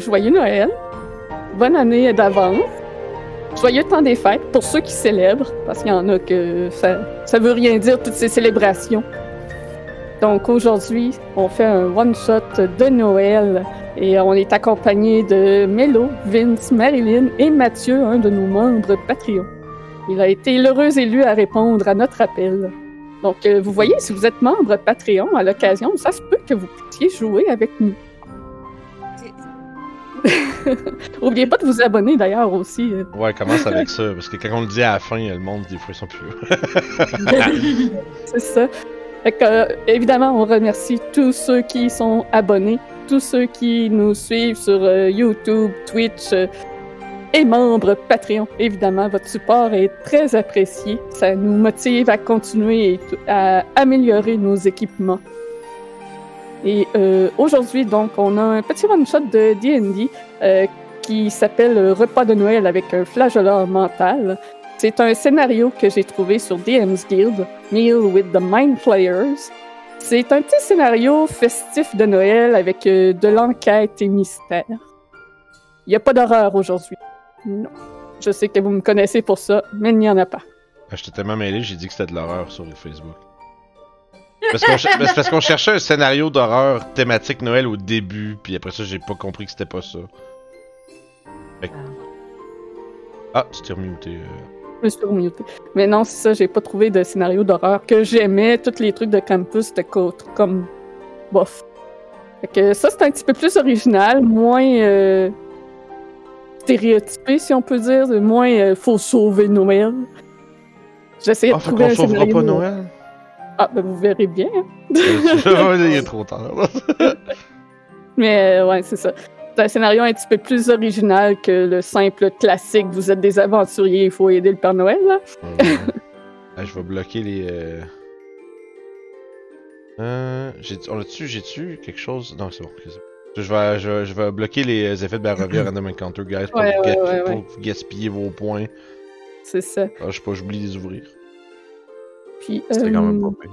joyeux Noël, bonne année d'avance, joyeux temps des fêtes pour ceux qui célèbrent, parce qu'il y en a que ça, ça veut rien dire, toutes ces célébrations. Donc aujourd'hui, on fait un one-shot de Noël et on est accompagné de Mélo, Vince, Marilyn et Mathieu, un de nos membres Patreon. Il a été l'heureux élu à répondre à notre appel. Donc, euh, vous voyez, si vous êtes membre Patreon à l'occasion, ça se peut que vous puissiez jouer avec nous. Oubliez pas de vous abonner d'ailleurs aussi. Ouais, commence avec ça, parce que quand on le dit à la fin, le monde, des fois, ils sont plus. C'est ça. Fait que, euh, évidemment, on remercie tous ceux qui sont abonnés, tous ceux qui nous suivent sur euh, YouTube, Twitch euh, et membres Patreon. Évidemment, votre support est très apprécié. Ça nous motive à continuer et à améliorer nos équipements. Et euh, aujourd'hui, donc, on a un petit one-shot de D&D euh, qui s'appelle Repas de Noël avec un flageolet mental. C'est un scénario que j'ai trouvé sur DM's Guild, Meal with the Mind Players. C'est un petit scénario festif de Noël avec euh, de l'enquête et mystère. Il n'y a pas d'horreur aujourd'hui. Non. Je sais que vous me connaissez pour ça, mais il n'y en a pas. Ah, J'étais tellement mêlé, j'ai dit que c'était de l'horreur sur Facebook. Parce qu'on parce cherchait un scénario d'horreur thématique Noël au début, puis après ça, j'ai pas compris que c'était pas ça. Fait que- Ah, tu t'es remuté. euh. Je me suis remuté. Mais non, c'est ça, j'ai pas trouvé de scénario d'horreur que j'aimais. Tous les trucs de campus, c'était co- comme bof. Fait que ça, c'est un petit peu plus original, moins euh, stéréotypé, si on peut dire, de moins euh, faut sauver Noël. J'essayais Ah, de fait trouver qu'on un sauvera scénario. pas Noël? Ah, ben vous verrez bien. Il est trop tard. Mais euh, ouais, c'est ça. C'est un scénario un petit peu plus original que le simple classique. Vous êtes des aventuriers, il faut aider le Père Noël. Là. Ah, je vais bloquer les. Euh... Euh, j'ai- on a-tu, j'ai-tu quelque chose? Non, c'est bon. Je vais, je, vais- je vais bloquer les effets de Barovia Random Encounter, guys, pour, Ouais, ouais, ga- ouais, pour ouais. gaspiller vos points. C'est ça. Ah, je sais pas, j'oublie de les ouvrir. Puis, C'était quand même euh, pas pire.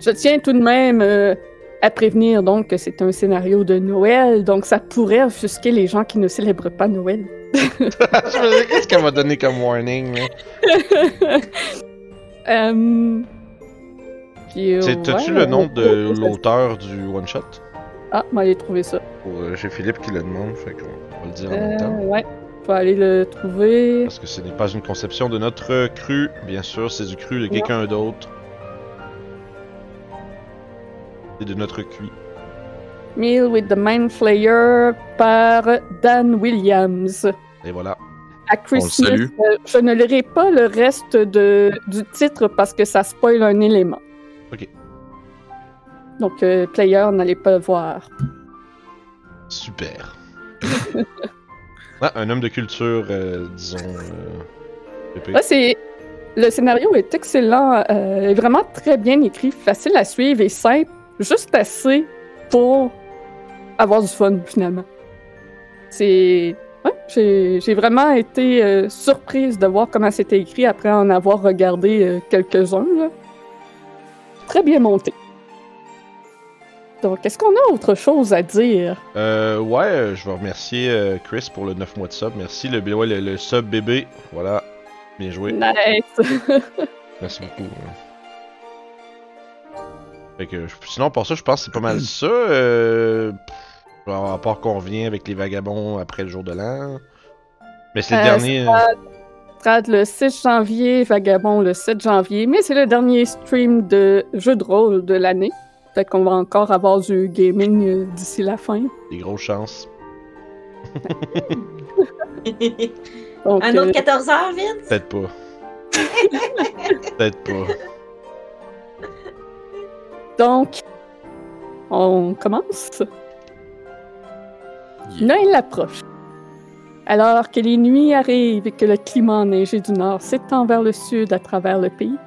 Je tiens tout de même euh, à prévenir donc que c'est un scénario de Noël, donc ça pourrait offusquer les gens qui ne célèbrent pas Noël. je me disais, qu'est-ce qu'elle m'a donné comme warning? Euh, puis, euh, C'est- T'as-tu ouais, le nom de l'auteur du one-shot? Ah, va aller trouver ça. Euh, J'ai Philippe qui le demande, fait qu'on va le dire en même Euh, temps. ouais, vais aller le trouver. Parce que ce n'est pas une conception de notre cru, bien sûr, c'est du cru de quelqu'un d'autre. Et de notre cuit. Meal with the Mind Flayer par Dan Williams. Et voilà. À Chris. Smith, euh, je ne lirai pas le reste de, du titre parce que ça spoil un élément. Ok. Donc, euh, player, n'allez pas le voir. Super. Ah, un homme de culture, euh, disons. euh, c'est. Le scénario est excellent, euh, est vraiment très bien écrit, facile à suivre et simple, juste assez pour avoir du fun finalement. C'est. Ouais, j'ai vraiment été surprise de voir comment c'était écrit après en avoir regardé quelques-uns. Très bien monté. Donc, est-ce qu'on a autre chose à dire? Euh, ouais, euh, je vais remercier euh, Chris pour le 9 mois de sub. Merci, le, ouais, le, le sub bébé. Voilà. Bien joué. Nice! Merci beaucoup. Fait que, sinon, pour ça, je pense que c'est pas mal ça. Euh, pff, à part qu'on revient avec les vagabonds après le jour de l'an. Mais c'est le Euh, dernier. Strad le 6 janvier, Vagabond le 7 janvier, mais c'est le dernier stream de jeu de rôle de l'année. Peut-être qu'on va encore avoir du gaming euh, d'ici la fin. Des grosses chances. Donc, Un autre euh, 14 heures, vite? Peut-être pas. Peut-être pas. donc, on commence? Noël approche. Alors que les nuits arrivent et que le climat enneigé du nord s'étend vers le sud à travers le pays,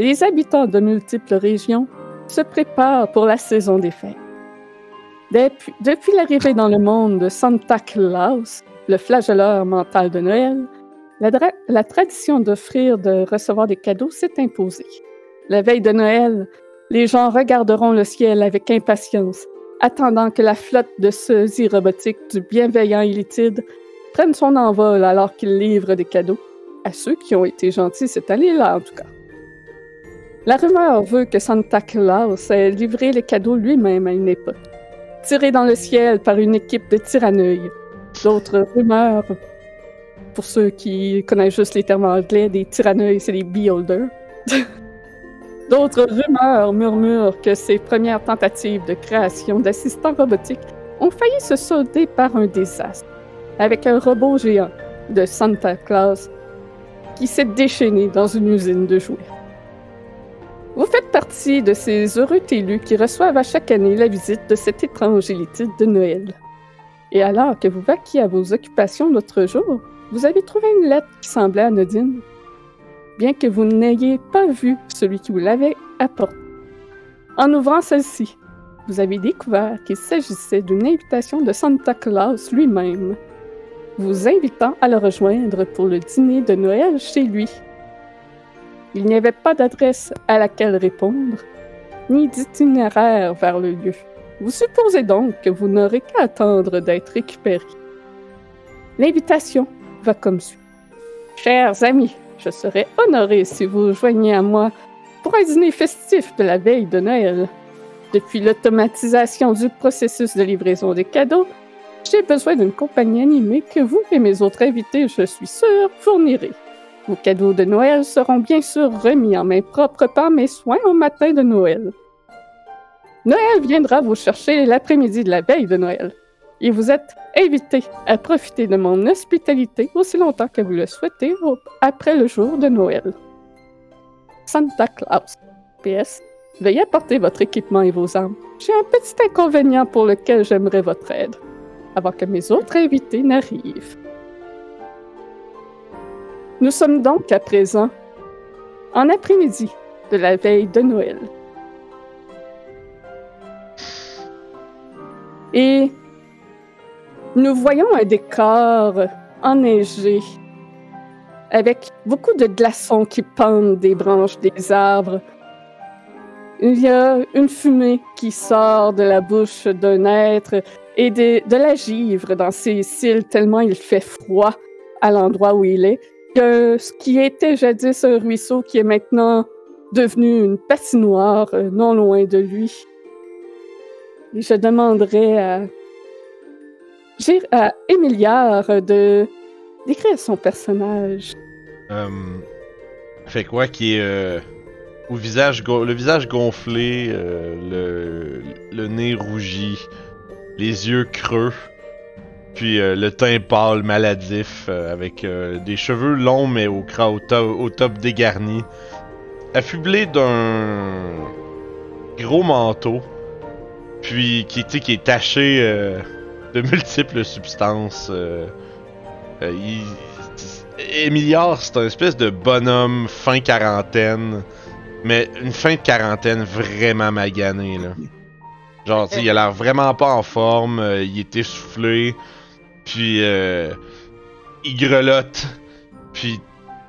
les habitants de multiples régions se préparent pour la saison des fêtes. Depuis, l'arrivée dans le monde de Santa Claus, le flagelleur mental de Noël, la tradition d'offrir de recevoir des cadeaux s'est imposée. La veille de Noël, les gens regarderont le ciel avec impatience attendant que la flotte de sosies robotiques du bienveillant Illitide prenne son envol alors qu'il livre des cadeaux à ceux qui ont été gentils cette année-là, en tout cas. La rumeur veut que Santa Claus ait livré les cadeaux lui-même à une époque, tiré dans le ciel par une équipe de tyranneuils. D'autres rumeurs, pour ceux qui connaissent juste les termes anglais, des tyranneuils, c'est des beholders. D'autres rumeurs murmurent que ses premières tentatives de création d'assistants robotiques ont failli se solder par un désastre, avec un robot géant de Santa Claus qui s'est déchaîné dans une usine de jouets. Vous faites partie de ces heureux élus qui reçoivent à chaque année la visite de cette étrange élite de Noël. Et alors que vous vaquiez à vos occupations l'autre jour, vous avez trouvé une lettre qui semblait anodine, bien que vous n'ayez pas vu celui qui vous l'avait apportée. En ouvrant celle-ci, vous avez découvert qu'il s'agissait d'une invitation de Santa Claus lui-même, vous invitant à le rejoindre pour le dîner de Noël chez lui. Il n'y avait pas d'adresse à laquelle répondre, ni d'itinéraire vers le lieu. Vous supposez donc que vous n'aurez qu'à attendre d'être récupéré. L'invitation va comme suit. Chers amis, je serais honoré si vous joigniez à moi pour un dîner festif de la veille de Noël. Depuis l'automatisation du processus de livraison des cadeaux, j'ai besoin d'une compagnie animée que vous et mes autres invités, je suis sûr, fournirez. Vos cadeaux de Noël seront bien sûr remis en main propre par mes soins au matin de Noël. Noël viendra vous chercher l'après-midi de la veille de Noël. Et vous êtes invité à profiter de mon hospitalité aussi longtemps que vous le souhaitez après le jour de Noël. Santa Claus. PS. Veuillez apporter votre équipement et vos armes. J'ai un petit inconvénient pour lequel j'aimerais votre aide, avant que mes autres invités n'arrivent. Nous sommes donc à présent en après-midi de la veille de Noël. Et nous voyons un décor enneigé avec beaucoup de glaçons qui pendent des branches des arbres. Il y a une fumée qui sort de la bouche d'un être et de, de la givre dans ses cils tellement il fait froid à l'endroit où il est ce qui était jadis un ruisseau qui est maintenant devenu une patinoire euh, non loin de lui. Et je demanderais à, à Émiliard de d'écrire son personnage. Euh, fait quoi qui est euh, au visage le visage gonflé, euh, le nez rougi, les yeux creux. Puis euh, le teint pâle, maladif, euh, avec euh, des cheveux longs mais au, cra- au, to- au top dégarni. Affublé d'un gros manteau. Puis qui, qui est taché de multiples substances. il... Émiliard, c'est un espèce de bonhomme fin quarantaine. Mais une fin de quarantaine vraiment maganée, là. Genre, il a l'air vraiment pas en forme, il est essoufflé, puis euh, il grelotte, puis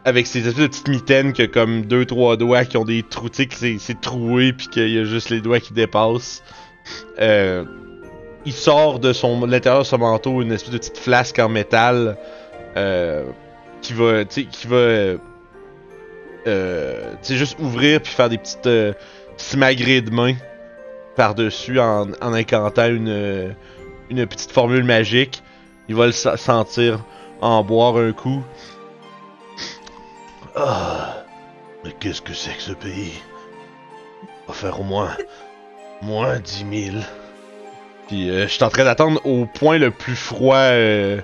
avec ses espèces de petites mitaines qui a comme deux trois doigts qui ont des trous, tu sais, que c'est- troué, puis qu'il y a juste les doigts qui dépassent. Euh, il sort de son l'intérieur de son manteau une espèce de petite flasque en métal euh, qui va, tu sais, qui va, euh, tu sais, juste ouvrir puis faire des petites simagrées de main par-dessus en, en incantant une petite formule magique. Il va le sentir en boire un coup. Ah, mais qu'est-ce que c'est que ce pays? Va faire au moins, moins 10 000. Puis euh, je suis en train d'attendre au point le plus froid euh,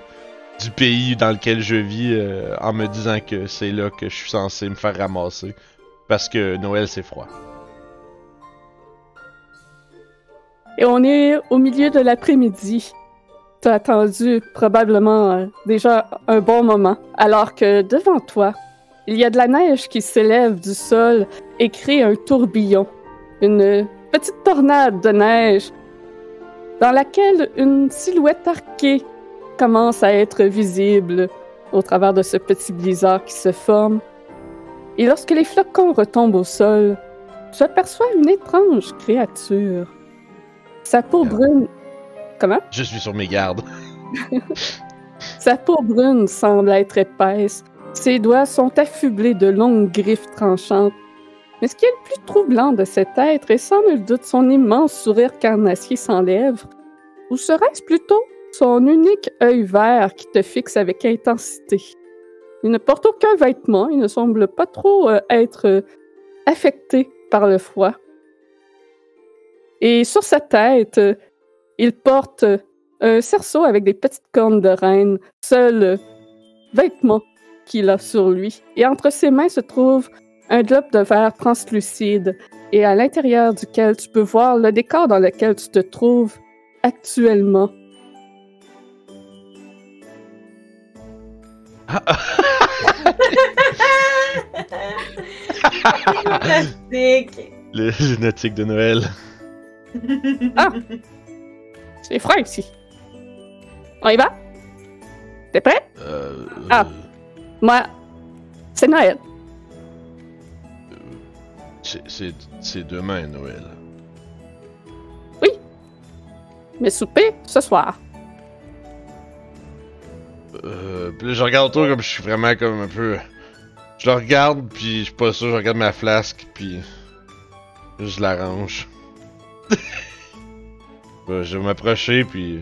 du pays dans lequel je vis euh, en me disant que c'est là que je suis censé me faire ramasser. Parce que Noël c'est froid. Et on est au milieu de l'après-midi. Tu as attendu probablement euh, déjà un bon moment, alors que devant toi, il y a de la neige qui s'élève du sol et crée un tourbillon, une petite tornade de neige dans laquelle une silhouette arquée commence à être visible au travers de ce petit blizzard qui se forme. Et lorsque les flocons retombent au sol, tu aperçois une étrange créature Sa peau brune. Comment? Je suis sur mes gardes. Sa peau brune semble être épaisse. Ses doigts sont affublés de longues griffes tranchantes. Mais ce qui est le plus troublant de cet être est sans nul doute son immense sourire carnassier sans lèvres, ou serait-ce plutôt son unique œil vert qui te fixe avec intensité? Il ne porte aucun vêtement, il ne semble pas trop euh, être euh, affecté par le froid. Et sur sa tête, euh, il porte euh, un cerceau avec des petites cornes de reine, seul euh, vêtement qu'il a sur lui. Et entre ses mains se trouve un globe de verre translucide, et à l'intérieur duquel tu peux voir le décor dans lequel tu te trouves actuellement. Le génétique de Noël. Ah! C'est froid ici. On y va? T'es prêt? Euh, Ah. Moi, c'est Noël. c'est- demain, Noël. Mais souper ce soir. Euh, puis là, je regarde autour comme je suis vraiment comme un peu. Je le regarde, puis je suis pas sûr, je regarde ma flasque, puis. Je la je vais m'approcher, puis.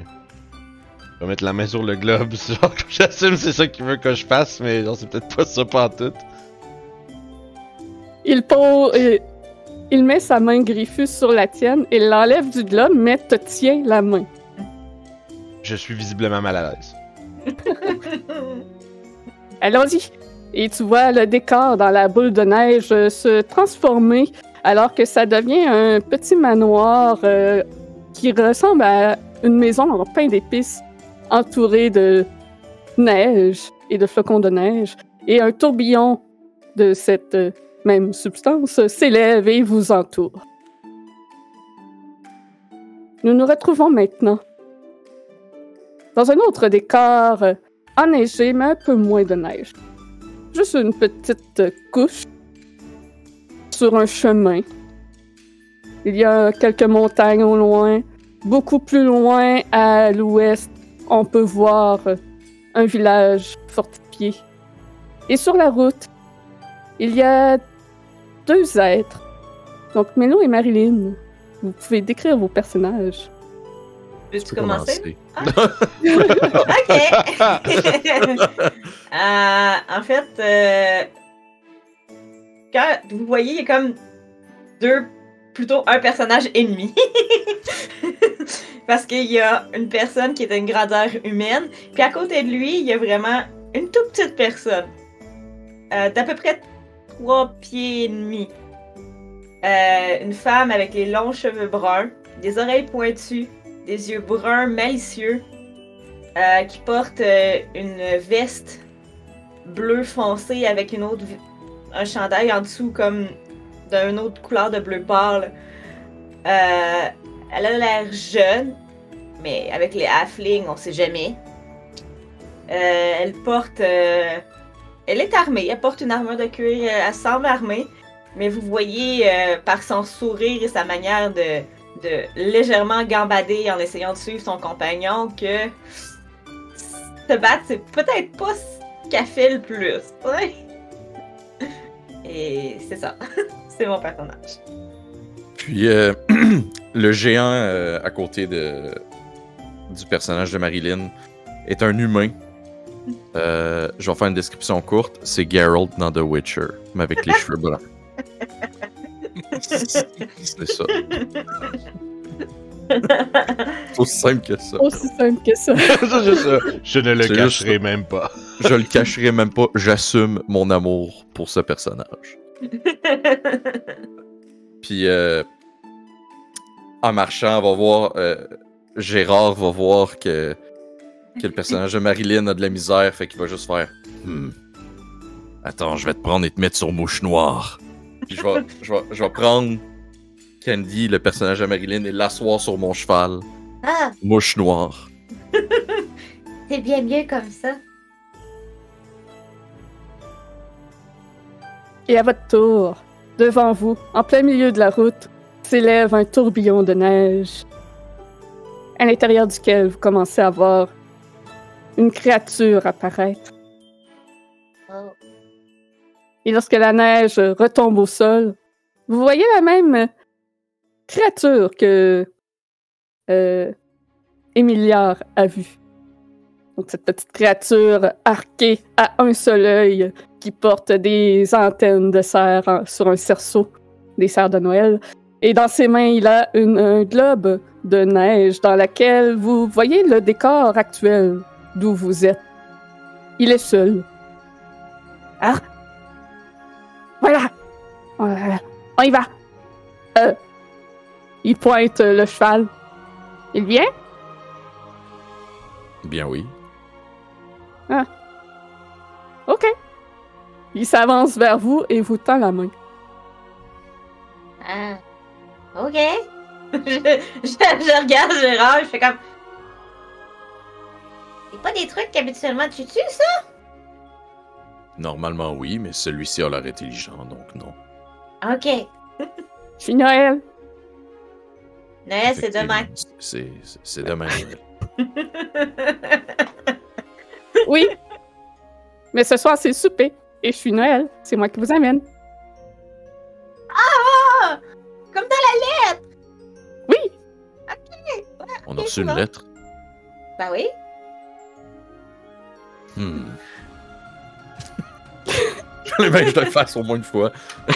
Je vais mettre la main sur le globe. Genre, j'assume c'est ça qu'il veut que je fasse, mais genre, c'est peut-être pas ça pantoute. Il pose, il, il met sa main griffue sur la tienne, il l'enlève du globe, mais te tient la main. Je suis visiblement mal à l'aise. Allons-y. Et tu vois le décor dans la boule de neige euh, se transformer alors que ça devient un petit manoir euh, qui ressemble à une maison en pain d'épices entourée de neige et de flocons de neige. Et un tourbillon de cette euh, même substance s'élève et vous entoure. Nous nous retrouvons maintenant dans un autre décor euh, enneigé, mais un peu moins de neige. Juste une petite couche sur un chemin. Il y a quelques montagnes au loin. Beaucoup plus loin, à l'ouest, on peut voir un village fortifié. Et sur la route, il y a deux êtres. Donc, Mélo et Marilyn. Vous pouvez décrire vos personnages. Veux-tu peux commencer? commencer. Ok. Euh, en fait, euh, quand vous voyez, il y a comme deux, plutôt un personnage ennemi. Parce qu'il y a une personne qui est d'une grandeur humaine, puis à côté de lui, il y a vraiment une toute petite personne. euh, d'à peu près trois pieds et demi. Euh, une femme avec les longs cheveux bruns, des oreilles pointues, des yeux bruns malicieux, euh, qui porte une veste bleu foncé avec une autre un chandail en dessous comme d'une autre couleur de bleu pâle. Euh, elle a l'air jeune, mais avec les halflings, on sait jamais. Euh, elle porte. euh, elle est armée, elle porte une armure de cuir, elle semble armée, mais vous voyez par son sourire et sa manière de, légèrement gambader en essayant de suivre son compagnon que se battre, c'est peut-être pas ce qu'elle fait le plus. Et c'est ça. c'est mon personnage. Puis euh, le géant euh, à côté de, du personnage de Marilyn est un humain. Euh, je vais faire une description courte. C'est Geralt dans The Witcher, mais avec les cheveux blancs. C'est ça. C'est aussi simple que ça. Aussi simple que ça. C'est juste ça. Je ne le cacherai même pas. Je le cacherai même pas. J'assume mon amour pour ce personnage. Puis euh, en marchant, on va voir. euh, Gérard va voir que, que le personnage de Marilyn a de la misère, fait qu'il va juste faire. Hmm. Attends, je vais te prendre et te mettre sur mouche noire. Puis je vais, je vais, je vais prendre Candy, le personnage de Marilyn, et l'asseoir sur mon cheval. ah, Mouche noire. c'est bien mieux comme ça. Et à votre tour, devant vous, en plein milieu de la route, s'élève un tourbillon de neige. à l'intérieur duquel vous commencez à voir une créature apparaître. Oh. Et lorsque la neige retombe au sol, vous voyez la même créature que euh, Émiliard a vue. Donc cette petite créature arquée à un seul œil qui porte des antennes de cerf en- sur un cerceau, des cerfs de Noël. Et dans ses mains, il a un globe de neige dans lequel vous voyez le décor actuel d'où vous êtes. Il est seul. Ah! Voilà! Voilà. On y va! Euh, il pointe le cheval. Il vient? Bien oui. OK. Il s'avance vers vous et vous tend la main. Ah. Ok. je, je- je regarde Gérard, je fais comme. C'est pas des trucs qu'habituellement tu tues, ça? Normalement oui, mais celui-ci a l'air intelligent, donc non. Ok. Je suis Noël. Noël, c'est demain. Effectivement, C'est c'est- c'est demain. Noël. Oui. Mais ce soir, c'est le souper. Et je suis Noël. C'est moi qui vous amène. Ah! Comme dans la. Oui. On a Ok, reçu une lettre. Bah oui. Hmm. Les ben, je le fasse au moins une fois.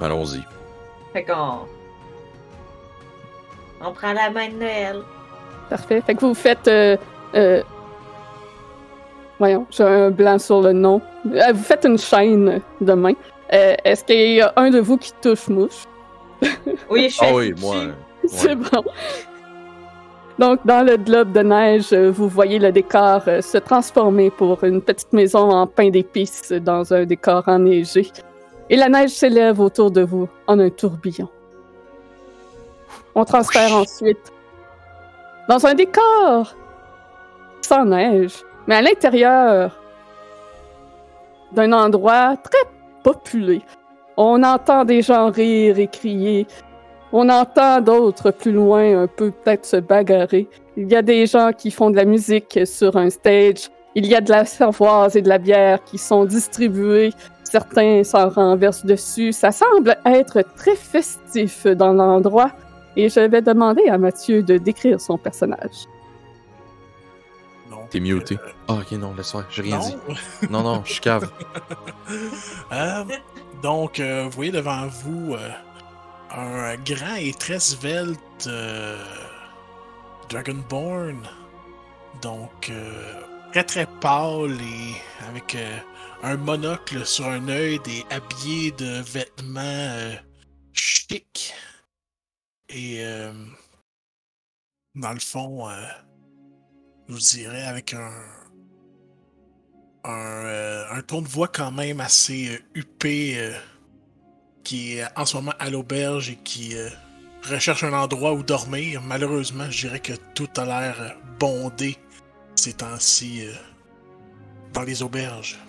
Allons-y. fait qu'on. On prend la main de Noël. Parfait. Fait que vous faites. euh, euh, Voyons, j'ai un blanc sur le nom. Euh, Vous faites une chaîne de main. Euh, Est-ce qu'il y a un de vous qui touche mouche? Oui, je suis Ah oui, moi. C'est bon. Donc, dans le globe de neige, vous voyez le décor euh, se transformer pour une petite maison en pain d'épices dans un décor enneigé. Et la neige s'élève autour de vous en un tourbillon. On transfère ensuite dans un décor sans neige, mais à l'intérieur d'un endroit très populé. On entend des gens rire et crier. On entend d'autres plus loin un peu peut-être se bagarrer. Il y a des gens qui font de la musique sur un stage. Il y a de la cervoise et de la bière qui sont distribuées. Certains s'en renversent dessus. Ça semble être très festif dans l'endroit. Et je vais demander à Mathieu de décrire son personnage. T'es muté. euh, Ah, ok, non, laisse faire. J'ai rien non. dit. Non, non, je suis cave. Euh, donc, euh, vous voyez devant vous euh, un grand et très svelte euh, Dragonborn. Donc, euh, très très pâle et avec euh, un monocle sur un œil et habillé de vêtements euh, chics. Et euh, dans le fond, euh, je vous dirais avec un, euh, un ton de voix quand même assez huppé, qui est en ce moment à l'auberge et qui recherche un endroit où dormir. Malheureusement, je dirais que tout a l'air bondé ces temps-ci dans les auberges.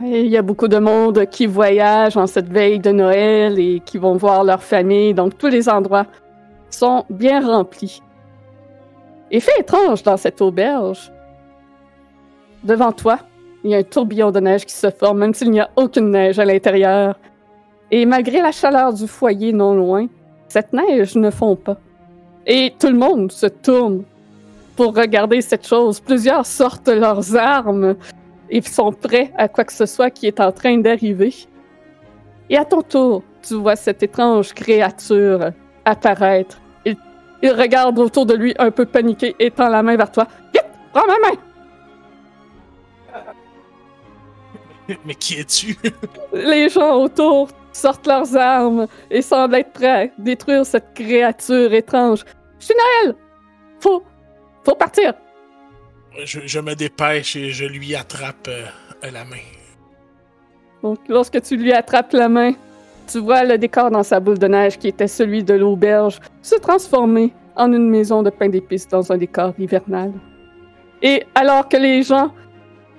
Il y a beaucoup de monde qui voyage en cette veille de Noël et qui vont voir leur famille. Donc, tous les endroits sont bien remplis. Et fait étrange dans cette auberge. Devant toi, il y a un tourbillon de neige qui se forme, même s'il n'y a aucune neige à l'intérieur. Et malgré la chaleur du foyer non loin, cette neige ne fond pas. Et tout le monde se tourne pour regarder cette chose. Plusieurs sortent leurs armes et sont prêts à quoi que ce soit qui est en train d'arriver. Et à ton tour, tu vois cette étrange créature apparaître. Il, il regarde autour de lui un peu paniqué et tend la main vers toi. Vite, prends ma main! Mais qui es-tu? Les gens autour sortent leurs armes et semblent être prêts à détruire cette créature étrange. Noël! Faut, faut partir! Je, me dépêche et je lui attrape euh, la main. Donc, lorsque tu lui attrapes la main, tu vois le décor dans sa boule de neige qui était celui de l'auberge se transformer en une maison de pain d'épices dans un décor hivernal. Et alors que les gens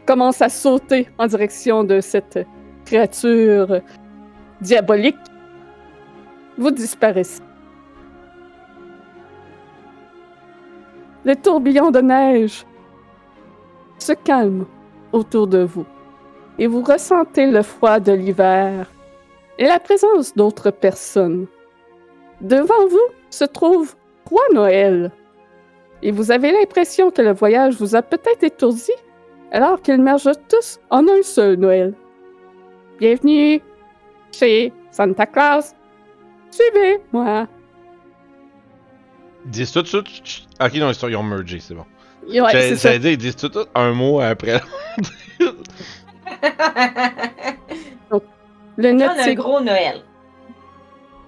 commencent à sauter en direction de cette créature diabolique, vous disparaissez. Le tourbillon de neige se calme autour de vous et vous ressentez le froid de l'hiver et la présence d'autres personnes. Devant vous se trouve Roi Noël et vous avez l'impression que le voyage vous a peut-être étourdi alors qu'ils mergent tous en un seul Noël. Bienvenue chez Santa Claus. Suivez-moi. Dis tout, tout, tout. Ok, non, ils ont mergé, c'est bon. Ouais, ça. dire, ils disent tout, tout un mot après. Le on a un gros Noël.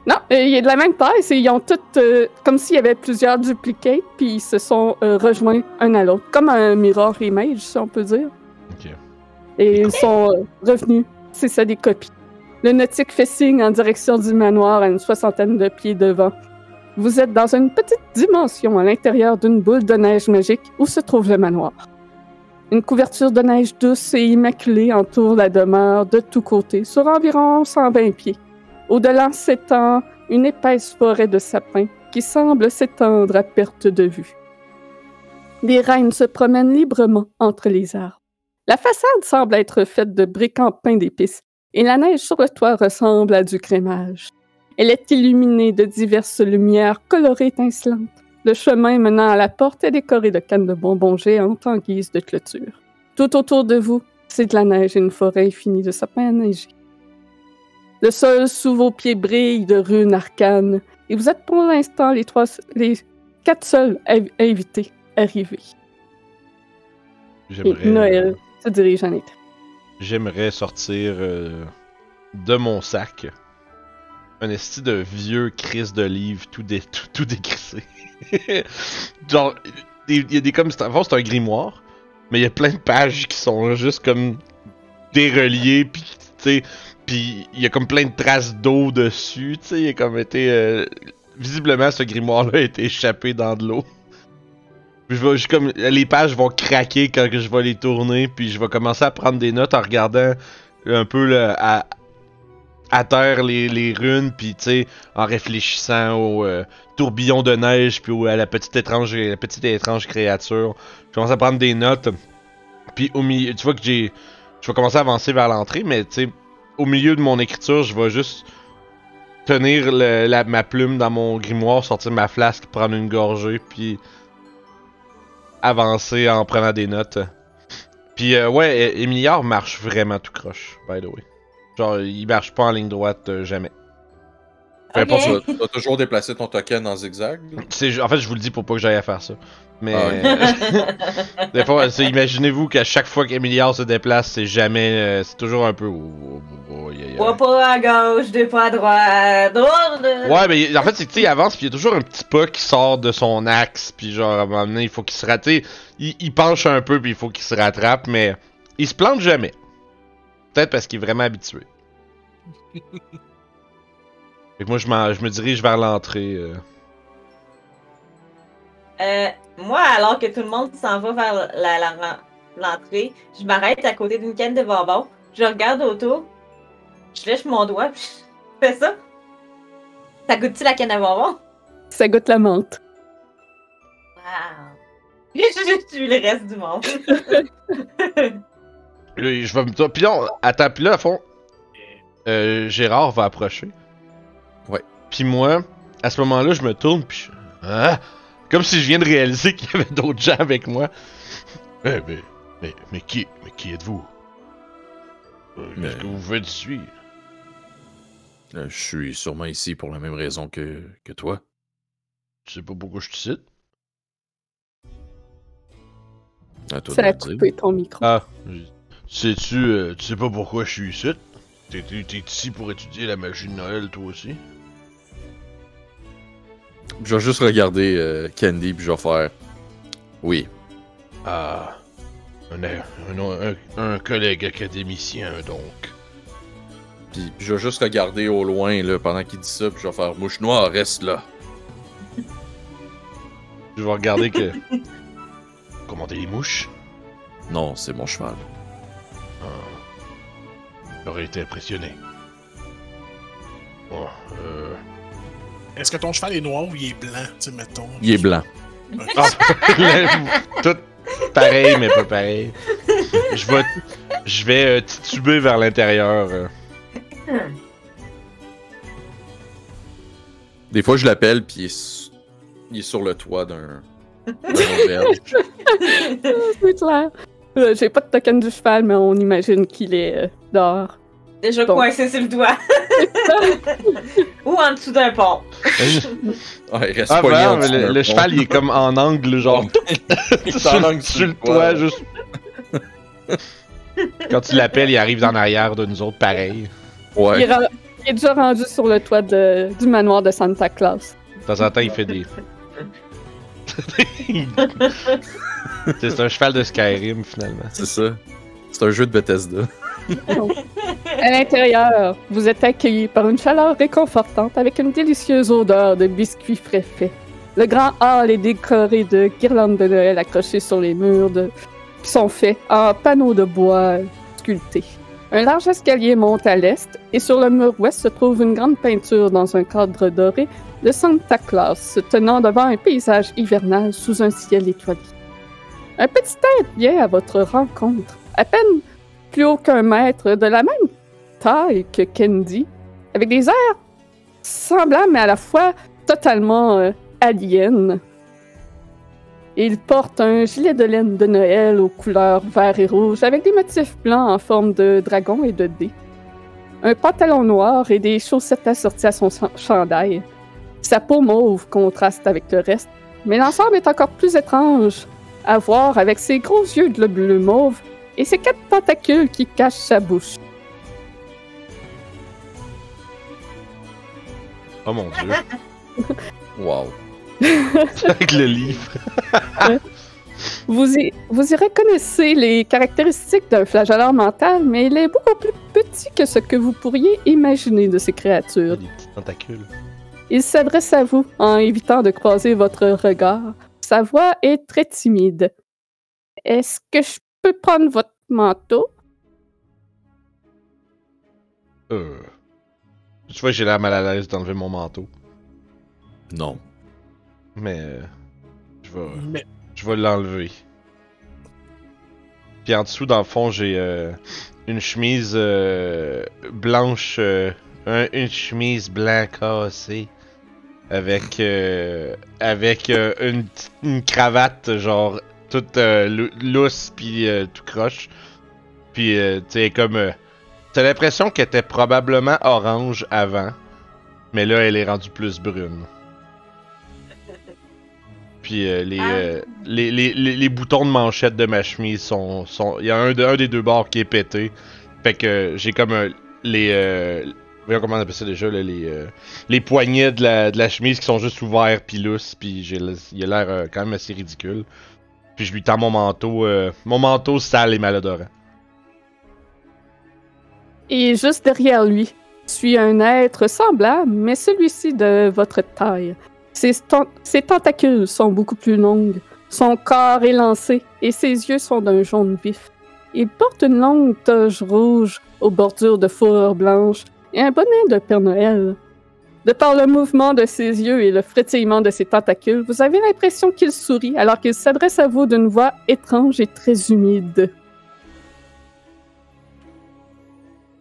Non, euh, il est de la même taille. c'est- Ils ont toutes, euh, comme s'il y avait plusieurs duplicates, puis ils se sont euh, rejoints un à l'autre, comme un mirror image, si on peut dire. Ok. Et ils sont euh, revenus. C'est ça, des copies. Le nautique fait signe en direction du manoir à une soixantaine de pieds devant. Vous êtes dans une petite dimension à l'intérieur d'une boule de neige magique où se trouve le manoir. Une couverture de neige douce et immaculée entoure la demeure de tous côtés, sur environ 120 pieds. Au-delà s'étend une épaisse forêt de sapins qui semble s'étendre à perte de vue. Les reines se promènent librement entre les arbres. La façade semble être faite de briques en pain d'épices et la neige sur le toit ressemble à du crémage. Elle est illuminée de diverses lumières colorées étincelantes. Le chemin menant à la porte est décoré de cannes de bonbons géantes en guise de clôture. Tout autour de vous, c'est de la neige et une forêt infinie de sapins enneigés. Le sol sous vos pieds brille de runes arcanes et vous êtes pour l'instant les trois, les quatre seuls inv- invités arrivés. Et. Noël se dirige en. J'aimerais sortir euh, de mon sac un esti de vieux crise de livre tout, dé, tout, tout. Genre, il y a des comme. Fond, c'est un grimoire, mais il y a plein de pages qui sont juste comme déreliées, puis tu. Puis il y a comme plein de traces d'eau dessus, tu sais. Il a comme été. euh, visiblement, ce grimoire-là a été échappé dans de l'eau. Je comme, les pages vont craquer quand je vais les tourner, puis je vais commencer à prendre des notes en regardant un peu là, à, à terre les, runes, puis tu sais, en réfléchissant au euh, tourbillon de neige, puis à la petite étrange, petite et étrange créature. Je commence à prendre des notes, puis au milieu, tu vois que j'ai, je vais commencer à avancer vers l'entrée, mais tu sais, au milieu de mon écriture, je vais juste tenir la, ma plume dans mon grimoire, sortir ma flasque, prendre une gorgée, puis avancer en prenant des notes. Puis euh, ouais, Emiliard marche vraiment tout croche, by the way. Genre, il marche pas en ligne droite euh, jamais. Peu importe, Ok. tu vas- toujours déplacer ton token en zigzag. C'est, en fait, je vous le dis pour pas que j'aille à faire ça. Mais Ah, des fois, imaginez-vous qu'à chaque fois qu'Emiliard se déplace, c'est jamais, euh, c'est toujours un peu. oh, oh, oh, oh, yeah, yeah. Trois pas à gauche, deux pas à droite. Ouais, mais en fait, c'est que tu sais, il avance, puis il y a toujours un petit pas qui sort de son axe, puis genre, à un moment donné, il faut qu'il se rate. Il, il penche un peu, puis il faut qu'il se rattrape, mais il se plante jamais. Peut-être parce qu'il est vraiment habitué. Fait que moi, je, me dirige vers l'entrée. euh. Euh, moi, alors que tout le monde s'en va vers la- la- l'entrée, je m'arrête à côté d'une canne de bonbons. Je regarde autour. Je lèche mon doigt. Puis je fais ça. Ça goûte-tu la canne à bonbons? Ça goûte la menthe. Wow. Je tue le reste du monde. Là, je vais me dire. Puis là, attends, puis là, à fond, euh, Gérard va approcher. Ouais. Puis moi, à ce moment-là, je me tourne, puis je. Ah! Comme si je viens de réaliser qu'il y avait d'autres gens avec moi. Eh, mais, mais, mais qui, mais qui êtes-vous? Euh, Qu'est-ce Mais- que vous faites ici? Euh, Je suis sûrement ici pour la même raison que, que toi. Tu sais pas pourquoi je te cite? À toi Ça a coupé ton micro. Ah, sais-tu, euh, tu sais pas pourquoi je suis ici? T'es, ici pour étudier la magie de Noël, toi aussi? Je vais juste regarder euh, Candy puis je vais faire. Oui. Ah, un, un, un, un collègue académicien, donc. Puis, puis je vais juste regarder au loin là, pendant qu'il dit ça puis je vais faire mouche noire, reste là. Je vais regarder que. Commander les mouches? Non, c'est mon cheval. Ah. J'aurais été impressionné. Bon, euh. Est-ce que ton cheval est noir ou il est blanc, tu sais, mettons? Il est blanc. Ah, tout pareil, mais pas pareil. Je vais, je vais euh, tituber vers l'intérieur. euh. Des fois, je l'appelle, puis il, est su- il est sur le toit d'un d'un auberge. C'est clair. Euh, J'ai pas de token du cheval, mais on imagine qu'il est euh, dehors. Déjà Bon. coincé sur le doigt. Ou en dessous d'un pont. Ouais, il reste Ah, en ben, dessous le, d'un le pont. cheval, il est comme en angle, genre, Il est sur, en angle sur le toit, juste. Quand tu l'appelles, il arrive en arrière de nous autres, pareil. Il, Ouais. il est déjà rendu sur le toit de- du manoir de Santa Claus. De temps en temps, il fait des. c'est un cheval de Skyrim, finalement. C'est ça. C'est un jeu de Bethesda. À l'intérieur, vous êtes accueillis par une chaleur réconfortante avec une délicieuse odeur de biscuits frais faits. Le grand hall est décoré de guirlandes de Noël accrochées sur les murs de... qui sont faits en panneaux de bois sculptés. Un large escalier monte à l'est et sur le mur ouest se trouve une grande peinture dans un cadre doré de Santa Claus se tenant devant un paysage hivernal sous un ciel étoilé. Un petit être vient à votre rencontre, à peine plus haut qu'un mètre, de la même taille que Candy, avec des airs semblables mais à la fois totalement euh, aliens. Il porte un gilet de laine de Noël aux couleurs vert et rouge avec des motifs blancs en forme de dragon et de dés. Un pantalon noir et des chaussettes assorties à son chan- chandail. Sa peau mauve contraste avec le reste, mais l'ensemble est encore plus étrange à voir avec ses gros yeux globuleux mauves et ses quatre tentacules qui cachent sa bouche. Oh mon dieu. Wow. Avec le livre. Vous y, vous y reconnaissez les caractéristiques d'un flageolant mental, mais il est beaucoup plus petit que ce que vous pourriez imaginer de ces créatures. Des petits tentacules. Il s'adresse à vous en évitant de croiser votre regard. Sa voix est très timide. Est-ce que je peux prendre votre manteau? Euh. Tu vois, j'ai l'air mal à l'aise d'enlever mon manteau. Non. Mais. euh, je vais. Mais Je vais l'enlever. Puis en dessous, dans le fond, j'ai euh, une chemise euh, blanche. euh, un- une chemise blanc cassée. Avec. euh, avec euh, une, une cravate, genre. Toute euh, lou- lousse, puis euh, tout croche. Puis, tu sais, comme. T'as l'impression qu'elle était probablement orange avant. Mais là, elle est rendue plus brune. Puis les, Ah. les, les, les, les boutons de manchette de ma chemise sont. sont... Il y a un, de- un des deux bords qui est pété. Fait que j'ai comme les. Voyons comment on appelle ça déjà, les, euh, les poignets de la, de la chemise qui sont juste ouverts puis lousses. Puis il a l'air euh, quand même assez ridicule. Puis je lui tends mon manteau. euh, mon manteau sale et malodorant. Et juste derrière lui suit un être semblable, mais celui-ci de votre taille. Ses tentacules sont beaucoup plus longues, son corps est lancé et ses yeux sont d'un jaune vif. Il porte une longue toge rouge aux bordures de fourrure blanche et un bonnet de Père Noël. De par le mouvement de ses yeux et le frétillement de ses tentacules, vous avez l'impression qu'il sourit alors qu'il s'adresse à vous d'une voix étrange et très humide.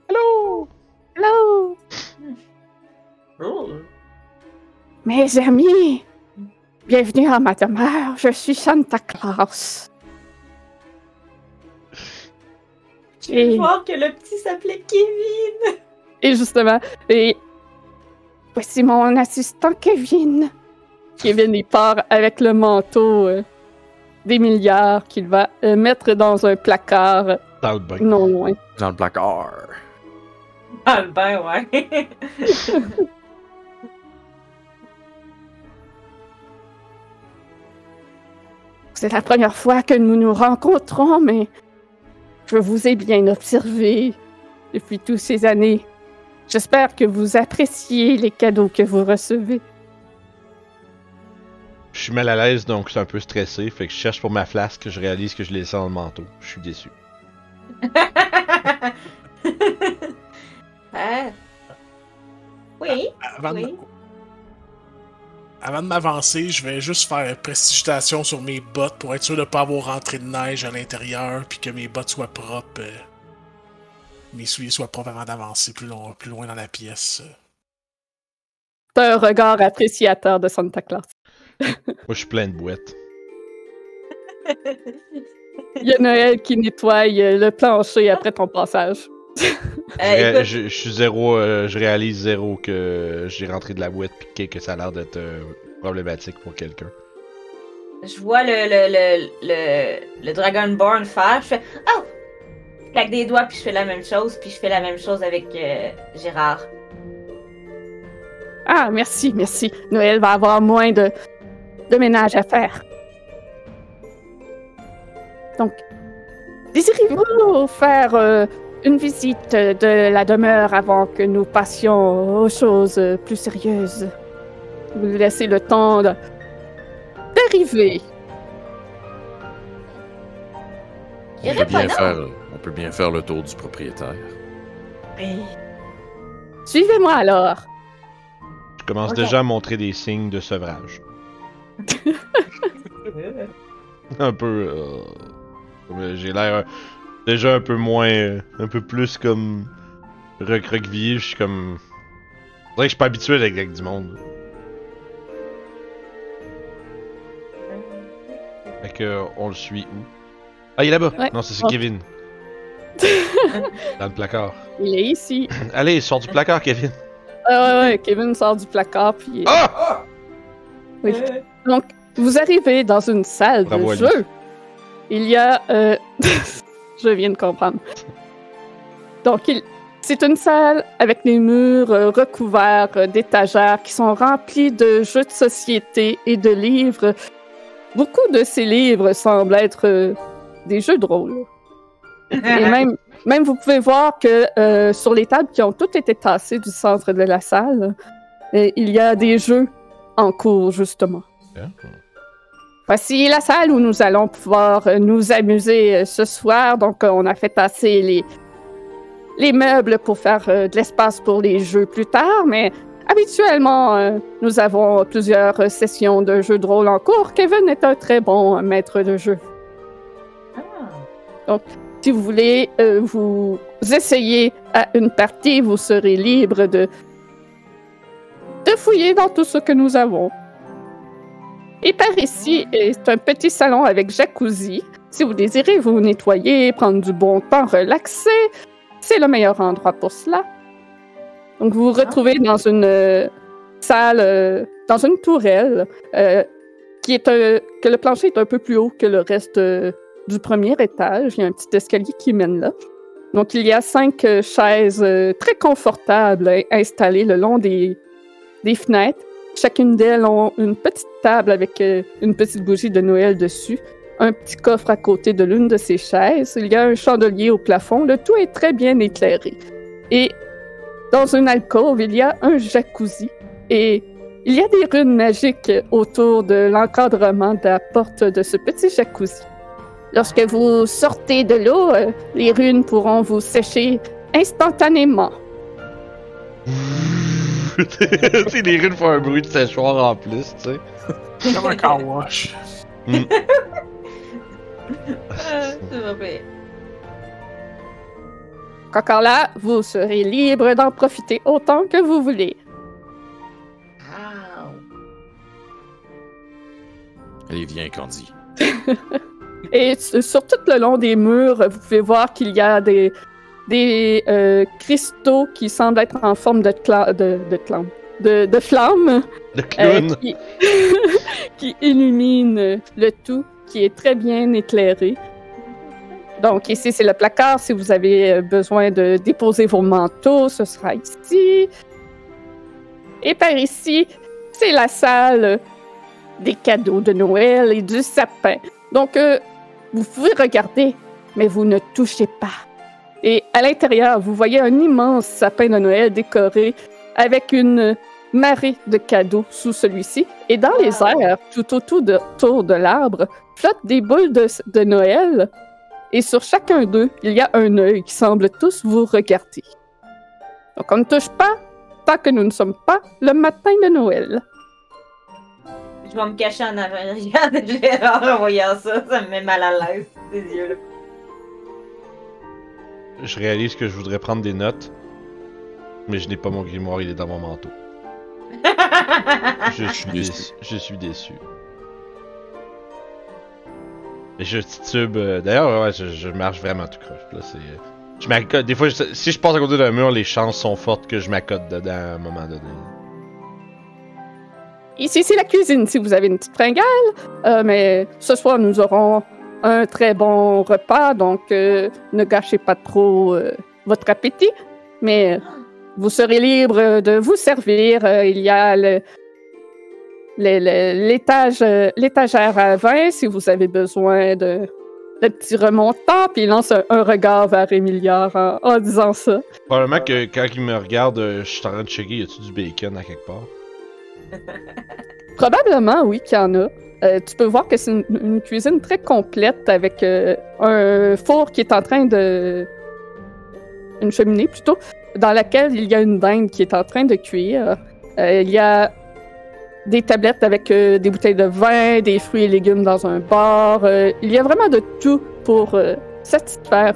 Allô? Hello! Oh. Mes amis, bienvenue à ma demeure. Je suis Santa Claus. Je Et, voir que le petit s'appelait Kevin? Et justement, et voici mon assistant Kevin. Kevin, il part avec le manteau euh, des milliards qu'il va euh, mettre dans un placard Dans le bain. non loin. Dans le placard. Ah, le bain, ouais. C'est la première fois que nous nous rencontrons, mais je vous ai bien observé depuis toutes ces années. J'espère que vous appréciez les cadeaux que vous recevez. Je suis mal à l'aise, donc je suis un peu stressé. Fait que je cherche pour ma flasque, je réalise que je l'ai laissé dans le manteau. Je suis déçu. ah. Oui, avant, de- oui. Avant de m'avancer, je vais juste faire prestigitation sur mes bottes pour être sûr de ne pas avoir rentré de neige à l'intérieur puis que mes bottes soient propres. euh, mes souliers soient propres avant d'avancer plus, long- plus loin dans la pièce. T'as un regard appréciateur de Santa Claus. Moi, je suis plein de boîtes. Il y a Noël qui nettoie euh, le plancher après ton passage. Je, Euh, ré- écoute, je, je suis zéro, euh, je réalise zéro que j'ai rentré de la boîte pis que ça a l'air d'être euh, problématique pour quelqu'un. je vois le, le, le, le, le Dragonborn faire. Je fais Oh! Je claque des doigts, puis je fais la même chose, puis je fais la même chose avec euh, Gérard. Ah, merci, merci. Noël va avoir moins de, de ménage à faire. Donc, désirez-vous faire euh, une visite de la demeure avant que nous passions aux choses plus sérieuses? Vous laissez le temps de- d'arriver. Peut, pas, bien faire, peut bien faire le tour du propriétaire. Suivez-moi alors. Je commence déjà à montrer des signes de sevrage. Un peu. euh, j'ai l'air euh, déjà un peu moins. euh, un peu plus comme. recroquevillé. Je suis comme. C'est vrai que je suis pas habitué avec, avec du monde. Fait que, on le suit où? Ah, il est là-bas Ouais. Non, c'est c'est Oh. Kevin. Dans le placard. Il est ici. Allez, sors du placard, Kevin. Ah ouais, ouais, Kevin sort du placard puis. Ah Oui. Donc, vous arrivez dans une salle Bravo, de jeu. Il y a. euh, Je viens de comprendre. Donc, il... c'est une salle avec des murs euh, recouverts euh, d'étagères qui sont remplis de jeux de société et de livres. Beaucoup de ces livres semblent être des jeux de rôle. Et même, même vous pouvez voir que euh, sur les tables qui ont toutes été tassées du centre de la salle, euh, il y a des jeux en cours, justement. Voici la salle où nous allons pouvoir euh, nous amuser ce soir. Donc, on a fait passer les, les meubles pour faire de l'espace pour les jeux plus tard, mais habituellement, nous avons plusieurs sessions de jeux de rôle en cours. Kevin est un très bon maître de jeu. Si vous voulez euh, vous essayer à une partie, vous serez libre de, de fouiller dans tout ce que nous avons. Et par ici est un petit salon avec jacuzzi. Si vous désirez vous nettoyer, prendre du bon temps, relaxer, c'est le meilleur endroit pour cela. Donc vous vous retrouvez dans une euh, salle, euh, dans une tourelle, qui est un- que le plancher est un peu plus haut que le reste du premier étage. Il y a un petit escalier qui mène là. Donc, il y a cinq euh, chaises euh, très confortables installées le long des, des fenêtres. Chacune d'elles ont une petite table avec euh, une petite bougie de Noël dessus, un petit coffre à côté de l'une de ces chaises. Il y a un chandelier au plafond. Le tout est très bien éclairé. Et dans une alcôve, il y a un jacuzzi. Et il y a des runes magiques autour de l'encadrement de la porte de ce petit jacuzzi. Lorsque vous sortez de l'eau, euh, les runes pourront vous sécher instantanément. les runes font un bruit de séchoir en plus, tu sais. Comme un car wash. Ah, c'est pas pire. Encore là, vous serez libre d'en profiter autant que vous voulez. Ah. Allez, viens, Candy. Et sur tout le long des murs, vous pouvez voir qu'il y a des, des euh, cristaux qui semblent être en forme de, cla- de, de, clam- de, de flammes Le euh, qui, qui illuminent le tout, qui est très bien éclairé. Donc ici, c'est le placard. Si vous avez euh, besoin de déposer vos manteaux, ce sera ici. Et par ici, c'est la salle des cadeaux de Noël et du sapin. Donc, euh, vous pouvez regarder, mais vous ne touchez pas. Et à l'intérieur, vous voyez un immense sapin de Noël décoré avec une marée de cadeaux sous celui-ci. Et dans les airs, tout autour de, autour de l'arbre, flottent des boules de, de Noël. Et sur chacun d'eux, il y a un œil qui semble tous vous regarder. Donc, on ne touche pas tant que nous ne sommes pas le matin de Noël. Je vais me cacher en avant. Regarde Gérard en voyant ça, ça me met mal à l'aise, ces yeux-là. Je réalise que je voudrais prendre des notes, mais je n'ai pas mon grimoire, il est dans mon manteau. Je suis Déçu. Je suis déçu. Et je titube. euh, D'ailleurs, ouais, je, je marche vraiment tout croche. Là, c'est. euh, Je m'accote. Des fois, je- si je passe à côté d'un mur, les chances sont fortes que je m'accote dedans à un moment donné. Ici, c'est la cuisine, si vous avez une petite fringale. Euh, mais ce soir, nous aurons un très bon repas, donc euh, ne gâchez pas trop euh, votre appétit. Mais vous serez libre de vous servir. Il y a le- l'étage, l'étagère à vin si vous avez besoin de, de petits remontants. Puis il lance un, regard vers Emilia en, en disant ça. Probablement que quand il me regarde, je suis en train de checker y a-tu du bacon à quelque part? Probablement, oui, qu'il y en a. Euh, tu peux voir que c'est une, cuisine très complète avec euh, un four qui est en train de. Une cheminée plutôt, dans laquelle il y a une dinde qui est en train de cuire. Euh, il y a des tablettes avec des bouteilles de vin, des fruits et légumes dans un bar. Il y a vraiment de tout pour satisfaire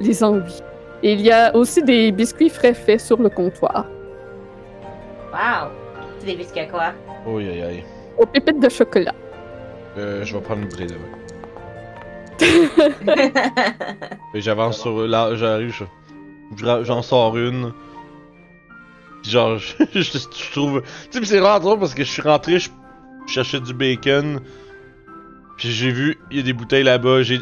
les envies. Il y a aussi des biscuits frais faits sur le comptoir, Wow! Des biscuits à quoi? Aïe aïe. aux pépites de chocolat. Euh, je vais prendre une bouteille de vin. Et j'avance sur là, j'arrive, je- je- j'en sors une. Puis Genre, je, je- je trouve. Tu sais, pis c'est rare drôle parce que je suis rentré, je je cherchais du bacon. Puis j'ai vu, il y a des bouteilles là-bas. J'ai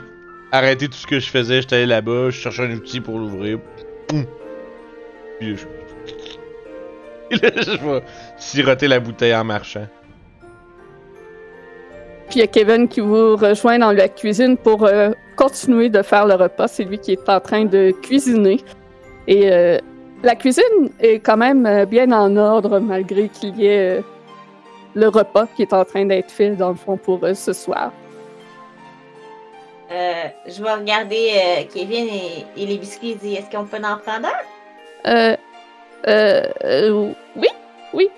arrêté tout ce que je faisais, j'étais allé là-bas, je cherchais un outil pour l'ouvrir. Puis je. Et là, je vais siroter la bouteille en marchant. Puis il y a Kevin qui vous rejoint dans la cuisine pour euh, continuer de faire le repas. C'est lui qui est en train de cuisiner. Et euh, la cuisine est quand même euh, bien en ordre malgré qu'il y ait euh, le repas qui est en train d'être fait dans le fond pour euh, ce soir. Euh, je vais regarder euh, Kevin et, et les biscuits et dire est-ce qu'on peut en prendre un? Euh, euh, euh, oui, oui,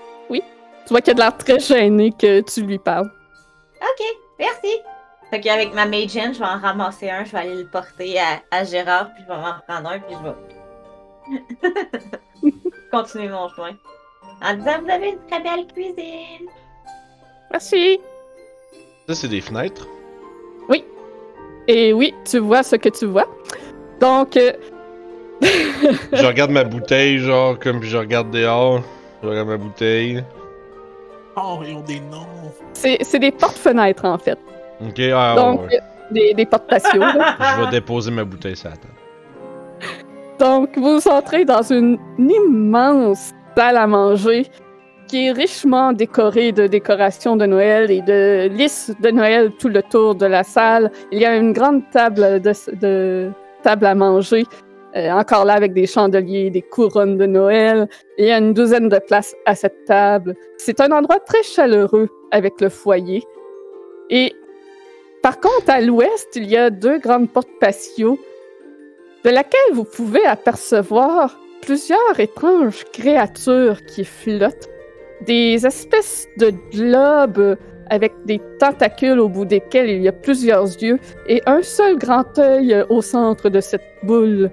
vois qu'il a de l'air très gêné que tu lui parles. Ok, merci. Fait qu'avec ma Mage Hand, je vais en ramasser un, je vais aller le porter à, à Gérard, puis je vais m'en prendre un, puis je vais continuer mon chemin. En disant, vous avez une très belle cuisine. Merci. Ça, c'est des fenêtres? Et oui, tu vois ce que tu vois. Donc, euh, je regarde ma bouteille, genre, comme puis je regarde dehors. Je regarde ma bouteille. Oh, ils ont des noms. c'est c'est des portes-fenêtres en fait. Ok, ah Donc, ouais. des, des portes patio. Je vais déposer ma bouteille sur la table. Donc, vous entrez dans une immense salle à manger qui est richement décorée de décorations de Noël et de lys de Noël tout le tour de la salle. Il y a une grande table de, de table à manger, euh, encore là avec des chandeliers, des couronnes de Noël. Il y a une douzaine de places à cette table. C'est un endroit très chaleureux avec le foyer. Et par contre, à l'ouest, il y a deux grandes portes patio de laquelle vous pouvez apercevoir plusieurs étranges créatures qui flottent, des espèces de globes avec des tentacules au bout desquels il y a plusieurs yeux et un seul grand œil au centre de cette boule.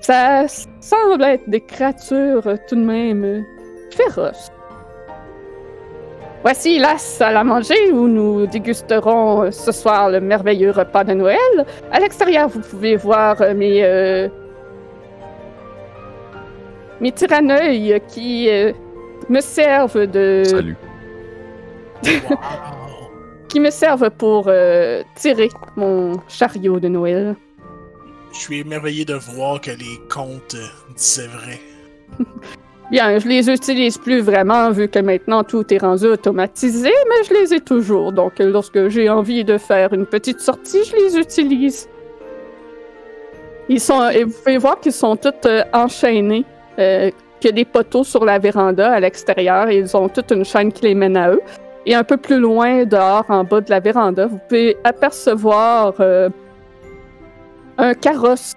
Ça semble être des créatures tout de même féroces. Voici la salle à manger où nous dégusterons euh, ce soir le merveilleux repas de Noël. À l'extérieur, vous pouvez voir euh, mes euh, mes tyranneuils qui euh, me servent de Salut. Qui me servent pour euh, tirer mon chariot de Noël. Je suis émerveillé de voir que les contes euh, disaient vrai. Bien, je les utilise plus vraiment vu que maintenant tout est rendu automatisé, mais je les ai toujours. Donc, lorsque j'ai envie de faire une petite sortie, je les utilise. Ils sont, et vous pouvez voir qu'ils sont tous euh, enchaînés, euh, qu'il y a des poteaux sur la véranda à l'extérieur et ils ont toute une chaîne qui les mène à eux. Et un peu plus loin, dehors, en bas de la véranda, vous pouvez apercevoir euh, un carrosse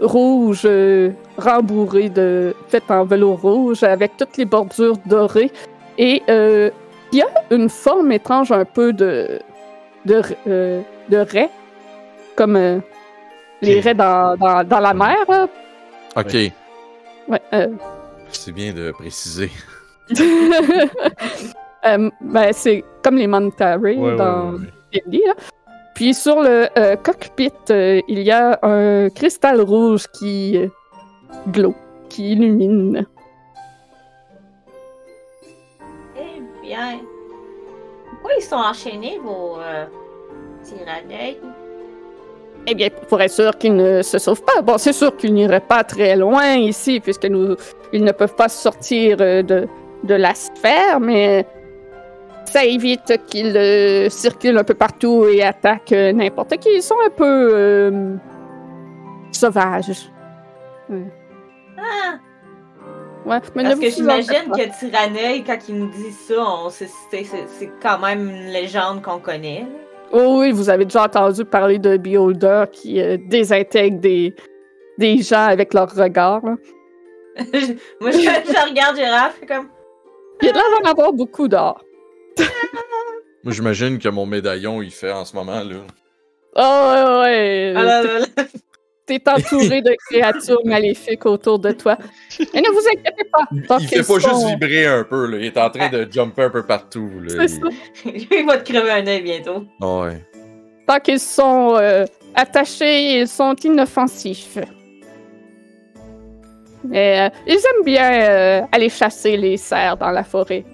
rouge euh, rembourré de fait en velours rouge avec toutes les bordures dorées et euh, Il y a une forme étrange un peu de de, euh, de raies, comme euh, les raies dans, dans, dans la mer. là. Ok, Ouais, euh, c'est bien de préciser. Euh, ben, c'est comme les manta Ouais, ouais, dans ouais, là. Puis sur le euh, cockpit, euh, il y a un cristal rouge qui euh, glow, qui illumine. Eh bien. Pourquoi ils sont enchaînés, vos euh, tyranneuils? Eh bien, pour être sûr qu'ils ne se sauvent pas. Bon, c'est sûr qu'ils n'iraient pas très loin ici, puisque nous, ils ne peuvent pas sortir de, de la sphère, mais ça évite qu'ils euh, circulent un peu partout et attaquent euh, n'importe qui. Ils sont un peu euh, sauvages. Ah! Ouais, mais Parce que j'imagine que Tyranneuil, quand il nous dit ça, c'est quand même une légende qu'on connaît. Oh oui, vous avez déjà entendu parler de Beholder qui désintègre des, des gens avec leur regard. là. Moi, je, je regarde suis comme. Il y a de l'air d'en avoir beaucoup d'or. Moi, j'imagine que mon médaillon, il fait en ce moment, là. Oh ouais, ouais. Ah là là là. T'es entouré de créatures maléfiques autour de toi. Mais ne vous inquiétez pas. tant il fait pas juste vibrer un peu, là. Il est en train de jumper un peu partout, là. C'est Il- ça. il va te crever un œil bientôt. Ah ouais. Tant qu'ils sont euh, attachés, ils sont inoffensifs. Mais euh, ils aiment bien euh, aller chasser les cerfs dans la forêt.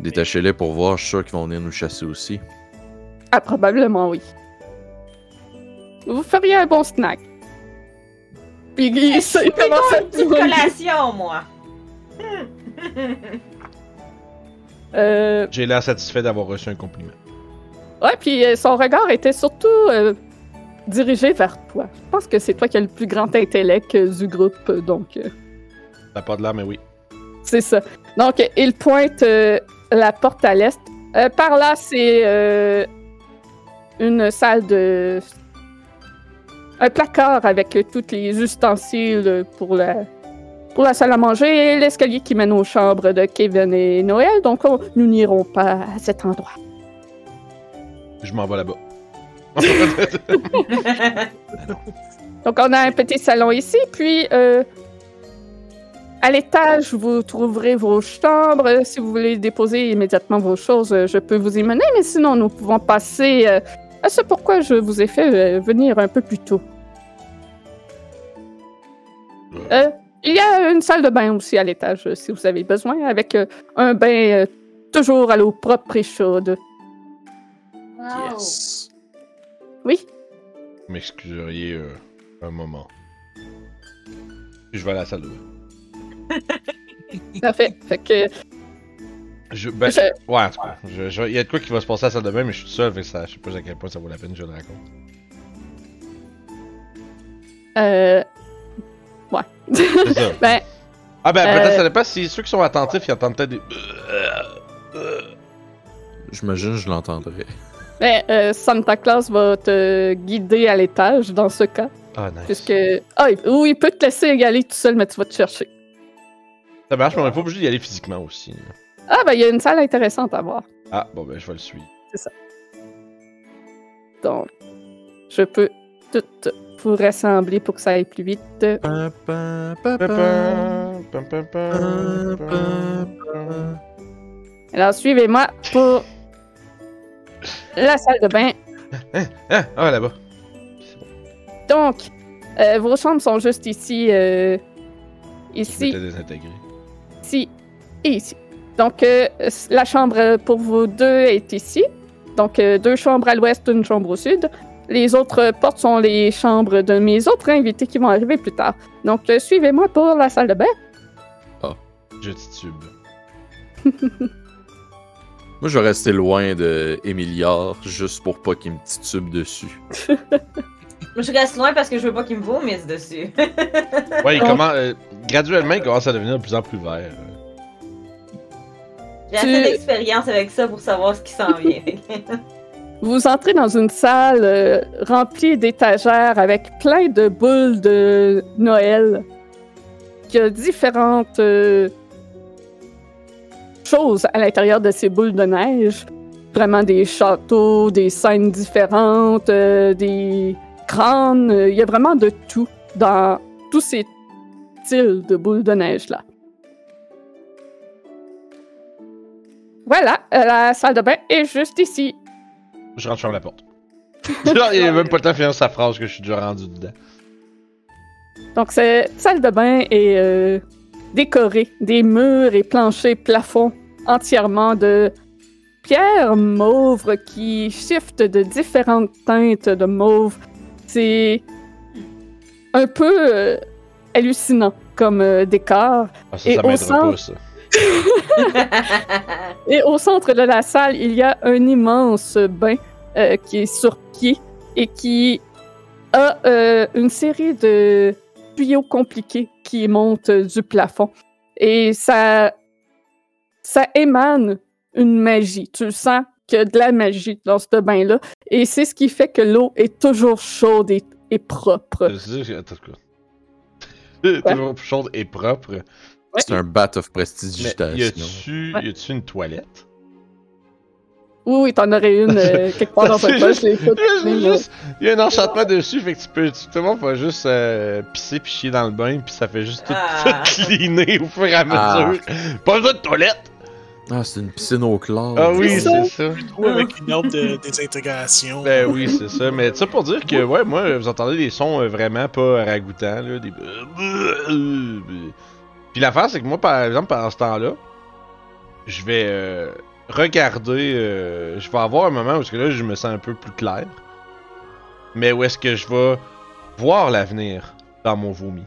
Détachez-les pour voir, je suis sûr qu'ils vont venir nous chasser aussi. Ah, probablement oui. Vous feriez un bon snack. Puis il, il Plutôt commence à une petite collation, moi. Euh, J'ai l'air satisfait d'avoir reçu un compliment. Ouais, puis euh, son regard était surtout euh, dirigé vers toi. Je pense que c'est toi qui as le plus grand intellect euh, du groupe, donc euh, Ça n'a pas de l'air, mais oui. c'est ça. Donc, il pointe euh, la porte à l'est. Euh, par là, c'est euh, une salle de... Un placard avec euh, tous les ustensiles pour la, pour la salle à manger et l'escalier qui mène aux chambres de Kevin et Noël. Donc, on- nous n'irons pas à cet endroit. Je m'en vais là-bas. Donc, on a un petit salon ici, puis euh, à l'étage, vous trouverez vos chambres. Si vous voulez déposer immédiatement vos choses, je peux vous y mener, mais sinon, nous pouvons passer euh, à ce pourquoi je vous ai fait euh, venir un peu plus tôt. Euh, il y a une salle de bain aussi à l'étage, si vous avez besoin, avec un bain toujours à l'eau propre et chaude. Wow. Yes. Oui, m'excuseriez euh, un moment. Je vais à la salle de bain. Parfait. Fait que Je, ben, Je- Ouais, en tout cas. Il y a de quoi qui va se passer à la salle de bain, mais je suis tout seul, fait que ça, je sais pas à quel point ça vaut la peine que je le raconte. euh, C'est ça. ben, Ah ben, Euh, peut-être ça dépend si ceux qui sont attentifs, ils entendent peut-être des. J'imagine que je l'entendrai. Ben, euh, Santa Claus va te guider à l'étage dans ce cas, Ah, nice. puisque ah, il- ou il peut te laisser y aller tout seul, mais tu vas te chercher. Ça marche, mais on est pas obligé d'y aller physiquement aussi. Ah ben il y a une salle intéressante à voir, Ah, bon ben, je vais le suivre. donc je peux tout vous rassembler pour que ça aille plus vite. Alors suivez-moi pour la salle de bain. Ah, ah, là-bas. Donc euh, vos chambres sont juste ici, euh, ici. Ici et ici. Donc, euh, la chambre pour vous deux est ici. Donc, euh, deux chambres à l'ouest, une chambre au sud. Les autres portes sont les chambres de mes autres invités qui vont arriver plus tard. Donc, euh, suivez-moi pour la salle de bain. Je titube. Moi, je vais rester loin de Emiliard juste pour pas qu'il me titube dessus. Moi, je reste loin parce que je veux pas qu'il me vomisse dessus. Ouais, il commence, euh, graduellement, il commence à devenir de plus en plus vert. J'ai Tu- assez d'expérience avec ça pour savoir ce qui s'en vient. Vous entrez dans une salle euh, remplie d'étagères avec plein de boules de Noël qui a différentes euh, choses à l'intérieur de ces boules de neige. Vraiment des châteaux, des scènes différentes, euh, des euh, Il y a vraiment de tout dans tous ces styles de boules de neige-là. Voilà, euh, la salle de bain est juste ici. Je rentre sur la porte. Genre, il a même pas le temps de finir sa phrase que je suis déjà rendu dedans. Donc, cette salle de bain est euh, décorée, des murs et planchers plafonds entièrement de pierre mauve qui shiftent de différentes teintes de mauve. C'est un peu euh, hallucinant comme euh, décor. Ah, ça, Et ça au centre- pas, ça. Et au centre de la salle, il y a un immense bain euh, qui est sur pied et qui a euh, une série de tuyaux compliqués qui montent du plafond. Et ça, ça émane une magie. Tu sens de la magie dans ce bain-là. Et c'est ce qui fait que l'eau est toujours chaude et, et propre. Toujours chaude et propre. C'est un bat of Mais y prestidigitation. a-tu Ouais. y a-tu une toilette? Oui, oui, t'en aurais une euh, quelque part dans un poche. Il y a un enchantement dessus, fait que tu peux, tu- tout le monde va juste euh, pisser puis chier dans le bain, puis ça fait juste tout, Ah. tout cleaner au fur et à Ah. mesure. Pas besoin de toilette! Ah, c'est une piscine au chlore. Ah oui, c'est ça. Ou avec une ordre de désintégration. Ben oui, c'est ça. Mais ça pour dire que, ouais, moi, vous entendez des sons euh, vraiment pas ragoûtants, là. Des... Puis l'affaire, c'est que moi, par exemple, pendant ce temps-là, je vais euh, regarder. euh, je vais avoir un moment où que là, je me sens un peu plus clair. Mais où est-ce que je vais voir l'avenir dans mon vomi.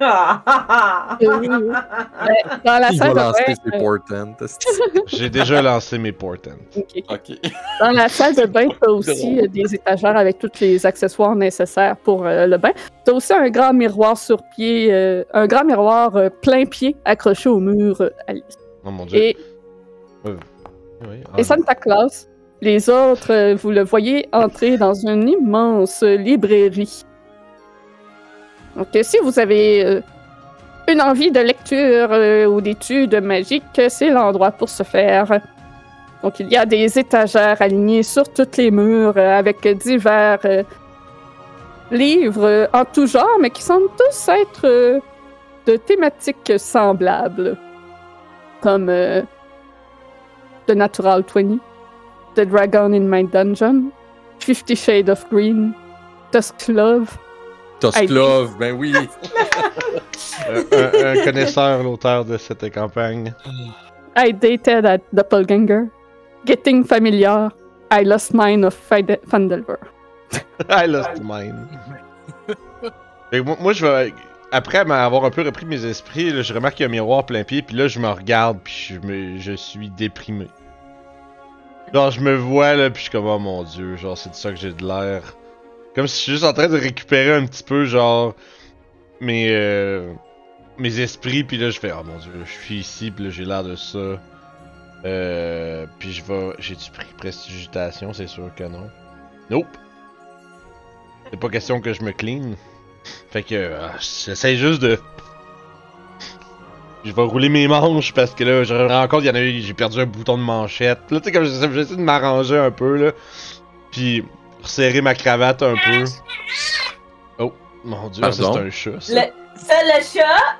Oui, oui. Ben, dans la Il salle de lancer bain, ses euh, portents. esti. J'ai déjà lancé mes portents. Dans la salle de bain, t'as aussi euh, des étagères avec tous les accessoires nécessaires pour euh, le bain. T'as aussi un grand miroir sur pied, euh, un grand miroir euh, plein pied accroché au mur. euh, à Oh mon dieu. et, Oui. Ah, et Santa Claus, les autres, euh, vous le voyez entrer dans une immense librairie. Donc, si vous avez euh, une envie de lecture euh, ou d'études magiques, c'est l'endroit pour se faire. Donc, il y a des étagères alignées sur tous les murs euh, avec divers livres en tout genre, mais qui semblent tous être de thématiques semblables, comme The Natural 20, The Dragon in My Dungeon, Fifty Shades of Green, Dusk Love. Tosklov, ben oui. un, un- un connaisseur, l'auteur de cette campagne. I dated at Doppelganger, Getting Familiar, I Lost Mine of Fandelver. I lost mine. Moi, moi, je vais. Après avoir un peu repris mes esprits, là, je remarque qu'il y a un miroir plein pied, puis là, je me regarde, puis je, me, je suis déprimé. Genre, je me vois, là, puis je suis comme, oh mon dieu, genre, c'est de ça que j'ai de l'air. Comme si je suis juste en train de récupérer un petit peu, genre, mes, euh, mes esprits, puis là, je fais, oh mon dieu, je suis ici, puis là, j'ai l'air de ça. Euh, puis je vais. J'ai-tu pris prestigitation? C'est sûr que non. Nope. C'est pas question que je me clean. Fait que ah, j'essaie juste de. Je vais rouler mes manches parce que là, je me rends compte, y en a eu, j'ai perdu un bouton de manchette. Là, tu sais, comme j'essaie de m'arranger un peu, là. Puis, resserrer ma cravate un peu. Oh, mon dieu, c'est un chat, ça. Le, ça, le chat,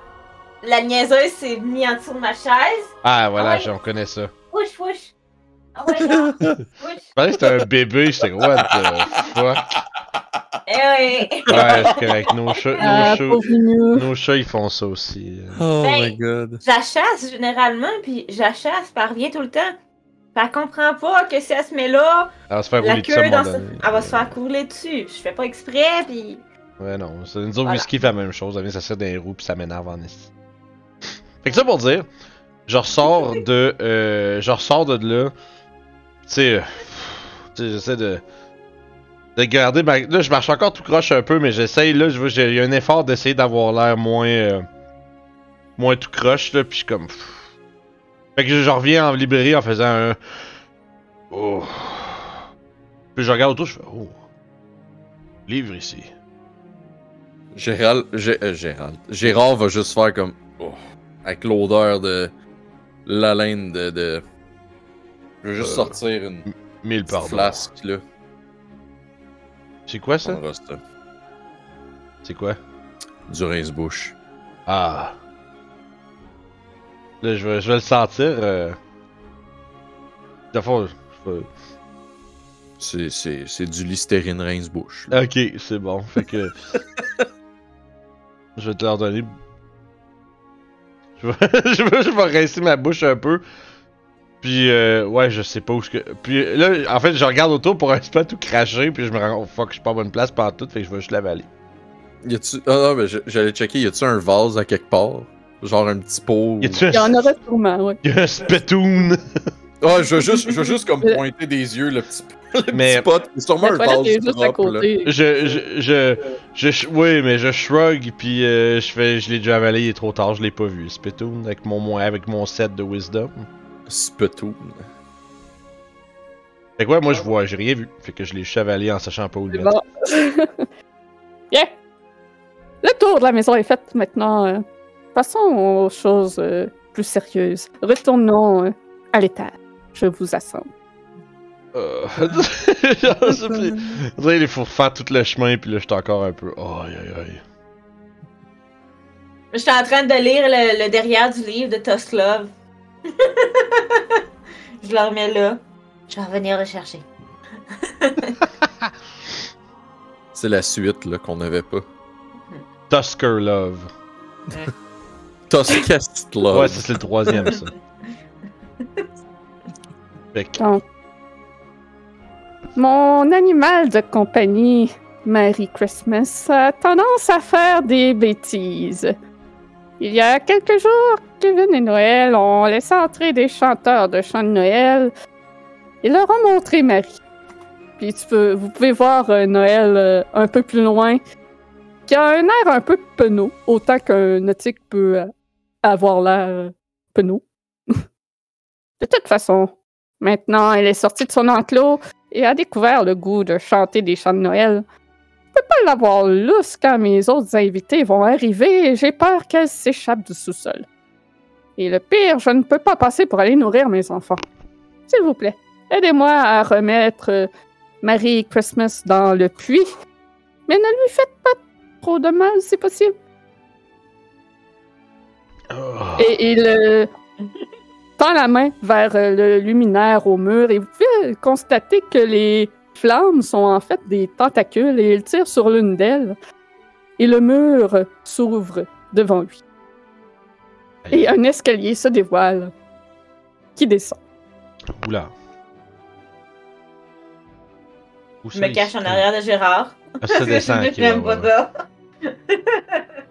la niaiseuse s'est mis en dessous de ma chaise. Ah, voilà, Ah ouais. j'en connais ça. Push. Ah. Push. Je pensais que c'était un bébé, j'étais what the fuck? Eh oui. Ouais, c'est correct. Nos chats, Ah, nos, chats, pauvre minou. nos chats, ils font ça aussi. Oh Ben, my god. Je la chasse généralement, puis je la chasse, puis elle revient tout le temps. Elle comprend pas que si elle se met là, Elle va se faire la rouler dessus dans sa... Elle va se faire couler dessus. Je fais pas exprès, puis... Ouais, non. C'est une autre Voilà. whisky fait la même chose. Elle vient s'asseoir dans les roues puis ça m'énerve en esti. Fait que ça pour dire, je ressors de. Euh, je ressors de là. Tu sais. euh, Tu sais, j'essaie de. De garder ma. Là, je marche encore tout croche un peu, mais j'essaye. Là, j'ai il y a un effort d'essayer d'avoir l'air moins. euh, moins tout croche, là. Puis je suis comme. pff. Fait que je, je reviens en librairie en faisant un. Oh. Puis je regarde autour, je fais. Oh. Livre ici. Gérald, Gé- euh, Gérald. Gérard va juste faire comme. oh, avec l'odeur de. la laine de. de... Je vais juste Euh, sortir une Mille pardon. flasque là. C'est quoi ça? C'est quoi? du rince-bouche. Ah. Là, je vais, je vais le sentir. Euh... De fond, je vais- C'est, c'est, c'est du Listerine rince-bouche. là. Ok, c'est bon. Fait que. je vais te leur donner. Je vais, je vais, je vais rincer ma bouche un peu. Puis, euh, ouais, je sais pas où je. Puis là, en fait, je regarde autour pour un peu tout cracher. Puis je me rends compte, fuck, je suis pas à bonne place pendant tout. Fait que je vais juste l'avaler. Y a-tu. Ah non, mais j'allais checker, y a-tu un vase à quelque part? Genre un petit pot. Il y en un, aurait sûrement, ouais. y a un spittoon? Ah, je veux juste, je veux juste comme pointer des yeux le petit, le Mais- petit pot. C'est sûrement un vase juste à là. Je, je, je, je, je- oui, mais je shrug, puis euh, je fais, je l'ai déjà avalé, il est trop tard, je l'ai pas vu. Spittoon avec mon, mon- avec mon set de wisdom. Spittoon. Fait que ouais, moi je vois, j'ai rien vu. Fait que je l'ai juste avalé en sachant pas où le mettre. bon. yeah. Le tour de la maison est fait maintenant. euh, passons aux choses euh, plus sérieuses. Retournons euh, à l'étage. Je vous assemble. Euh... je qu'il faut faire tout le chemin, puis là j'étais encore un peu. Oh, aïe aïe aïe. Je suis en train de lire le, le derrière du livre de Toslov. je le remets là. Je vais revenir le chercher. C'est la suite là qu'on avait pas. Tusker Love. Toscast Love. Ouais, ça c'est le troisième ça. Fait que. Donc, mon animal de compagnie, Mary Christmas, a tendance à faire des bêtises. Il y a quelques jours, Kevin et Noël ont laissé entrer des chanteurs de chants de Noël et leur ont montré Marie. Puis tu peux, vous pouvez voir euh, Noël euh, un peu plus loin, qui a un air un peu penaud, autant qu'un nautique peut euh, avoir l'air euh, penaud. de toute façon, Maintenant, elle est sortie de son enclos et a découvert le goût de chanter des chants de Noël. Je peux pas l'avoir lousse quand mes autres invités vont arriver et j'ai peur qu'elle s'échappe du sous-sol. Et le pire, je ne peux pas passer pour aller nourrir mes enfants. S'il vous plaît, aidez-moi à remettre euh, Marie Christmas dans le puits, mais ne lui faites pas trop de mal si possible. Oh. Et il euh, tend la main vers euh, le luminaire au mur et vous pouvez constater que les flammes sont en fait des tentacules et il tire sur l'une d'elles. Et le mur s'ouvre devant lui. Et un escalier se dévoile qui descend. Oula. Où Je me cache en arrière de Gérard. Ah, ça descend. J'aime ouais, pas ça.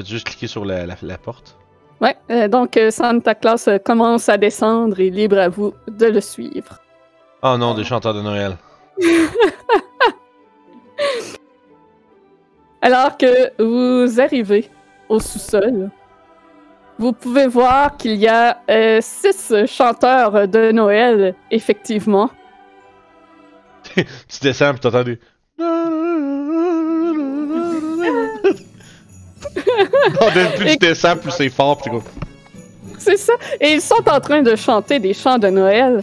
Peux-tu juste cliquer sur la, la, la porte? Ouais, euh, donc euh, Santa Claus euh, commence à descendre et libre à vous de le suivre. Oh non, des chanteurs de Noël. Alors que vous arrivez au sous-sol, vous pouvez voir qu'il y a euh, six chanteurs de Noël, effectivement. Tu descends pis t'entends des. plus tu descends, plus c'est fort comme. C'est ça. Et ils sont en train de chanter des chants de Noël.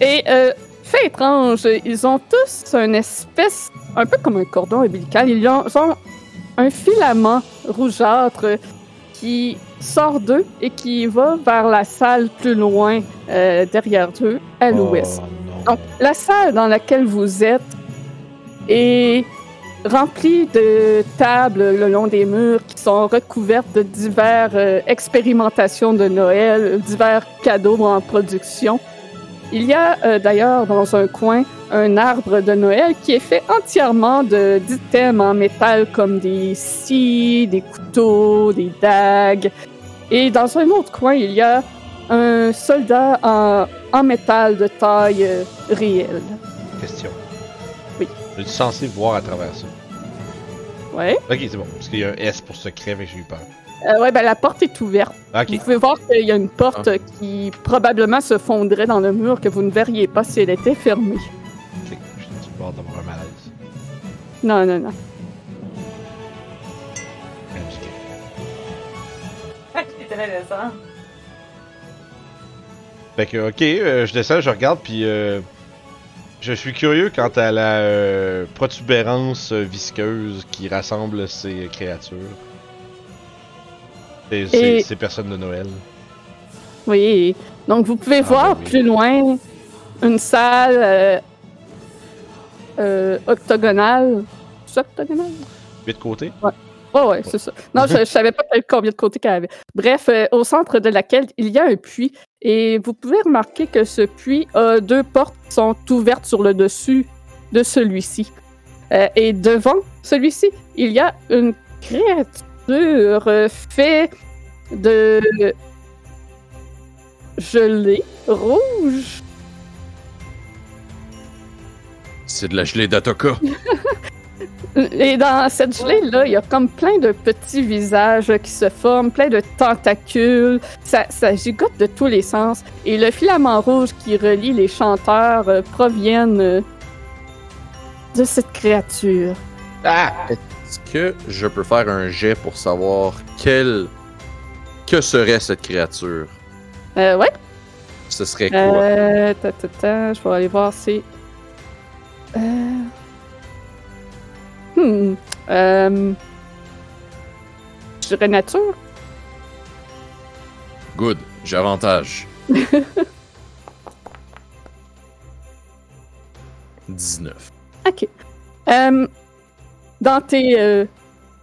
Et, euh, fait étrange, ils ont tous une espèce, un peu comme un cordon ombilical, ils ont, un filament rougeâtre qui sort d'eux et qui va vers la salle plus loin, euh, derrière eux, à l'ouest. Oh. Donc, la salle dans laquelle vous êtes est remplie de tables le long des murs qui sont recouvertes de diverses euh, expérimentations de Noël, divers cadeaux en production. Il y a euh, d'ailleurs dans un coin un arbre de Noël qui est fait entièrement d'items en métal comme des scies, des couteaux, des dagues. Et dans un autre coin, il y a un soldat en, en métal de taille euh, réelle. Question. Je suis censé voir à travers ça. Ouais. Ok, c'est bon. Parce qu'il y a un S pour secret, mais j'ai eu peur. Euh, ouais, ben la porte est ouverte. Ok. Vous pouvez voir qu'il y a une porte qui probablement se fondrait dans le mur que vous ne verriez pas si elle était fermée. Ok, Je suis bord d'avoir un malaise. Non, non, non. Fait que, ok, euh, je descends, je regarde, puis euh, je suis curieux quant à la euh, protubérance visqueuse qui rassemble ces créatures. Et- ces personnes de Noël. Oui. Donc, vous pouvez Ah, voir ben oui. plus loin une salle euh, euh, octogonale. C'est octogonale? Huit côtés? Ouais, ouais, c'est ça. Non, je, je savais pas combien de côtés qu'elle avait. Bref, euh, au centre de laquelle il y a un puits. Et vous pouvez remarquer que ce puits a deux portes qui sont ouvertes sur le dessus de celui-ci. Euh, et devant celui-ci, il y a une créature faite de gelée rouge. C'est de la gelée d'Atoka. Et dans cette gelée-là, il y a comme plein de petits visages qui se forment, plein de tentacules. Ça, ça gigote de tous les sens. Et le filament rouge qui relie les chanteurs euh, proviennent euh, de cette créature. Ah! Est-ce que je peux faire un jet pour savoir quel. Que serait cette créature? Euh, ouais. Ce serait quoi? Euh, ta, ta, ta, je vais aller voir, c'est. Euh... Hmm. Euh... Je dirais nature. Good, j'ai avantage. 19. OK. Euh, dans tes euh,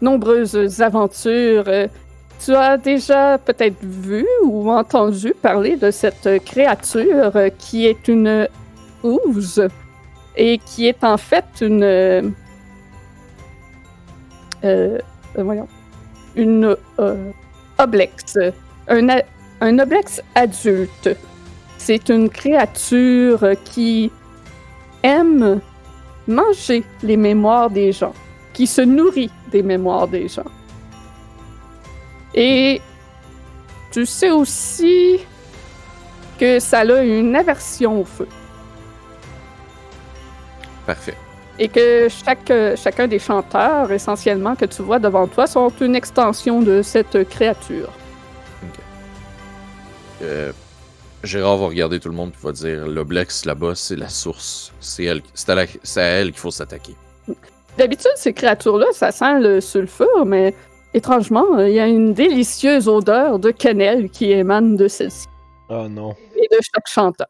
nombreuses aventures, euh, tu as déjà peut-être vu ou entendu parler de cette créature euh, qui est une ouze et qui est en fait une. Euh, euh, voyons. Une euh, oblex. Un, un oblex adulte. C'est une créature qui aime manger les mémoires des gens, qui se nourrit des mémoires des gens. Et tu sais aussi que ça a une aversion au feu Parfait. Et que chaque, chacun des chanteurs, essentiellement, que tu vois devant toi, sont une extension de cette créature. Euh, Gérard va regarder tout le monde et va dire l'Oblex là-bas, c'est la source. C'est elle, c'est à, la- c'est à elle qu'il faut s'attaquer. D'habitude, ces créatures-là, ça sent le sulfure, mais étrangement, il y a une délicieuse odeur de cannelle qui émane de celle-ci Oh non. et de chaque chanteur.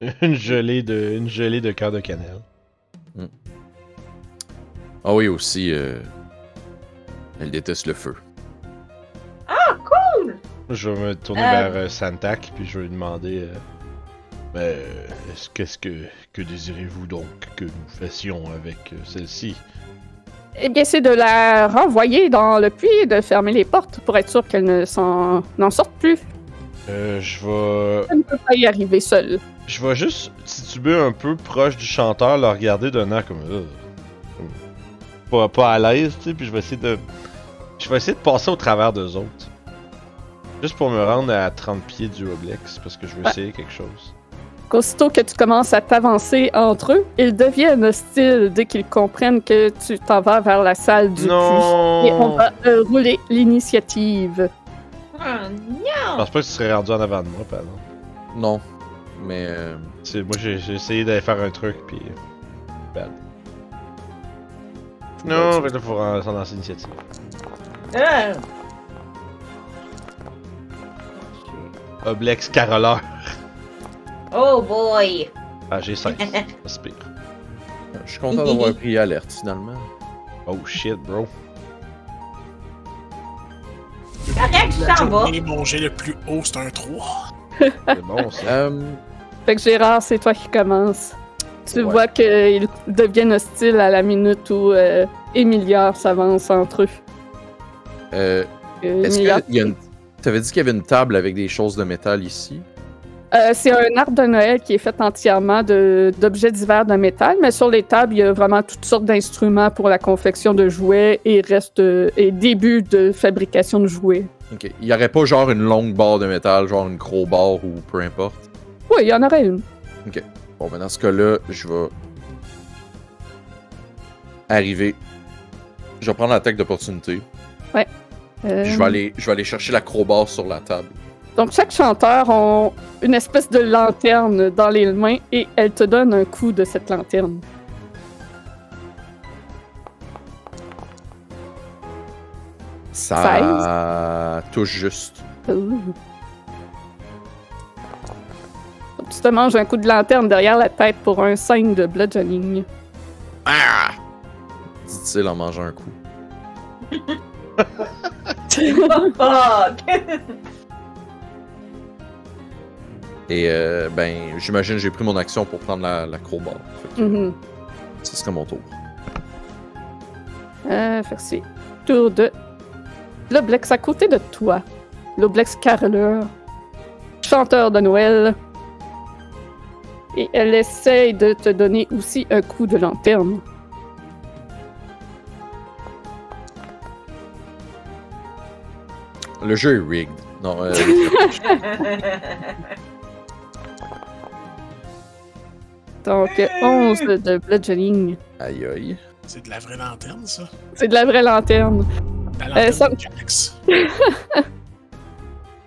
Une gelée de, une gelée de cœur de cannelle. Ah oui, aussi, euh, elle déteste le feu. Je vais me tourner Euh. vers euh, Santac, puis je vais lui demander ben, est-ce- qu'est-ce que, que désirez-vous donc que nous fassions avec euh, celle-ci? Eh bien, c'est de la renvoyer dans le puits et de fermer les portes pour être sûr qu'elle ne s'en n'en sorte plus. euh, Je vais. Elle ne peut pas y arriver seule. Je vais juste tituber un peu proche du chanteur, le regarder d'un air comme. euh, comme pas, pas à l'aise, tu sais, puis je vais essayer de. Je vais essayer de passer au travers d'eux autres. Juste pour me rendre à 30 pieds du Oblex, parce que je veux Ouais. essayer quelque chose. Qu'aussitôt que tu commences à t'avancer entre eux, ils deviennent hostiles dès qu'ils comprennent que tu t'en vas vers la salle du puits. Et on Non! va euh, rouler l'initiative. Oh Je non! pense pas que tu serais rendu en avant de moi, pardon. Non, mais euh, Moi, j'ai j'ai essayé d'aller faire un truc, puis. Bad. Non, que là, faut s'en lancer l'initiative. Ah! Oblex caroleur. Oh boy! Ah, j'ai 16. C'est pire. je suis content d'avoir pris alerte finalement. Oh shit, bro. Correct, je t'en jet le plus haut, c'est un 3. C'est bon, ça. Euh, Fait que Gérard, c'est toi qui commence. Tu Ouais. vois qu'ils deviennent hostiles à la minute où euh, Emilia s'avance entre eux. euh, Euh, Est-ce y a une... T'avais dit qu'il y avait une table avec des choses de métal ici? Euh, c'est un arbre de Noël qui est fait entièrement d'objets divers de métal, mais sur les tables, il y a vraiment toutes sortes d'instruments pour la confection de jouets et reste euh, et début de fabrication de jouets. Ok. Il y aurait pas genre une longue barre de métal, genre une gros barre ou peu importe? Oui, il y en aurait une. Bon, ben dans ce cas-là, je vais arriver. Je vais prendre l'attaque d'opportunité. Ouais. Euh, Je vais aller, je vais aller chercher sur la table. Donc, chaque chanteur a une espèce de lanterne dans les mains et elle te donne un coup de cette lanterne. Ça touche juste. Ouh. Tu te manges un coup de lanterne derrière la tête pour un signe de bludgeoning. Ah! Dit-il en mangeant un coup. Fuck! Et euh, ben, j'imagine que j'ai pris mon action pour prendre la, la crowbar. Mhm. Ce serait mon tour. Euh, fait c'est tour de l'Oblex à côté de toi. L'Oblex caroleur, chanteur de Noël. Et elle essaye de te donner aussi un coup de lanterne. Le jeu est rigged. Non, euh, Donc 11 de bludgeoning. aïe aïe. C'est de la vraie lanterne, ça? C'est de la vraie lanterne. La lanterne ça- de Jax.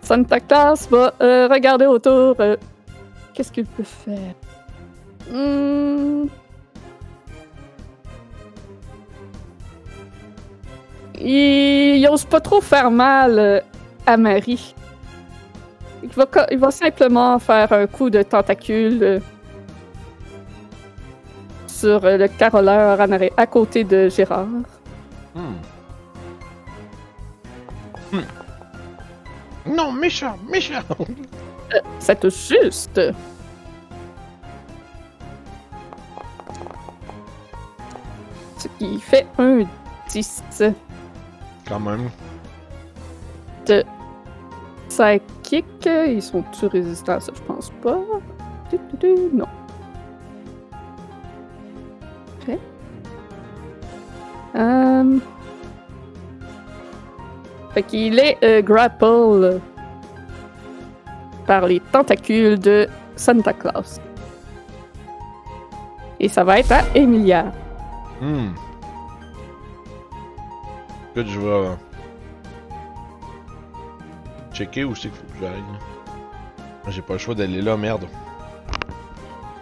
Santa Claus va euh, regarder autour. euh, Qu'est-ce qu'il peut faire? Hmm. Il... il ose pas trop faire mal euh, à Marie. Il va, co- il va simplement faire un coup de tentacule euh, sur euh, le caroleur en arrêt, à côté de Gérard. Hmm. Hmm. Non, méchant, méchant! Ça touche juste. Ce qui fait un 10 Quand même. de psychic. Ils sont-tu résistants à ça? Je pense pas. Non. Ok. Euh... Fait qu'il est euh, grapple par les tentacules de Santa Claus. Et ça va être à Emilia. Hmm. Écoute, je vais. euh, Checker où c'est qu'il faut que j'aille. J'ai pas le choix d'aller là, merde.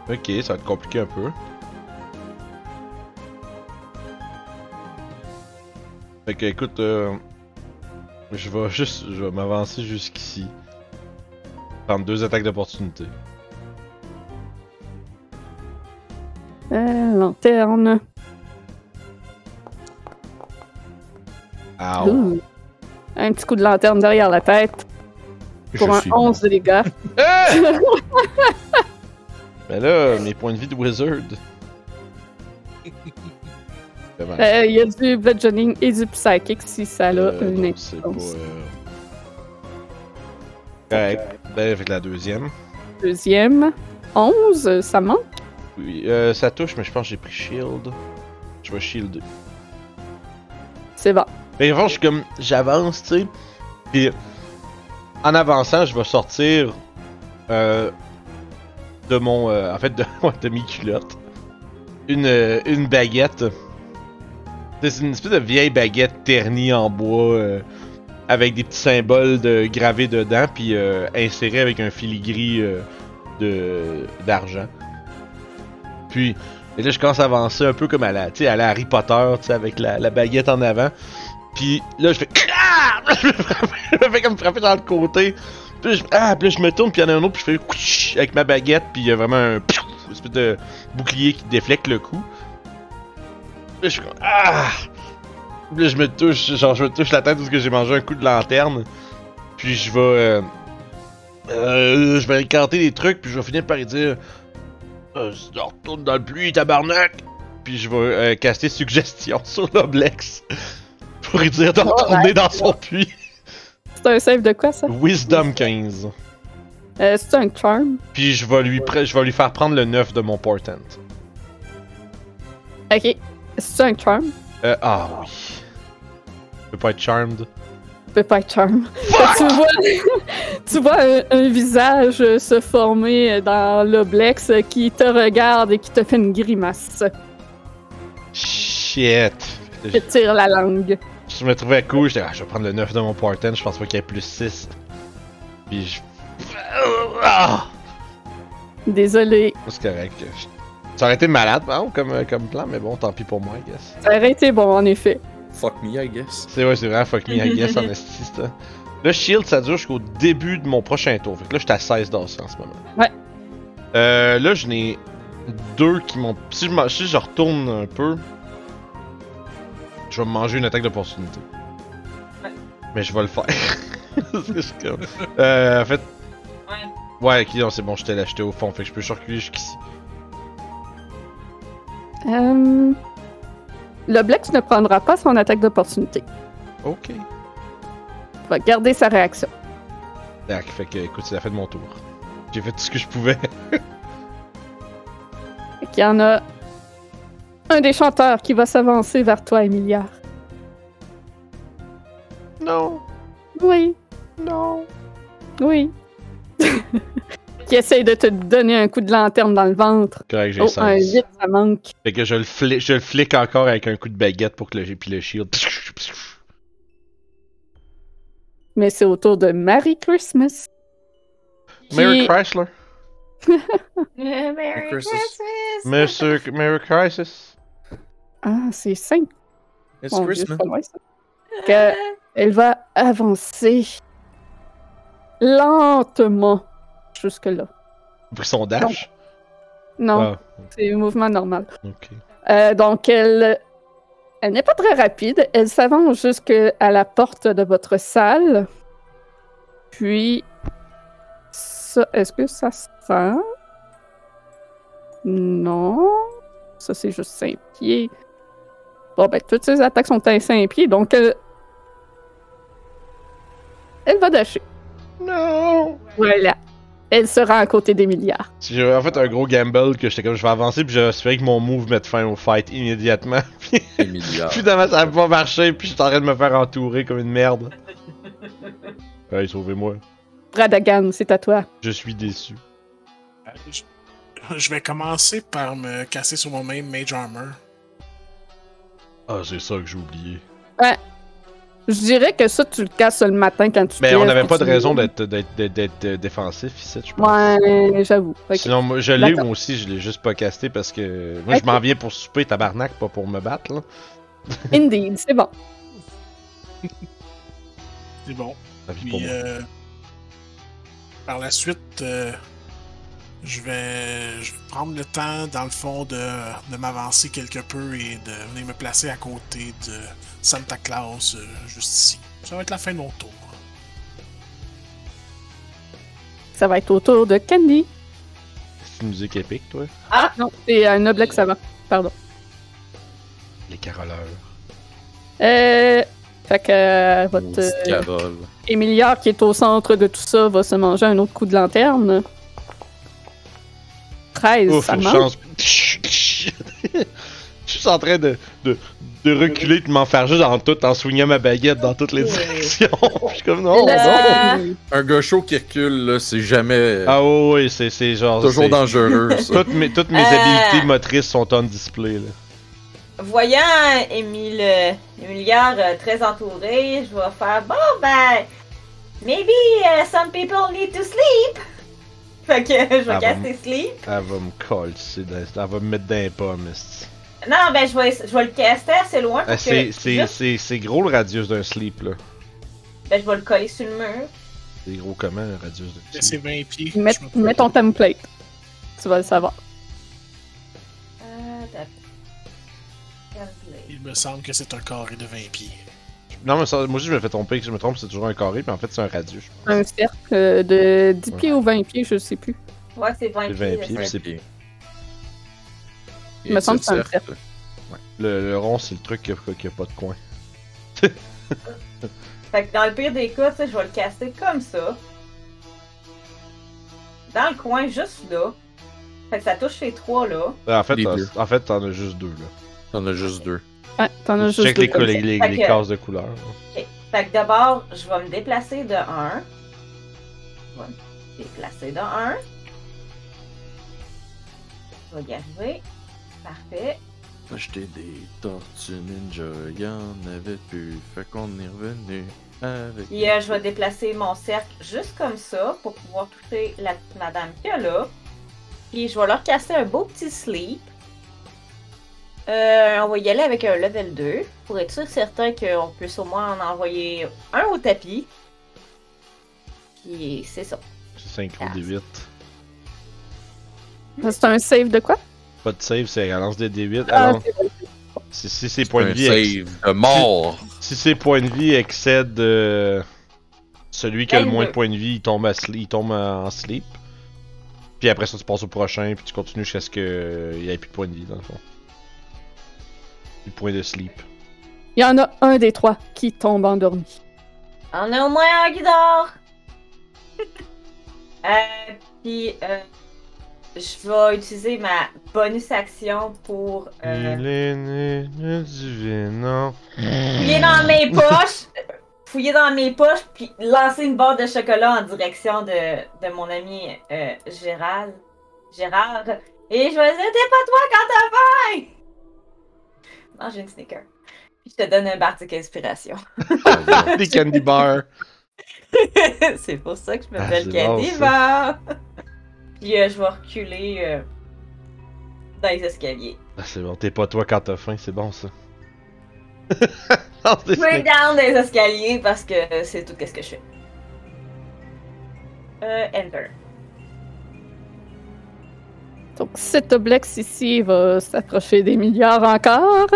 Ok, ça va être compliqué un peu. Fait que, écoute, euh, je vais juste. Je vais m'avancer jusqu'ici. Prendre deux attaques d'opportunité. Euh, lanterne. Ouh. Un petit coup de lanterne derrière la tête pour Je un suis 11 de dégâts. Mais là, mes points de vie de wizard. Dommage. Euh, Il y a du bludgeoning et du psychic si ça a Euh, une non, c'est pas. Euh... Correct. Ben, avec la deuxième. Deuxième. 11, ça manque? Oui, euh, ça touche, mais je pense que j'ai pris shield. Je vais shielder. C'est bon. Mais avant, je suis comme. J'avance, tu sais. Puis, en avançant, je vais sortir. Euh, de mon. euh, en fait, de, de mes culottes. Une, euh, une baguette. C'est une espèce de vieille baguette ternie en bois. avec des petits symboles de, gravés dedans. Puis, insérés avec un filigree de d'argent. Puis, et là, je commence à avancer un peu comme à la, à la Harry Potter, avec la, la baguette en avant. Puis là, je fais. Ah! je fais comme frapper dans le côté. Puis je, ah, puis là, je me tourne, puis il y en a un autre, puis je fais. avec ma baguette, puis il y a vraiment un. une espèce de bouclier qui déflecte le coup. Puis je suis comme. Ah! Puis là, je me touche, genre, je me touche la tête parce que j'ai mangé un coup de lanterne. Puis je vais. euh, euh, je vais incanter des trucs, puis je vais finir par y dire. Euh, retourne dans le pluie, tabarnak! Puis je vais euh, caster suggestion sur l'Oblex. Pour lui dire de retourner dans son puits. C'est un save de quoi ça? Wisdom 15. Euh, c'est un charm? Puis je vais lui pre- je vais lui faire prendre le 9 de mon portent. Ok. C'est un charm? Euh, ah oui. Je peux pas être charmed. peut pas être charm. tu vois, tu vois un, un visage se former dans l'oblex qui te regarde et qui te fait une grimace. Shit. Qui tire la langue. Je me trouvais cool, j'étais, ah, je vais prendre le 9 de mon portent, je pense pas qu'il y ait plus 6. Puis je. Ah! Désolé. C'est correct. Ça aurait été malade, hein, comme, comme plan, mais bon, tant pis pour moi, I guess. Ça aurait été bon, en effet. Fuck me, I guess. C'est ouais, c'est vraiment fuck me, I guess, en esti, ça. Le shield, ça dure jusqu'au début de mon prochain tour. Fait que là, j'étais à 16 d'os en ce moment. Ouais. Euh, là, je n'ai deux qui m'ont. Si je, m'en- si je retourne un peu, je vais me manger une attaque d'opportunité. Ouais. Mais je vais le faire. C'est juste comme- euh, en fait, Ouais. ouais, ok, non, c'est bon, j'étais là, j'étais au fond, fait que je peux juste reculer jusqu'ici. Euh... Le Blex ne prendra pas son attaque d'opportunité. Ok. Il va garder sa réaction. Tac, fait que, écoute, c'est la fin de mon tour. J'ai fait tout ce que je pouvais. Fait qu'il y en a un des chanteurs qui va s'avancer vers toi, Emilia. Non, Oui, non. oui. qui essaye de te donner un coup de lanterne dans le ventre. Correct, j'ai Oh, 16. un 8, ça manque. Fait que je le, flic, je le flic encore avec un coup de baguette pour que le, puis le shield. Mais c'est au tour de Merry Christmas. qui- Merry Chrysler. Merry Christmas. Christmas! Monsieur Merry Crisis. Ah, c'est simple. It's Christmas. loin. Que- Elle va avancer lentement jusque-là. Son dash? Non, Ah, c'est un mouvement normal. ok. Euh, donc, elle, elle n'est pas très rapide. Elle s'avance jusqu'à la porte de votre salle. Puis, ça, est-ce que ça se sent? Non. Ça, c'est juste 5 pieds. Bon, ben, toutes ces attaques sont à 5 pieds, donc euh, elle va dasher. Non! Voilà. Elle sera à côté d'Emilia. J'ai en fait un gros gamble que j'étais comme je vais avancer puis espéré que mon move mette fin au fight immédiatement. Puis finalement ça a pas marché puis j'étais en train de me faire entourer comme une merde. Hey, sauvez-moi. Bradagan, c'est à toi. Je suis déçu. Euh, Je, je vais commencer par me casser sur mon même Mage Armor. Ah, c'est ça que j'ai oublié. Je dirais que ça, tu le casses le matin quand tu Mais on n'avait pas de raison d'être euh, défensif ici, je pense. Ouais, j'avoue. Sinon, moi, je l'ai moi aussi, je l'ai juste pas casté parce que moi je m'en viens pour souper tabarnak, pas pour me battre là. Indeed, c'est bon. C'est bon. Puis, euh, par la suite, euh, je, vais, je vais prendre le temps, dans le fond, de, de m'avancer quelque peu et de venir me placer à côté de Santa Claus, euh, juste ici. Ça va être la fin de mon tour. Ça va être au tour de Candy. C'est une musique épique, toi? Ah non, c'est un oblex avant. Pardon. Les caroleurs. Euh. Fait que euh, votre euh, qui est au centre de tout ça, va se manger un autre coup de lanterne. 13, Ouf, ça une manque. chance. Je suis en train de, de, de reculer, de m'en faire juste dans tout, en swingant ma baguette dans toutes les directions. Je suis comme non, non. Un gars chaud qui recule, là, c'est jamais Ah oui, oui, c'est, c'est genre. toujours c'est- dangereux, ça. Toutes mes, toutes mes Euh. habiletés motrices sont on display là. Voyant Émile, euh, très entourée, je vais faire bon ben, maybe uh, some people need to sleep. Fait que je vais caster sleep. Elle va me coller, elle va me mettre dans les pommes, esti. Non, ben je vais, je vais le caster assez loin pour Ah, que c'est, c'est, juste- c'est, c'est gros le radius d'un sleep là. ben, je vais le coller sur le mur. C'est gros comment le radius d'un C'est sleep? 20 pieds. Mets, mets ton template. Tu vas le savoir. Euh. Il me semble que c'est un carré de 20 pieds. Non, mais ça, moi aussi je me fais tromper, que je me trompe, c'est toujours un carré, mais en fait c'est un radius. Un cercle de 10 pieds ou 20 pieds, je sais plus. Ouais, c'est 20 C'est pieds. 20 pieds. ça. puis c'est- pieds. Il me semble que c'est un cercle. Le, le rond, c'est le truc qui a, qui a pas de coin. Fait que dans le pire des cas, je vais le caster comme ça. Dans le coin, juste là. Fait que ça touche ces trois là. En fait, en fait, t'en as juste deux là. T'en as juste deux. Ouais, t'en as juste check les, les, les, Fait les que- cases de couleur. là. Ok. Fait que d'abord, je vais me déplacer de 1. Je vais me déplacer de 1. Je vais y arriver. Parfait. Acheter des tortues ninja, y'en avait plus, fait qu'on est revenu avec. Puis euh, je vais déplacer mon cercle juste comme ça pour pouvoir toucher la petite madame qu'il y a là. Puis je vais leur casser un beau petit sleep. Euh, on va y aller avec un level 2 pour être sûr certain qu'on puisse au moins en envoyer un au tapis. Puis c'est ça. C'est synchro Ah. des 8. C'est un save de quoi? Pas de save, c'est la lance des D8. Ah, Alors, si, si ses points de vie ex- save de mort. si ses points de vie excèdent euh, celui qui a le moins de 22. points de vie, il tombe, à sli- il tombe en sleep. Puis après ça, tu passes au prochain, puis tu continues jusqu'à ce qu'il n'y ait plus de points de vie, dans le fond. Plus de sleep. Il y en a un des trois qui tombe endormi. On a au moins un qui dort. euh, puis euh, je vais utiliser ma bonus action pour euh, Il est né de divin, fouiller dans mes poches, fouiller dans mes poches, puis lancer une barre de chocolat en direction de, de mon ami euh, Gérald. Gérard. Et je vais dire, t'es pas toi quand t'as faim! Non, j'ai une sneaker. Puis je te donne un bardic inspiration. Des candy bars. c'est pour ça que je Ah, m'appelle bon, Candy. Bar. Puis euh, je vais reculer euh, dans les escaliers. Ah, c'est bon, t'es pas toi quand t'as faim, c'est bon ça. Non, c'est- Je vais down dans les escaliers parce que c'est tout ce que je fais. Euh, enter. Donc cet oblex ici va s'approcher des milliards encore.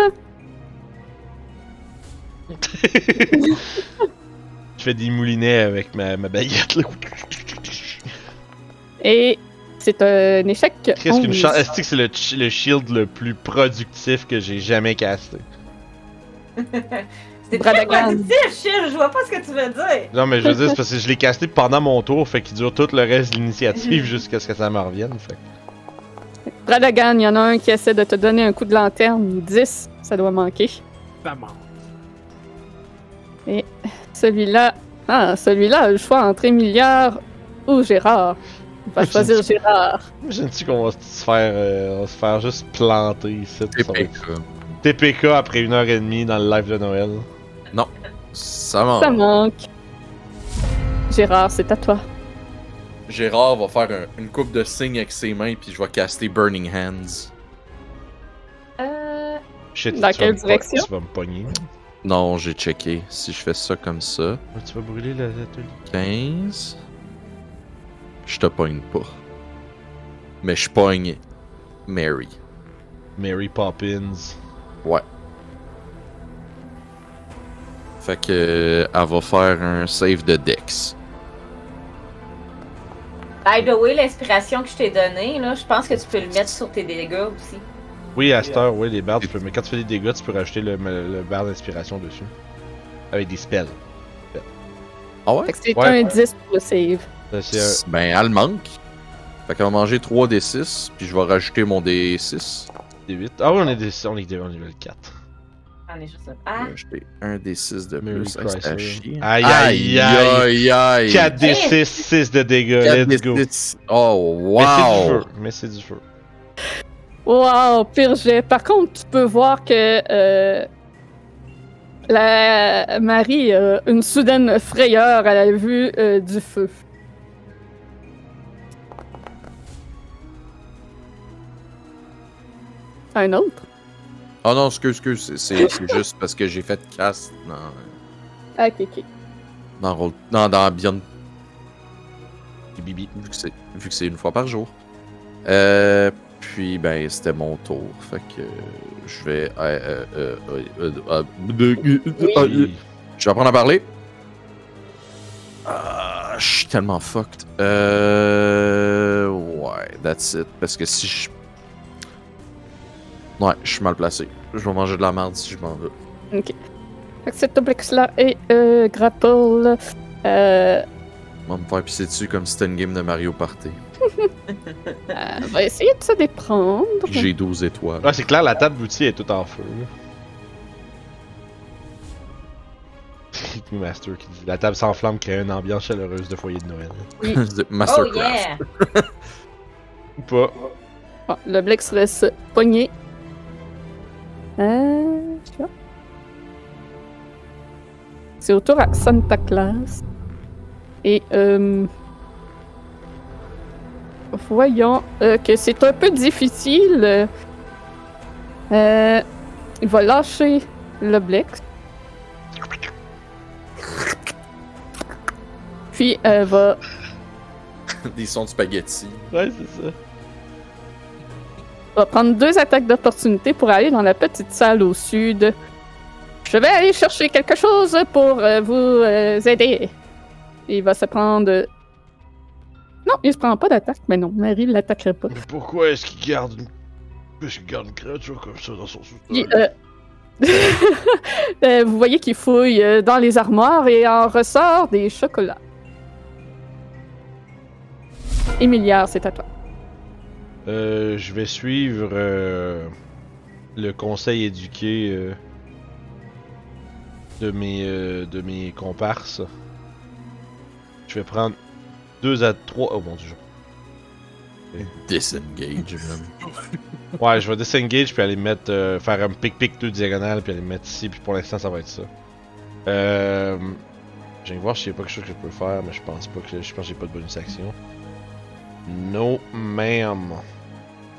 Je fais des moulinets avec ma, ma baguette là. Et c'est un échec. Qu'est-ce qu'une 11. chance? Est-ce que c'est le, le shield le plus productif que j'ai jamais casté? C'est très positif, Chil, je vois pas ce que tu veux dire. Non, mais je veux dire, c'est parce que je l'ai casté pendant mon tour, fait qu'il dure tout le reste de l'initiative jusqu'à ce que ça me revienne. Fait. Bradagan, il y en a un qui essaie de te donner un coup de lanterne. 10, ça doit manquer. Ça manque. Celui-là, ah, celui-là a le choix entre Émiliard ou Gérard. Il va Je choisir Gérard. Imagine-tu qu'on va se faire, euh, on va se faire juste planter ici? TPK. TPK après une heure et demie dans le live de Noël. Ça manque. Ça manque. Gérard, c'est à toi. Gérard va faire un- une coupe de signes avec ses mains, puis je vais caster Burning Hands. Euh, Shit, Dans quelle direction? Tu vas me pogner. Non, j'ai checké. Si je fais ça comme ça, Tu vas brûler l'atelier. 15. Je te pogne pas. Mais je pogne Mary. Mary Poppins. Ouais. Fait que euh, elle va faire un save de Dex. By the way, l'inspiration que je t'ai donnée, je pense que tu peux le mettre sur tes dégâts aussi. Oui, à cette heure, oui, les barres, tu peux, mais quand tu fais des dégâts, tu peux rajouter le, le barre d'inspiration dessus. Avec des spells. Ah ouais? C'est un 10 pour le save. Un... Ben, elle manque. Fait qu'elle va manger 3 D6, puis je vais rajouter mon D6. D8. Ah oui, on est, des... on est, on est 4 ah, J'en un. J'ai un des 6 de plus. Aïe, aïe, aïe, aïe. 4 des eh! 6, 6 de dégâts. Let's go. Oh, wow! Mais c'est du feu. Wow, pire jet. Par contre, tu peux voir que euh, la Marie a une soudaine frayeur à la vue euh, du feu. Un autre? Oh non, excuse, excuse, c'est- c'est c'est juste parce que j'ai fait cast dans, Ah, ok, ok. dans, Roll- non, dans Beyond, Bibi. vu que c'est vu que c'est une fois par jour. Euh, puis, ben, c'était mon tour. Fait que je vais. euh, euh, euh, Je vais apprendre à parler. Ah, je suis tellement fucked. Euh. Ouais, that's it. Parce que si je. Ouais, je suis mal placé. Je vais manger de la merde si je m'en veux. Fait que cet oblex-là est euh, grapple. Euh, On va me faire pisser dessus comme si c'était une game de Mario Party. euh, on va essayer de se déprendre. J'ai 12 étoiles. Ouais, c'est clair, la table d'outils est toute en feu. Master qui dit La table s'enflamme, crée une ambiance chaleureuse de foyer de Noël. The oh Mastercraft. Ou pas. Bon, l'oblex reste pogné. Euh, vois. C'est au tour à Santa Claus. Et euh, voyons euh, que c'est un peu difficile. euh, il va lâcher le Blex. Puis euh, va Des sons de spaghetti. Ouais, c'est ça. Va prendre deux attaques d'opportunité pour aller dans la petite salle au sud. Je vais aller chercher quelque chose pour euh, vous euh, aider. Il va se prendre. Non, il se prend pas d'attaque, mais non, Marie ne l'attaquerait pas. Mais pourquoi est-ce qu'il garde une. Qu'il garde une créature comme ça dans son sous-sol? Euh, vous voyez qu'il fouille dans les armoires et en ressort des chocolats. Emilia, c'est à toi. Euh, je vais suivre euh, le conseil éduqué euh, de mes de mes comparses. Je vais prendre deux à trois. Oh mon dieu. Disengage. Ouais, je vais disengage puis aller mettre faire un pic pic deux diagonales puis aller mettre ici puis pour l'instant ça va être ça. Euh, je vais voir si j'ai pas quelque chose que je peux faire mais je pense pas que je pense que j'ai pas de bonus action. No ma'am.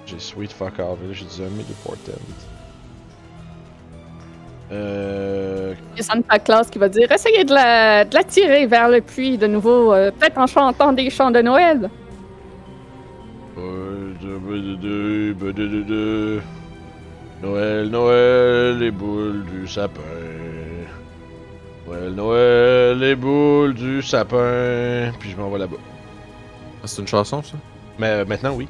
J'ai sweet fuck off j'ai du ami de portent. Euh, Il y a Santa Claus qui va dire essayez de la, de la tirer vers le puits de nouveau, euh, peut-être en chantant des chants de Noël. Noël, Noël, les boules du sapin. Noël, Noël, les boules du sapin. Puis je m'en vais là-bas. Ah, c'est une chanson, ça? Mais euh, maintenant, oui.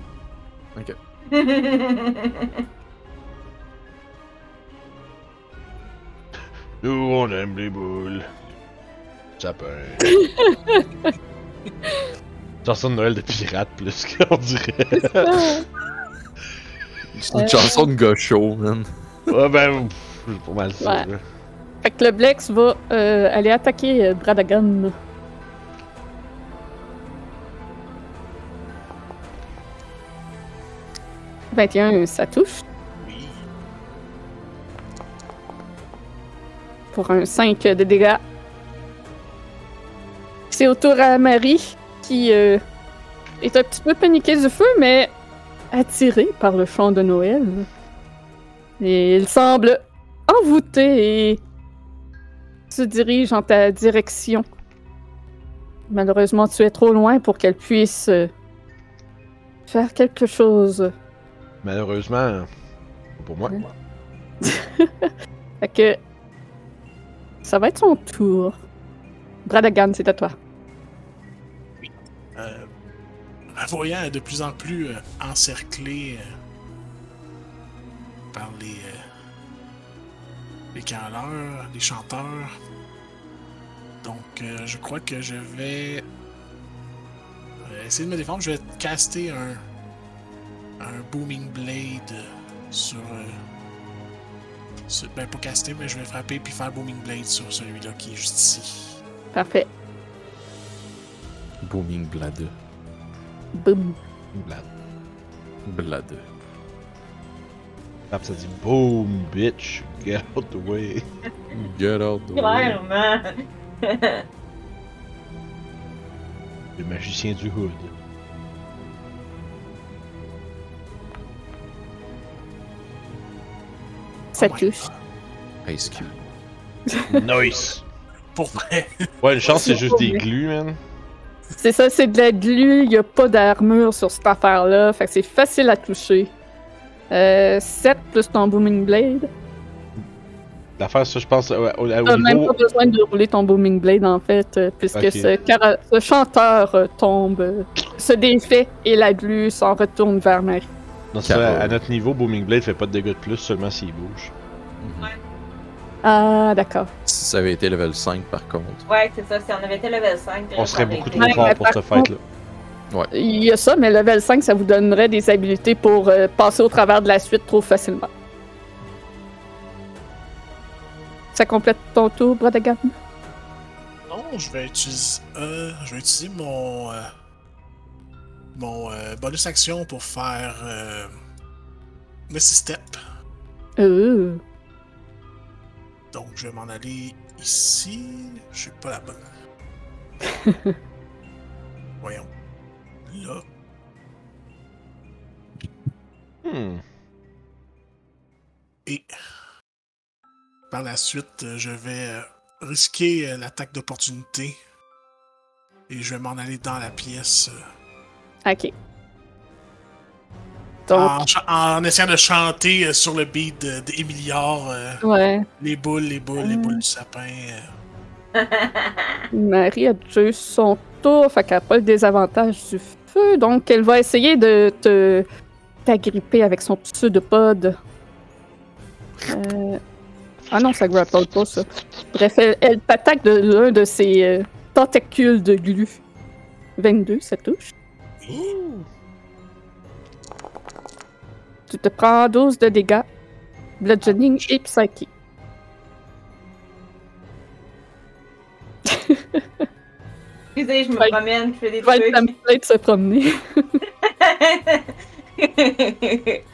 Nous, on aime les boules. Sapin. Chanson de Noël de pirate, plus qu'on dirait. C'est une chanson de gars chaud, man. ouais, ben, c'est pas mal ça. Ouais. Fait que le Blex va euh, aller attaquer euh, Bradagan. « 21, ça touche. Oui. pour un 5 de dégâts. C'est au tour à Marie qui euh, est un petit peu paniquée du feu, mais attirée par le chant de Noël. Et il semble envoûté et se dirige en ta direction. Malheureusement, tu es trop loin pour qu'elle puisse euh, faire quelque chose. Malheureusement, pas pour moi. Fait que ça va être son tour. Bradagan, c'est à toi. Euh, la voyant est de plus en plus euh, encerclée euh, par les, euh, les caroleurs, les chanteurs. Donc, euh, je crois que je vais essayer de me défendre. Je vais caster un, un Booming Blade sur, euh, sur- Ben, pas caster, mais je vais frapper puis faire Booming Blade sur celui-là qui est juste ici. Parfait. Booming Blade. Boum. Blade. Blade. Ça dit Boom, bitch, get out the way. Get out the way. Clairement. Le magicien du hood. Ça Oh touche. Ice Cube. nice! Pour vrai. Ouais, une chance, c'est juste des glues, man. C'est ça, c'est de la glu, il n'y a pas d'armure sur cette affaire-là, fait que c'est facile à toucher. Euh, 7 plus ton Booming Blade. L'affaire, ça, je pense, euh, au, T'as même niveau. pas besoin de rouler ton Booming Blade en fait, euh, puisque ce, cara- ce chanteur euh, tombe, euh, se défait et la glu s'en retourne vers Marie. Non, à notre niveau, Booming Blade fait pas de dégâts de plus, seulement s'il bouge. Ah, d'accord. Si ça avait été level 5, par contre. Ouais, c'est ça. Si on avait été level 5, On serait beaucoup trop Ouais, fort pour ce fight-là. Il y a ça, mais level 5, ça vous donnerait des habilités pour euh, passer au travers de la suite trop facilement. Ça complète ton tour, Bradagan? Non, je vais utiliser, euh, je vais utiliser mon, euh, mon euh, bonus action pour faire euh, Missy Step. Euh, Donc, je vais m'en aller ici. Je suis pas la bonne. Voyons. Là. Hmm. Et par la suite, euh, je vais risquer l'attaque d'opportunité. Et je vais m'en aller dans la pièce euh, Ok. Donc, en, essayant de chanter euh, sur le beat de- d'Emiliard euh, ouais. les boules, les boules, les boules du sapin. euh. Marie a eu son tour, fait qu'elle n'a pas le désavantage du feu, donc elle va essayer de te t'agripper avec son pseudopode. Euh... Ah non, ça grapple pas, ça. Bref, elle, elle t'attaque de l'un de ses euh, tentacules de glu. 22, ça touche. Tu te prends 12 de dégâts. Bludgeoning et psychic. Excusez, je me promène, je fais des Va le trucs. template de se promener.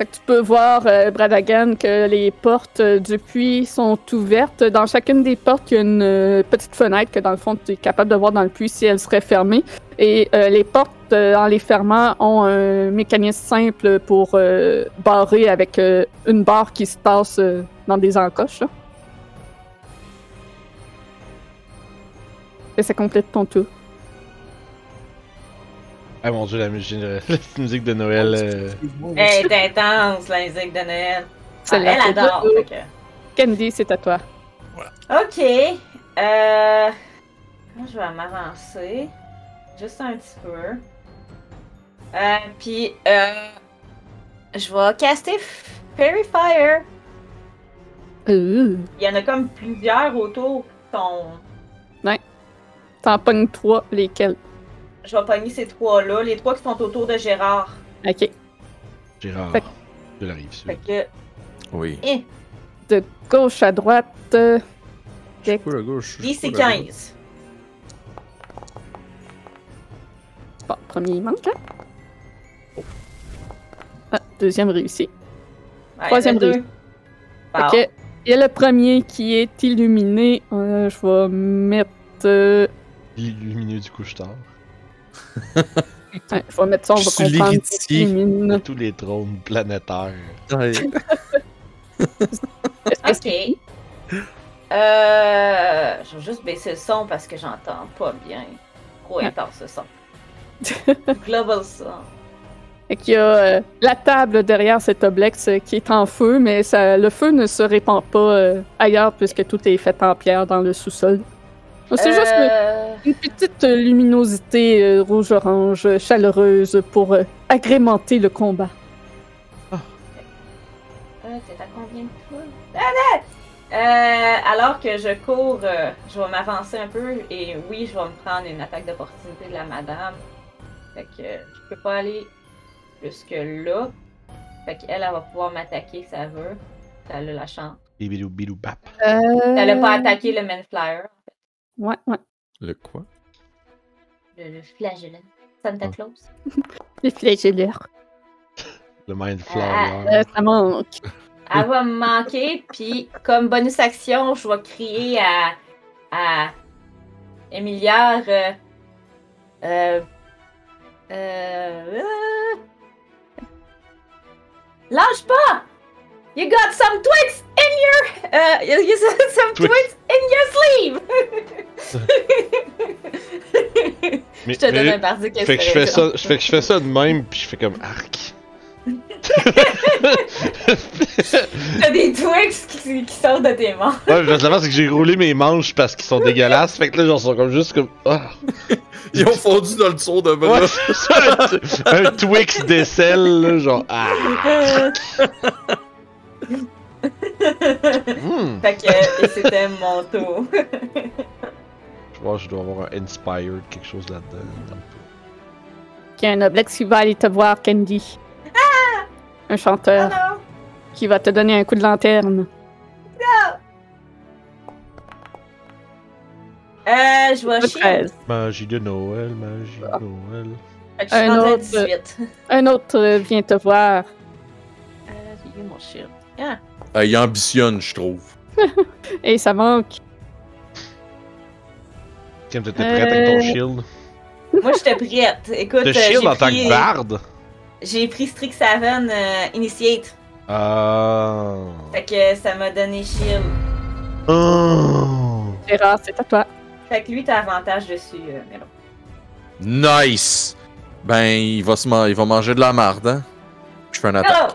Tu peux voir, euh, Bradagan, que les portes euh, du puits sont ouvertes. Dans chacune des portes, il y a une euh, petite fenêtre que, dans le fond, tu es capable de voir dans le puits si elle serait fermée. Et euh, les portes, en les fermant, ont un mécanisme simple pour barrer avec une barre qui se passe dans des encoches. Et ça complète ton tour. Ah mon dieu, la musique, la petite musique de Noël. euh, Elle est intense, la musique de Noël. Ah, Celle-là, elle adore. tout. fait que- Candy, c'est à toi. Ok. Euh... Moi, je vais m'avancer. Juste un petit peu. Euh, puis, euh... Je vais caster Fairy Fire. Euh, Il y en a comme plusieurs autour qui sont... T'en pognes trois, lesquels? Je vais pogner ces trois-là, les trois qui sont autour de Gérard. Ok. Gérard Fait- de la rive sud. Fait que... Oui. Eh, De gauche à droite. euh, Je suis pas la gauche. je suis 10 pas et la gauche. 15. Bon, premier il manque, hein? Ah, deuxième réussi. Ouais, Troisième réussi. deux. Bon. Ok. Il y a le premier qui est illuminé. Euh, je vais mettre. euh, Lumineux du couche-tard. ouais, je vais mettre ça, on Je va suis comprendre. Tous les trônes planétaires. Ouais. Ok. Euh, je vais juste baisser le son parce que j'entends pas bien. Trop Ouais. intense ce son? Global son. Et qu'il y a euh, la table derrière cet oblex euh, qui est en feu, mais ça, le feu ne se répand pas euh, ailleurs puisque tout est fait en pierre dans le sous-sol. C'est juste une- Euh, une petite luminosité euh, rouge-orange chaleureuse pour euh, agrémenter le combat. euh, T'es à combien de? Ah! Euh, alors que je cours, euh, je vais m'avancer un peu et oui, je vais me prendre une attaque d'opportunité de la madame. Fait que euh, je peux pas aller plus que là. Fait qu'elle, elle va pouvoir m'attaquer si elle veut. Si elle a la chance. Bidou bidou bap. Elle a pas attaqué le Man Flyer. Ouais, ouais. Le quoi? Le, le flagellant. Santa Ah. Claus. Les flagellaires. Le Mind Ah, Flower. Euh, ça manque. Elle va me manquer, puis comme bonus action, je vais crier à, à Emilia. Euh, euh, euh, lâche pas! You got some twigs in your. Uh, you you got some Twigs. twigs in your sleeve! Mais- je te donne mais- un parti Fait que je fais ça, je fais que je fais ça de même, puis je fais comme arc. T'as des twigs qui, qui sortent de tes mains. Ouais, je c'est que j'ai roulé mes manches parce qu'ils sont dégueulasses. Fait que là, genre, sont comme juste comme. Ah. Ils ont fondu dans le son de bras. Ouais, un, un Twix d'aisselle, là, genre. Ah. Hmm. Fait que et c'était mon tour. Je vois, je dois avoir un Inspired, quelque chose là-dedans. Il y a un oblex qui va aller te voir, Candy. Un chanteur Ah qui va te donner un coup de lanterne. Euh, je chier. 13. Magie de Noël, magie de Noël. Fait que je suis Un autre. 18. Un autre euh, vient te voir. Euh, mon shield? Ah! Euh, il ambitionne, je trouve. Et ça manque. Kim, t'étais prête avec ton Euh, shield? Moi, j'étais prête. Écoute, Le euh, shield j'ai en tant pris- que barde? J'ai pris Strixhaven euh, Initiate. Ah. Fait que ça m'a donné shield. Oh. Gérard, c'est à toi. Fait que lui, t'as avantage dessus, euh, Melo. Nice! Ben, il va, se man- il va manger de la marde, hein? Je fais un attaque. Hello!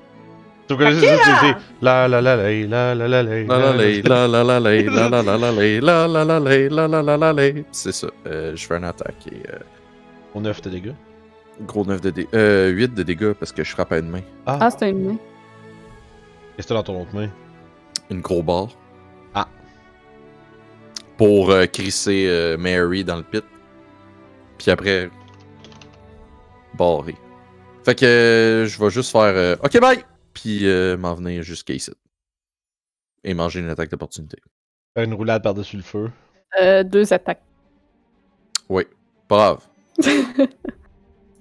C'est ça. Euh, je fais une attaque et euh, Au 9 de dégâts. gros 9 de dégâts. Euh, 8 de dégâts parce que je frappe à une main. Ah, c'était une main. Qu'est-ce que t'as dans ton autre main? Une gros barre. Ah. Pour euh, crisser euh, Mary dans le pit. Puis après. Barrer. Fait que euh, je vais juste faire euh, OK bye! Puis euh, m'en venir jusqu'à ici. Et manger une attaque d'opportunité. Une roulade par-dessus le feu. Euh, deux attaques. Brave.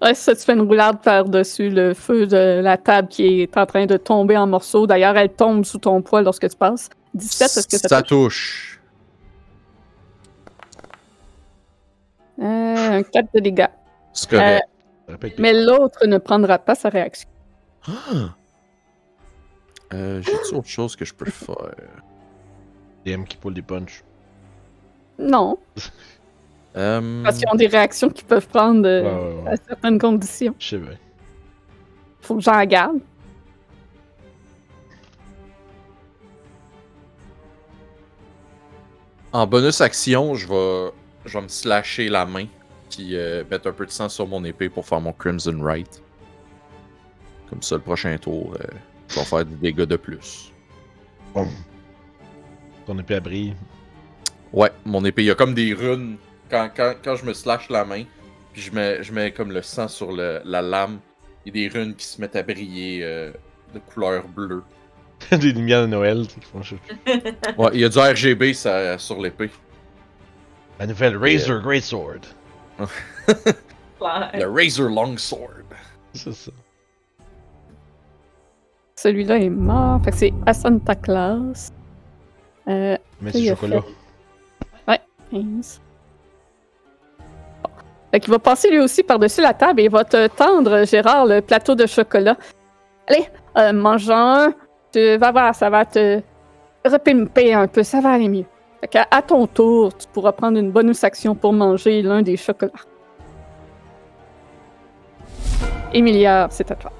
Ouais, ça, tu fais une roulade par-dessus le feu de la table qui est en train de tomber en morceaux. D'ailleurs, elle tombe sous ton poids lorsque tu passes. 17, est-ce que ça, ça touche? touche. Euh, un 4 de dégâts. C'est correct. Répète. Mais l'autre ne prendra pas sa réaction. Euh, J'ai-tu autre chose que je peux faire? DM qui pull des punches. Non, Euh, parce qu'ils ont des réactions qu'ils peuvent prendre euh, Ouais, ouais, ouais. à certaines conditions. Je sais bien. Faut que j'en garde. En bonus action, je vais, je vais me slasher la main. Puis euh, mettre un peu de sang sur mon épée pour faire mon Crimson Right. Comme ça, le prochain tour, euh, je vais faire des dégâts de plus. Ton épée à brille. Ouais, mon épée, il y a comme des runes. Quand, quand, quand je me slash la main, puis je mets, je mets comme le sang sur le- la lame, il y a des runes qui se mettent à briller euh, de couleur bleue. des lumières de Noël tu sais, qui font. Ouais, il y a du RGB ça, sur l'épée. La nouvelle Razor Greatsword. Claire. Le Razor Longsword. C'est ça. Celui-là est mort. Fait que c'est à Santa Claus. Euh, Mais c'est chocolat. 15. Bon. Fait qu'il va passer lui aussi par-dessus la table et il va te tendre, Gérard, le plateau de chocolat. Allez, euh, mange-en. Tu vas voir, ça va te repimper un peu, ça va aller mieux. Fait qu'à à ton tour, tu pourras prendre une bonus action pour manger l'un des chocolats. Emilia, c'est à toi.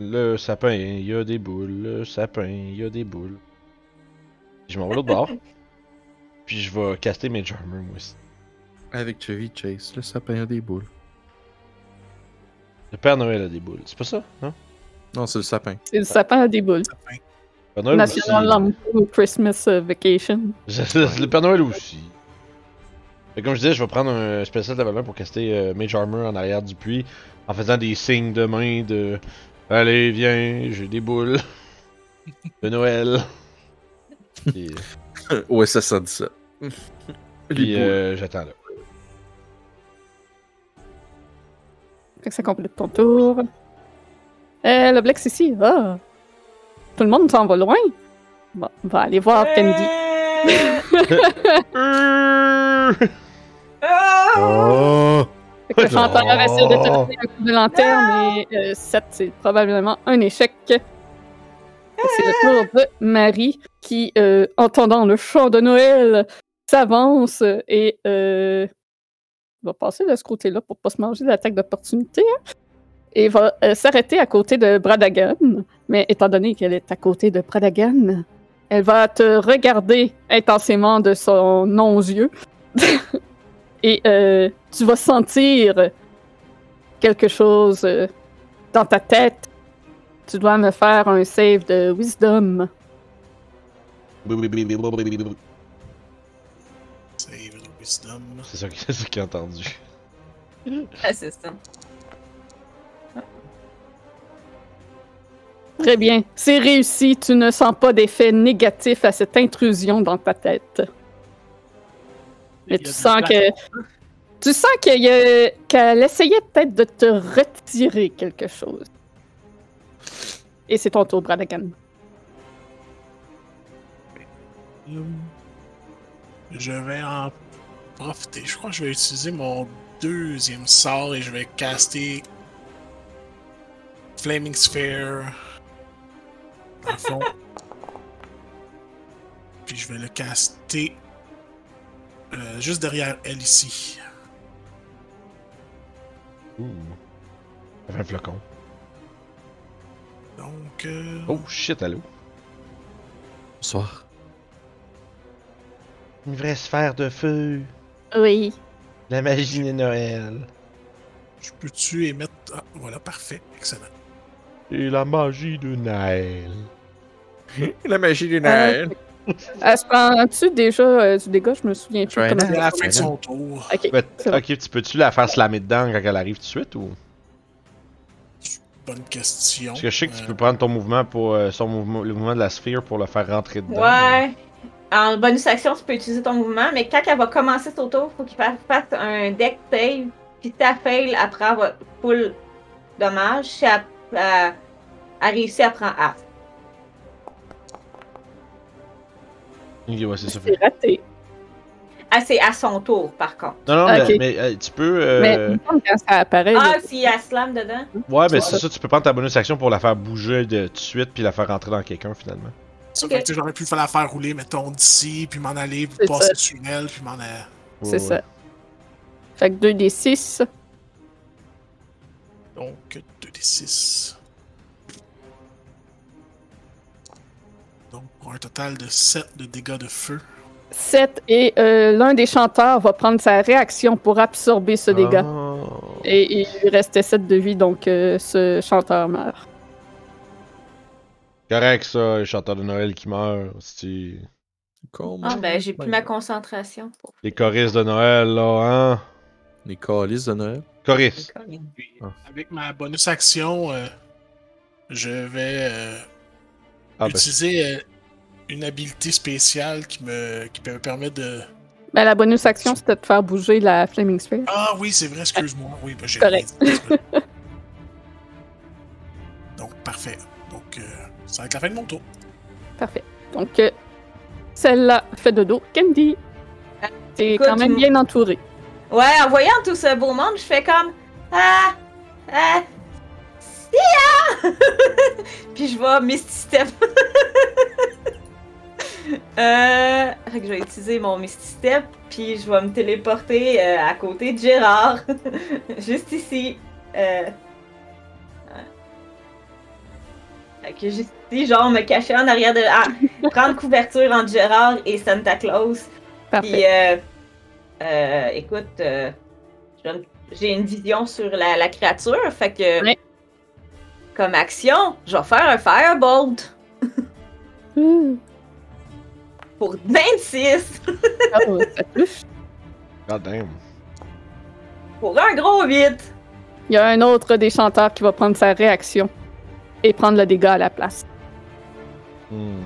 Le sapin, il y a des boules. Le sapin, il y a des boules. Je m'en vais l'autre bord. Puis je vais caster mes Charmer, moi aussi. Avec Chevy Chase, le sapin a des boules. Le Père Noël a des boules. C'est pas ça, non? Non, c'est le sapin. C'est le sapin à des boules. Le Père Noël National aussi. Lampoon Christmas euh, Vacation. Le Père Noël aussi. Comme je disais, je vais prendre un spécial 1 pour caster euh, Mage Armor en arrière du puits en faisant des signes de main de Allez, viens, j'ai des boules de Noël. Puis, OSS 117. puis, euh, j'attends là. Fait que ça complète ton tour. Euh, le Blex ici. Ah! Tout le monde s'en va loin. Bon, on va aller voir Candy. Ah! Oh! Fait que le chanteur Oh. essaie de te donner un coup de lanterne et 7, c'est probablement un échec. C'est le tour de Marie qui, euh, entendant le chant de Noël, s'avance et euh, va passer de ce côté-là pour pas se manger l'attaque d'opportunité. hein. Et va euh, s'arrêter à côté de Bradagan. Mais étant donné qu'elle est à côté de Bradagan, elle va te regarder intensément de son non-yeux. Et euh, tu vas sentir quelque chose euh, dans ta tête. Tu dois me faire un save de wisdom. Save. Wisdom. C'est ça, qui- c'est ça a entendu. Ah, c'est ça. Très bien. C'est réussi. Tu ne sens pas d'effet négatif à cette intrusion dans ta tête. Mais tu sens que. Tu sens qu'il y a- qu'elle essayait peut-être de te retirer quelque chose. Et c'est ton tour, Bradagan. Je vais en profiter. Je crois que je vais utiliser mon deuxième sort et je vais caster Flaming Sphere. Dans le fond. Puis je vais le caster euh, juste derrière elle ici. Ouh. Un flocon. Donc. euh, Oh shit, allô? Bonsoir. Une vraie sphère de feu. Oui. La magie de Noël. Je peux-tu émettre. Ah, voilà, parfait. Excellent. Et la magie de Noël. La magie du Noël. Elle se prend-tu déjà euh, du dégât? Je me souviens plus. Ouais, comment fin de Ouais, son tour. Ok. Tu peux-tu la faire slammer dedans quand elle arrive tout de suite ou? Bonne question. Parce que je sais que tu Euh, peux prendre ton mouvement pour euh, son mouvement, le mouvement de la sphère pour le faire rentrer dedans. Ouais. En bonus action, tu peux utiliser ton mouvement, mais quand elle va commencer son tour, faut qu'il fasse, un deck save. Puis si elle fail, elle prend votre full dommage. Si elle, elle, elle réussit, elle prend half. Ok, ouais, c'est ça. C'est raté. Ah, c'est à son tour, par contre. Non, non, mais, mais, euh, tu peux. euh, Mais quand ça apparaît. Ah, là, si elle slam dedans. Ouais, mais c'est ça, tu peux prendre ta bonus action pour la faire bouger de, tout de suite puis la faire rentrer dans quelqu'un finalement. Ça Ok. fait que tu sais, j'aurais pu la faire rouler, mettons, d'ici, puis m'en aller, puis C'est passer ça. dessus elle, puis m'en aller. c'est Ouais, ça. Fait que 2d6. Donc, 2d6. Pour un total de 7 de dégâts de feu. 7 et euh, l'un des chanteurs va prendre sa réaction pour absorber ce dégât. Oh. Et il lui restait 7 de vie, donc euh, ce chanteur meurt. Correct ça, les chanteurs de Noël qui meurent. c'est- Ah, ben, j'ai plus ma concentration. Pour... Les choristes de Noël, là, hein? Les calices de Noël? Choristes. Ah. avec ma bonus action, euh, je vais euh, Ah, ben, utiliser euh, une habilité spéciale qui me, qui me permet de. Ben, la bonus action, c'était de faire bouger la Flaming Sphere. Ah oui, c'est vrai, excuse-moi. Oui, ben, j'ai Correct. rien. Donc, parfait. Donc, euh, ça va être la fin de mon tour. Parfait. Donc, euh, celle-là fait dodo. Candy, t'es Écoute, quand même bien entouré. Ouais, en voyant tout ce beau monde, je fais comme Ah! Ah! Sia! Puis je vais Misty Step. euh. Fait que je vais utiliser mon Misty Step, puis je vais me téléporter euh, à côté de Gérard. juste ici. Euh. Fait que juste ici, genre me cacher en arrière de. Ah! prendre couverture entre Gérard et Santa Claus. Puis, euh, écoute, j'ai une vision sur la, la créature, fait que, Ouais. comme action, je vais faire un Firebolt. Pour 26 Ah, ça touche. God damn. pour un gros 8. Il y a un autre des chanteurs qui va prendre sa réaction et prendre le dégât à la place. Hmm.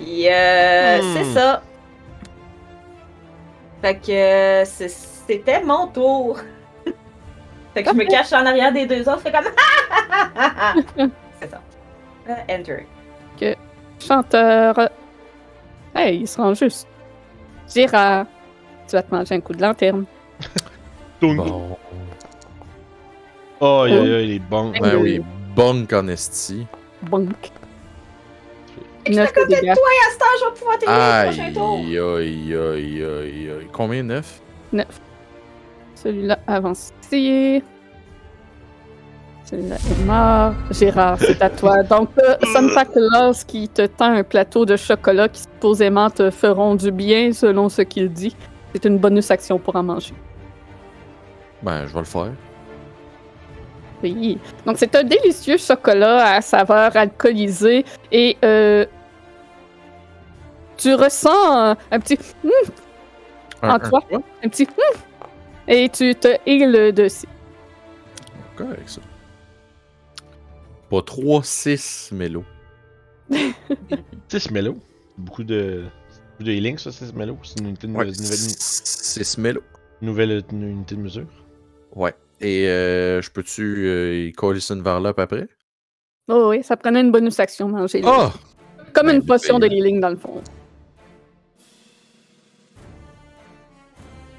Euh, Hmm. c'est ça. Fait que euh, c'était mon tour. fait que je me cache en arrière des deux autres, fait comme C'est ça. Euh, enter. Chanteur. Hey, il se rend juste. Gérard, tu vas te manger un coup de lanterne. Bon. Oh, aïe, aïe, aïe, il est bon. Ouais. Ben oui, bonk en esti. Bonk. Et je 9 suis à de côté de toi et à ce temps, je vais pouvoir t'aider au prochain Aïe, tour. aïe, aïe, aïe, aïe. Combien? 9? 9. Celui-là avancé. Celui-là est mort. Gérard, c'est à toi. Donc, euh, Santa Claus qui te tend un plateau de chocolat qui supposément te feront du bien selon ce qu'il dit. C'est une bonus action pour en manger. Ben, je vais le faire. Oui. Donc, c'est un délicieux chocolat à saveur alcoolisée et euh, tu ressens un, un petit. en toi. Un petit hum, et tu te heal dessus. Correct, ça. Pas 3, 6 mélos. 6 mélos. Beaucoup de. Beaucoup de healing, ça, 6 mélos. C'est une unité de, Ouais, nouvelle, 6 mélos. nouvelle unité de mesure. Ouais. Et euh, je peux-tu euh, coller ça une varlope après? Oh oui, ça prenait une bonus action manger. Ah! Comme ben, une potion de ben, healing dans le fond.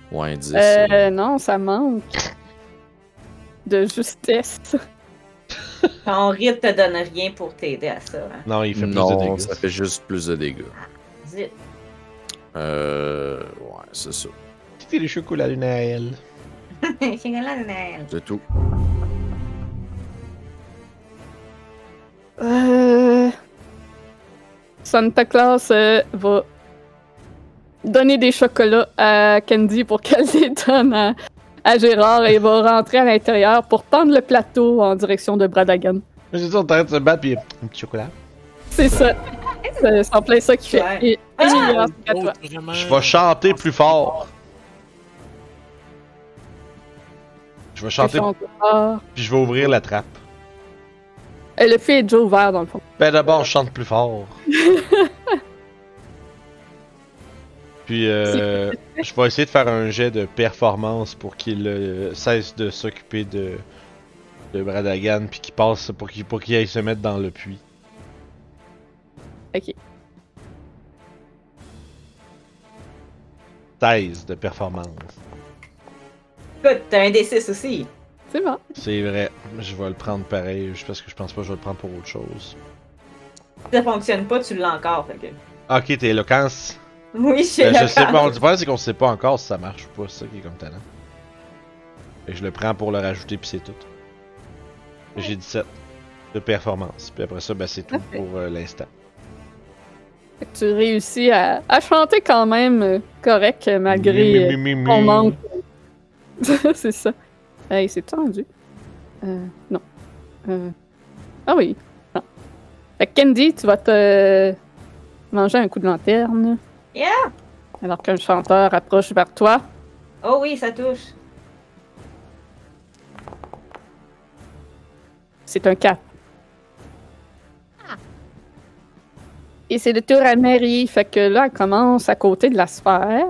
Ouais, 10. Euh, non, ça manque. De justesse. Ton rite te donne rien pour t'aider à ça. Hein. Non, il fait plus de non, dégâts. ça fait juste plus de dégâts. Zut. Euh. Ouais, c'est ça. C'était les chocolats de Noël. Chocolat de Noël. C'est tout. Euh... Santa Claus euh, va donner des chocolats à Candy pour qu'elle les donne à, à Gérard et va rentrer à l'intérieur pour tendre le plateau en direction de Bradagan. C'est ça, on t'arrête de se battre, pis un petit chocolat. C'est ça. C'est en plein ça qu'il fait. Ouais. Et, Ah! Emilia, c'est à toi. Vraiment, Je vais chanter plus fort. Je vais chanter, puis je vais ouvrir la trappe. Euh, Le fait est déjà ouvert dans le fond. Ben d'abord, je chante plus fort. Puis euh, je vais essayer de faire un jet de performance pour qu'il euh, cesse de s'occuper de, de Bradagan, puis qu'il passe pour qu'il pour qu'il aille se mettre dans le puits. Ok. 16 de performance. Écoute, t'as un D6 aussi. C'est bon. C'est vrai, je vais le prendre pareil, juste parce que je pense pas que je vais le prendre pour autre chose. Si ça fonctionne pas, tu l'as encore. Fait que... Ok, t'es éloquence. Oui, je suis Ben, je sais pas, le problème c'est qu'on sait pas encore si ça marche ou pas, c'est ça qui est comme talent. Que je le prends pour le rajouter puis c'est tout. J'ai 17 de performance. Puis après ça, ben c'est tout Parfait. pour euh, l'instant. Tu réussis à, à chanter quand même euh, correct euh, malgré euh, Mi, mi, mi, mi. ton manque. c'est ça. Hey, c'est tendu. Euh, non. Euh, Ah oui. Non. Fait que Candy, tu vas te manger un coup de lanterne. Yeah! Alors qu'un chanteur approche vers toi. Oh oui, ça touche. C'est un 4. Et c'est le tour à Mary. Fait que là, elle commence à côté de la sphère.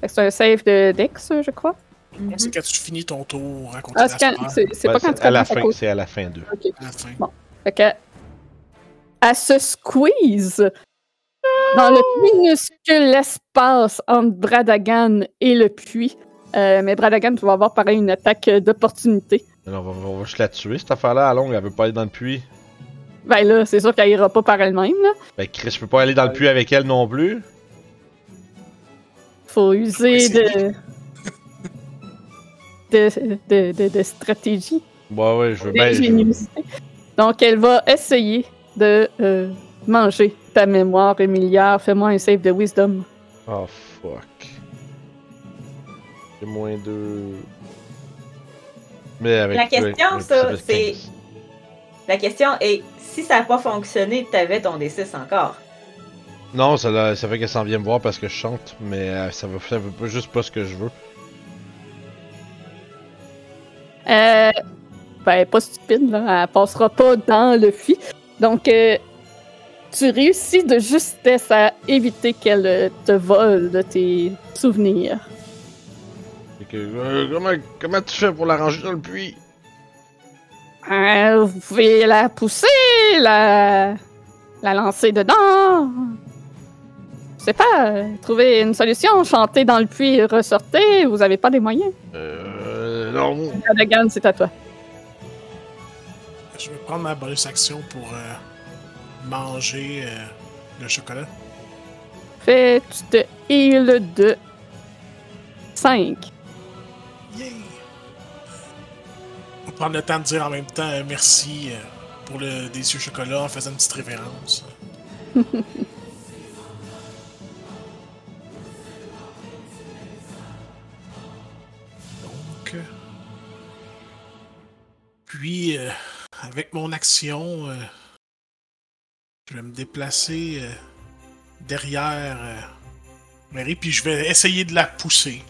Fait que c'est un save de Dex, je crois. C'est quand tu finis ton tour à côté Ah, de c'est la quand- sphère, c'est Ouais, pas quand tu à la commences à fin, côté. c'est à la fin 2. Ok. à la fin. Bon. Fait que, elle se squeeze dans le minuscule espace entre Bradagan et le puits. Euh, mais Bradagan, tu vas avoir pareil une attaque d'opportunité. On va, on va juste la tuer, cette affaire-là, à longue, elle veut pas aller dans le puits. Ben là, c'est sûr qu'elle ira pas par elle-même. là. Ben Chris, je peux pas aller dans le puits avec elle non plus. Faut user de... de, de, de, de stratégie, Ouais, ouais, je veux bien. je. Donc, elle va essayer de euh, manger ta mémoire, Emilia. Fais-moi un save de wisdom. Oh fuck. J'ai moins 2. Mais avec. La question, ça, c'est- 15. La question est, si ça n'a pas fonctionné, t'avais ton D6 encore. Non, ça, ça fait qu'elle s'en vient me voir parce que je chante, mais euh, ça, veut, ça veut pas juste pas ce que je veux. Euh, ben, pas stupide, là. Elle passera pas dans le puits. Donc, euh, tu réussis de justesse à éviter qu'elle euh, te vole de tes souvenirs. Fait que, euh, comment, comment tu fais pour la ranger dans le puits? Euh, vous pouvez la pousser, la, la lancer dedans. Je sais pas, trouver une solution, chanter dans le puits et ressortez. Vous avez pas des moyens. Euh. Non. Radagan, c'est à toi. Je vais prendre ma bonus action pour euh, manger euh, le chocolat? Fais, tu te heal de 5. Yay! On va prendre le temps de dire en même temps euh, merci euh, pour le délicieux chocolat en faisant une petite révérence. Donc. Puis, avec mon action, je vais me déplacer euh, derrière euh, Mary, puis je vais essayer de la pousser.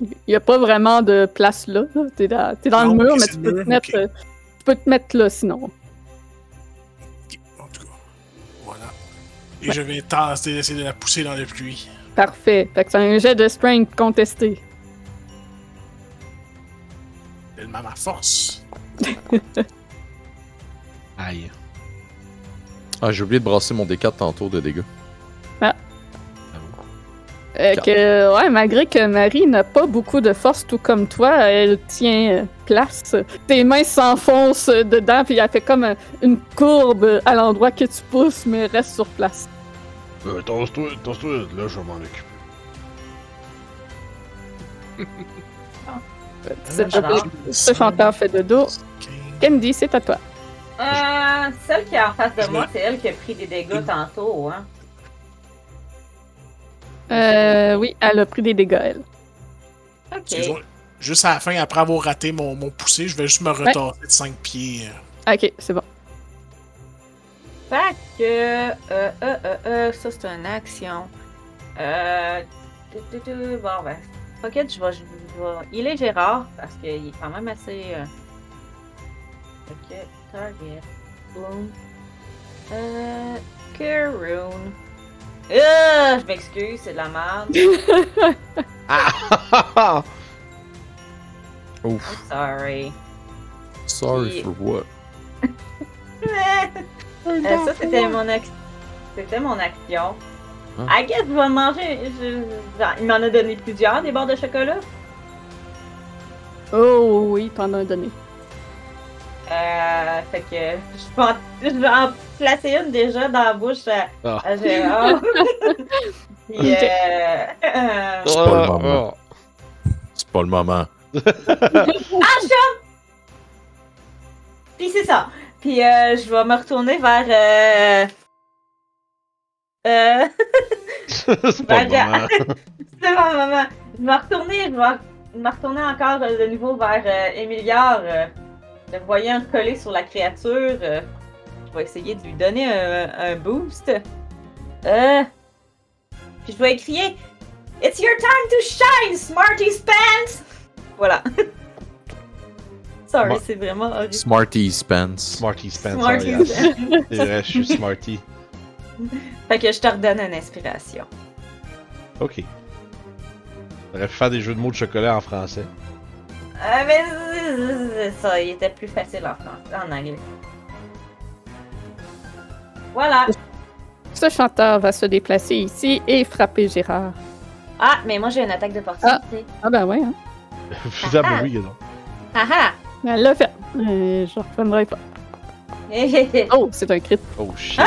Il n'y a pas vraiment de place là. là. T'es dans, t'es dans Non, le mur, mais c'est tu le peux, mur, te mettre, ok. euh, tu peux te mettre là sinon. En tout cas, voilà. Et je vais tenter d'essayer de la pousser dans la pluie. Parfait. Fait que c'est un jet de strength contesté. Tellement ma force. Aïe. Ah, j'ai oublié de brasser mon D4 tantôt de dégâts. Euh, Quatre. que, ouais, malgré que Marie n'a pas beaucoup de force, tout comme toi, elle tient euh, place. Tes mains s'enfoncent euh, dedans, puis elle fait comme euh, une courbe à l'endroit que tu pousses, mais reste sur place. Euh, Tosse-toi, tosse-toi, là, je vais m'en occuper. C'est j'adore. Ce chanteur fait de dos. Candy, c'est à toi. Euh, celle qui est en face de moi, c'est elle qui a pris des dégâts tantôt, hein. Euh, oui, elle a pris des dégâts, elle. Ok. Juste à la fin, après avoir raté mon, mon poussé, je vais juste me retasser de 5 pieds. euh. Ok, c'est bon. Fait que. Euh, euh, euh, euh, ça, c'est une action. Euh. tu, tu, tu, Bon, ben. Fuck it, je vais. Je vais... Il est Gérard, parce qu'il est quand même assez. Euh... Ok, target. Bloom. Euh. Karoon. Euh, je m'excuse, c'est de la merde. Ah! Ouf. I'm sorry. Sorry Puis- for what? Euh, ça, c'était mon, ac- c'était mon action. Hein? I guess je vais manger. je- il m'en a donné plusieurs, des barres de chocolat. Oh oui, t'en as donné. Euh, fait que je vais, en, je vais en placer une déjà dans la bouche à, Ah. à Gérard. Puis, euh, euh, C'est pas le Ah, moment. C'est pas le moment. Puis c'est ça. Puis euh, je vais me retourner vers. Euh... Euh... c'est pas le moment. C'est bon, maman. Je vais retourner, je vais me retourner encore euh, de nouveau vers euh, Emiliard. Le voyant collé sur la créature. euh, je vais essayer de lui donner un, un boost. Euh. Puis je vais crier It's your time to shine, Smarty Pants! Voilà. Sorry, c'est vraiment horrible. Smarty Spence. Smarty Spencer. Smarty yes. Pants. C'est vrai, je suis Smarty. Fait que je te redonne une inspiration. Ok. J'aurais pu faire des jeux de mots de chocolat en français. Ah, mais ça, il était plus facile en français, en anglais. Voilà. Ce chanteur va se déplacer ici et frapper Gérard. Ah, mais moi j'ai une attaque d'opportunité. Ah ben ouais, hein. Finalement, oui, non. Ah ah! Elle l'a fait. Euh, je reprendrai pas. Oh, c'est un crit. Oh shit.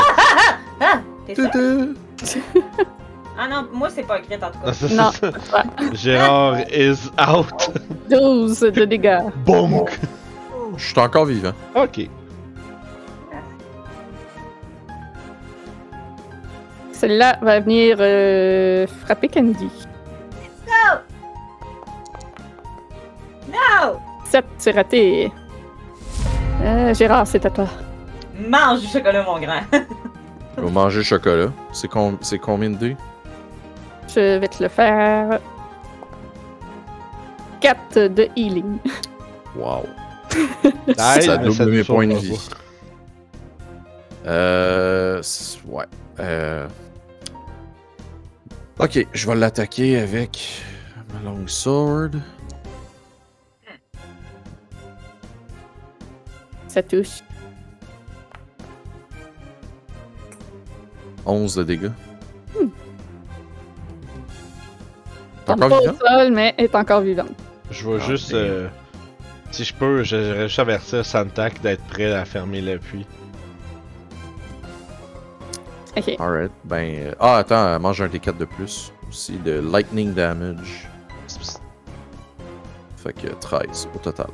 ah! T'es sûr? Tudu. Ah non, moi c'est pas un crit en tout cas. Non. Gérard is out. 12 de dégâts. Bonk. Je suis encore vivant. Ok. Celle-là va venir euh, frapper Candy. No! 7, c'est raté. Euh, Gérard, c'est à toi. Mange du chocolat, mon grand. Je vais manger le chocolat. C'est com- c'est combien de dés? Je vais te le faire. 4 de healing. Wow. Nice, ça double ça mes points de vie. Euh. Ouais. Euh. Ok, je vais l'attaquer avec ma long sword. Ça touche. 11 de dégâts. Hmm. Tombe encore pas au sol, mais est encore vivante. Je vais Ah, juste. euh, si je peux, j'aimerais juste avertir Santac d'être prêt à fermer l'appui. Ok. Alright. Ben. euh, Ah, attends, elle mange un D4 de plus. Aussi de lightning damage. Fait que 13 au total.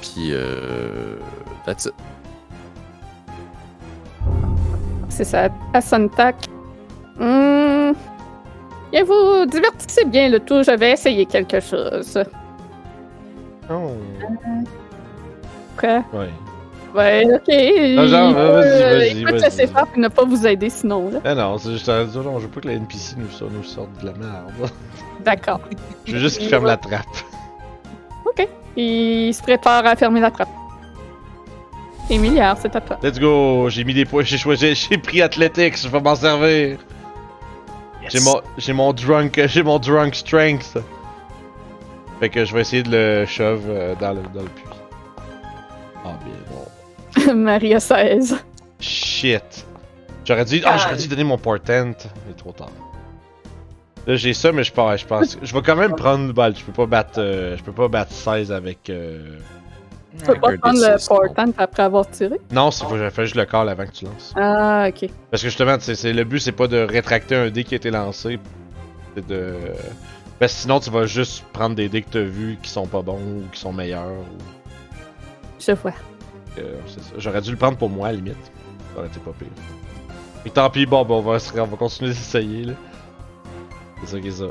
Puis, euh. That's it. C'est ça. À Sontac. Hmm. Et vous divertissez bien le tout. Je vais essayer quelque chose. Oh. Quoi? Ouais. Ouais, ok. Non, genre, vas-y, euh, vas-y, Il peut vas-y. te laisser faire et ne pas vous aider sinon, là. Ah non, c'est juste un dire, non, je veux pas que la NPC nous, sorte- nous sorte de la merde. D'accord. Je veux juste qu'il ferme la trappe. Il se prépare à fermer la trappe. Emiliard, c'est à toi. Let's go! J'ai mis des points, j'ai choisi, j'ai pris Athletics, je vais m'en servir. Yes. J'ai mon, j'ai mon drunk, j'ai mon drunk strength. Fait que je vais essayer de le shove euh, dans le, dans le puits. Ah bien non. Marie a 16. Shit. J'aurais dû, ah j'aurais dû donner mon portent, mais trop tard. Là j'ai ça, mais je pense, je pense, je vais quand même prendre le bal. Je peux pas battre, euh, je peux pas battre 16 avec. Euh... Tu peux pas prendre D6, le portant après avoir tiré? Non, c'est faut que je fasse juste le call avant que tu lances. Ah, ok. Parce que justement, c'est, c'est- le but c'est pas de rétracter un dé qui a été lancé. C'est de. Parce que sinon tu vas juste prendre des dés que t'as vus qui sont pas bons ou qui sont meilleurs. Ou... Je vois. euh. J'aurais dû le prendre pour moi à la limite. Ça aurait été pas pire. Et tant pis, bon, bon on, va, se- on va continuer d'essayer là. C'est ça qui est ça.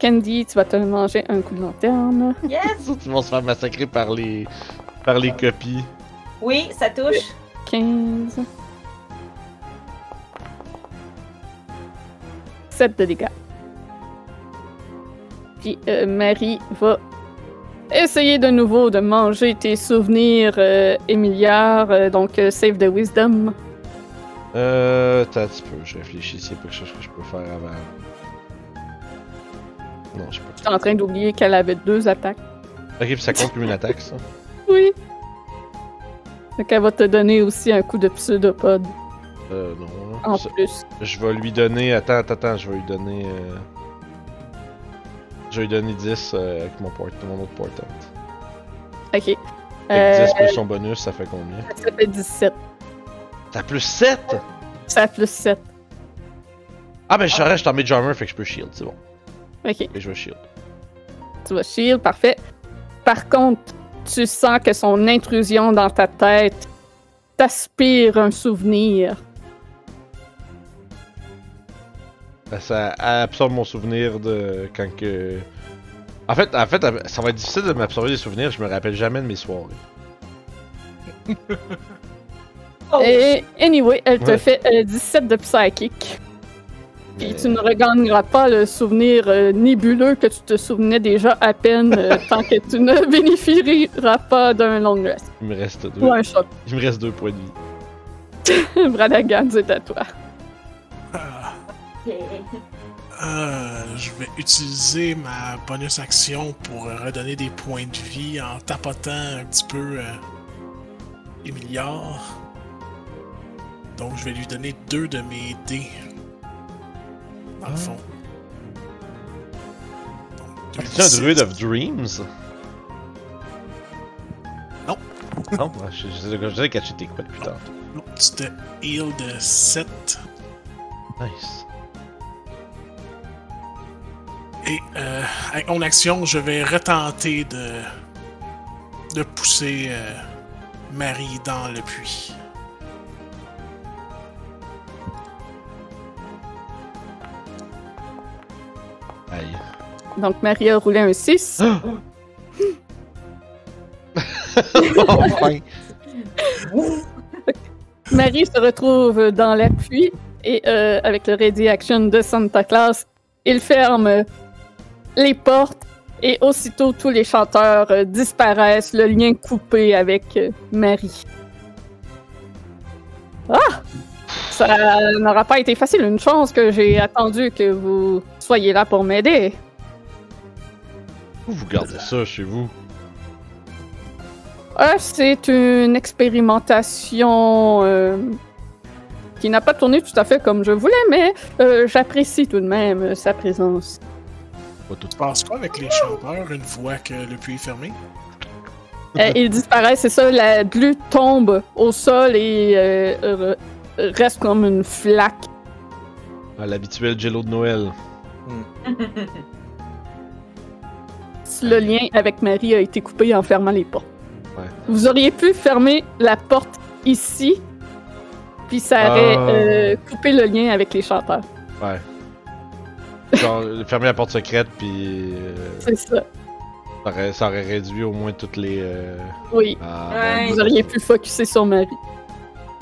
Candy, tu vas te manger un coup de lanterne. Yes! Ils vont se faire massacrer par les. par les copies. Oui, ça touche. 15. 7 de dégâts. Puis euh, Marie va essayer de nouveau de manger tes souvenirs, euh, Émiliard. euh, donc, euh, save the wisdom. Euh. Attends un petit peu, je réfléchis s'il y a quelque chose que je peux faire avant. Non, je peux Je suis en train d'oublier qu'elle avait deux attaques. Ok, puis ça compte comme une attaque ça. Oui. Donc, elle va te donner aussi un coup de pseudopode Euh, non. en Ça- plus. Je vais lui donner. Attends, attends, attends, je vais lui donner. euh, Je vais lui donner 10 euh, avec mon, port... mon autre portant. Ok. Euh, que 10 plus son bonus, ça fait combien? ça fait 17. T'as plus 7 Ça fait plus 7. Ah, ben je saurais, je t'en mets Jammer, fait que je peux shield, c'est bon. Ok. Et je vais shield. Tu vas shield, parfait. Par contre, tu sens que son intrusion dans ta tête t'aspire un souvenir. Ben, Ça absorbe mon souvenir de quand que. En fait, en fait, ça va être difficile de m'absorber des souvenirs, je me rappelle jamais de mes soirées. Oh! Et anyway, elle te Ouais. fait euh, 17 de psychic. Puis tu ne regagneras pas le souvenir euh, nébuleux que tu te souvenais déjà à peine euh, tant que tu ne bénéficieras pas d'un long rest. Il me reste deux. Ou un choc. Il me reste deux points de vie. Bradagan, c'est à toi. Ah, euh, je vais utiliser ma bonus action pour redonner des points de vie en tapotant un petit peu euh, Emiliard. Donc je vais lui donner deux de mes dés. Dans le fond. C'est un D6. druid of dreams? Non. Non, ouais, je, je, je, je catcher tes quoi depuis tantôt. Non, C'était heal de 7. Nice. Et euh, avec mon action, je vais retenter de, de pousser euh, Marie dans le puits. Aïe. Donc Marie a roulé un 6. enfin! Marie se retrouve dans l'appui et euh, avec le Ready Action de Santa Claus, il ferme les portes et aussitôt tous les chanteurs euh, disparaissent, le lien coupé avec euh, Marie. Ah! Ça n'aura pas été facile. Une chance que j'ai attendu que vous soyez là pour m'aider. Vous gardez ça chez vous? Ah, c'est une expérimentation euh, qui n'a pas tourné tout à fait comme je voulais, mais euh, j'apprécie tout de même euh, sa présence. Pas tout. Tu penses quoi avec les chanteurs une fois que le puits est fermé? Euh, il disparaît, c'est ça, la glu tombe au sol et euh, re- reste comme une flaque. Ah, L'habituel jello de Noël. Le lien avec Marie a été coupé en fermant les portes. Ouais. Vous auriez pu fermer la porte ici, puis ça aurait Ah. euh, coupé le lien avec les chanteurs. Ouais. Genre, fermer la porte secrète, puis. euh, C'est ça. Ça aurait, ça aurait réduit au moins toutes les. euh, Oui, ah, Ouais. bon, vous auriez pu focuser sur Marie.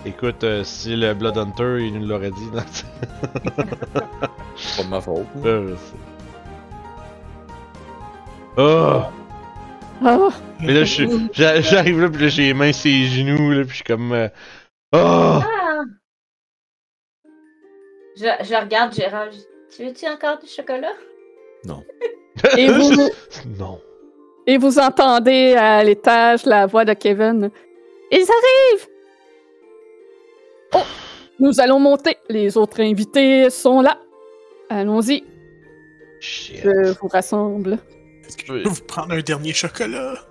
Écoute, euh, si le Blood Hunter, il nous l'aurait dit, non, C'est pas de ma faute. Euh, Oh! Ah, Mais là, je suis- j'a- j'arrive là, puis là, j'ai les mains sur les genoux, là, puis je suis comme. euh, Oh! Ah! Je, je regarde Gérald. je dis, Tu veux-tu encore du chocolat? et, vous, non. et vous entendez à l'étage la voix de Kevin. Ils arrivent! Oh, nous allons monter. Les autres invités sont là. Allons-y, Shit. je vous rassemble. Est-ce que je peux vous prendre un dernier chocolat?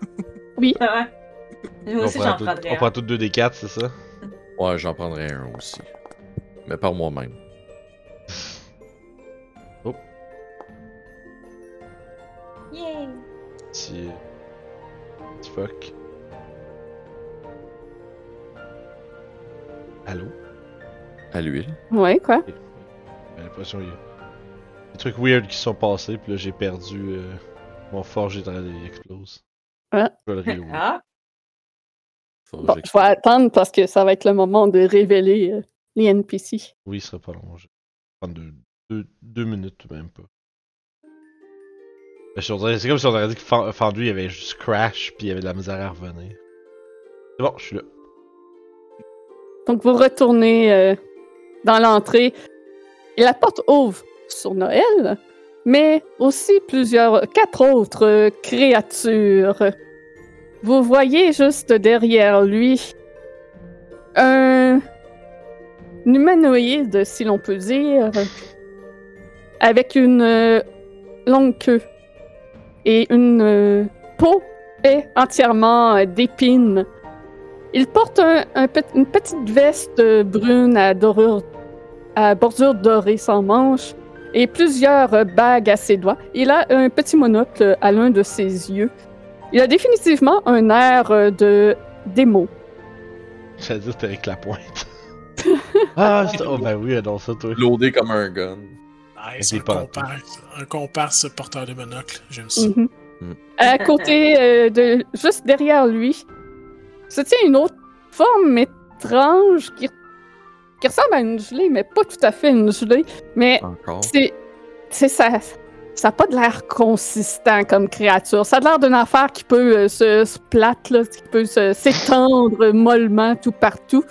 Ouais. Moi On aussi, prend, j'en tout- prendrais on prend toutes deux des quatre, c'est ça? Ouais, j'en prendrais un aussi. Mais par moi-même. Yay! Petit. Petit fuck. Allô? À l'huile. Ouais, quoi? J'ai l'impression qu'il y a des trucs weird qui sont passés, puis là j'ai perdu euh, mon forge train d'explose. Ah. Je vais le reloader. Ah! Bon, je vais attendre parce que ça va être le moment de révéler euh, les NPC. Oui, ce sera pas long. Je vais prendre deux, deux, deux minutes, même pas. Ben, C'est comme si on aurait dit que Fen- Fendu il avait juste crash, puis il avait de la misère à revenir. C'est bon, je suis là. Donc, vous retournez euh, dans l'entrée et la porte ouvre sur Noël, mais aussi plusieurs, quatre autres euh, créatures. Vous voyez juste derrière lui un humanoïde, si l'on peut dire, avec une euh, longue queue et une peau est entièrement d'épines. Il porte un- un pet- une petite veste brune à, dorure- à bordure dorée sans manches et plusieurs bagues à ses doigts. Il a un petit monocle à l'un de ses yeux. Il a définitivement un air de démo. J'allais dire c'était avec la pointe. ah, oh ben oui, dans ça, toi. Loadé comme un gun. Nice, un comparse, un comparse porteur de monocle. J'aime ça. Mhm. Mm. À côté euh, de, juste derrière lui, se tient une autre forme étrange qui, qui ressemble à une gelée, mais pas tout à fait une gelée. Mais c'est, c'est ça. Ça n'a pas de l'air consistant comme créature. Ça a l'air d'une affaire qui peut euh, se, se plate, là, qui peut se- s'étendre mollement tout partout,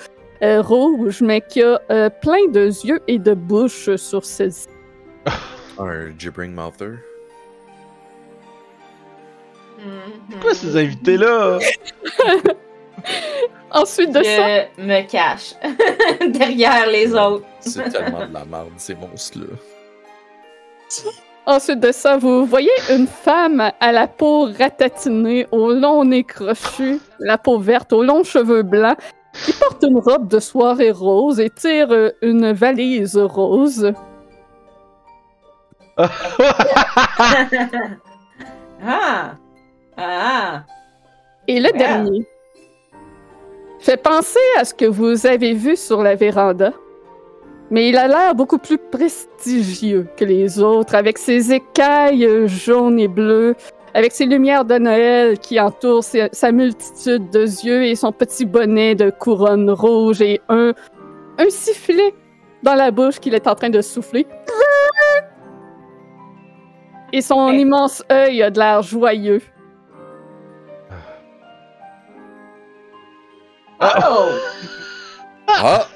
euh, rouge, mais qui a euh, plein de yeux et de bouches sur ses Un gibbering mouther. Mhm. Quoi ces invités-là? Ensuite de ça, Je me cache derrière les autres. C'est tellement de la merde, ces monstres-là. Ensuite de ça, vous voyez une femme à la peau ratatinée, au long nez crochu, la peau verte, aux longs cheveux blancs, qui porte une robe de soirée rose et tire euh, une valise rose. ah! Ah! Et le Wow. dernier fait penser à ce que vous avez vu sur la véranda, mais il a l'air beaucoup plus prestigieux que les autres, avec ses écailles jaunes et bleues, avec ses lumières de Noël qui entourent sa multitude de yeux et son petit bonnet de couronne rouge et un, un sifflet dans la bouche qu'il est en train de souffler. Et son Hey. immense œil a de l'air joyeux. Oh! Ah!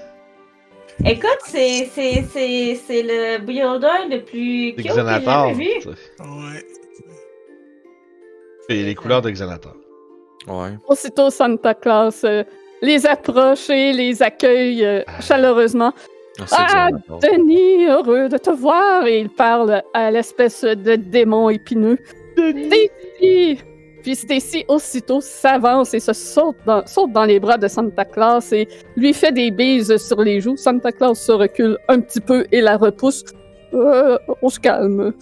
Écoute, c'est, c'est, c'est, c'est le builder le plus cute que j'ai Xanatar. jamais vu. tu sais. Ouais. C'est les couleurs de Xanatar. Ouais. Aussitôt, Santa Claus euh, les approche et les accueille euh, chaleureusement. Ah, c'est Ah, Xanatar. Denis, heureux de te voir. Et il parle à l'espèce de démon épineux. Stacy! Puis Stacy, aussitôt, s'avance et se saute dans, saute dans les bras de Santa Claus et lui fait des bises sur les joues. Santa Claus se recule un petit peu et la repousse. Euh, on se calme.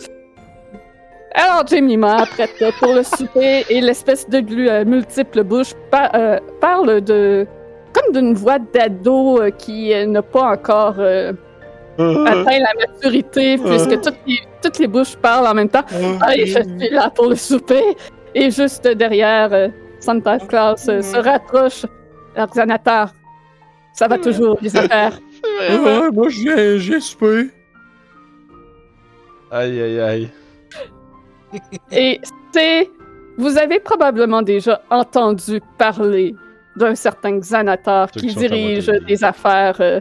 Alors, Jemima, prête pour le souper et l'espèce de glu à multiples bouches euh, parle de. comme d'une voix d'ado euh, qui euh, n'a pas encore euh, atteint la maturité, puisque toutes les, toutes les bouches parlent en même temps. Ah, je suis là pour le souper. Et juste derrière, euh, Santa Claus euh, se rapproche. Alors, Xanatar, ça va toujours, les affaires. Ouais, moi, j'ai j'ai soupé. Aïe aïe aïe. Et c'est. Vous avez probablement déjà entendu parler d'un certain Xanatar Ceux qui qui sont à dirige moitié. des affaires euh,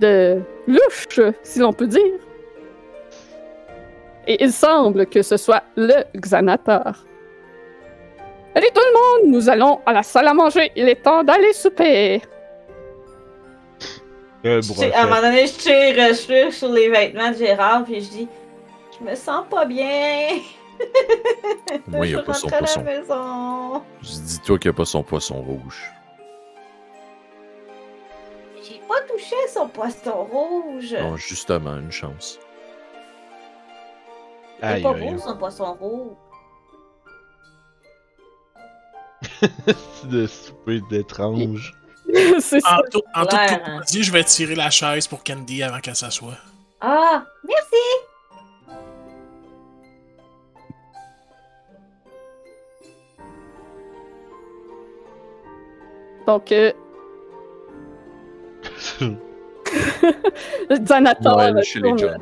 de louche, si l'on peut dire. Et il semble que ce soit le Xanatar. Allez tout le monde, nous allons à la salle à manger. Il est temps d'aller souper. Je tire- À un moment donné, je tire, euh, je tire sur les vêtements de Gérard, puis je dis Je me sens pas bien. Moi, il je a pas son poisson. la maison. Dis-toi qu'il a pas son poisson rouge. J'ai pas touché son poisson rouge. Non, justement, une chance. C'est Aïe pas beau son poisson rouge. C'est de souper d'étrange. c'est ça. En, tout- en hein. je vais tirer la chaise pour Candy avant qu'elle s'assoie. Ah, merci. Donc, euh, le les tourne,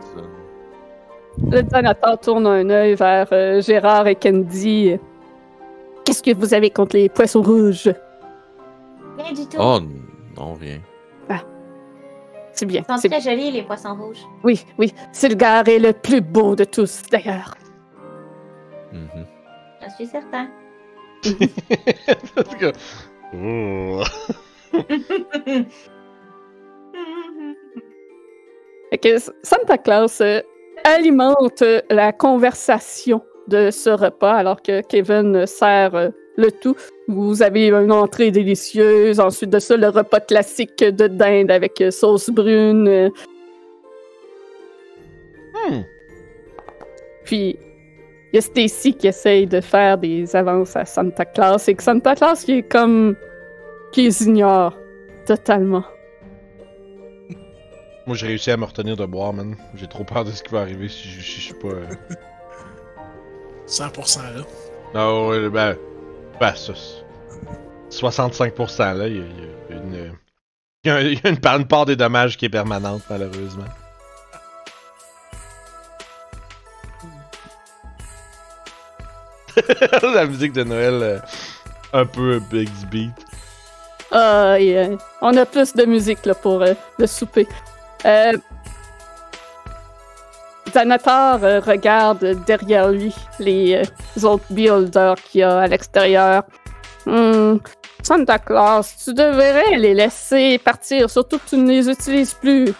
le tourne un œil vers euh, Gérard et Candy. Qu'est-ce que vous avez contre les poissons rouges? Rien du tout. Oh, non, rien. C'est bien. Ils sont c'est très jolis, les poissons rouges. Oui, oui. Sylgar est le plus beau de tous, d'ailleurs. Mhm. J'en suis certain. Parce que- Oh. Que Santa Claus euh, alimente la conversation de ce repas alors que Kevin sert euh, le tout. Vous avez une entrée délicieuse, ensuite de ça, le repas classique de dinde avec euh, sauce brune. Hmm. Puis, il y a Stacy qui essaye de faire des avances à Santa Claus et que Santa Claus qui est comme. qui les ignore totalement. Moi, j'ai réussi à me retenir de boire, man. J'ai trop peur de ce qui va arriver si je, si je suis pas. euh, 100% là. Non, ouais, ben. Ben, ça. c'est- 65% là, il y a, il y a une. Il y a, une, part, une part des dommages qui est permanente, malheureusement. La musique de Noël, euh, un peu Big Beat. Ah, euh, on a plus de musique là, pour euh, le souper. Euh, Xanatar euh, regarde derrière lui les euh, autres builders qu'il y a à l'extérieur. Hmm, Santa Claus, tu devrais les laisser partir, surtout que tu ne les utilises plus.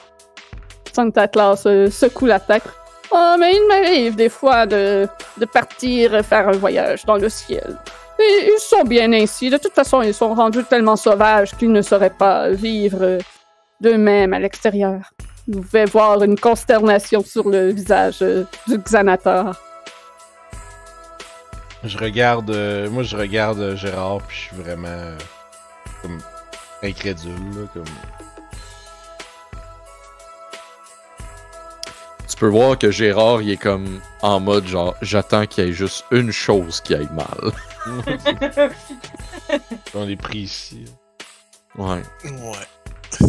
Santa Claus euh, secoue la tête. Oh, mais il m'arrive des fois de, de partir faire un voyage dans le ciel. Et ils sont bien ainsi. De toute façon, ils sont rendus tellement sauvages qu'ils ne sauraient pas vivre d'eux-mêmes à l'extérieur. Vous pouvez voir une consternation sur le visage euh, du Xanatar. Je regarde. euh, moi, je regarde euh, Gérard, puis je suis vraiment. euh, comme. incrédule, là, comme. Tu peux voir que Gérard, il est comme en mode genre, j'attends qu'il y ait juste une chose qui aille mal. On est pris ici. Ouais. Ouais.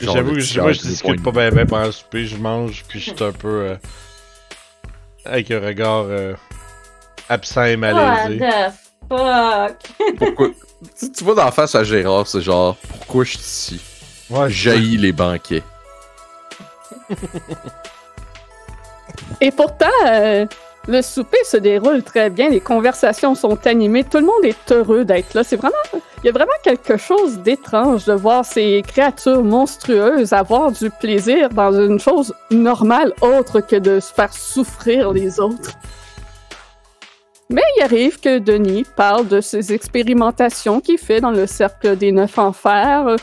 J'avoue que moi, je discute pas bien ben pendant le souper, je mange, puis je suis un peu. euh, avec un regard euh, absent et What malaisé. the fuck? Pourquoi... tu, tu vois d'en face à Gérard, c'est genre, pourquoi je suis ici? Ouais, Jaillit les banquets. Et pourtant, euh, le souper se déroule très bien, les conversations sont animées, tout le monde est heureux d'être là. C'est vraiment, il y a vraiment quelque chose d'étrange de voir ces créatures monstrueuses avoir du plaisir dans une chose normale autre que de se faire souffrir les autres. Mais il arrive que Denis parle de ses expérimentations qu'il fait dans le cercle des neuf enfers,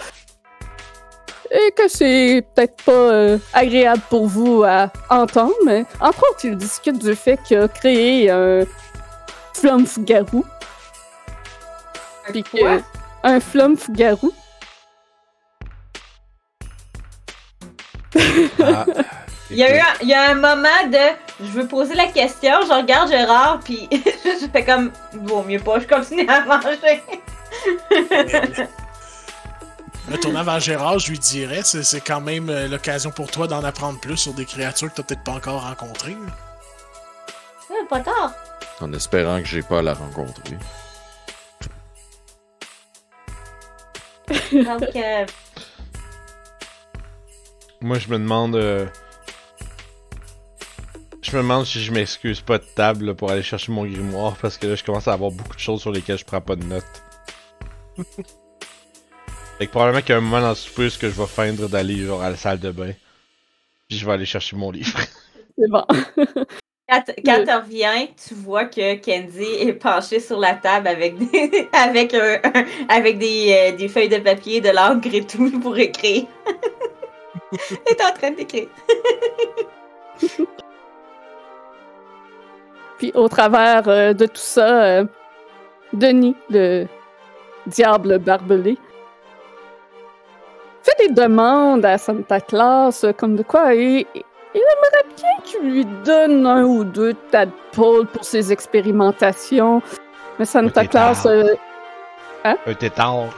et que c'est peut-être pas euh, agréable pour vous à entendre, mais entre autres, il discute du fait qu'il a créé un flumph-garou. Puis que- Quoi? un flumph-garou. Ah, Il y, a eu un, il y a un moment de je veux poser la question, je regarde Gérard, puis je fais comme, vaut mieux pas, je continue à manger. Me tournant vers Gérard, je lui dirais, c'est c'est quand même euh, l'occasion pour toi d'en apprendre plus sur des créatures que t'as peut-être pas encore rencontrées. Ah, pas tard. En espérant que j'ai pas à la rencontrer. Donc, euh, Moi, je me demande. euh, Je me demande si je m'excuse pas de table là, pour aller chercher mon grimoire parce que là, je commence à avoir beaucoup de choses sur lesquelles je prends pas de notes. fait que probablement qu'il y a un moment dans le souper que je vais feindre d'aller genre à la salle de bain. Puis je vais aller chercher mon livre. C'est bon. quand, quand tu reviens, tu vois que Kenzie est penchée sur la table avec des, avec un- un- avec des, euh, des feuilles de papier, de l'encre et tout pour écrire. Elle est en train d'écrire. Puis au travers euh, de tout ça, euh, Denis, le diable barbelé, fait des demandes à Santa Claus, comme de quoi il, il aimerait bien qu'il lui donne un ou deux tadpoles pour ses expérimentations. Mais Santa Claus, euh, Un tétard.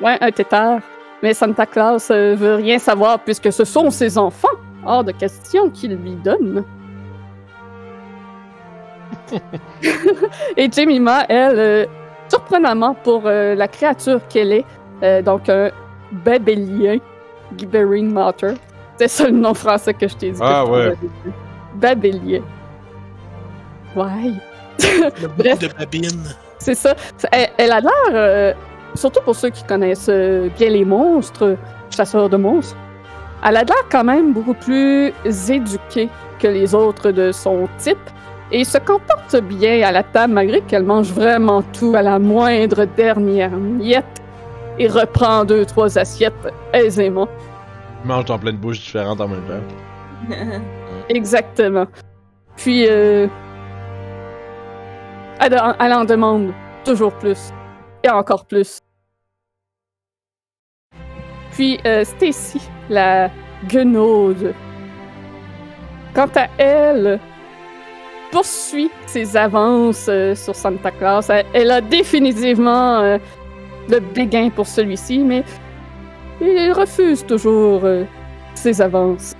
ouais, un tétard. Mais Santa Claus euh, veut rien savoir puisque ce sont ses enfants. Hors de question qu'il lui donne. Et Jemima, elle, euh, surprenamment pour euh, la créature qu'elle est, euh, donc un babélien, Gibbering Mater. C'est ça le nom français que je t'ai dit. Ah, ouais. Babélien. Ouais. Le Bref. de babine. C'est ça. Elle a l'air, euh, surtout pour ceux qui connaissent euh, bien les monstres, chasseurs de monstres, elle a l'air quand même beaucoup plus éduquée que les autres de son type et se comporte bien à la table malgré qu'elle mange vraiment tout à la moindre dernière miette et reprend deux, trois assiettes aisément. Je mange dans plein de bouches différentes en même temps. Exactement. Puis, euh, elle, en- elle en demande toujours plus. Et encore plus. Puis, euh, Stacy, la guenaude. Quant à elle, poursuit ses avances euh, sur Santa Claus. Elle, elle a définitivement euh, le béguin pour celui-ci, mais il refuse toujours euh, ses avances.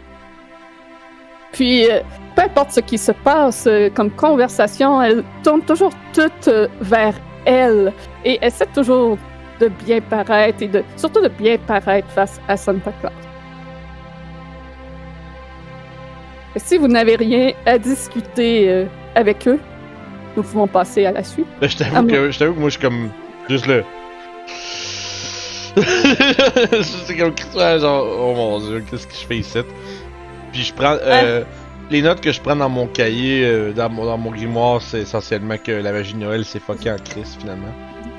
Puis, euh, peu importe ce qui se passe euh, comme conversation, elle tourne toujours toute vers elle et essaie toujours de bien paraître et de surtout de bien paraître face à Santa Claus. Si vous n'avez rien à discuter avec eux, nous pouvons passer à la suite. Là, je t'avoue Ah, que, je t'avoue que moi, je suis comme. Juste là. c'est comme ouais, genre, oh mon dieu, qu'est-ce que je fais ici? Puis je prends. Euh, Les notes que je prends dans mon cahier, euh, dans, mon, dans mon grimoire, c'est essentiellement que la magie de Noël s'est fucké en crise finalement.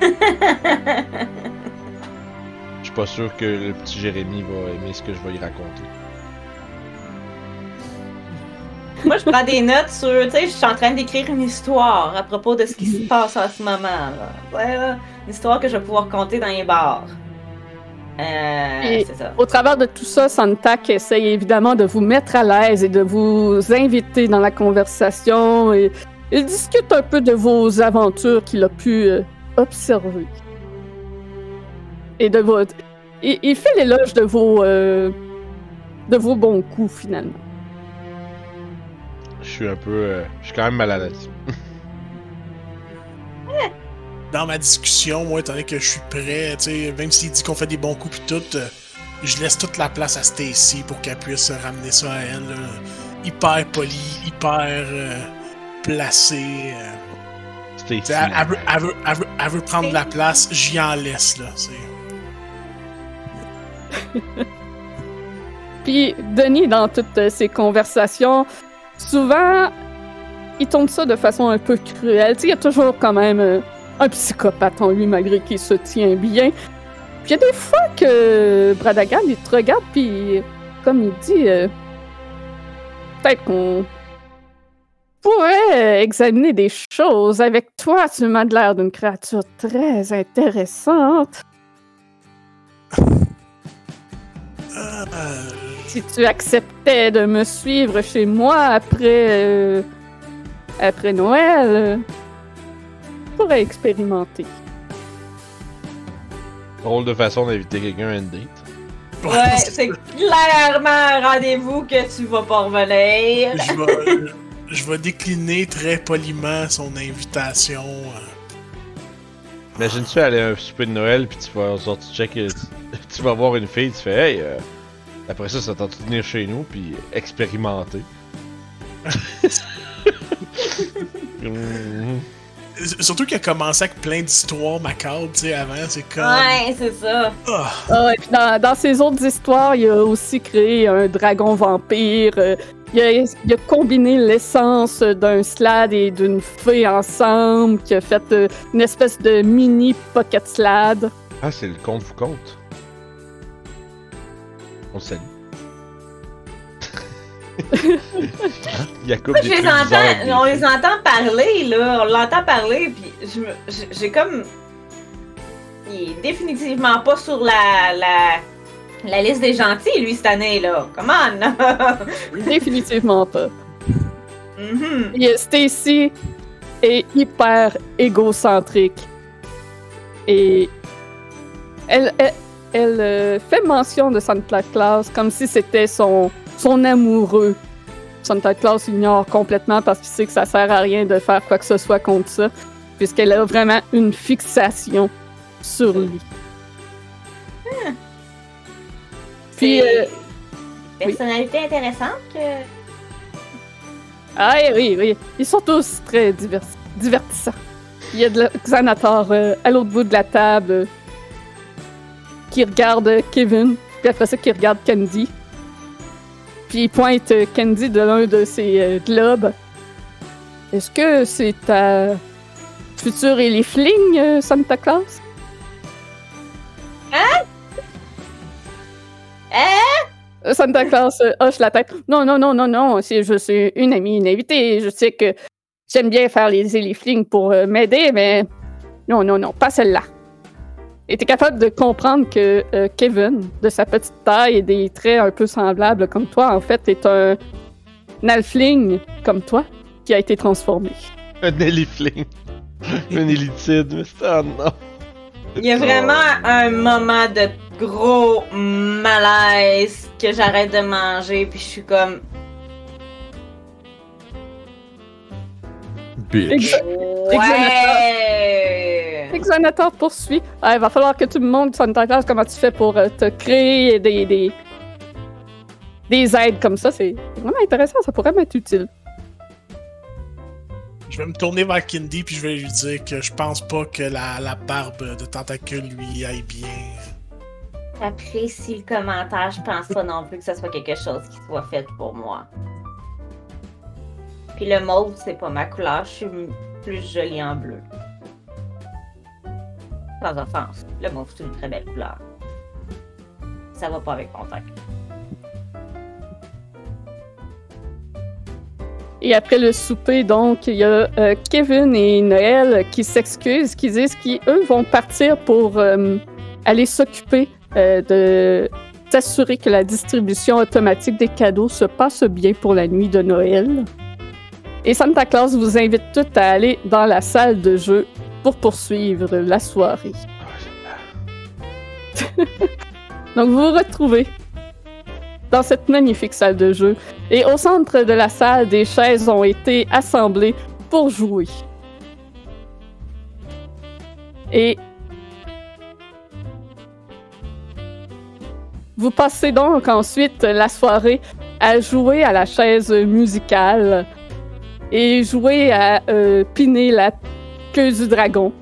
Je suis pas sûr que le petit Jérémy va aimer ce que je vais y raconter. Moi, je prends des notes sur, tu sais, je suis en train d'écrire une histoire à propos de ce qui se passe en ce moment. Là, une histoire que je vais pouvoir compter dans les bars. Euh, Et- c'est ça. Au travers de tout ça, Santak essaye évidemment de vous mettre à l'aise et de vous inviter dans la conversation. Et il discute un peu de vos aventures qu'il a pu euh, observer. Et de votre. Il, il fait l'éloge de vos. euh, de vos bons coups, finalement. Je suis un peu. euh, je suis quand même mal à l'aise. Dans ma discussion, moi, étant donné que je suis prêt, tu sais, même s'il dit qu'on fait des bons coups pis tout, euh, je laisse toute la place à Stacy pour qu'elle puisse ramener ça à elle. là. Hyper poli, hyper euh, placé. euh. Sais, elle, elle veut, elle veut- elle veut- elle veut prendre de la place, j'y en laisse, là. Puis Denis, dans toutes ces conversations, souvent, il tourne ça de façon un peu cruelle. Tu sais, il y a toujours quand même euh, un psychopathe en lui, malgré qu'il se tient bien. Puis il y a des fois que Bradagan, il te regarde, puis comme il dit, euh, peut-être qu'on pourrait examiner des choses. Avec toi, tu m'as de l'air d'une créature très intéressante. Euh, si tu acceptais de me suivre chez moi après, euh, après Noël, pourrais expérimenter. Drôle de façon d'inviter quelqu'un à une date. Ouais, c'est clairement un rendez-vous que tu vas pas revenir. Je vais, je vais décliner très poliment son invitation. euh. Imagine-tu aller à un souper de Noël, puis tu vas sortir check, euh, tu, tu vas voir une fille, tu fais Hey, euh, après ça, ça tente de venir chez nous, puis expérimenter. Mhm. S- Surtout qu'il a commencé avec plein d'histoires macabres, tu sais, avant. C'est comme. Ouais, c'est ça. Ah, Ah, et puis dans, dans ses autres histoires, il a aussi créé un dragon vampire. euh, il, a, il a combiné l'essence d'un slad et d'une fée ensemble, qui a fait euh, une espèce de mini pocket slad. Ah, c'est le compte vous compte. On salue. Hein? Jacob, je les entends, des on les entend parler, là. On l'entend parler, puis je me- j'ai- comme. Il est définitivement pas sur la, la, la liste des gentils, lui, cette année, là. Come on! Définitivement pas. Mhm. Et Stacy est hyper égocentrique. Et elle, elle, elle, euh, fait mention de Santa Claus comme si c'était son, son amoureux. Santa Claus ignore complètement parce qu'il sait que ça sert à rien de faire quoi que ce soit contre ça, puisqu'elle a vraiment une fixation sur lui. Puis, C'est euh, personnalité intéressante que. Ah oui, oui, oui. Ils sont tous très divers- divertissants. Il y a de Xanator euh, à l'autre bout de la table euh, qui regarde Kevin, puis après ça qui regarde Candy. Puis il pointe euh, Candy de l'un de ses euh, globes. Est-ce que c'est ta future Elifling, euh, Santa Claus? Euh, Santa Claus hoche la tête. Non, non, non, non, non. C'est juste euh, une amie, une invitée. Je sais que j'aime bien faire les éliflings pour m'aider, mais non, non, non, pas celle-là. Et t'es capable de comprendre que euh, Kevin, de sa petite taille et des traits un peu semblables comme toi, en fait, est un, un comme toi qui a été transformé. Un élifling. un élitide, mais c'est. Oh non. Il y a vraiment un moment de gros malaise que j'arrête de manger, puis je suis comme. Bitch. Ouais! Exonator poursuit. Ah, il va falloir que tu me montres, Santa comment tu fais pour euh, te créer des, des, des aides comme ça? C'est vraiment intéressant, ça pourrait m'être utile. Je vais me tourner vers Kindy puis je vais lui dire que je pense pas que la, la barbe de tentacule lui aille bien. J'apprécie le commentaire, je pense pas non plus que ce soit quelque chose qui soit fait pour moi. Puis le mauve, c'est pas ma couleur, je suis plus jolie en bleu. Sans offense, le mauve, c'est une très belle couleur. Ça va pas avec mon teint. Et après le souper, donc, il y a euh, Kevin et Noël qui s'excusent, qui disent qu'eux vont partir pour euh, aller s'occuper euh, de s'assurer que la distribution automatique des cadeaux se passe bien pour la nuit de Noël. Et Santa Claus vous invite toutes à aller dans la salle de jeu pour poursuivre la soirée. Donc vous vous retrouvez dans cette magnifique salle de jeu. Et au centre de la salle, des chaises ont été assemblées pour jouer. Et vous passez donc ensuite la soirée à jouer à la chaise musicale et jouer à euh, piner la queue du dragon.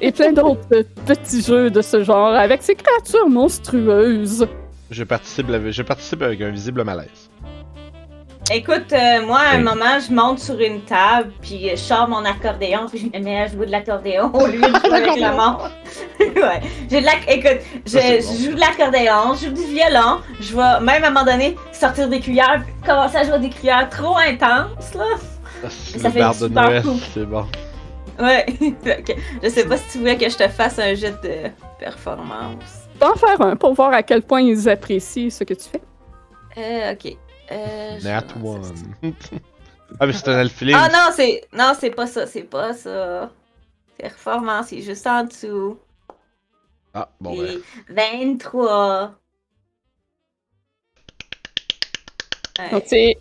Et plein d'autres petits jeux de ce genre avec ces créatures monstrueuses. Je participe, avec- je participe avec un visible malaise. Écoute, euh, moi, à un moment, je monte sur une table, puis je sors mon accordéon, puis je me mets à jouer de l'accordéon au lieu de jouer avec le monde. ouais. J'ai de la... Écoute, je, joue de l'accordéon, je joue du violon, je vais même à un moment donné sortir des cuillères, commencer à jouer des cuillères trop intenses, là. Ah, Ça fait de super Noël, cool. c'est bon. Ouais. Ok. Je sais pas si tu voulais que je te fasse un jet de performance. Je peux en faire un pour voir à quel point ils apprécient ce que tu fais. Euh, ok. Euh, Nat one. ah, mais c'est un alphilim. Ah non, c'est. Non, c'est pas ça, c'est pas ça. Performance, c'est juste en dessous. Ah, bon, ben. Et 23. Ouais. Donc, c'est-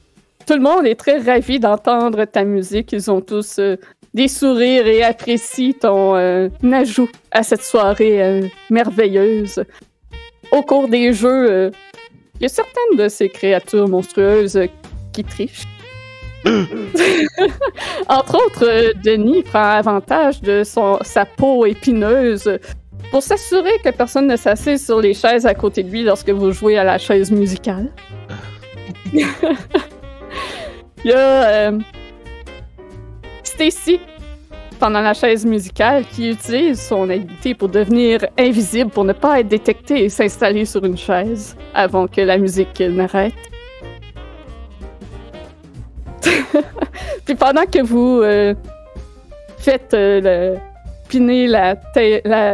tout le monde est très ravi d'entendre ta musique. Ils ont tous euh, des sourires et apprécient ton euh, ajout à cette soirée euh, merveilleuse. Au cours des jeux, euh, il y a certaines de ces créatures monstrueuses euh, qui trichent. Entre autres, euh, Denis prend avantage de son, sa peau épineuse pour s'assurer que personne ne s'assied sur les chaises à côté de lui lorsque vous jouez à la chaise musicale. Il y a euh, Stacy, pendant la chaise musicale, qui utilise son habilité pour devenir invisible, pour ne pas être détecté et s'installer sur une chaise avant que la musique n'arrête. Puis pendant que vous euh, faites euh, piner la,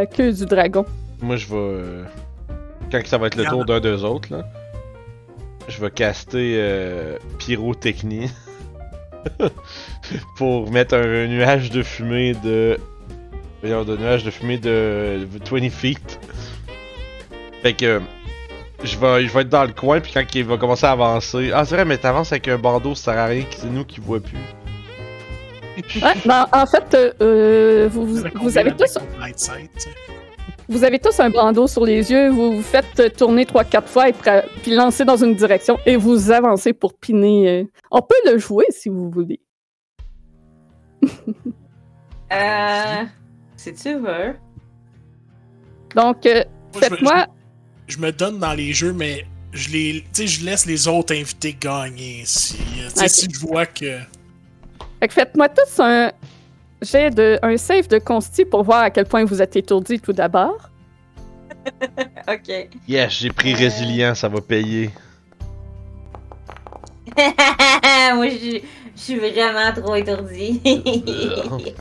queue du dragon, Moi, je vais. euh, Quand ça va être le tour d'un d'eux autres, là, je vais caster Pyrotechnie pour mettre un, nuage de fumée de. Voyons, de nuage de fumée de 20 feet. Fait que. Je vais, je vais être dans le coin, puis quand il va commencer à avancer. Ah, c'est vrai, mais t'avances avec un bandeau, ça sert à rien, c'est nous qui voit plus. Ouais, ben, en fait, euh, vous, vous, avez tous, vous avez tous un bandeau sur les yeux, vous vous faites tourner 3-4 fois et puis lancer dans une direction et vous avancez pour piner. euh. On peut le jouer si vous voulez. Euh. Si tu veux. Donc, euh, Moi, je me- faites-moi. Je me donne dans les jeux, mais je les, tu sais, je laisse les autres invités gagner. Si, euh, tu sais, Ok. si je vois que. Fait que faites-moi tous un jet de un save de consti pour voir à quel point vous êtes étourdi tout d'abord. Ok. Yes, j'ai pris Euh. résilient, ça va payer. Moi, je je suis vraiment trop étourdie.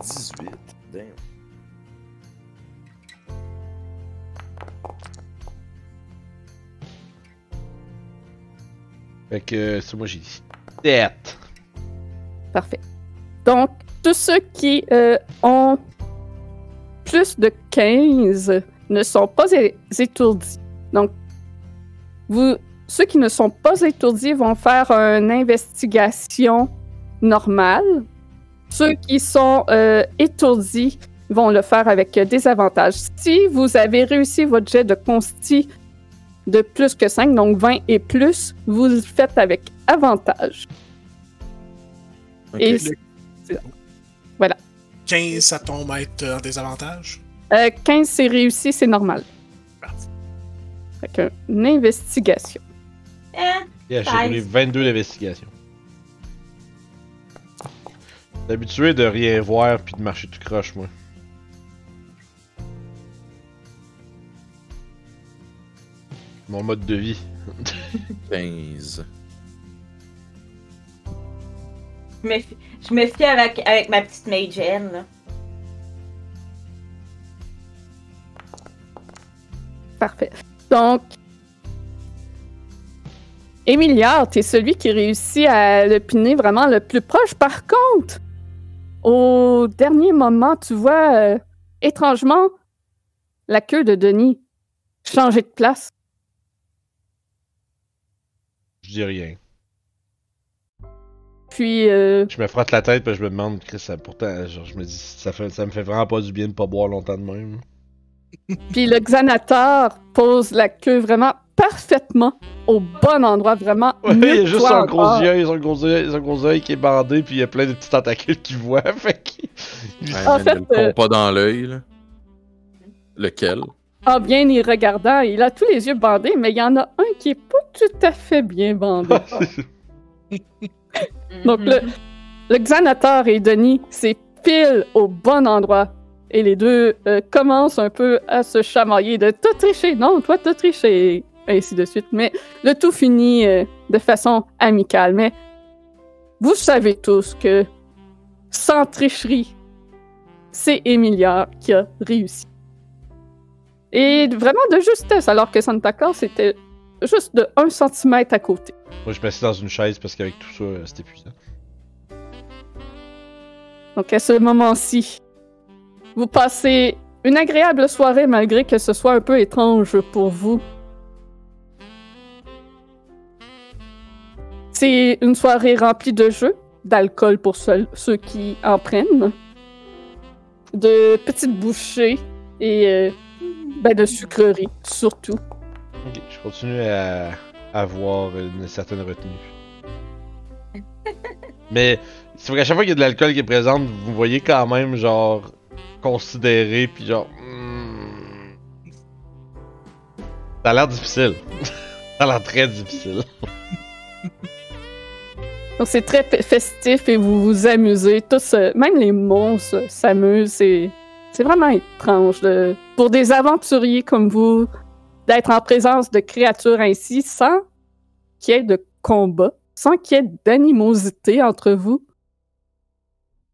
18. Damn. Fait que c'est moi j'ai dit 7. Parfait. Donc, tous ceux qui euh, ont plus de 15 ne sont pas étourdis. Donc, vous, ceux qui ne sont pas étourdis vont faire une investigation normale. Ceux qui sont euh, étourdis vont le faire avec euh, des avantages. Si vous avez réussi votre jet de consti de plus que 5, donc 20 et plus, vous le faites avec avantage. Et Le- 15, ça tombe à être euh, en désavantage. Euh, 15, c'est réussi, c'est normal. Parti. Fait une investigation. Yeah, j'ai roulé 22 d'investigation. Je suis habitué de rien voir puis de marcher tout croche, moi. Mon mode de vie. 15. Je me, fie- je me fie avec, avec ma petite Magen, là. Parfait. Donc, Emilia, t'es celui qui réussit à le piner vraiment le plus proche. Par contre, au dernier moment, tu vois euh, étrangement la queue de Denis changer de place. Je dis rien. Puis, euh, Je me frotte la tête puis je me demande, Chris, ça, pourtant, genre, je me dis, ça, fait, ça me fait vraiment pas du bien de pas boire longtemps de même. puis le Xanator pose la queue vraiment parfaitement au bon endroit, vraiment. Ouais, il y a juste son gros encore. œil, son gros œil, son gros œil qui est bandé puis il y a plein de petits tentacules qui voient, fait qu'il- Ouais, En fait, ne le euh, pas dans l'œil, là. Lequel? En bien y regardant, il a tous les yeux bandés, mais il y en a un qui est pas tout à fait bien bandé. Donc le, le Xanator et Denis, c'est pile au bon endroit. Et les deux euh, commencent un peu à se chamailler de t'as triché, non, toi t'as triché, et ainsi de suite. Mais le tout finit euh, de façon amicale. Mais vous savez tous que sans tricherie, c'est Emilia qui a réussi. Et vraiment de justesse, alors que Santa Claus était juste de 1 cm à côté. Moi, je me suis dans une chaise parce qu'avec tout ça, euh, c'était épuisant. Donc à ce moment-ci, vous passez une agréable soirée malgré que ce soit un peu étrange pour vous. C'est une soirée remplie de jeux, d'alcool pour ceux, ceux qui en prennent, de petites bouchées et euh, ben, de sucreries surtout. Ok, je continue à avoir une certaine retenue. Mais c'est vrai qu'à chaque fois qu'il y a de l'alcool qui est présent, vous voyez quand même genre considéré puis genre. hmm. Ça a l'air difficile. Ça a l'air très difficile. Donc c'est très fe- festif et vous vous amusez. Tous, euh, même les monstres s'amusent. C'est, c'est vraiment étrange de- pour des aventuriers comme vous d'être en présence de créatures ainsi sans qu'il y ait de combat, sans qu'il y ait d'animosité entre vous.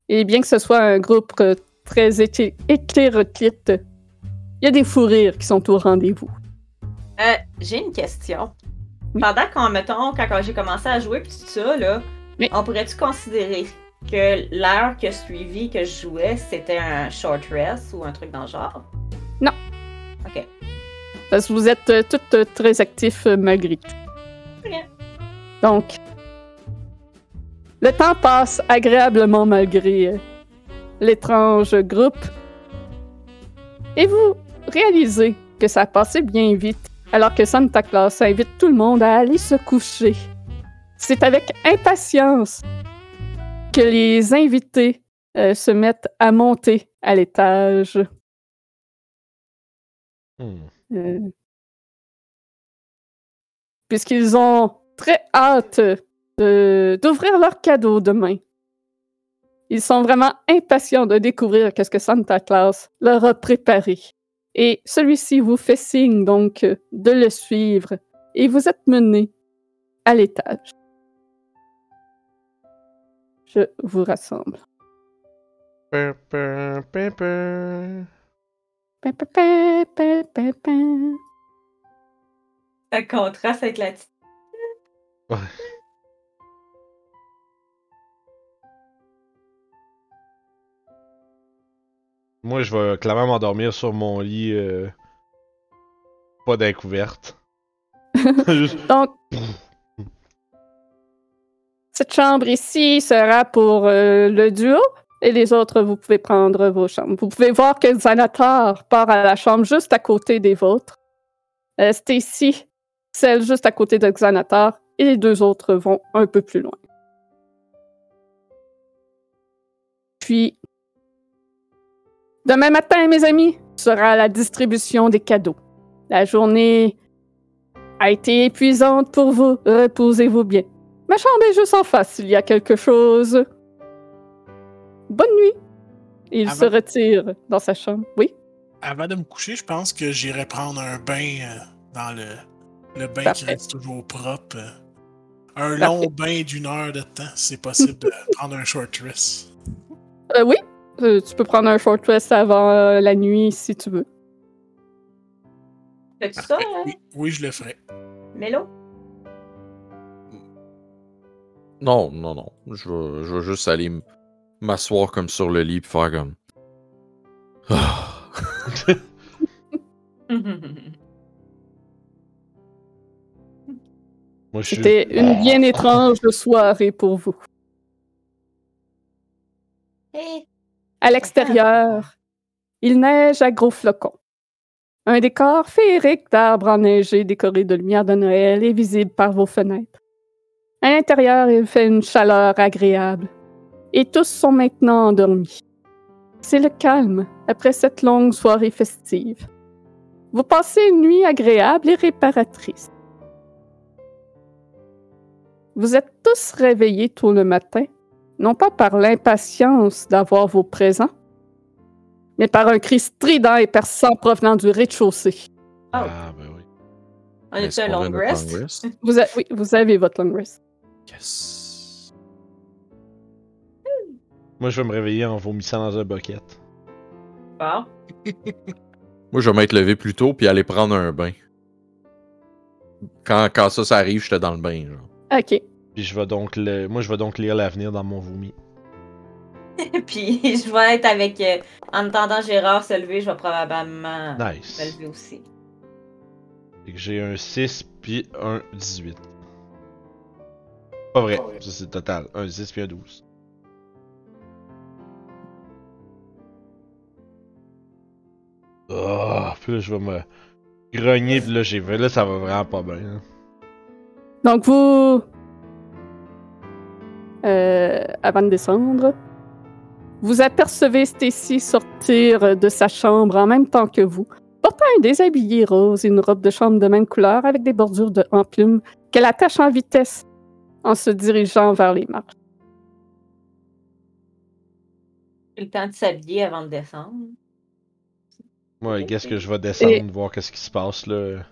Et bien que ce soit un groupe euh, très hété- hétéroclite, il y a des fous rires qui sont au rendez-vous. Euh, j'ai une question. Oui. Pendant qu'on, mettons, quand j'ai commencé à jouer pis tout ça, là, Oui. on pourrait-tu considérer que l'heure qui a suivi que je jouais, c'était un short rest ou un truc dans le genre? Non. Ok. Parce que vous êtes euh, toutes euh, très actifs euh, malgré tout. Donc, le temps passe agréablement malgré euh, l'étrange groupe. Et vous réalisez que ça a passé bien vite, alors que Santa Claus invite tout le monde à aller se coucher. C'est avec impatience que les invités euh, se mettent à monter à l'étage. Hmm. Euh, Puisqu'ils ont très hâte d'ouvrir leurs cadeaux demain. Ils sont vraiment impatients de découvrir qu'est-ce que Santa Claus leur a préparé. Et celui-ci vous fait signe donc de le suivre et vous êtes menés à l'étage. Je vous rassemble. Ça contraste avec la petite. Moi, je vais clairement m'endormir sur mon lit. euh, Pas d'incouverte. Juste- Donc, cette chambre ici sera pour euh, le duo et les autres, vous pouvez prendre vos chambres. Vous pouvez voir que Xanatar part à la chambre juste à côté des vôtres. Euh, Stacy, celle juste à côté de Xanatar, et les deux autres vont un peu plus loin. Puis, demain matin, mes amis, sera la distribution des cadeaux. La journée a été épuisante pour vous. Reposez-vous bien. Ma chambre est juste en face s'il y a quelque chose. Bonne nuit. Il se retire dans sa chambre. Oui, Avant de me coucher, je pense que j'irai prendre un bain euh, dans le, le bain qui reste toujours propre. Un Parfait. long bain d'une heure de temps, si c'est possible de prendre un short rest. Euh, oui? Euh, tu peux prendre un short rest avant euh, la nuit si tu veux. Fais-tu ça, Parfait. hein, Oui, oui, je le ferai. Mélo? Non, non, non. Je vais juste aller m- m'asseoir comme sur le lit et faire comme. Ah. Moi, je suis. C'était une bien étrange soirée pour vous. Hey, À l'extérieur, il neige à gros flocons. Un décor féerique d'arbres enneigés décorés de lumière de Noël est visible par vos fenêtres. À l'intérieur, il fait une chaleur agréable. Et tous sont maintenant endormis. C'est le calme après cette longue soirée festive. Vous passez une nuit agréable et réparatrice. Vous êtes tous réveillés tôt le matin non pas par l'impatience d'avoir vos présents, mais par un cri strident et perçant provenant du rez-de-chaussée. Ah, ben oui. on a-tu un long rest? long rest? Vous a- oui, vous avez votre long rest. Yes. Moi, je vais me réveiller en vomissant dans un bucket. Bon. Moi, je vais m'être levé plus tôt puis aller prendre un bain. Quand, quand ça, ça arrive, j'étais dans le bain. Genre. Ok. Puis je vais donc le... Moi, je vais donc lire l'avenir dans mon vomi. Puis je vais être avec. euh, en attendant Gérard se lever, je vais probablement Nice. me lever aussi. J'ai un 6 puis un 18. Pas vrai, ça c'est total. Un 10 puis un 12. Oh, puis là je vais me grogner, puis là j'ai là ça va vraiment pas bien. hein. Donc vous... Euh, avant de descendre, vous apercevez Stacy sortir de sa chambre en même temps que vous, portant un déshabillé rose et une robe de chambre de même couleur avec des bordures de, en plumes qu'elle attache en vitesse en se dirigeant vers les marches. J'ai le temps de s'habiller avant de descendre. Moi, qu'est-ce que je vais descendre, voir qu'est-ce qui se passe là.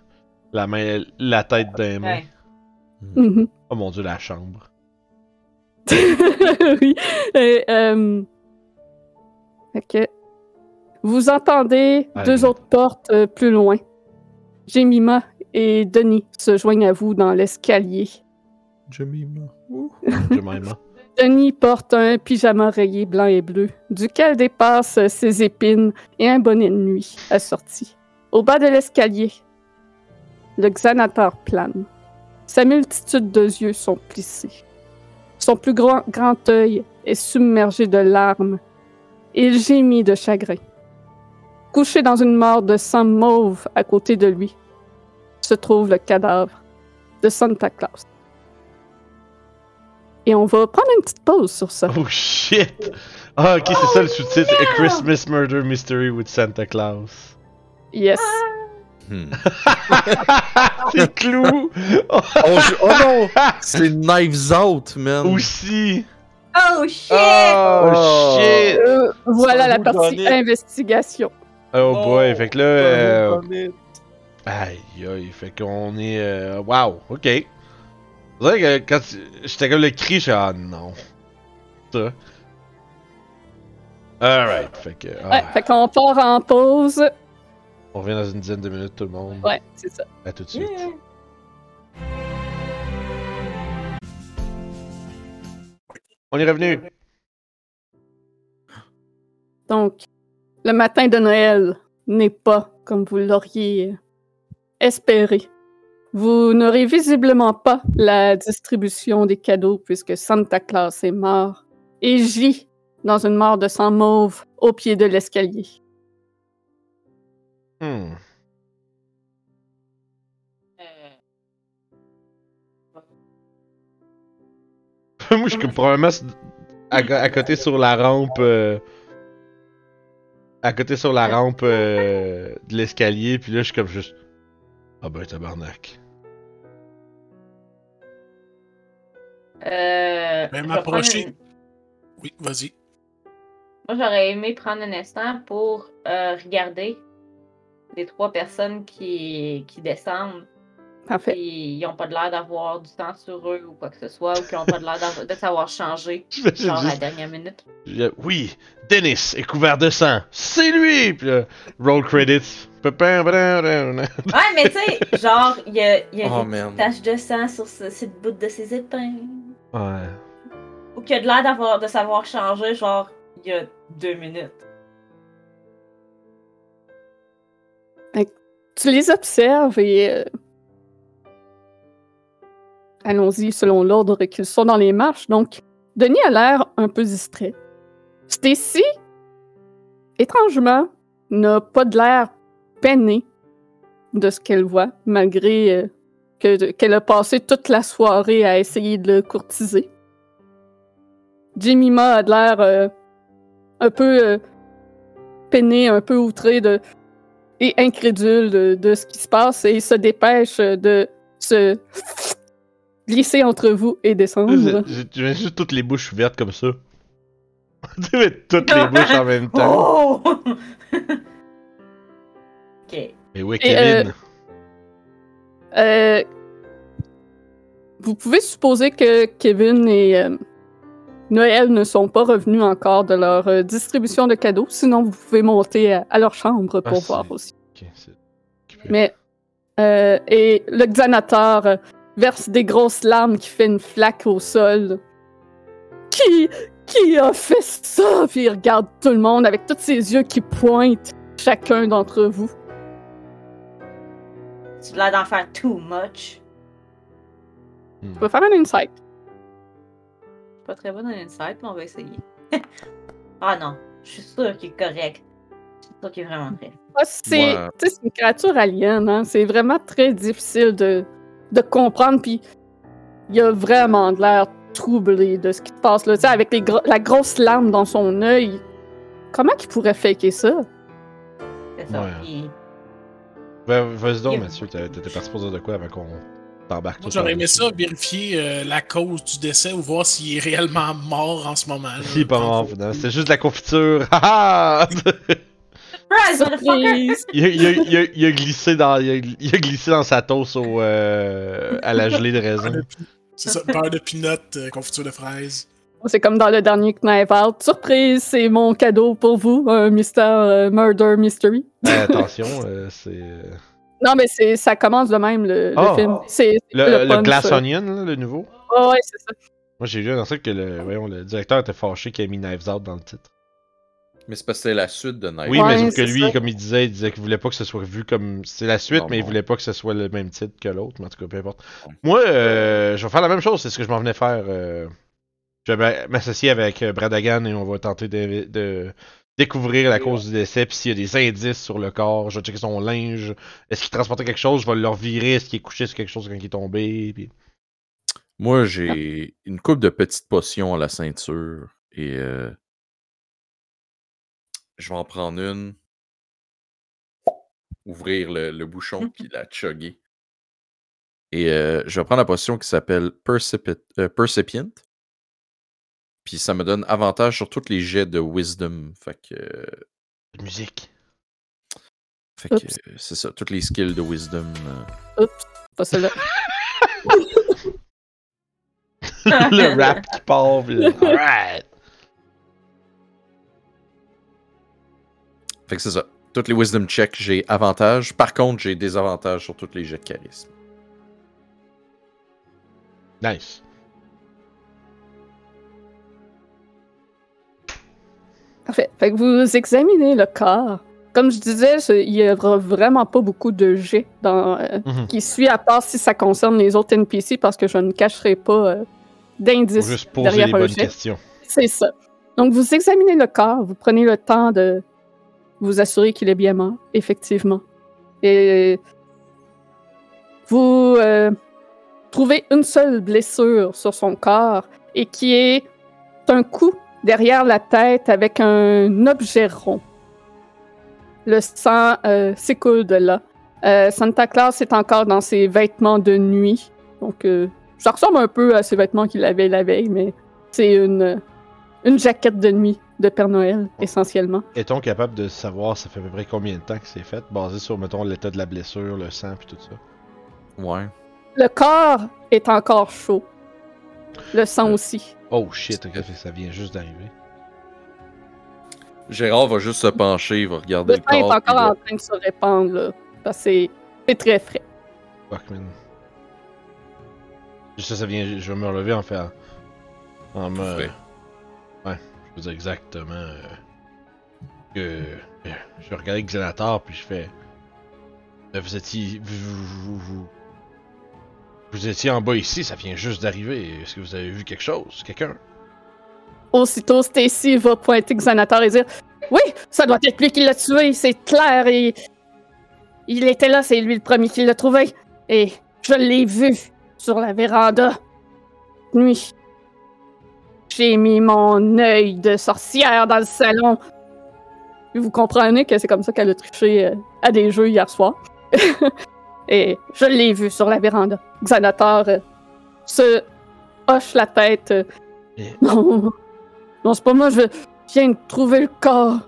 La main, la tête d'un main. Ouais. Mhm. Oh mon dieu, la chambre. oui. Et, euh, vous entendez Allez. deux autres portes euh, plus loin. Jemima et Denis se joignent à vous dans l'escalier. Jemima. Je m'aime. hein. Denis porte un pyjama rayé blanc et bleu, duquel dépassent ses épines et un bonnet de nuit assorti. Au bas de l'escalier, le Xanatar plane. Sa multitude de yeux sont plissés. Son plus grand, grand œil est submergé de larmes. Il gémit de chagrin. Couché dans une mare de sang mauve à côté de lui, se trouve le cadavre de Santa Claus. Et on va prendre une petite pause sur ça. Oh shit! Ah, ok, c'est ça le sous-titre. A Christmas Murder Mystery with Santa Claus. Yes. Hmm. c'est clou! Oh, je- oh non! C'est Knives Out, man! Aussi! Oh shit! Oh, Oh. shit! Euh, voilà la partie donner. investigation. Oh boy, fait que là. euh, Oh, Aïe aïe, fait qu'on est. Euh... Wow, ok. C'est vrai que quand tu- j'étais comme le cri, j'ai ah non. Ça. Alright, fait que. ah, Ouais, fait qu'on part en pause. On revient dans une dizaine de minutes, tout le monde. Ouais, c'est ça. À tout de suite. Yeah. On est revenu! Donc, le matin de Noël n'est pas comme vous l'auriez espéré. Vous n'aurez visiblement pas la distribution des cadeaux puisque Santa Claus est mort et gît dans une mare de sang mauve au pied de l'escalier. Hmm. Euh, Moi, je suis probablement à, à côté sur la rampe. euh, à côté sur la rampe euh, de l'escalier, puis là, je suis comme juste. Ah ben, tabarnak. euh, vais approché. prendre Oui, vas-y. Moi, j'aurais aimé prendre un instant pour euh, regarder les trois personnes qui, qui descendent. Parfait. Puis ils ont pas de l'air d'avoir du temps sur eux ou quoi que ce soit, ou qui ont pas de l'air de savoir changer, genre à la dernière minute. Je- Oui, Dennis est couvert de sang. C'est lui! Puis là, roll credits. Ouais, mais tu sais, genre, il y a, y a Oh des man. taches de sang sur ce, cette bout de ses épingles. Ouais. Ou qu'il a de l'air d'avoir de savoir changer, genre, il y a deux minutes. Tu les observes et... euh, Allons-y selon l'ordre qu'ils sont dans les marches. Donc, Denis a l'air un peu distrait. Stacy, étrangement, n'a pas de l'air peiné de ce qu'elle voit, malgré euh, que- qu'elle a passé toute la soirée à essayer de le courtiser. Jemima a l'air euh, un peu peiné, un peu outré de, et incrédule de, de ce qui se passe et se dépêche de se glisser entre vous et descendre. J'ai juste toutes les bouches ouvertes comme ça. Tu sais, toutes les bouches en même temps. Oh! ok. Mais oui, Et, Kevin. Euh, vous pouvez supposer que Kevin et euh, Noël ne sont pas revenus encore de leur euh, distribution de cadeaux, sinon vous pouvez monter à, à leur chambre pour Ah, voir aussi. Mais euh, et le Xanator euh, verse des grosses larmes qui fait une flaque au sol. Qui qui a fait ça? Puis il regarde tout le monde avec tous ses yeux qui pointent chacun d'entre vous. Tu as l'air d'en faire too much. Hmm. Tu peux faire un insight. Pas très bonne dans l'insight, mais on va essayer. ah non, je suis sûre qu'il est correct. Je suis sûre qu'il est vraiment vrai. Ah, C'est une créature alien, hein? c'est vraiment très difficile de, de comprendre. Puis il a vraiment de l'air troublé de ce qui se passe là. Tu sais, avec les gro- la grosse larme dans son œil. Comment qu'il pourrait faker ça? C'est ça. Ouais. Ben, vas-y donc, Il- Mathieu, t'étais parti pour dire de quoi avant qu'on j'aurais aimé ça, vérifier euh, la cause du décès ou voir s'il est réellement mort en ce moment. là. Il est pas mort. C'était juste de la confiture. Il, a, il a- il a- il a glissé dans, il a, il a glissé dans sa toast au, euh, à la gelée de raisin. C'est ça, beurre de peanut, euh, confiture de fraises. C'est comme dans le dernier Knife Out. Surprise, c'est mon cadeau pour vous, un mystère euh, murder mystery. Euh, attention, euh, c'est. Non, mais c'est ça commence de même le, le Oh. film. C'est c'est Le, le punch, Glass euh. Onion, là, le nouveau? Ouais, ouais, c'est ça. Moi, j'ai vu un truc que le, voyons, le directeur était fâché qu'il ait mis Knives Out dans le titre. Mais c'est parce que c'est la suite de Night. Oui, Ouais, mais que lui, ça. comme il disait, il disait qu'il voulait pas que ce soit vu comme. C'est la suite, Non, mais il non. voulait pas que ce soit le même titre que l'autre. Mais en tout cas, peu importe. Moi, euh, je vais faire la même chose, c'est ce que je m'en venais faire. euh, je vais m'associer avec euh, Bradagan et on va tenter de, de découvrir la cause du décès. Puis s'il y a des indices sur le corps, je vais checker son linge. Est-ce qu'il transportait quelque chose? Je vais le revirer. Est-ce qu'il est couché sur quelque chose quand il est tombé? Puis... Moi, j'ai une coupe de petites potions à la ceinture et euh, je vais en prendre une, ouvrir le, le bouchon puis la chugger. Et euh, je vais prendre la potion qui s'appelle euh, Percipient. Puis ça me donne avantage sur tous les jets de Wisdom. Fait que, euh, Musique. fait que, Oups. c'est ça, toutes les skills de Wisdom. euh, Oups, pas celle-là. le rap qui part. puis- Alright. Fait que c'est ça. Toutes les Wisdom checks, j'ai avantage. Par contre, j'ai des avantages sur tous les jets de charisme. Nice. Parfait. Fait que vous examinez le corps. Comme je disais, il y aura vraiment pas beaucoup de jets dans, euh, Mhm. qui suit, à part si ça concerne les autres NPC, parce que je ne cacherai pas euh, d'indices juste poser derrière les un bonnes jet. questions. C'est ça. Donc, vous examinez le corps, vous prenez le temps de vous assurer qu'il est bien mort, effectivement. Et vous euh, trouvez une seule blessure sur son corps et qui est un coup derrière la tête avec un objet rond. Le sang euh, s'écoule de là. Euh, Santa Claus est encore dans ses vêtements de nuit. Donc, euh, ça ressemble un peu à ses vêtements qu'il avait la veille, mais c'est une, une jaquette de nuit de Père Noël, essentiellement. Est-on capable de savoir ça fait à peu près combien de temps que c'est fait, basé sur, mettons, l'état de la blessure, le sang, puis tout ça? Ouais. Le corps est encore chaud. Le sang aussi. Oh shit, ok, ça vient juste d'arriver. Gérard va juste se pencher, il va regarder Le le sang est corps. il encore va- en train de se répandre, là. Parce que c'est- très frais. Fuck, man. Juste ça, ça vient, je vais me relever en fait. En me. Frais. Ouais, je veux dire exactement. euh, que. euh, Je regardais Xenator, puis je fais. Vous étiez. Vous, vous, vous, vous étiez en bas ici, ça vient juste d'arriver. Est-ce que vous avez vu quelque chose Quelqu'un? Aussitôt, Stacy va pointer Xanator et dire Oui, ça doit être lui qui l'a tué, c'est clair. Et... Il était là, c'est lui le premier qui l'a trouvé. Et je l'ai vu sur la véranda. Nuit. J'ai mis mon œil de sorcière dans le salon. Vous comprenez que c'est comme ça qu'elle a triché euh, à des jeux hier soir. et je l'ai vu sur la véranda. Xanator euh, se hoche la tête. euh, Et- non, non, c'est pas moi, je viens de trouver le corps.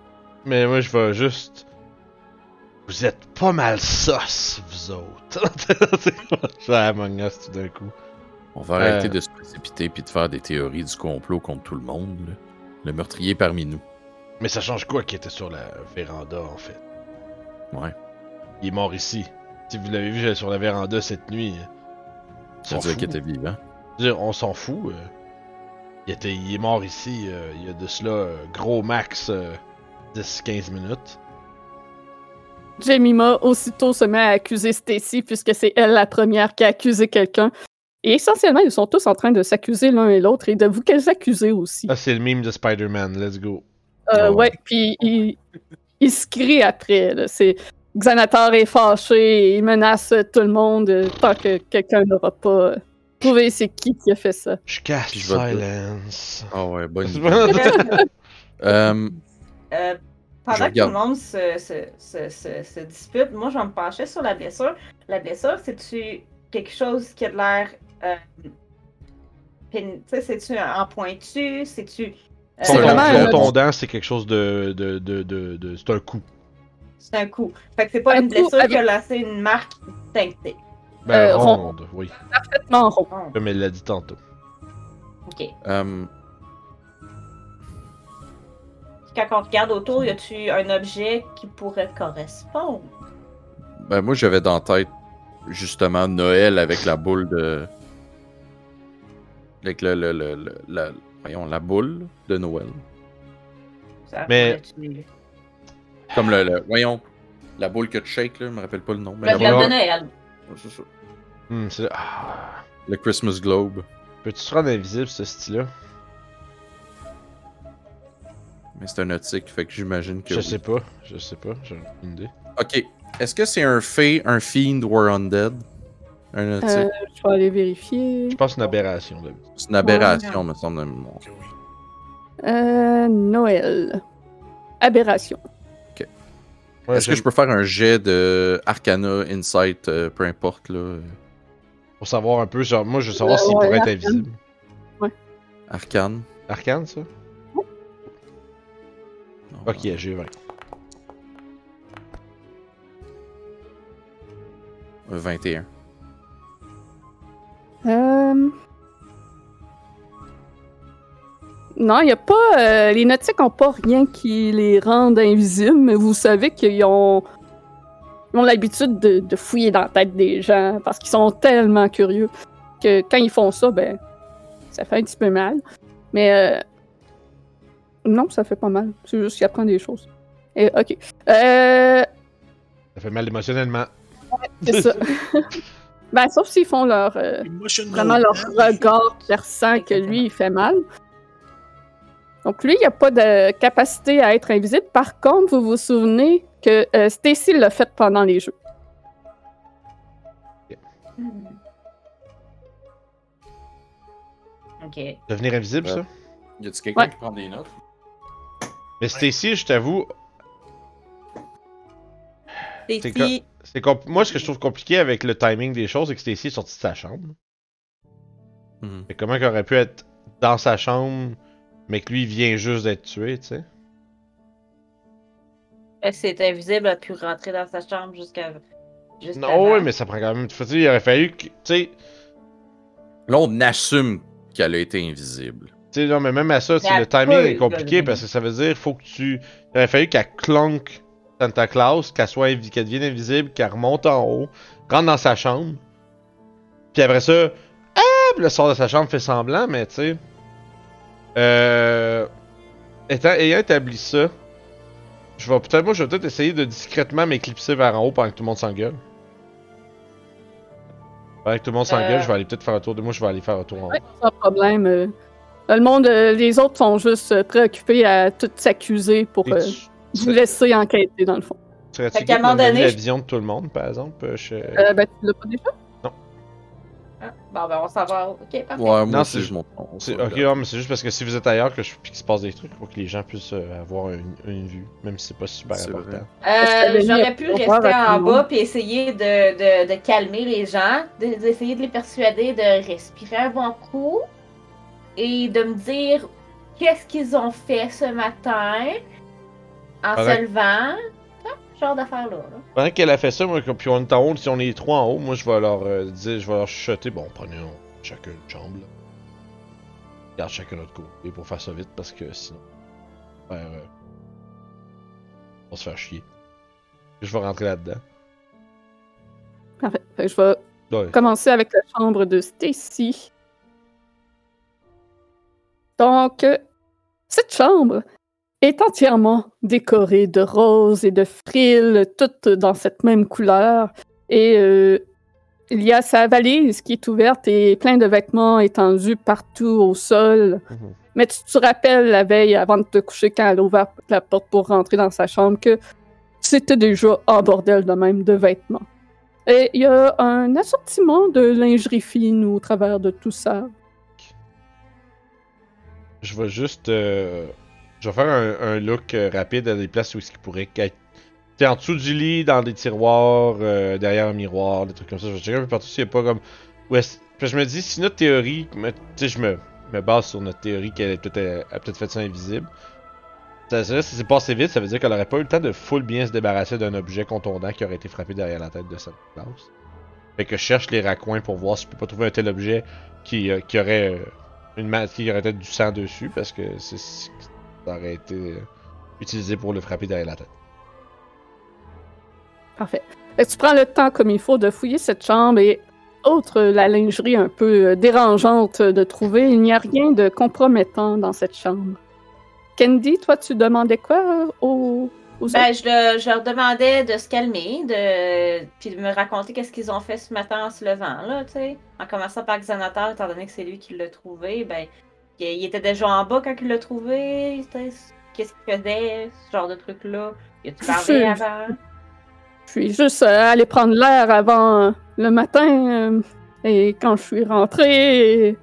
Mais moi, je vais juste. Vous êtes pas mal sauce, vous autres. à Among Us tout d'un coup? On va arrêter Euh. de se précipiter puis de faire des théories du complot contre tout le monde. là. Le meurtrier parmi nous. Mais ça change quoi qui était sur la véranda, en fait? Ouais. Il est mort ici. Si vous l'avez vu sur la véranda cette nuit. on Ça s'en veut dire fout. qu'il était vivant. Dire, on s'en fout. euh. Il, était, il est mort ici euh, il y a de cela euh, gros max euh, 10-15 minutes. Jemima aussitôt se met à accuser Stacy puisque c'est elle la première qui a accusé quelqu'un. Et essentiellement, ils sont tous en train de s'accuser l'un et l'autre et de vous qu'elles accuser aussi. Ah, c'est le meme de Spider-Man, let's go. Euh, ouais. ouais, puis il, il se crie après. là. C'est Xanatar est fâché et il menace tout le monde tant que quelqu'un n'aura pas prouvé c'est qui qui a fait ça. Je te- silence. Ah ouais, bonne idée. Euh, Euh, pendant que tout le monde se, se, se, se, se dispute, moi je vais me pencher sur la blessure. La blessure, c'est-tu quelque chose qui a de l'air. Euh, pin- tu sais, c'est-tu en pointu? C'est-tu. euh, C'est vraiment un- Contondant, c'est quelque chose de. de, de, de, de- c'est un coup. C'est un coup. Fait que c'est pas Un une coup blessure qui a laissé une marque distinctive. Ben, Euh, rond. ronde, oui. Parfaitement rond. Oh, Comme elle l'a dit tantôt. ok. euh, Quand on regarde autour, y a-tu un objet qui pourrait correspondre? ben moi, j'avais dans la tête justement Noël avec la boule de. Avec le, le, le, le- la, voyons, la boule de Noël. Ça Mais- pourrait-tu- Comme le, le- Voyons, la boule que tu shakes, là, je me rappelle pas le nom. Mais Le la boule- de Noël. c'est ça. Hmm, c'est- ah. Le Christmas Globe. Peux-tu te rendre invisible, ce style-là? Mais c'est un nautique, fait que j'imagine que. Je oui. sais pas. Je sais pas. J'ai aucune idée. Ok. Est-ce que c'est un fée, un fiend ou un undead? Un nautique? Euh, je vais aller vérifier. Je pense que c'est une aberration. Là. C'est une aberration, me semble. de mémoire. Euh, Noël. Aberration. Ouais, Est-ce que je peux faire un jet de Arcana, Insight, euh, peu importe là? Pour savoir un peu, genre, moi je veux savoir Euh, s'il ouais, pourrait être Arcane. invisible. Arcane Arcane, ça? Ok, j'ai 20. euh, 21. Euh... Non, il n'y a pas. euh, les nautiques n'ont pas rien qui les rende invisibles, mais vous savez qu'ils ont, ils ont l'habitude de, de fouiller dans la tête des gens parce qu'ils sont tellement curieux que quand ils font ça, ben, ça fait un petit peu mal. Mais euh, non, ça fait pas mal. C'est juste qu'ils apprennent des choses. Et, ok. Euh, Ça fait mal émotionnellement. c'est ça. ben, sauf s'ils font leur. euh, vraiment leur regard qui ressent que lui, il fait mal. Donc lui, il n'a pas de capacité à être invisible. Par contre, vous vous souvenez que euh, Stacy l'a fait pendant les jeux. Hmm. Ok. Devenir invisible, Ouais. ça? Y a-t-il quelqu'un Ouais. qui prend des notes? Mais Stacy, je t'avoue, C'est Stacy, c'est compl- moi ce que je trouve compliqué avec le timing des choses, c'est que Stacy est sorti de sa chambre. Mhm. Mais comment qu'il aurait pu être dans sa chambre, mais que lui il vient juste d'être tué, tu sais est-ce que c'est invisible, a pu rentrer dans sa chambre jusqu'à. Non, oui, mais ça prend quand même. Dire, il aurait fallu que. Tu sais, Là, on assume qu'elle a été invisible. tu sais, non, mais même à ça, le timing est compliqué parce que ça veut dire faut que tu. Il aurait fallu qu'elle clonque Santa Claus, qu'elle soit invi- qu'elle devienne invisible, qu'elle remonte en haut, rentre dans sa chambre. Puis après ça, ah, le sort de sa chambre fait semblant, mais tu sais. Euh. Étant, ayant établi ça, je vais peut-être moi je vais peut-être essayer de discrètement m'éclipser vers en haut pendant que tout le monde s'engueule. Pendant que tout le monde s'engueule, Euh. je vais aller peut-être faire un tour de moi, je vais aller faire un tour en haut. Ouais, sans problème. euh, le monde, euh, les autres sont juste euh, préoccupés à tout s'accuser pour euh, tu- vous laisser enquêter, dans le fond. Serais-tu de la vision de tout le monde, par exemple? je- ben, tu l'as pas déjà? Bon, ben, on s'en va. Ok, parfait. Ouais, moi Non, aussi, c'est- je monte. c'est- Ok, non, mais c'est juste parce que si vous êtes ailleurs que je, puis qu'il se passe des trucs pour que les gens puissent euh, avoir une, une vue, même si c'est pas super important. Euh, J'aurais pu rester en bas puis essayer de, de, de calmer les gens, de- d'essayer de, les persuader de respirer un bon coup et de me dire qu'est-ce qu'ils ont fait ce matin en Pendant- se levant. Genre d'affaire-là. là. Pendant qu'elle a fait ça, moi, puis on est en haut, si on est trois en haut, moi je vais leur euh, dire, je vais leur chuchoter, bon, prenez on- chacun une chambre, là. Garde chacun notre côté pour faire ça vite parce que sinon, on va faire, euh, on va se faire chier. Je vais rentrer là-dedans. Parfait. Fait que je vais Ouais. commencer avec la chambre de Stacy. Donc, cette chambre est entièrement décorée de roses et de frilles, toutes dans cette même couleur. Et euh, il y a sa valise qui est ouverte et plein de vêtements étendus partout au sol. Mhm. Mais tu te rappelles la veille avant de te coucher quand elle a ouvert la porte pour rentrer dans sa chambre que c'était déjà en bordel de même de vêtements. Et il y a un assortiment de lingerie fine au travers de tout ça. Je vais juste. euh, je vais faire un, look euh, rapide à des places où il pourrait être. T'es en dessous du lit, dans des tiroirs, euh, derrière un miroir, des trucs comme ça. Je vais checker un peu partout s'il n'y a pas comme. Ouais, je me dis, si notre théorie. Tu sais, je me, base sur notre théorie qu'elle a peut-être fait ça invisible. Ça, ça, si c'est passé vite, ça veut dire qu'elle aurait pas eu le temps de full bien se débarrasser d'un objet contondant qui aurait été frappé derrière la tête de cette classe. Fait que je cherche les raccoins pour voir si je peux pas trouver un tel objet qui, euh, qui aurait euh, une qui aurait peut-être du sang dessus parce que c'est ça aurait été euh, utilisé pour le frapper derrière la tête. Parfait. Fait que tu prends le temps comme il faut de fouiller cette chambre et, outre la lingerie un peu euh, dérangeante de trouver, il n'y a rien de compromettant dans cette chambre. Candy, toi, tu demandais quoi euh, aux, aux? Ben, je, le- je leur demandais de se calmer, de puis de me raconter qu'est-ce qu'ils ont fait ce matin en se levant, là, tu sais. En commençant par Xanatar, étant donné que c'est lui qui l'a trouvé, ben, il était déjà en bas quand il l'a trouvé, qu'est-ce qu'il faisait, ce genre de truc-là. Il a-tu parlé avant? Je suis juste euh, allée prendre l'air avant euh, le matin euh, et quand je suis rentrée,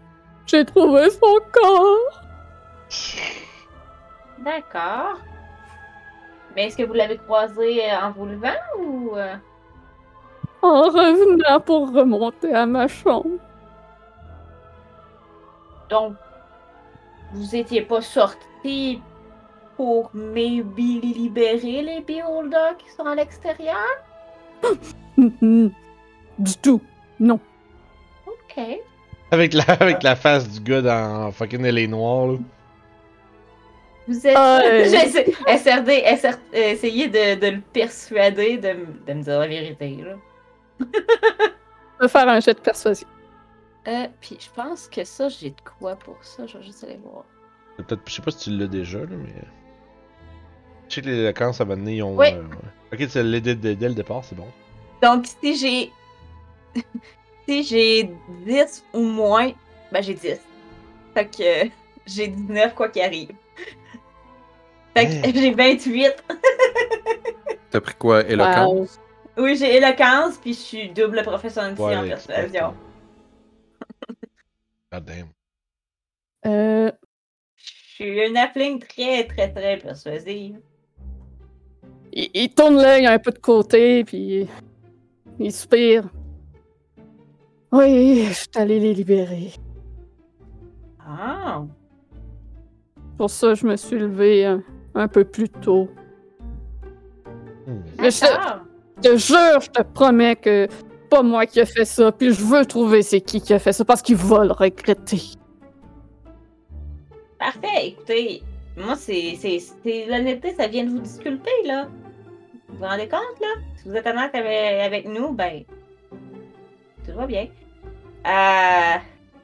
j'ai trouvé son corps. D'accord. Mais est-ce que vous l'avez croisé en vous levant ou... en revenant pour remonter à ma chambre. Donc, vous étiez pas sorti pour maybe libérer les beholders qui sont à l'extérieur? Du tout. Non. Ok. Avec la, avec la face du gars dans fucking LA Noir, là. Vous êtes. Ah, euh. SRD, SR, euh, essayez de, de le persuader de, m- de me dire la vérité, là. Je vais faire un jet de persuasion. Euh, puis je pense que ça, j'ai de quoi pour ça. Je vais juste aller voir. Peut-être, je sais pas si tu l'as déjà, là, mais. Je sais que les vacances à mener, ils ont. Oui. euh. Ok, tu l'as dès, dès- dès le départ, c'est bon. Donc, si j'ai. si j'ai 10 ou moins, ben j'ai 10. Fait que euh, j'ai 19 quoi qu'il arrive. Fait que Hein. j'ai 28. T'as pris quoi, éloquent? Wow. Oui, j'ai éloquence, puis je suis double professionnalité Ouais, en persuasion. God damn. Euh, Je suis une appling très, très, très persuasive. il, il tourne l'œil un peu de côté, puis il soupire. Oui, je suis allée les libérer. Ah! Pour ça, je me suis levée un, un peu plus tôt. Hmm. Mais je- D'accord. Je te jure, je te promets que pas moi qui a fait ça, puis je veux trouver c'est qui qui a fait ça, parce qu'il va le regretter. Parfait, écoutez, moi, c'est, l'honnêteté, ça vient de vous disculper, là. Vous vous rendez compte, là? Si vous êtes honnête avec, avec nous, ben, tout va bien. Euh,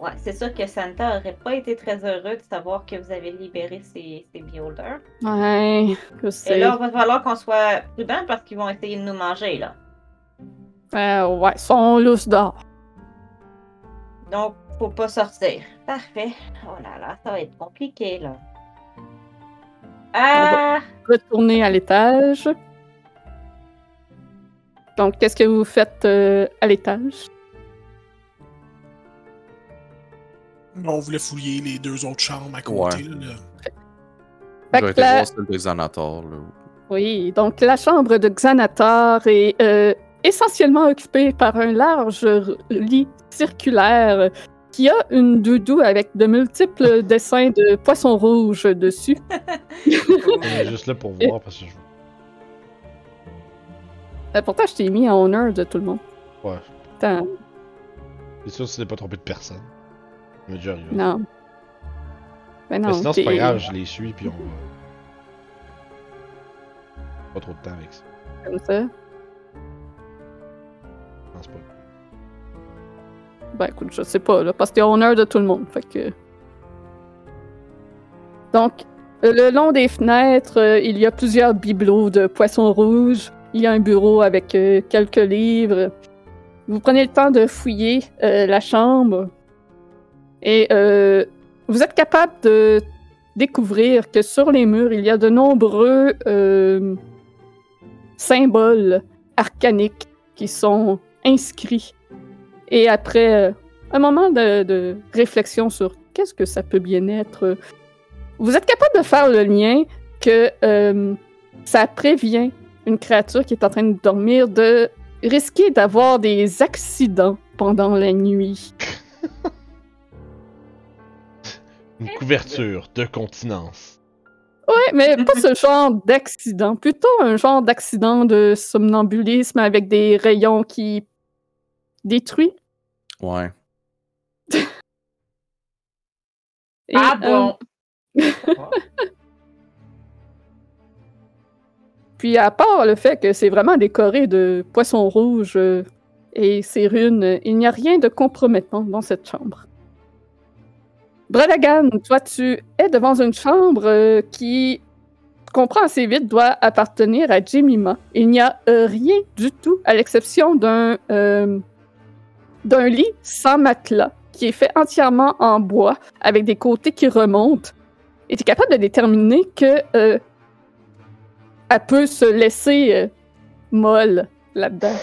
ouais, c'est sûr que Santa aurait pas été très heureux de savoir que vous avez libéré ces, ces beholders. Ouais, je Et sais. là, il va falloir qu'on soit prudent parce qu'ils vont essayer de nous manger, là. Euh, ouais, son lousse d'or. Donc, faut pas sortir. Parfait. Oh là là, ça va être compliqué, là. Ah! Retourner à l'étage. Donc, qu'est-ce que vous faites euh, à l'étage? On voulait fouiller les deux autres chambres à côté. Ouais. là. Fait que été la- voir celle des Xanator, là. Oui, donc la chambre de Xanatar est euh, essentiellement occupée par un large lit circulaire qui a une doudou avec de multiples dessins de poissons rouges dessus. On est juste là pour voir parce que je. Euh, pourtant, je t'ai mis en honneur de tout le monde. Ouais. Attends, C'est sûr que tu t'es pas trompé de personne. M'est déjà arrivé. non. Ben non, Mais sinon, c'est pas grave, je les suis puis on va. Pas trop de temps avec ça. Comme ça. Ben écoute, je sais pas, parce qu'il y a honneur de tout le monde. Donc, le long des fenêtres, euh, il y a plusieurs bibelots de poissons rouges. Il y a un bureau avec euh, quelques livres. Vous prenez le temps de fouiller euh, la chambre et vous êtes capable de découvrir que sur les murs, il y a de nombreux symboles arcaniques qui sont inscrits. Et après euh, un moment de, de réflexion sur qu'est-ce que ça peut bien être, vous êtes capable de faire le lien que euh, ça prévient une créature qui est en train de dormir de risquer d'avoir des accidents pendant la nuit. Une couverture de continence. Ouais, mais pas ce genre d'accident. Plutôt un genre d'accident de somnambulisme avec des rayons qui détruisent. Ouais. Et, Ah euh, bon? Puis à part le fait que c'est vraiment décoré de poissons rouges euh, et ces runes, euh, il n'y a rien de compromettant dans cette chambre. Bradagan, toi tu es devant une chambre euh, qui, tu comprends assez vite, doit appartenir à Jemima. Il n'y a euh, rien du tout, à l'exception d'un euh, d'un lit sans matelas qui est fait entièrement en bois avec des côtés qui remontent. Et tu es capable de déterminer que euh, elle peut se laisser euh, molle là-dedans.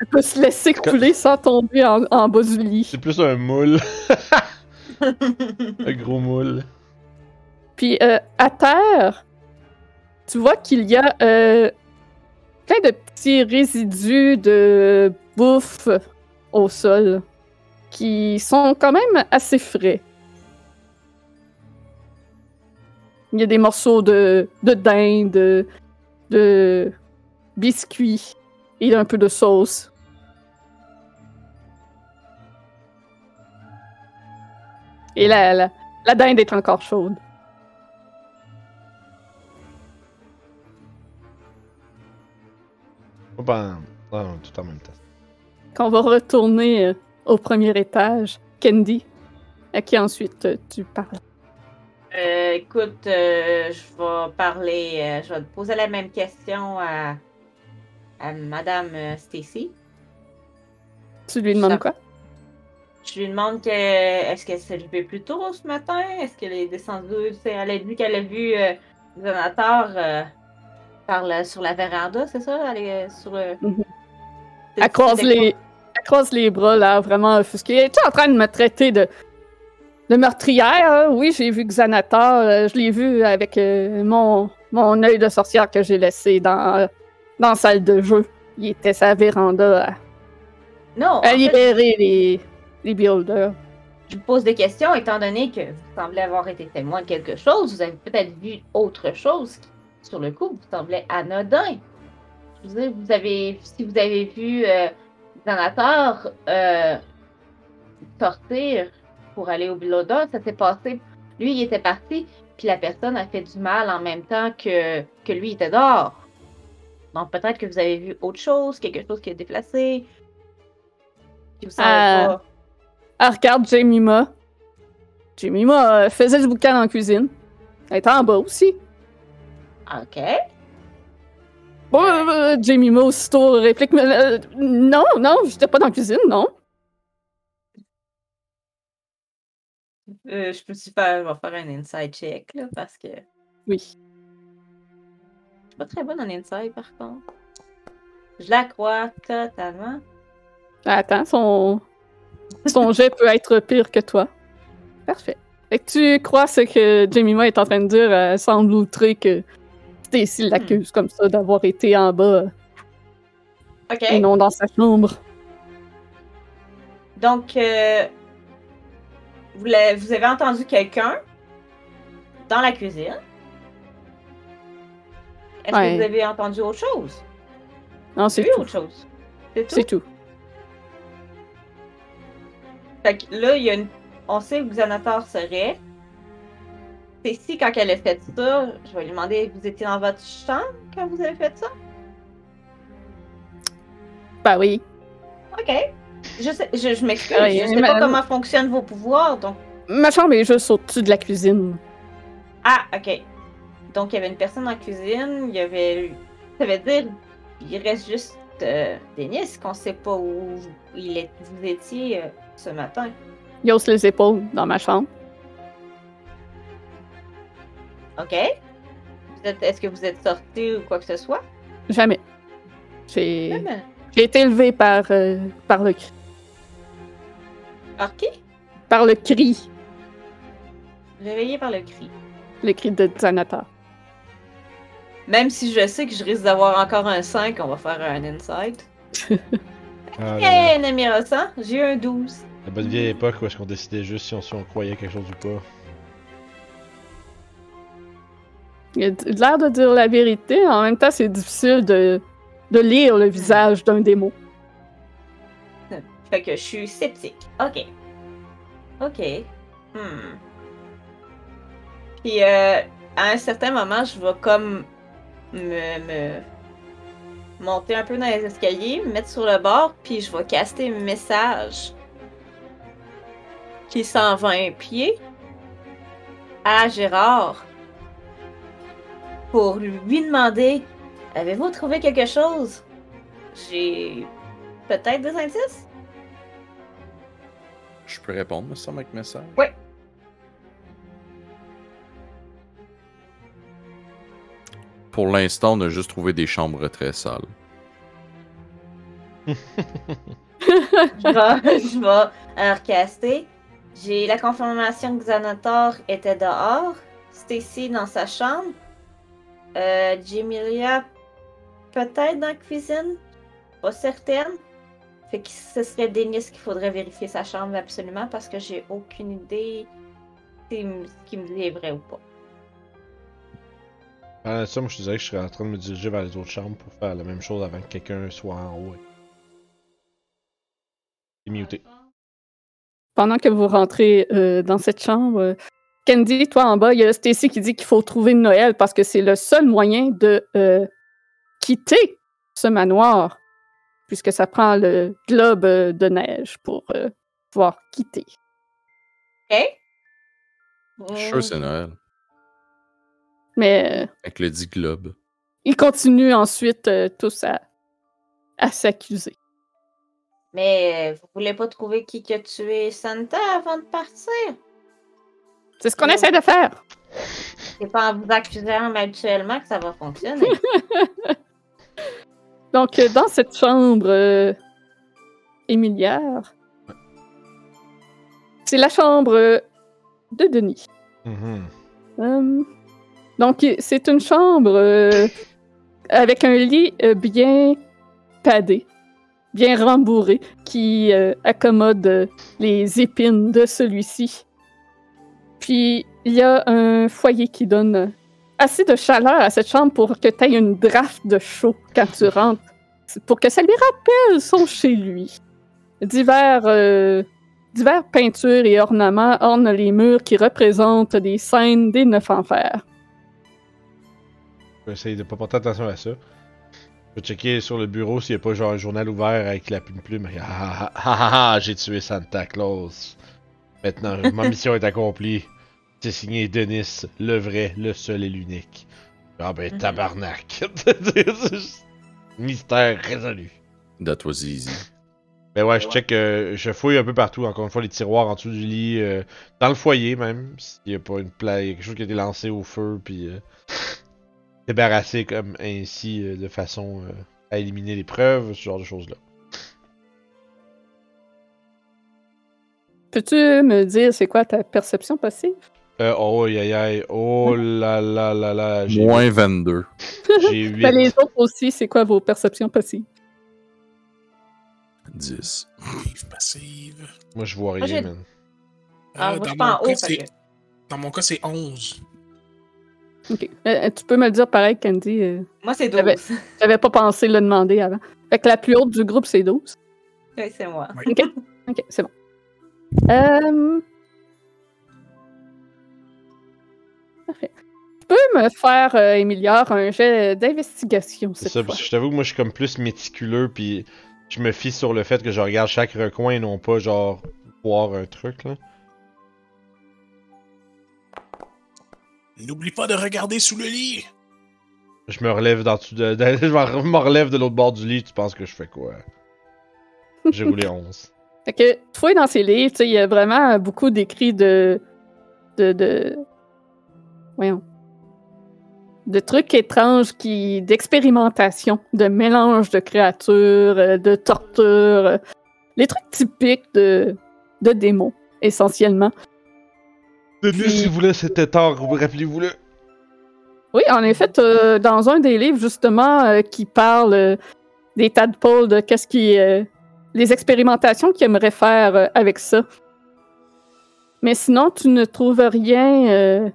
Elle peut se laisser couler sans tomber en, en bas du lit. C'est plus un moule. un gros moule. Puis euh, à terre, tu vois qu'il y a euh, plein de petits résidus de bouffe au sol qui sont quand même assez frais. Il y a des morceaux de, de dinde, de, biscuits et un peu de sauce. Et la, la, dinde est encore chaude. Oh, ben, tout en même temps. Quand on va retourner euh, au premier étage, Candy, à qui ensuite euh, tu parles? Euh, écoute, euh, je vais parler, euh, je vais te poser la même question à, à Madame Stacy. Tu lui demandes quoi? Je lui demande que est-ce qu'elle s'est levée plus tôt ce matin? Est-ce qu'elle est descendue? Elle a dit qu'elle a vu par la- sur la véranda, c'est ça? Elle est sur le. Mhm. Elle croise, les, elle croise les bras, là, vraiment offusquée. Es-tu en train de me traiter de, de meurtrière? hein? Oui, j'ai vu Xanatar. euh, je l'ai vu avec euh, mon, mon œil de sorcière que j'ai laissé dans, dans la salle de jeu. Il était sa véranda à, Non, à fait, libérer les, les builders. je vous pose des questions étant donné que vous semblez avoir été témoin de quelque chose. Vous avez peut-être vu autre chose qui, sur le coup, vous semblait anodin. Je veux dire, vous avez, si vous avez vu euh, Xanatar euh, sortir pour aller au Biloda, ça s'est passé. Lui, il était parti, puis la personne a fait du mal en même temps que, que lui était dehors. Donc peut-être que vous avez vu autre chose, quelque chose qui est déplacé. Puis vous savez Ah. pas. Elle regarde Jemima. Jemima euh, faisait du boucan en cuisine. Elle était en bas aussi. Ok. Bon, euh, Jemima aussitôt réplique mais, euh, Non, non, j'étais pas dans la cuisine, non. Euh, je peux faire, je vais faire un inside check là, parce que je Oui. suis pas très bonne en inside par contre. Je la crois totalement. Attends, son, son jet peut être pire que toi. Parfait. Fait que tu crois ce que Jemima est en train de dire, elle semble outrée que Stacy l'accuse comme ça d'avoir été en bas Ok. et non dans sa chambre. Donc, euh, vous, avez entendu quelqu'un dans la cuisine? Est-ce Ouais. que vous avez entendu autre chose? Non, c'est tout. autre chose? C'est tout? C'est tout. Fait que là, il y a une... on sait où Xanatar serait. C'est si quand elle a fait ça, je vais lui demander, vous étiez dans votre chambre quand vous avez fait ça? Bah oui. Ok. Je, sais, je, je m'excuse, je sais pas comment fonctionnent vos pouvoirs, donc... Ma chambre est juste au-dessus de la cuisine. Ah, ok. Donc, il y avait une personne la cuisine, il y avait... Ça veut dire, il reste juste euh, Denis, qu'on sait pas où il est, vous étiez euh, ce matin. Il hausse les épaules dans ma chambre. Ok. Est-ce que vous êtes sorti ou quoi que ce soit? Jamais. J'ai été élevé par, euh, par le cri. Par qui? Par le cri. Réveillé par le cri. Le cri de Xanatar. Même si je sais que je risque d'avoir encore un 5, on va faire un insight. Ah. Hey, un ami récent, j'ai eu un 12. La bonne vieille époque où est-ce qu'on décidait juste si on, si on croyait quelque chose ou pas. Il a l'air de dire la vérité. En même temps, c'est difficile de, de lire le visage d'un démon. Fait que je suis sceptique. Ok. Ok. Hmm. Puis euh, à un certain moment, je vais comme me, me monter un peu dans les escaliers, me mettre sur le bord, puis je vais caster un message qui est 120 pieds à Gérard pour lui demander Avez-vous trouvé quelque chose? J'ai peut-être des indices? Je peux répondre, me semble, avec message. Ouais. Pour l'instant, on a juste trouvé des chambres très sales. je vais, je vais alors caster. J'ai la confirmation que Xanator était dehors. Stacy dans sa chambre. Euh, Jemilia peut-être dans la cuisine? Pas certaine. Fait que ce serait Denis qu'il faudrait vérifier sa chambre absolument parce que j'ai aucune idée si ce qu'il me dit est vrai ou pas. Pendant ça, moi je te dirais que je serais en train de me diriger vers les autres chambres pour faire la même chose avant que quelqu'un soit en haut. Et muté. Pendant que vous rentrez euh, dans cette chambre, euh, Candy, toi en bas, il y a Stacy qui dit qu'il faut trouver Noël parce que c'est le seul moyen de euh, quitter ce manoir, puisque ça prend le globe euh, de neige pour euh, pouvoir quitter. Ok? Je suis sûr que c'est Noël. Mais Avec le dit globe. ils continuent ensuite euh, tous à, à s'accuser. Mais vous voulez pas trouver qui qui a tué Santa avant de partir? C'est ce qu'on essaie de faire. C'est pas en vous accusant habituellement que ça va fonctionner. Donc, euh, dans cette chambre euh, émilière, c'est la chambre euh, de Denis. Mhm. Euh, donc, c'est une chambre euh, avec un lit euh, bien padé, bien rembourré, qui euh, accommode euh, les épines de celui-ci. Puis, il y a un foyer qui donne assez de chaleur à cette chambre pour que tu aies une draft de chaud quand tu rentres, pour que ça lui rappelle son chez lui. Divers, euh, divers peintures et ornements ornent les murs qui représentent des scènes des neuf enfers. Je vais essayer de pas porter attention à ça. Je vais checker sur le bureau s'il n'y a pas genre un journal ouvert avec la plume plume. Ah ah ah ah ah, j'ai tué Santa Claus. Maintenant, ma mission est accomplie. C'est signé Denis, le vrai, le seul et l'unique. Ah ben Mhm. tabarnak. Mystère résolu. That was easy. Ben ouais, je check, euh, je fouille un peu partout, encore une fois, les tiroirs en dessous du lit, euh, dans le foyer même, s'il y a pas une plaie, quelque chose qui a été lancé au feu, puis euh, débarrassé comme ainsi euh, de façon euh, à éliminer les preuves, ce genre de choses-là. Peux-tu me dire c'est quoi ta perception passive? Euh, oh aïe aïe aïe, oh là là là là, j'ai Moins 22. j'ai Ben, 8. les autres aussi, c'est quoi vos perceptions passives? 10. Passive, passive. Moi je vois rien, man. Ah, Euh, moi, je dans, suis pas en mon haut. cas, c'est- que- dans mon cas, c'est 11. Ok. Euh, tu peux me le dire pareil, Candy. euh, Moi, c'est 12. J'avais- J'avais pas pensé le demander avant. Fait que la plus haute du groupe, c'est 12. Oui, c'est moi. Ok, c'est bon. Euh... Parfait. Tu peux me faire, euh, Emilia, un jet d'investigation C'est cette ça, fois? je t'avoue que moi je suis comme plus méticuleux, puis je me fie sur le fait que je regarde chaque recoin et non pas genre voir un truc là. N'oublie pas de regarder sous le lit. Je me relève dans de, de- je me relève de l'autre bord du lit, tu penses que je fais quoi? J'ai roulé 11. Fait que, tu fouilles dans ces livres, tu sais, il y a vraiment beaucoup d'écrits de. de. de. Voyons. De trucs étranges qui. d'expérimentation, de mélange de créatures, euh, de tortures. euh, les trucs typiques de. de démons, essentiellement. Si vous voulez, c'était tard, rappelez-vous-le. Oui, en effet, t'as- dans un des livres, justement, euh, qui parle euh, des tadpoles, de qu'est-ce qui. Les expérimentations qu'ils aimeraient faire euh, avec ça. Mais sinon, tu ne trouves rien euh,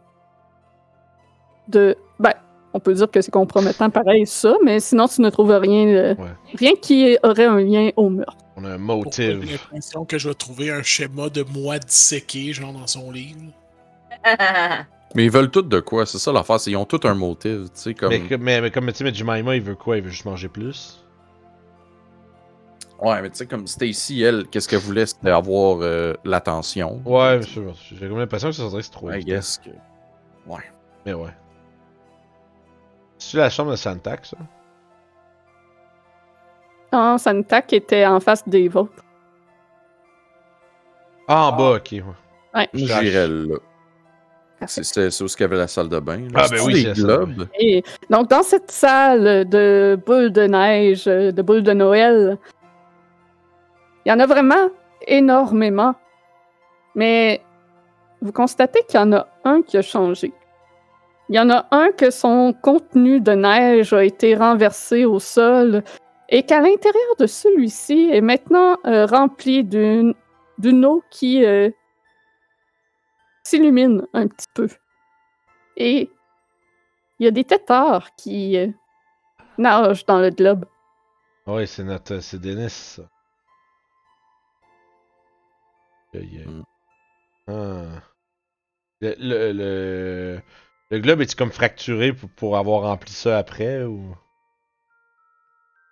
de. Ben, on peut dire que c'est compromettant pareil, ça, mais sinon, tu ne trouves rien, euh, Ouais. rien qui aurait un lien au meurtre. On a un Pourquoi j'ai l'impression que je vais trouver un schéma de moi disséqué, genre dans son livre? Mais ils veulent tout de quoi? C'est ça l'affaire, ils ont tout un motif, tu sais, comme... Mais, que- mais, mais comme tu sais, mais Jemima, il veut quoi? Il veut juste manger plus? Ouais, mais tu sais, comme Stacy, elle, qu'est-ce qu'elle voulait? C'était avoir euh, l'attention. Ouais, bien sûr. J'ai comme l'impression que ça serait c'est trop. I guess que... Mais ouais. C'est la chambre de Santac, ça? Ah, Santak était en face des vôtres. Ah, en bas, ok. ouais. Ouais. J'irais là. C'est où il y avait la salle de bain. là. Ah, ben oui, des globes? Et donc, dans cette salle de boules de neige, de boules de Noël, il y en a vraiment énormément. Mais vous constatez qu'il y en a un qui a changé. Il y en a un que son contenu de neige a été renversé au sol et qu'à l'intérieur de celui-ci est maintenant euh, rempli d'une eau qui euh, s'illumine un petit peu. Et il y a des têtards qui euh, nagent dans le globe. Ouais, c'est notre. C'est Denis, Hmm. Ah. Le, le, le, le globe est-tu comme fracturé pour, pour avoir rempli ça après ou?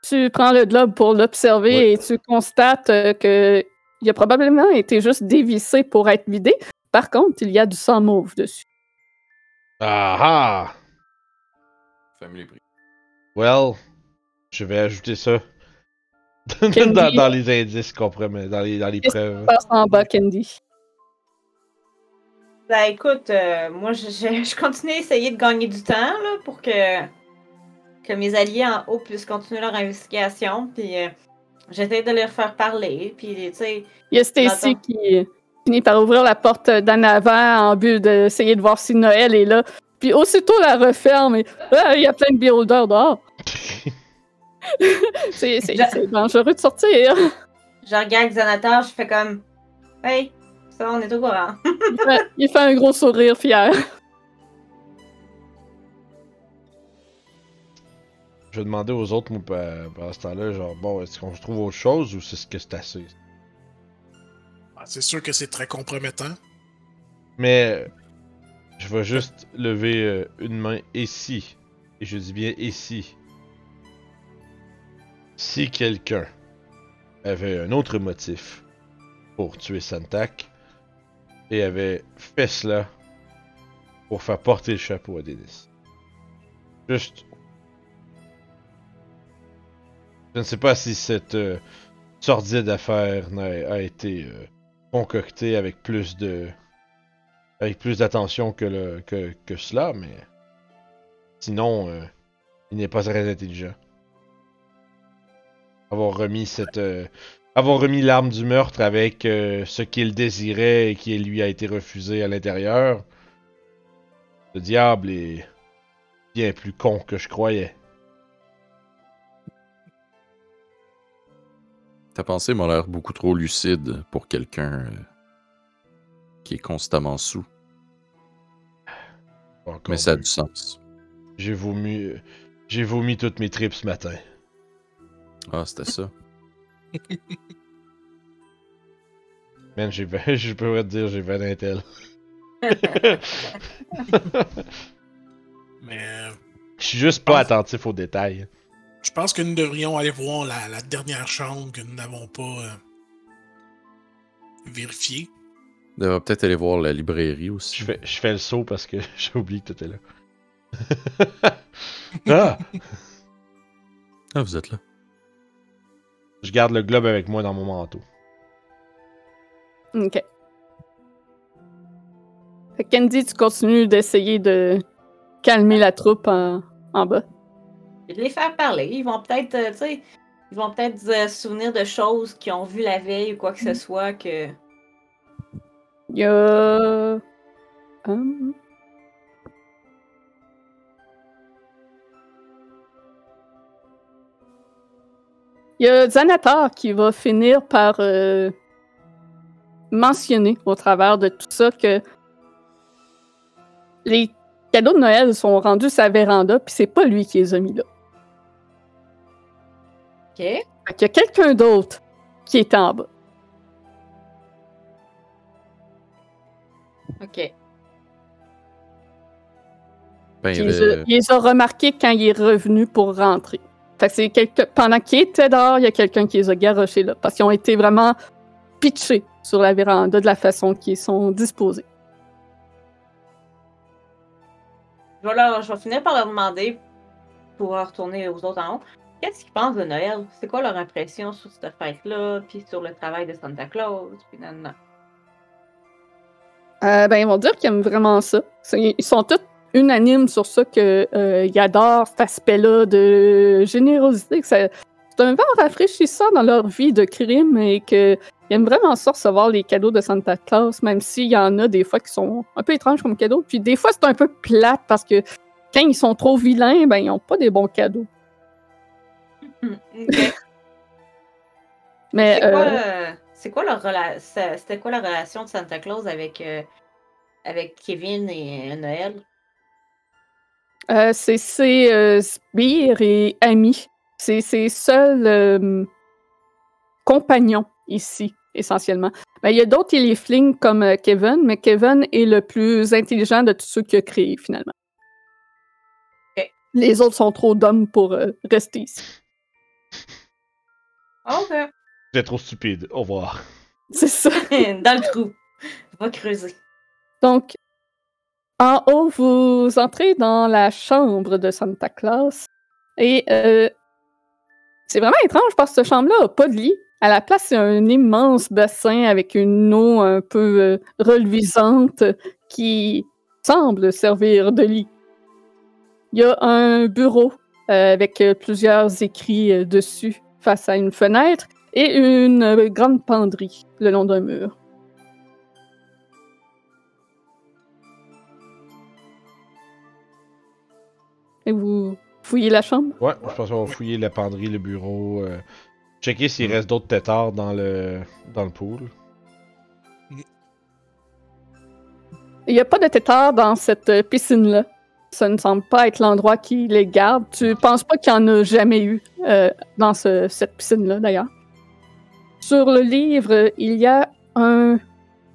Tu prends le globe pour l'observer Ouais. et tu constates euh, que il a probablement été juste dévissé pour être vidé. Par contre, il y a du sang mauve dessus. Ah ah! Family. Well, je vais ajouter ça. Dans, Candy. dans les indices qu'on mettre, dans les, dans les Qu'est-ce preuves. Passe en bas, Candy? Ben écoute, euh, moi je, je, je continue à essayer de gagner du temps là, pour que, que mes alliés en haut puissent continuer leur investigation. Puis euh, j'essaie de leur faire parler. Puis tu sais, Il y a Stacy qui finit par ouvrir la porte d'en avant en but d'essayer de voir si Noël est là. Puis aussitôt la referme et Ah, il y a plein de beholders dehors. C'est Je- dangereux de sortir. je regarde Xanatar, je fais comme Hey, ça on est au courant. Il fait, il fait un gros sourire fier. Je vais demander aux autres, moi, pendant ce temps-là, genre, bon, est-ce qu'on trouve autre chose ou c'est ce que c'est assez? Ah, c'est sûr que c'est très compromettant. Mais je vais juste lever euh, une main ici. Et je dis bien ici. Si quelqu'un avait un autre motif pour tuer Santak et avait fait cela pour faire porter le chapeau à Denis. Juste. Je ne sais pas si cette euh, sordide affaire a été euh, concoctée avec plus de avec plus d'attention que cela, mais sinon, euh, il n'est pas très intelligent. Avoir remis cette, euh, avoir remis l'arme du meurtre avec euh, ce qu'il désirait et qui lui a été refusé à l'intérieur, le diable est bien plus con que je croyais. Ta pensée m'a l'air beaucoup trop lucide pour quelqu'un euh, qui est constamment sous. Mais ça a du sens. J'ai vomi, j'ai vomi toutes mes tripes ce matin. Ah, c'était ça. Man, j'ai, je pourrais te dire, j'ai 20 d'intel. Mais euh, Je suis juste pas attentif aux détails. Je pense que nous devrions aller voir la, la dernière chambre que nous n'avons pas euh, vérifiée. On devrait peut-être aller voir la librairie aussi. Je fais, je fais le saut parce que j'ai oublié que t'étais là. ah! Ah, vous êtes là. Je garde le globe avec moi dans mon manteau. Ok. Fait que Candy, tu continues d'essayer de calmer la troupe en, en bas. Et de les faire parler. Ils vont peut-être, euh, tu sais, ils vont peut-être se souvenir de choses qu'ils ont vues la veille ou quoi que ce soit que. Il y a. Hum. Il y a Xanatar qui va finir par euh, mentionner au travers de tout ça que les cadeaux de Noël sont rendus sa véranda, puis c'est pas lui qui les a mis là. Ok. Fait qu'il y a quelqu'un d'autre qui est en bas. Ok. Ben, les a- il les a remarqués quand il est revenu pour rentrer. Fait que quelque... pendant qu'il était dehors, il y a quelqu'un qui les a garochés là. Parce qu'ils ont été vraiment pitchés sur la véranda de la façon qu'ils sont disposés. Je vais, leur- je vais finir par leur demander, pour retourner aux autres en haut, qu'est-ce qu'ils pensent de Noël? C'est quoi leur impression sur cette fête-là, puis sur le travail de Santa Claus, puis nan, nan. Euh, ben, ils vont dire qu'ils aiment vraiment ça. Ils sont tous unanimes sur ça qu'ils adorent cet aspect-là de générosité. que C'est un vent rafraîchissant dans leur vie de crime et qu'ils aiment vraiment ça recevoir les cadeaux de Santa Claus, même s'il y en a des fois qui sont un peu étranges comme cadeaux. Puis des fois, c'est un peu plate parce que quand ils sont trop vilains, ben, ils n'ont pas des bons cadeaux. Hmm, ok. Mais C'est quoi, euh, euh, quoi leur C'était quoi la relation de Santa Claus avec, euh, avec Kevin et euh, Noël? Euh, c'est ses euh, sbires et amis. C'est ses seuls euh, compagnons ici, essentiellement. Ben, il y a d'autres Illiflings comme euh, Kevin, mais Kevin est le plus intelligent de tous ceux qu'il a créés, finalement. Les autres sont trop d'hommes pour euh, rester ici. Ok. Vous êtes trop stupide. Au revoir. C'est ça. Dans le trou. Va creuser. Donc, en haut, vous entrez dans la chambre de Santa Claus. Et euh, c'est vraiment étrange parce que cette chambre-là n'a pas de lit. À la place, c'est un immense bassin avec une eau un peu euh, reluisante qui semble servir de lit. Il y a un bureau euh, avec plusieurs écrits dessus face à une fenêtre et une grande penderie le long d'un mur. Et vous fouillez la chambre? Ouais, je pense qu'on va fouiller la penderie, le bureau. euh, checker s'il reste d'autres têtards dans le, dans le pool. Il n'y a pas de tétard dans cette euh, piscine-là. Ça ne semble pas être l'endroit qui les garde. Tu penses pas qu'il y en a jamais eu euh, dans ce- cette piscine-là, d'ailleurs? Sur le livre, il y a un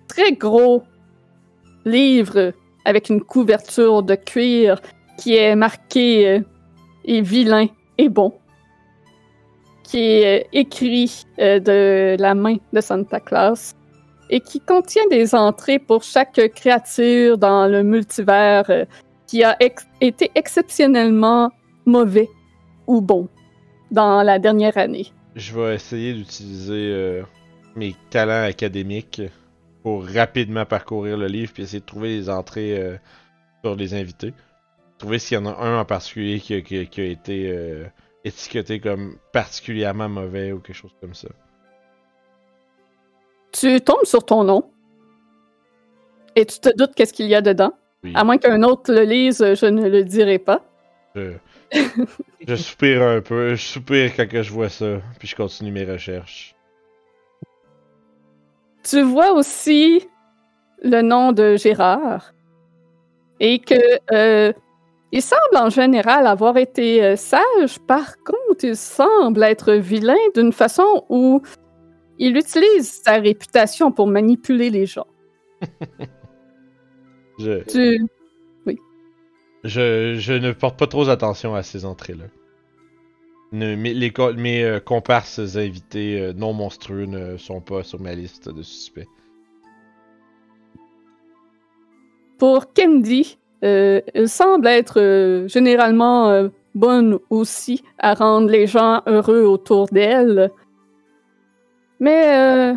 très gros livre avec une couverture de cuir qui est marqué euh, et vilain et bon, qui est euh, écrit euh, de la main de Santa Claus et qui contient des entrées pour chaque créature dans le multivers qui a été exceptionnellement mauvais ou bon dans la dernière année. Je vais essayer d'utiliser mes talents académiques pour rapidement parcourir le livre puis essayer de trouver les entrées sur les invités. Trouver s'il y en a un en particulier qui a, qui a- qui a été euh, étiqueté comme particulièrement mauvais ou quelque chose comme ça. Tu tombes sur ton nom et tu te doutes qu'est-ce qu'il y a dedans. Oui. À moins qu'un autre le lise, je ne le dirai pas. Je, je soupire un peu, je soupire quand que je vois ça, puis je continue mes recherches. Tu vois aussi le nom de Gérard et que euh, il semble en général avoir été euh, sage. Par contre, il semble être vilain d'une façon où il utilise sa réputation pour manipuler les gens. Je, Tu, je, je ne porte pas trop attention à ces entrées-là. Ne- mes, les co- mes euh, comparses invités euh, non monstrueux ne sont pas sur ma liste de suspects. Pour Candy, semble être euh, généralement euh, bonne aussi à rendre les gens heureux autour d'elle. Mais euh,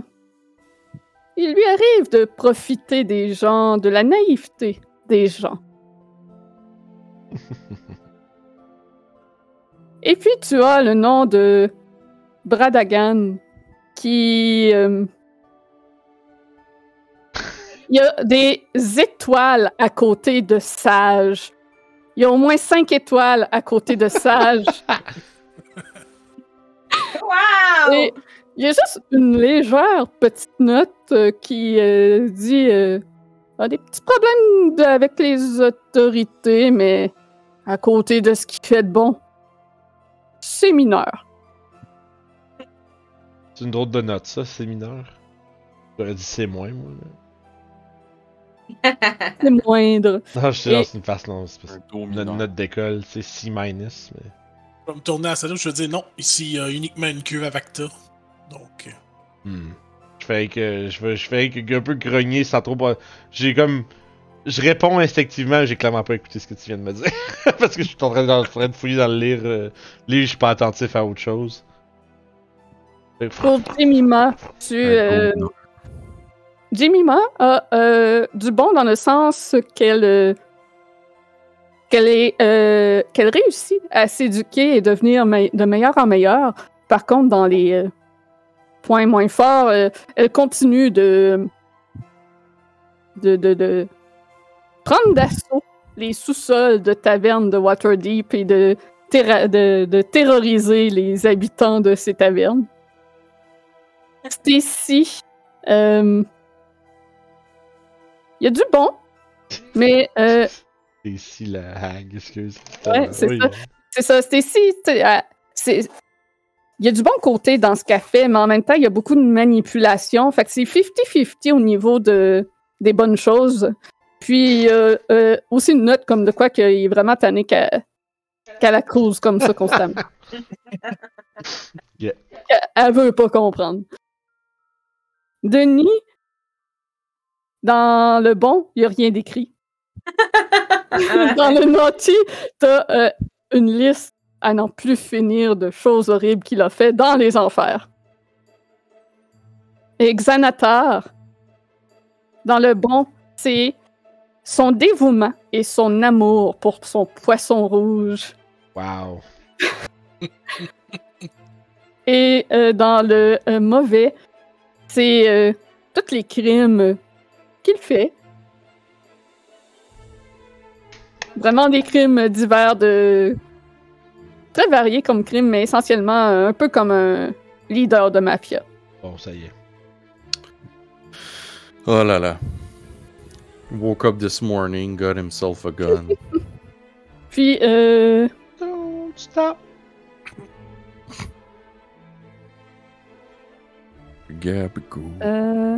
il lui arrive de profiter des gens, de la naïveté des gens. Et puis tu as le nom de Bradagan qui... euh, il y a des étoiles à côté de Sage. Il y a au moins cinq étoiles à côté de Sage. Wow! Et il y a juste une légère petite note euh, qui euh, dit euh, a des petits problèmes de- avec les autorités, mais à côté de ce qu'il fait de bon, c'est mineur. C'est une drôle de note, ça, c'est mineur. J'aurais dit c'est moins, moi. C'est moindre. Non, je Et- non, c'est une face, non. C'est parce Un que dos notre note d'école, c'est C-. Mais... Je vais me tourner à ça, je vais dire non, ici il y a uniquement une queue à Vacta. Donc, euh, Hmm. Je fais que je fais, je fais que un peu grogner sans trop. pas- J'ai comme. Je réponds instinctivement, j'ai clairement pas écouté ce que tu viens de me dire. Parce que je suis en train de, en train de fouiller dans le lire. euh, lire, je suis pas attentif à autre chose. Pour Jemima, tu. Euh, Jemima a euh, du bon dans le sens qu'elle euh, est euh, qu'elle réussit à s'éduquer et devenir de meilleur en meilleur. Par contre, dans les points moins forts, elle continue de de, de, prendre d'assaut les sous-sols de tavernes de Waterdeep et de, de, terroriser les habitants de ces tavernes. Il y a du bon, mais euh, C'est ici la hague, excuse. Ouais, c'est Oui. ça. c'est ça, Stacy, euh, c'est. Il y a du bon côté dans ce qu'elle fait, mais en même temps, il y a beaucoup de manipulation. Fait que c'est 50-50 au niveau de, des bonnes choses. Puis, euh, euh, aussi une note comme de quoi qu'il est vraiment tanné qu'elle qu'elle la cause comme ça constamment. Yeah. Elle, elle veut pas comprendre. Denis, dans le bon, il n'y a rien d'écrit. dans le naughty, t'as euh, une liste à n'en plus finir de choses horribles qu'il a fait dans les enfers. Et Xanatar, dans le bon, c'est son dévouement et son amour pour son poisson rouge. Wow. Et euh, dans le euh, mauvais, c'est euh, tous les crimes qu'il fait. Vraiment des crimes divers de très variés comme crimes, mais essentiellement euh, un peu comme un leader de mafia. Bon, ça y est. Oh là là. Woke up this morning, got himself a gun. Puis euh, Don't stop. Gabagool. euh,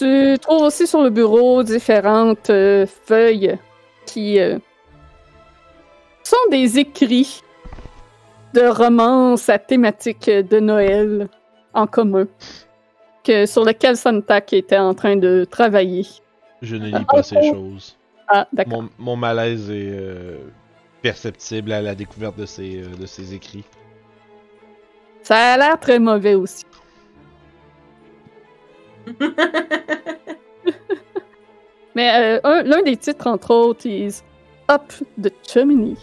Tu trouves aussi sur le bureau différentes euh, feuilles qui euh, sont des écrits de romances à thématique de Noël en commun, que, sur lesquels Santak était en train de travailler. Je ne lis pas ces choses. Ah, d'accord. Mon, mon malaise est euh, perceptible à la découverte de ces, euh, de ces écrits. Ça a l'air très mauvais aussi. Mais euh, un- l'un des titres, entre autres, is Up the Chimney.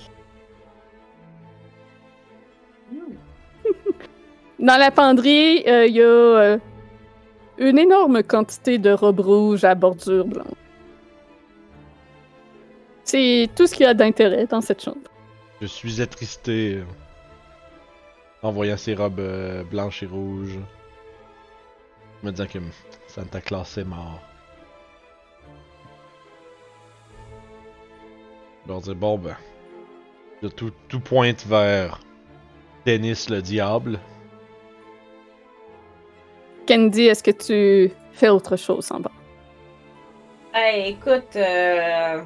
Dans la penderie, euh, il y a euh, une énorme quantité de robes rouges à bordure blanche. C'est tout ce qu'il y a d'intérêt dans cette chambre. Je suis attristé euh, en voyant ces robes euh, blanches et rouges. Me disant que Santa Claus est mort. Je leur dis, bon ben, tout, tout pointe vers Dennis le diable. Candy, est-ce que tu fais autre chose en bas? Hey, écoute, euh,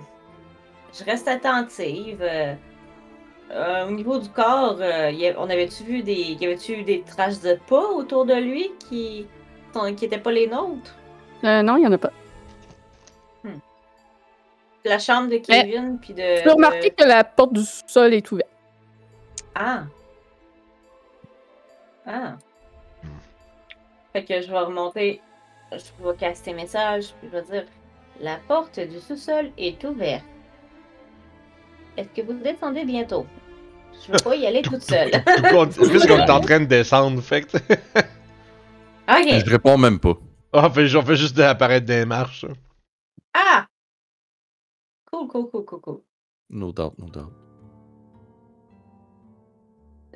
je reste attentive. Euh, au niveau du corps, euh, y a- on avait-tu vu des, y avait-tu eu des traces de pas autour de lui qui, qui étaient pas les nôtres? Euh, non, il y en a pas. La chambre de Kevin, puis de. Tu peux remarquer de- que la porte du sol est ouverte. Ah. Ah. Fait que je vais remonter. Je vais caster message, puis je vais dire La porte du sous-sol est ouverte. Est-ce que vous descendez bientôt? Je veux pas y aller toute seule. Tout compte- Puisqu'on est en train de descendre, fait que. ok. Je réponds même pas. Ah, on fait, on fait juste apparaître des marches. Ah! Cool, cool, cool, cool, cool. No doubt, no doubt.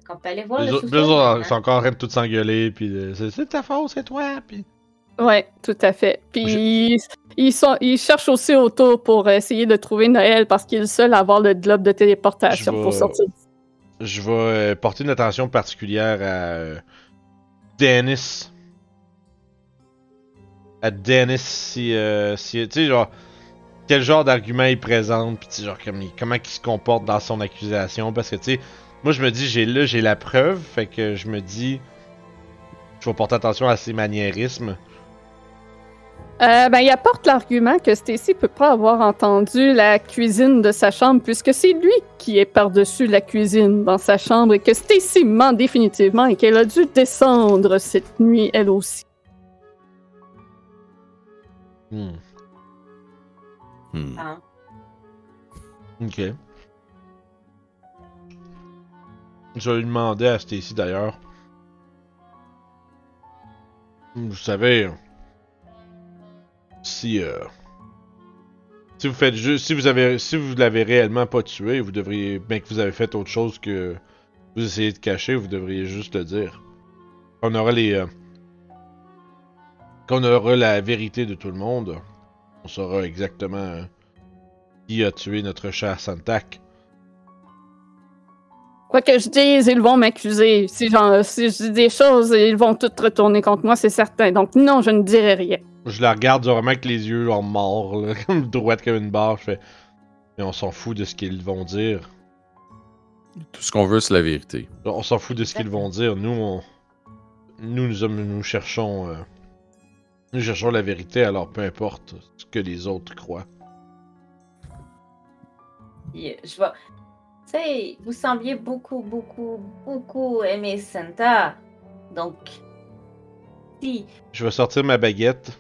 Qu'on peut aller voir Les le autres, sous-sol. les autres, maintenant. ils sont encore en train de tout s'engueuler, puis de- c'est c'est ta faute, c'est toi, puis. Ouais, tout à fait. Puis ils, ils sont, ils cherchent aussi autour pour essayer de trouver Noël parce qu'il est le seul à avoir le globe de téléportation Je pour sortir. Je vais euh, porter une attention particulière à euh, Dennis. À Dennis, si. euh, si tu sais, genre. Quel genre d'argument il présente, puis genre, comme comment il se comporte dans son accusation. Parce que, tu sais, moi, je me dis, j'ai là, j'ai la preuve, fait que je me dis. Je vais porter attention à ses maniérismes. Euh, ben, il apporte l'argument que Stacy peut pas avoir entendu la cuisine de sa chambre puisque c'est lui qui est par-dessus la cuisine dans sa chambre et que Stacy ment définitivement et qu'elle a dû descendre cette nuit elle aussi. Hmm, Hmm. Ah. ok. Je vais lui demander à Stacy d'ailleurs. Vous savez, si euh, si vous faites juste, si vous avez, si vous l'avez réellement pas tué, vous devriez, bien que vous avez fait autre chose que vous essayez de cacher, vous devriez juste le dire. On aura les, euh, quand on aura la vérité de tout le monde, on saura exactement euh, qui a tué notre cher Santak. Quoi que je dise, ils vont m'accuser. Si, j'en- si je dis des choses, ils vont toutes retourner contre moi, c'est certain. Donc non, je ne dirai rien. Je la regarde vraiment avec les yeux en morts, là, comme droite comme une barre. Je fais. Mais on s'en fout de ce qu'ils vont dire. Tout ce qu'on veut, c'est la vérité. On s'en fout de ce qu'ils vont dire. Nous, on... nous, nous cherchons. euh, Nous cherchons la vérité, alors peu importe ce que les autres croient. Je vais. Tu sais, vous sembliez beaucoup, beaucoup, beaucoup aimer Santa. Donc, si Je vais sortir ma baguette.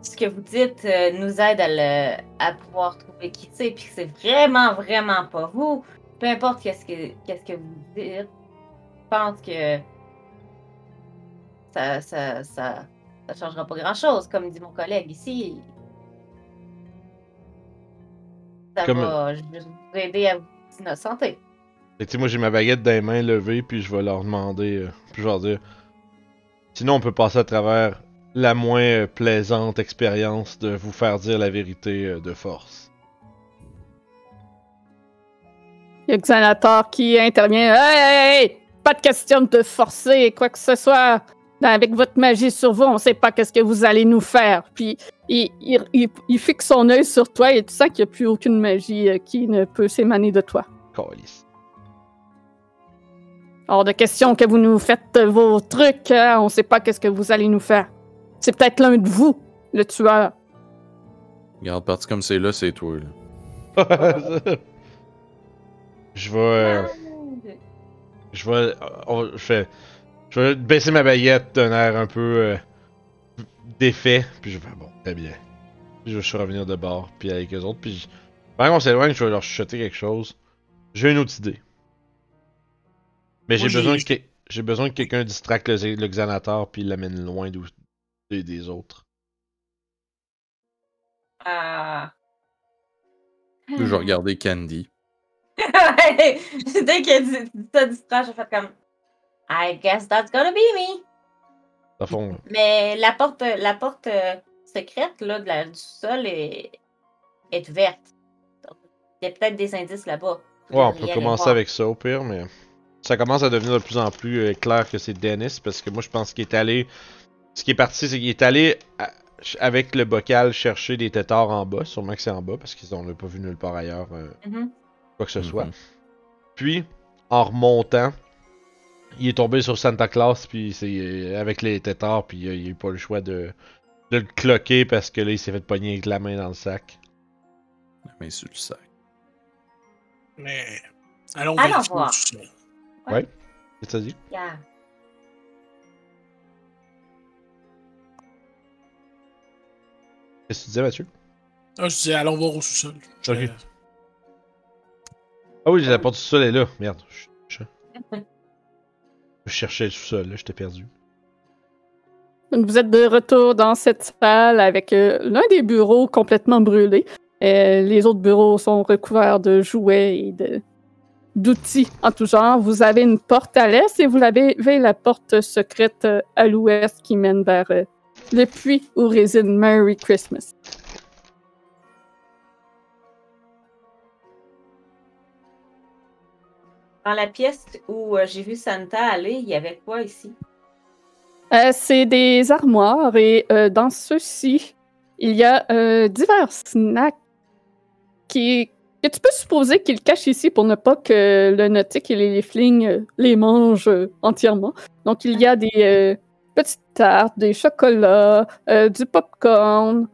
ce que vous dites euh, nous aide à, le, à pouvoir trouver qui c'est, puis c'est vraiment, vraiment pas vous, peu importe qu'est-ce que, qu'est-ce que vous dites, je pense que ça, ça, ça, ça changera pas grand-chose, comme dit mon collègue ici. Ça Comme- va juste vous aider à vous innocenter. Et tu sais, moi j'ai ma baguette dans les mains levée, puis je vais leur demander, euh, puis je vais leur dire. Sinon, on peut passer à travers la moins euh, plaisante expérience de vous faire dire la vérité euh, de force. Il y a Xanator qui intervient. Hey, hey, hey! Pas de question de te forcer, quoi que ce soit. Avec votre magie sur vous, on sait pas qu'est-ce que vous allez nous faire. Puis il, il- il- il fixe son œil sur toi et tu sens qu'il n'y a plus aucune magie euh, qui ne peut s'émaner de toi. Calice. Hors de question que vous nous faites euh, vos trucs, hein, on sait pas qu'est-ce que vous allez nous faire. C'est peut-être l'un de vous, le tueur. Regarde, parti comme c'est là, c'est toi. Là. je vais. euh, je vais. euh, je fais. Je vais baisser ma baguette d'un air un peu euh, défait, puis je vais faire bon, très bien. Puis je vais juste revenir de bord, puis avec eux autres, puis pendant qu'on s'éloigne, je vais leur chuchoter quelque chose. J'ai une autre idée. Mais j'ai besoin, que... j'ai besoin que quelqu'un distracte le, le Xanator puis l'amène loin des, des autres. Ah. Je vais regarder Candy. Dès dit ça distrait, j'ai fait comme I guess that's gonna be me. Dans fond, Mais la porte, la porte euh, secrète là, de la, du sol est, est ouverte. Donc, il y a peut-être des indices là-bas. Ouais, on peut commencer avec ça au pire, mais ça commence à devenir de plus en plus euh, clair que c'est Dennis parce que moi je pense qu'il est allé. Ce qui est parti, c'est qu'il est allé à- avec le bocal chercher des têtards en bas. Sûrement que c'est en bas parce qu'ils n'ont pas vu nulle part ailleurs. euh, Mhm. quoi que ce soit. Mhm. Puis, en remontant, il est tombé sur Santa Claus, puis c'est euh, avec les têtards, puis euh, il a eu pas le choix de, de le cloquer parce que là, il s'est fait pogner avec la main dans le sac. La main sur le sac. Mais allons Allons voir. tout ça. Qu'est-ce que ça dit? Yeah. Qu'est-ce que tu disais, Mathieu? Ah, je disais, allons voir au sous-sol. Ah oui, la porte du sol est là. Merde. Je, je- je cherchais le sous-sol, j'étais perdu. Vous êtes de retour dans cette salle avec euh, l'un des bureaux complètement brûlé. Euh, les autres bureaux sont recouverts de jouets et d'outils en tout genre. Vous avez une porte à l'est et vous avez la porte secrète euh, à l'ouest qui mène vers le puits où réside Merry Christmas. Dans la pièce où euh, j'ai vu Santa aller, il y avait quoi ici? Euh, c'est des armoires et euh, dans ceux-ci, il y a divers snacks qui, que tu peux supposer qu'ils cachent ici pour ne pas que le nautique et les liflings euh, les mangent entièrement. Donc, il y a des petites tartes, des chocolats, du popcorn.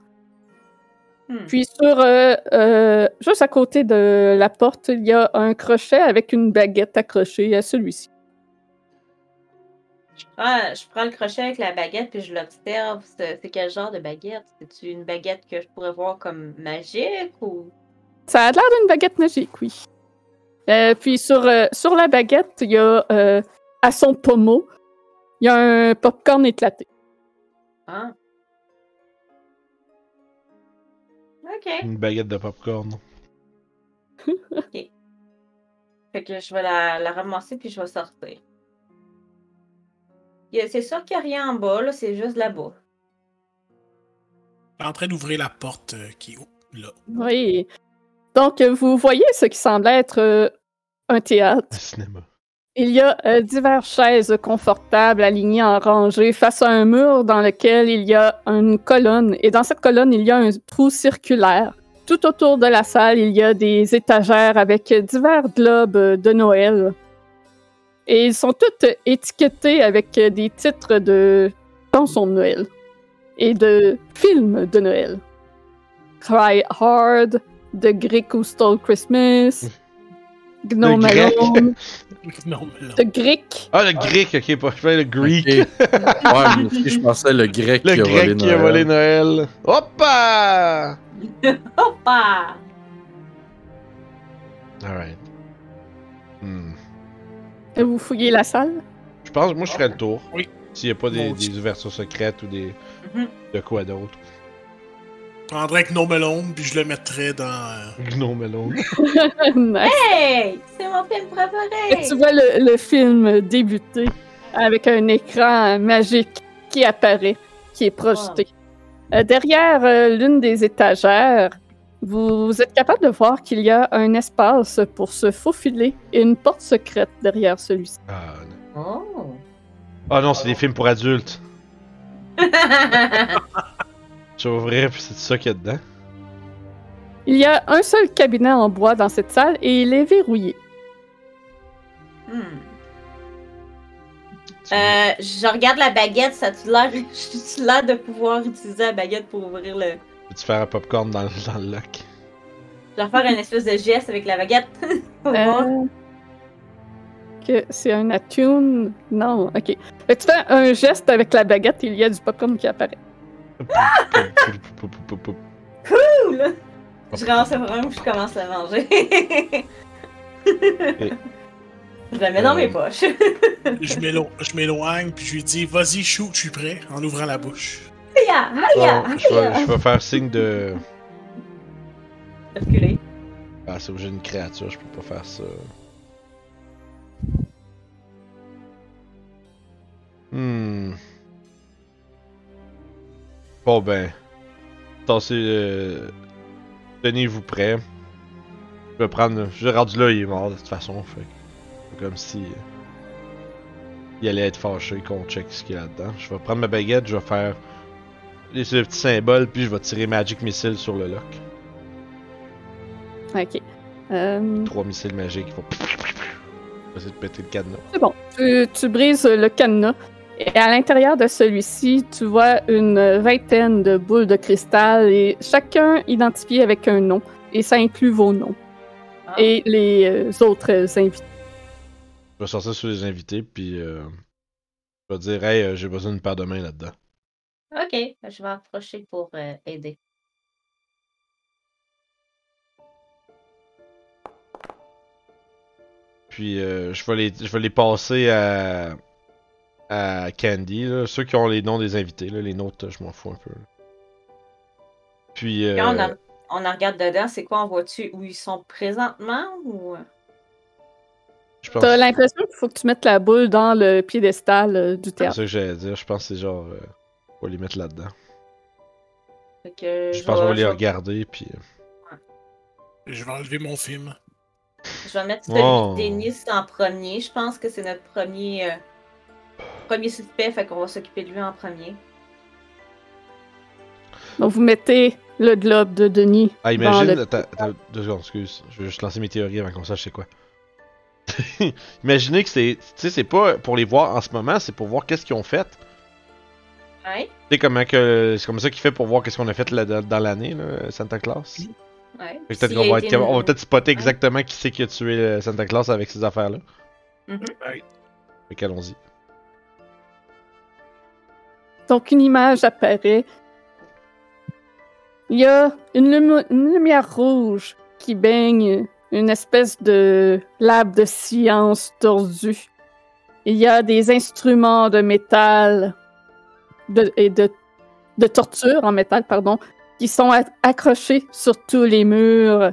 Hmm. Puis sur, euh, euh, juste à côté de la porte, il y a un crochet avec une baguette accrochée à celui-ci. Je prends, je prends le crochet avec la baguette puis je l'observe. C'est c'est quel genre de baguette? C'est-tu une baguette que je pourrais voir comme magique ou? Ça a l'air d'une baguette magique, oui. Euh, puis sur, euh, sur la baguette, il y a euh, à son pommeau, il y a un popcorn éclaté. Hein? Ok. Une baguette de popcorn. Fait que je vais la, la ramasser puis je vais sortir. C'est sûr qu'il n'y a rien en bas, là, c'est juste là-bas. Je suis en train d'ouvrir la porte euh, qui est là. Oui. Donc, vous voyez ce qui semble être euh, un théâtre. Un cinéma. Il y a euh, diverses chaises confortables alignées en rangée face à un mur dans lequel il y a une colonne. Et dans cette colonne, il y a un trou circulaire. Tout autour de la salle, il y a des étagères avec divers globes de Noël. Et ils sont toutes étiquetés avec des titres de chansons de Noël et de films de Noël. Cry Hard, The Greek Who Stole Christmas, Gnome Grec. Alone, Non, mais là. The Greek. Ah, le grec, ok, pas je fais le Greek. Ok. ouais, mais aussi, je pensais le grec Le qui a volé grec qui a Noël. volé Noël. Hoppa! Hoppa! Alright. Hmm. Vous fouillez la salle? Je pense, moi, je ferais le tour. Oui. S'il n'y a pas des, des ouvertures secrètes ou des. Mhm. de quoi d'autre. Je prendrais melons, puis je le mettrais dans. euh, Gnome Melon. Nice. Hey! C'est mon film préféré! Tu vois le, le film débuter avec un écran magique qui apparaît, qui est projeté. Euh, derrière euh, l'une des étagères, vous êtes capable de voir qu'il y a un espace pour se faufiler et une porte secrète derrière celui-ci. Ah, non. Oh! Ah non, c'est des films pour adultes. Tu vas ouvrir, puis c'est ça qu'il y a dedans. Il y a un seul cabinet en bois dans cette salle et il est verrouillé. Hmm. Euh, je regarde la baguette, ça a-tu l'air de pouvoir utiliser la baguette pour ouvrir le. Peux-tu faire un popcorn dans, le- dans le lock? Je vais faire une espèce de geste avec la baguette. Pour voir. Euh, Que c'est un attune? Non, ok. Tu fais un geste avec la baguette? Et il y a du popcorn qui apparaît. Cool! Je rends ça vraiment je commence à manger. je la mets dans Euh. mes poches. Je m'élo- je m'éloigne, puis je lui dis Vas-y, shoot, je suis prêt, en ouvrant la bouche. Je, vais, je vais faire signe de. Reculer. Ah, c'est obligé d'une créature, je peux pas faire ça. Hmm. Bon ben. Tassez. Euh... Tenez-vous prêts. Je vais prendre. Je l'ai rendu là, il est mort de toute façon. Fait comme si. euh, Il allait être fâché qu'on check ce qu'il y a là-dedans. Je vais prendre ma baguette, je vais faire. les le petit symbole, puis je vais tirer Magic Missile sur le lock. Ok. Euh, Trois missiles magiques qui vont. Je vais essayer de péter le cadenas. C'est bon. Tu, tu brises le cadenas. Et à l'intérieur de celui-ci, tu vois une vingtaine de boules de cristal et chacun identifié avec un nom. Et ça inclut vos noms. Ah. Et les euh, autres invités. Je vais sortir sur les invités, puis euh, je vais dire, hey, euh, j'ai besoin d'une paire de mains là-dedans. Ok, je vais approcher pour euh, aider. Puis euh, je vais les, je vais les passer à, à Candy, là. ceux qui ont les noms des invités, là. les nôtres, je m'en fous un peu. là. Puis euh, Quand on, en- on en regarde dedans, c'est quoi? On voit-tu où ils sont présentement ou? pense T'as l'impression qu'il faut que tu mettes la boule dans le piédestal euh, du c'est théâtre. ça que j'allais dire. Je pense que c'est genre, euh, on va les mettre là-dedans. Je pense qu'on va les regarder, puis euh, Je vais enlever mon film. Je vais mettre celui Oh. de Denis en premier. Je pense que c'est notre premier, euh, premier suspect, fait qu'on va s'occuper de lui en premier. Donc vous mettez le globe de Denis. Ah, dans imagine. deux secondes, excuse. Je vais juste lancer mes théories avant qu'on sache c'est quoi. Imaginez que c'est. Tu sais, c'est pas pour les voir en ce moment, c'est pour voir qu'est-ce qu'ils ont fait. Ouais? Tu sais, comment que. C'est comme ça qu'il fait pour voir qu'est-ce qu'on a fait là- dans, l'année, là, Santa Claus. Ouais. Peut-être qu'on va, être, on va peut-être spotter exactement qui c'est qui a tué euh, Santa Claus avec ces affaires-là. Mhm. Fait qu'allons-y. Donc une image apparaît. Il y a une, lumière rouge qui baigne une espèce de lab de science tordue. Il y a des instruments de métal et de, de torture en métal, pardon, qui sont accrochés sur tous les murs.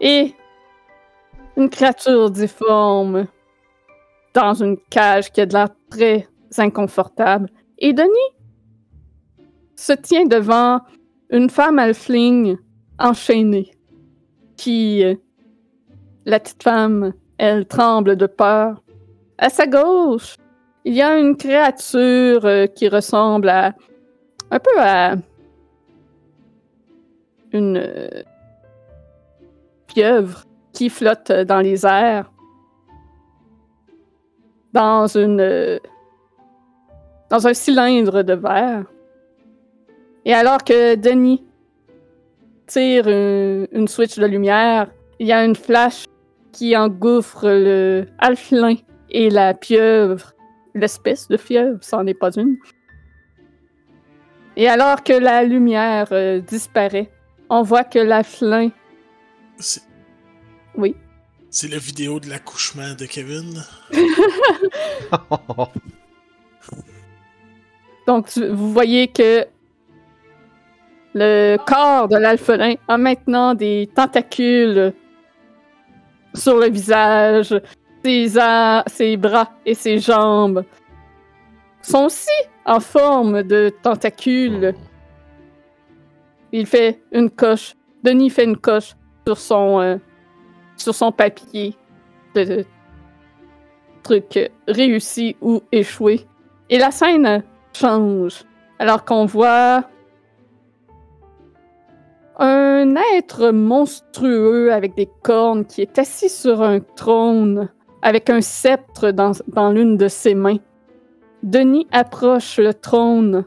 Et une créature difforme dans une cage qui a de l'air très inconfortable. Et Denis se tient devant une femme halfling enchaînée qui, euh, la petite femme, elle tremble de peur. À sa gauche, il y a une créature euh, qui ressemble à un peu à une euh, pieuvre qui flotte dans les airs dans une dans un cylindre de verre. Et alors que Denis tire une, une switch de lumière, il y a une flash qui engouffre le halflin et la pieuvre, l'espèce de pieuvre, c'en est pas une. Et alors que la lumière euh, disparaît, on voit que l'halflin, C'est oui, c'est la vidéo de l'accouchement de Kevin. Donc, vous voyez que le corps de l'alphelin a maintenant des tentacules sur le visage. Ses, ses bras et ses jambes sont aussi en forme de tentacules. Il fait une coche. Denis fait une coche sur son, euh, papier de, truc réussi ou échoué. Et la scène change. Alors qu'on voit un être monstrueux avec des cornes qui est assis sur un trône avec un sceptre dans, dans l'une de ses mains. Denis approche le trône,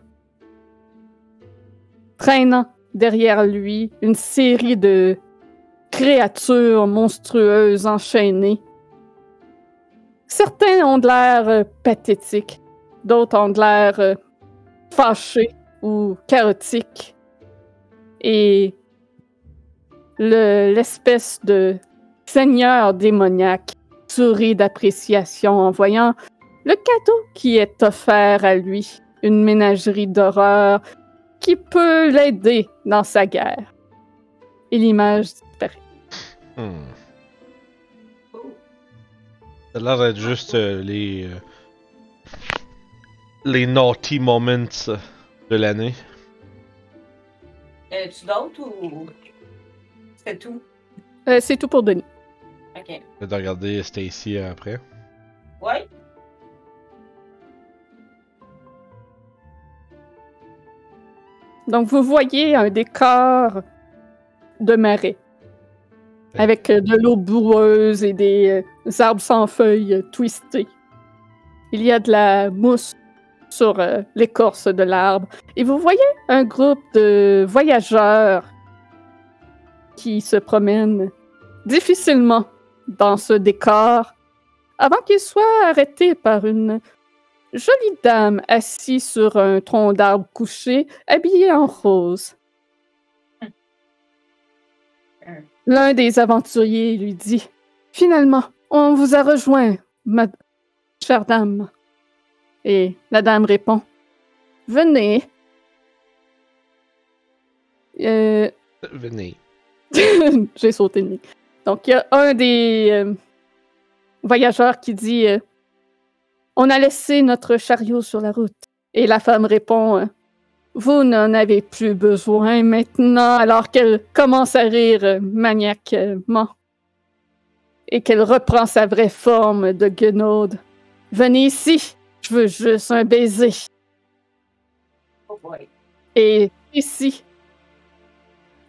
traînant derrière lui une série de créatures monstrueuses enchaînées. Certains ont de l'air pathétiques, d'autres ont l'air euh, fâchés ou chaotiques. Et le- l'espèce de seigneur démoniaque sourit d'appréciation en voyant le cadeau qui est offert à lui, une ménagerie d'horreur qui peut l'aider dans sa guerre. Et l'image disparaît. Hmm. Ça a l'air d'être juste euh, les. euh, les naughty moments euh, de l'année. Y en a-tu d'autres ou. C'est tout? Euh, C'est tout pour Denis. Ok. Je vais de regarder Stacy euh, après. Ouais. Donc, vous voyez un décor de marais. Avec euh, de l'eau boueuse et des euh, arbres sans feuilles euh, twistés. Il y a de la mousse sur euh, l'écorce de l'arbre. Et vous voyez un groupe de voyageurs qui se promènent difficilement dans ce décor avant qu'ils soient arrêtés par une jolie dame assise sur un tronc d'arbre couché, habillée en rose. L'un des aventuriers lui dit Finalement, on vous a rejoint, ma chère dame. Et la dame répond Venez. Euh, Venez. J'ai sauté de nuit. Donc, il y a un des euh, voyageurs qui dit euh, On a laissé notre chariot sur la route. Et la femme répond Vous n'en avez plus besoin maintenant, alors qu'elle commence à rire maniaquement. Et qu'elle reprend sa vraie forme de guenaude. Venez ici, je veux juste un baiser. Oh boy. Et ici,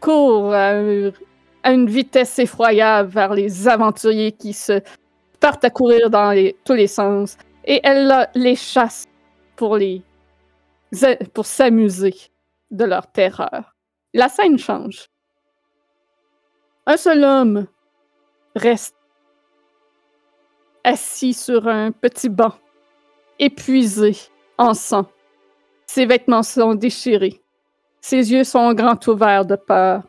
court à, un- à une vitesse effroyable vers les aventuriers qui se partent à courir dans les- tous les sens. Et elle les chasse pour les pour s'amuser de leur terreur. La scène change. Un seul homme reste assis sur un petit banc, épuisé, en sang. Ses vêtements sont déchirés. Ses yeux sont grands ouverts de peur.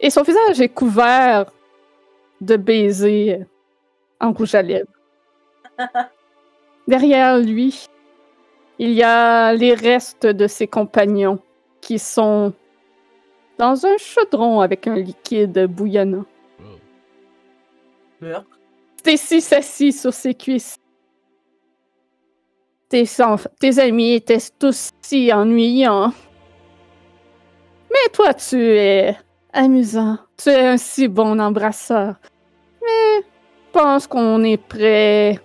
Et son visage est couvert de baisers en rouge à lèvres. Derrière lui, il y a les restes de ses compagnons qui sont dans un chaudron avec un liquide bouillonnant. Stacy s'assit sur ses cuisses. Tes, amis étaient tous si ennuyants. Mais toi, tu es amusant. Tu es un si bon embrasseur. Mais je pense qu'on est prêt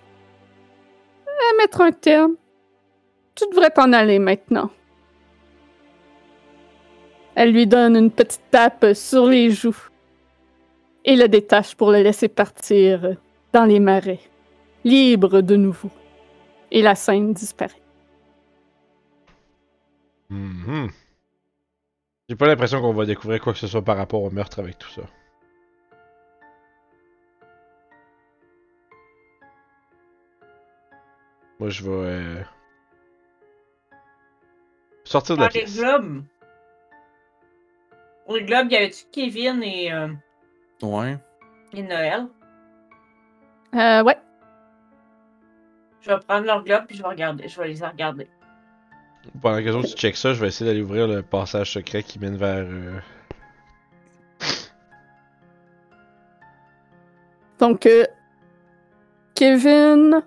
à mettre un terme. Tu devrais t'en aller maintenant. Elle lui donne une petite tape sur les joues et le détache pour le laisser partir dans les marais, libre de nouveau. Et la scène disparaît. Mhm. J'ai pas l'impression qu'on va découvrir quoi que ce soit par rapport au meurtre avec tout ça. Moi, je vais euh, sortir de la les pièce. globes. Pour les globes, y avait-tu Kevin et, euh, Ouais. et Noël? Euh, ouais. Je vais prendre leurs globes puis je vais regarder. Je vais les regarder. Pendant que les autres checkent ça, je vais essayer d'aller ouvrir le passage secret qui mène vers. euh, Donc, euh, Kevin,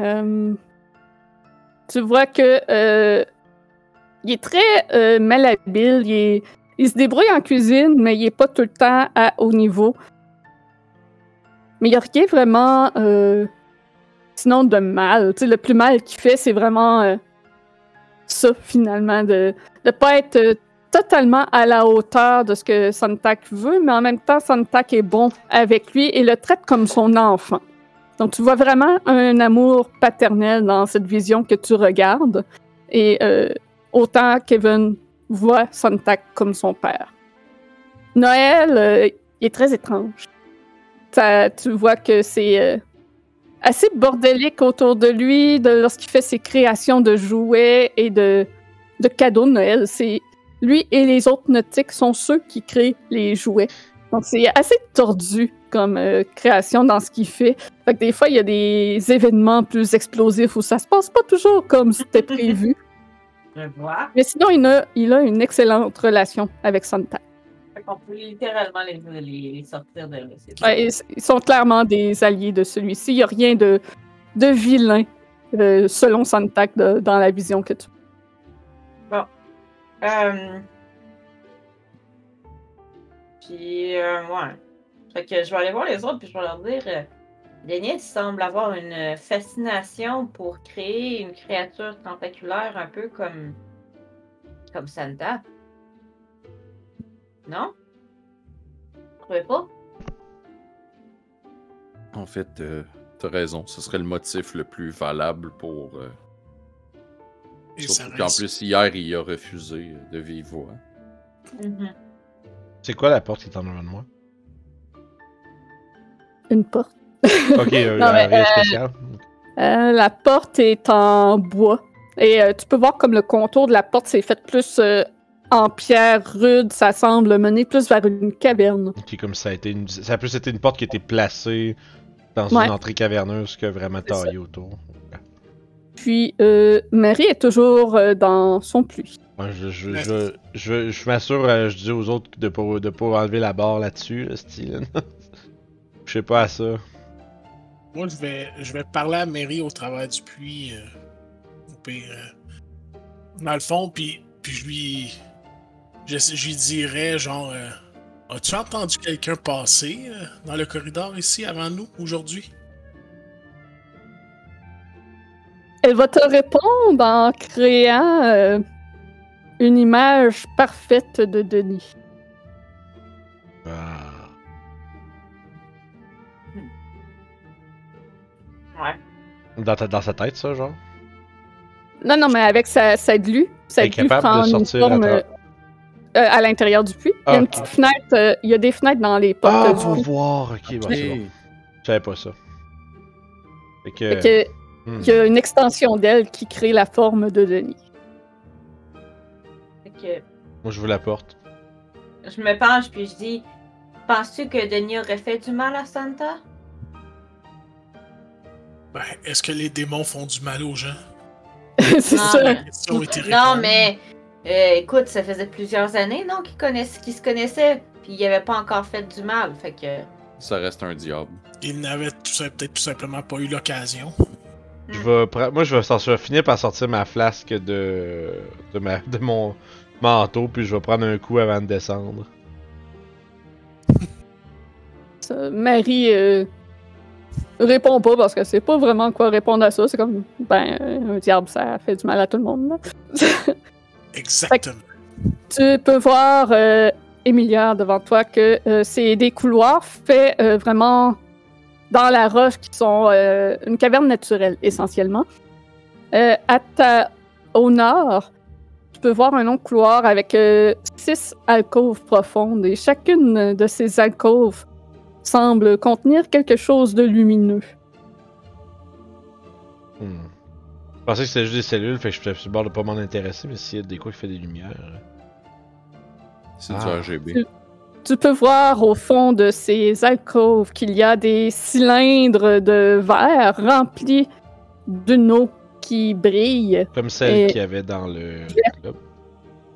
euh, tu vois que euh, il est très euh, malhabile. Il, est- il se débrouille en cuisine, mais il est pas tout le temps à haut niveau. Mais il n'y a rien vraiment, euh, sinon de mal. Tu sais, le plus mal qu'il fait, c'est vraiment euh, ça, finalement, de ne pas être euh, totalement à la hauteur de ce que Santak veut, mais en même temps, Santak est bon avec lui et le traite comme son enfant. Donc, tu vois vraiment un amour paternel dans cette vision que tu regardes. Et euh, autant Kevin voit Santak comme son père. Noël, euh, il est très étrange. Tu vois que c'est assez bordélique autour de lui de, lorsqu'il fait ses créations de jouets et de, de cadeaux de Noël. C'est lui et les autres nautiques sont ceux qui créent les jouets. Donc c'est assez tordu comme euh, création dans ce qu'il fait. Fait que des fois, il y a des événements plus explosifs où ça se passe pas toujours comme c'était prévu. Mais sinon, il a, il a une excellente relation avec Santa. Qu'on peut littéralement les, les, sortir de là. Ouais, ils, sont clairement des alliés de celui-ci. Il n'y a rien de, de vilain, euh, selon Santak, de- dans la vision que tu Euh... Puis, euh, ouais. Fait que je vais aller voir les autres, puis je vais leur dire euh, Denis semble avoir une fascination pour créer une créature tentaculaire un peu comme Comme Santa. Non? Vous trouvez pas? En fait, euh, t'as raison. Ce serait le motif le plus valable pour. euh, Et ça surtout qu'en reste- plus, hier, il a refusé euh, de vive voix. Mhm. C'est quoi la porte qui est en avant de moi? Une porte. Ok, euh, Non, mais, rien euh, spécial. Euh, la porte est en bois. Et euh, tu peux voir comme le contour de la porte s'est fait plus euh, en pierre rude. Ça semble mener plus vers une caverne. Ok, comme ça a été une... Ça a plus été une porte qui a été placée dans Ouais. une entrée caverneuse que vraiment taillée autour. Puis euh, Marie est toujours euh, dans son pluie. Ouais, je, je, je, je, je m'assure, euh, je dis aux autres de pas, de pas enlever la barre là-dessus, là, style. Je sais pas à ça. Moi, je vais, je vais parler à Mary au travers du puits. euh, au pire, euh, dans le fond, puis, puis je lui. Lui dirais, genre. euh, As-tu entendu quelqu'un passer euh, dans le corridor ici avant nous aujourd'hui? Elle va te répondre en créant euh, une image parfaite de Denis. Ah. Ouais. Dans, ta- dans sa tête, ça, genre? Non, non, mais avec sa, sa glu, sa Elle est glu capable prend de une sortir à euh, à l'intérieur du puits. Il y a Ah, une petite fenêtre, euh, il y a des fenêtres dans les portes Ah, on du va puits. voir! Ok, bon, c'est bon. Je savais pas ça. Fait que... Fait que, hmm. il y a une extension d'elle qui crée la forme de Denis. Fait que Moi, je vous la porte. je me penche puis je dis Penses-tu que Denis aurait fait du mal à Santa? Ben, est-ce que les démons font du mal aux gens? c'est Non, ça. La question Non, mais euh, écoute, ça faisait plusieurs années, non, qu'ils connaissent, qu'ils se connaissaient, puis il avait pas encore fait du mal, fait que. Ça reste un diable. Ils n'avaient tout sim- peut-être tout simplement pas eu l'occasion. Je vais pre- Moi, je vais, sor- je vais finir par sortir ma flasque de... De, ma... de mon manteau, puis je vais prendre un coup avant de descendre. Ça, Marie euh, répond pas parce que c'est pas vraiment quoi répondre à ça. C'est comme, ben, euh, un diable, ça fait du mal à tout le monde. là. Exactement. tu peux voir, euh, Emilia, devant toi, que euh, c'est des couloirs faits euh, vraiment dans la roche qui sont euh, une caverne naturelle, essentiellement. Euh, à ta... Au nord, tu peux voir un long couloir avec euh, six alcôves profondes et chacune de ces alcôves semble contenir quelque chose de lumineux. Hmm. Je pensais que c'était juste des cellules, fait que je suis sur le bord de pas m'en intéresser, mais s'il y a des quoi qui fait des lumières... euh. C'est Ah. du RGB. Tu peux voir au fond de ces alcôves qu'il y a des cylindres de verre remplis d'une eau qui brille, Comme celle Et- qu'il y avait dans le club.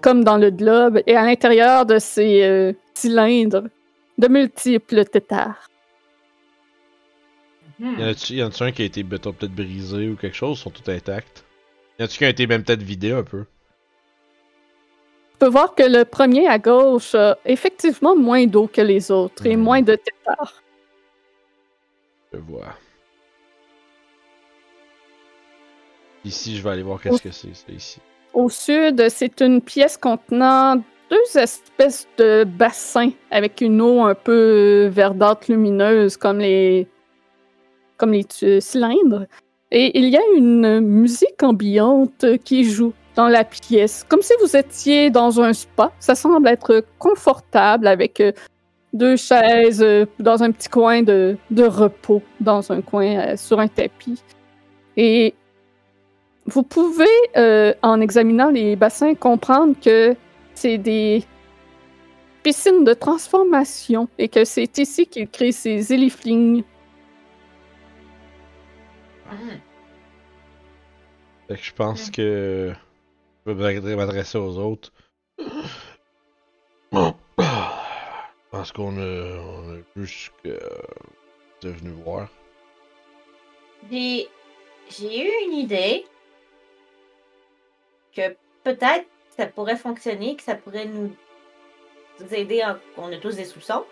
comme dans le globe, et à l'intérieur de ces euh, cylindres, de multiples têtards. Hmm. Y en a-tu y en a-tu un qui a été peut-être brisé ou quelque chose, ils sont tous intacts? Y en a-tu qui a été même peut-être vidé un peu? Tu peux voir que le premier à gauche a effectivement moins d'eau que les autres et Hmm. moins de têtards. Je vois. Ici, je vais aller voir qu'est-ce que c'est, ça, ici. Au sud, c'est une pièce contenant deux espèces de bassins avec une eau un peu verdâtre lumineuse comme les comme les cylindres. Et il y a une musique ambiante qui joue dans la pièce, comme si vous étiez dans un spa. Ça semble être confortable avec euh, deux chaises euh, dans un petit coin de, repos, dans un coin euh, sur un tapis. Et vous pouvez, en examinant les bassins, comprendre que c'est des piscines de transformation et que c'est ici qu'il crée ses éliflings. Hmm. Fait que je pense que je vais m'adresser aux autres. Bon. Je pense qu'on a, on a vu ce que vous êtes venu voir. J'ai j'ai eu une idée que peut-être ça pourrait fonctionner, que ça pourrait nous, nous aider. En, on a tous des soupçons,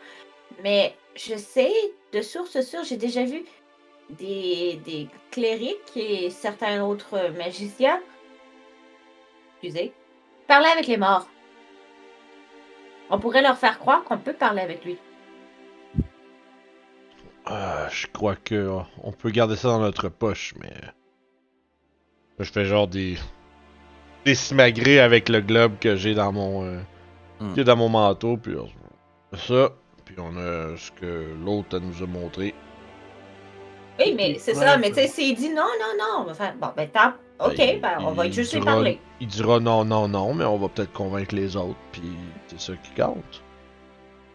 mais je sais de source sûre, j'ai déjà vu des, des clérics et certains autres magiciens, excusez, Parler avec les morts. On pourrait leur faire croire qu'on peut parler avec lui. Ah, je crois que euh, on peut garder ça dans notre poche, mais. Là, je fais genre des. Des simagrées avec le globe que j'ai dans mon. euh, qui est dans mon manteau, puis ça. Puis on a ce que l'autre nous a montré. Oui, mais c'est Ouais, ça. Mais tu sais, s'il dit non, non, non, on va faire. Bon, ben, tape. Ok, Ben, ben, on va il juste lui parler. Il dira non, non, non, mais on va peut-être convaincre les autres, puis c'est ça qui compte.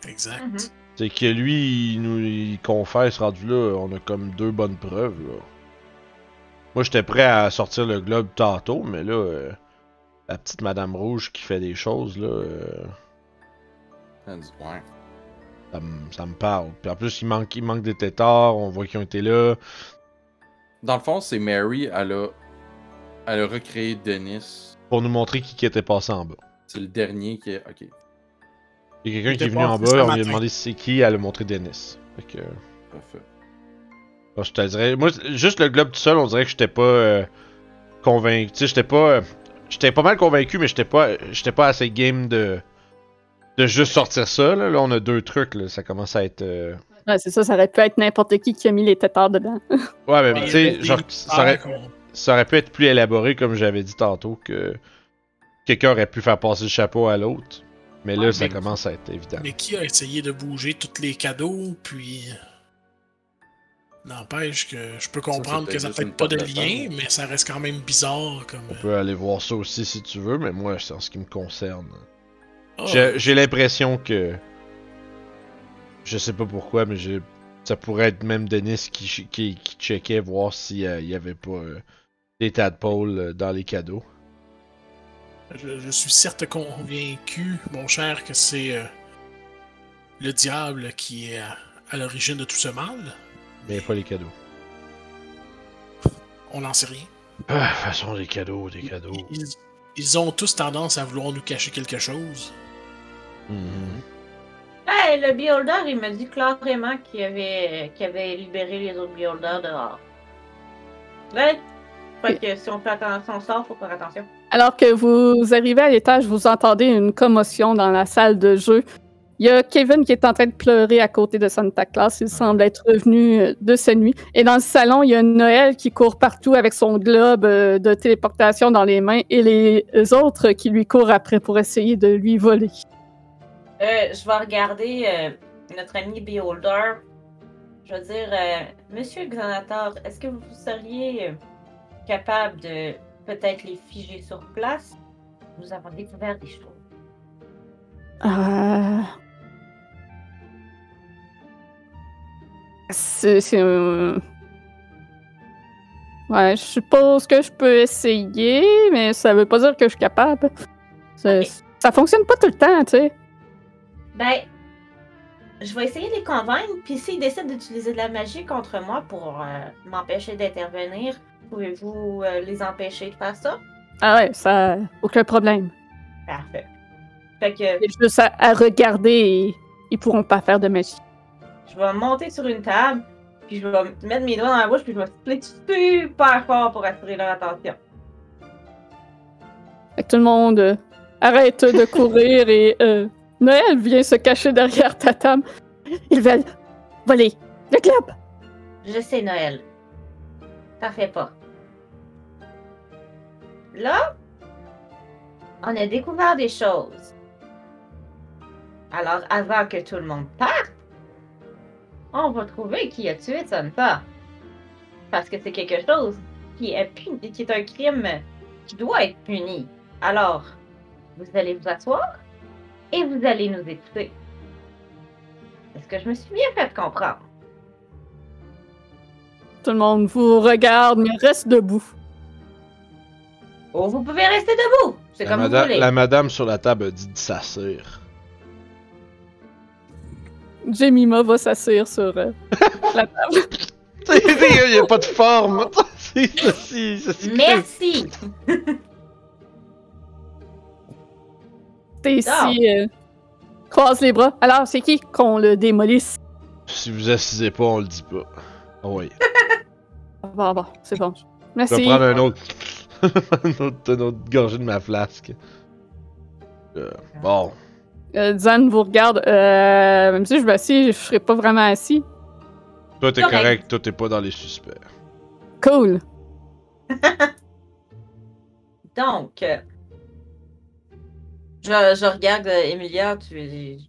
Exact. Mhm. C'est que lui, il nous il confesse rendu là, on a comme deux bonnes preuves là. Moi j'étais prêt à sortir le globe tantôt, mais là, euh, la petite Madame Rouge qui fait des choses là, euh, ouais. Ça, me- ça me parle. Puis en plus, il manque, il manque des tétards, on voit qu'ils ont été là. Dans le fond, c'est Mary, elle a, elle a recréé Dennis. Pour nous montrer qui, qui était passé en bas. C'est le dernier qui est. Ok, Il y a quelqu'un qui est venu en bas, on lui a demandé c'est qui, elle a montré Dennis. Fait que. parfait. Bon, je te dirais. Moi, juste le globe tout seul, on dirait que j'étais pas euh, convaincu. Tu sais, j'étais pas. euh, j'étais pas mal convaincu, mais j'étais pas. J'étais pas assez game de. De juste sortir ça, là. Là, on a deux trucs, là. Ça commence à être. euh, Ouais, c'est ça, ça aurait pu être n'importe qui qui a mis les tétards dedans. Ouais, mais Mais tu sais, ça aurait, ça aurait pu être plus élaboré, comme j'avais dit tantôt, que. Quelqu'un aurait pu faire passer le chapeau à l'autre. Mais là, Ouais, ça mais- commence à être évident. Mais qui a essayé de bouger tous les cadeaux, puis. N'empêche que je peux comprendre que ça fait pas de lien, temps. mais ça reste quand même bizarre comme. On peut aller voir ça aussi si tu veux, mais moi, c'est en ce qui me concerne. Ah, J'ai l'impression que. Je sais pas pourquoi, mais j'ai. Ça pourrait être même Denis qui, qui, qui checkait voir s'il y avait pas euh, des tadpoles euh, dans les cadeaux. je, je suis certes convaincu, mon cher, que c'est euh, le diable qui est à, à l'origine de tout ce mal. Mais pas les cadeaux. On n'en sait rien. Ah, de toute façon, des cadeaux, des cadeaux. Ils, ils ont tous tendance à vouloir nous cacher quelque chose. Mhm. Le beholder, il m'a dit clairement qu'il avait, qu'il avait libéré les autres beholders dehors. Si on sort, faut faire attention. Alors que vous arrivez à l'étage, vous entendez une commotion dans la salle de jeu. Il y a Kevin qui est en train de pleurer à côté de Santa Claus. Il semble être revenu euh, de sa nuit. Et dans le salon, il y a Noël qui court partout avec son globe euh, de téléportation dans les mains et les autres qui lui courent après pour essayer de lui voler. Euh, je vais regarder euh, notre ami Beholder. Je veux dire, euh, Monsieur Xanator, est-ce que vous seriez euh, capable de peut-être les figer sur place? Nous avons découvert des choses. C'est. Ouais, je suppose que je peux essayer, mais ça veut pas dire que je suis capable. Ça, Ok. ça fonctionne pas tout le temps, tu sais. Ben, je vais essayer de les convaincre, puis s'ils décident d'utiliser de la magie contre moi pour euh, m'empêcher d'intervenir, pouvez-vous euh, les empêcher de faire ça? Ah ouais, ça. Aucun problème. Parfait. Fait que C'est juste à, à regarder et ils pourront pas faire de magie. je vais monter sur une table, puis je vais mettre mes doigts dans la bouche, puis je vais souffler super fort pour attirer leur attention. Fait que tout le monde euh, arrête de courir et euh, Noël vient se cacher derrière ta table. Ils veulent voler le club. Je sais, Noël. T'en fais pas. Là, on a découvert des choses. Alors, avant que tout le monde parte, on va trouver qui a tué Santa. Parce que c'est quelque chose qui est, puni- qui est un crime qui doit être puni. Alors, vous allez vous asseoir? Et vous allez nous écouter. Est-ce que je me suis bien fait comprendre? Tout le monde vous regarde, mais reste debout. Oh, vous pouvez rester debout. C'est La, comme vous madame- voulez. la madame sur la table a dit de s'asseoir. Jemima va s'asseoir sur euh, la table. Il n'y a pas de forme. C'est ceci, ceci. Merci. Stacy euh, croise les bras. Alors, c'est qui qu'on le démolisse? Si vous assisez pas, on le dit pas. Ah oui. Bon, bon, c'est bon. Je vais Merci. prendre un autre. un autre, une autre gorgée de ma flasque. Euh, bon. Euh, Zan vous regarde. Euh, même si je m'assieds, je serai pas vraiment assis. Toi, t'es Correct. correct. Toi, t'es pas dans les suspects. Cool. Donc, euh, je, je regarde euh, Emilia, tu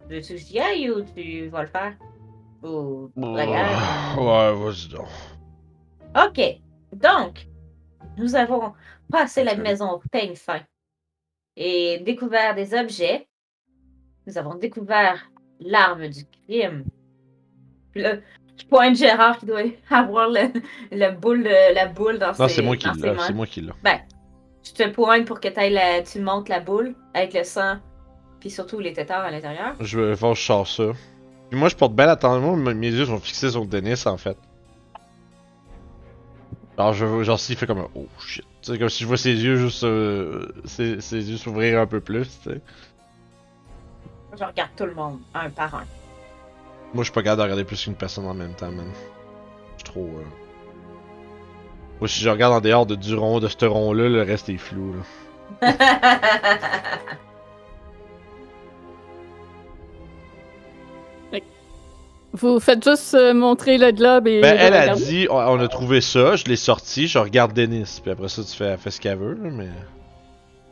veux-tu que j'y aille ou tu vas le faire? Ou regarde. Ouais, vas-y donc. Ok, donc, nous avons passé la maison au peigne fin et découvert des objets. Nous avons découvert l'arme du crime. Puis là, je pointe Gérard qui doit avoir le, le boule, la boule dans Non, ses c'est moi qui l'ai. mains. C'est moi qui l'ai. Ben, je te pointe pour que la- tu montes la boule avec le sang, puis surtout les tétards à l'intérieur. Je vais voir, je sors ça. Puis moi, je porte bien attention. Mes yeux sont fixés sur Denis, en fait. Alors, je veux- genre, s'il fait comme un oh shit. Tu sais, comme si je vois ses yeux juste. euh, ses, ses yeux s'ouvrir un peu plus, tu sais. Je regarde tout le monde, un par un. Moi, je suis pas capable de regarder plus qu'une personne en même temps, man. Je suis trop. euh, Moi, si je regarde en dehors de, du rond, de ce rond-là, le reste est flou, là. Vous faites juste euh, montrer le globe et. Ben, elle a dit, on, a trouvé ça, je l'ai sorti, je regarde Denis. Puis après ça, tu fais, elle fait ce qu'elle veut, là, mais.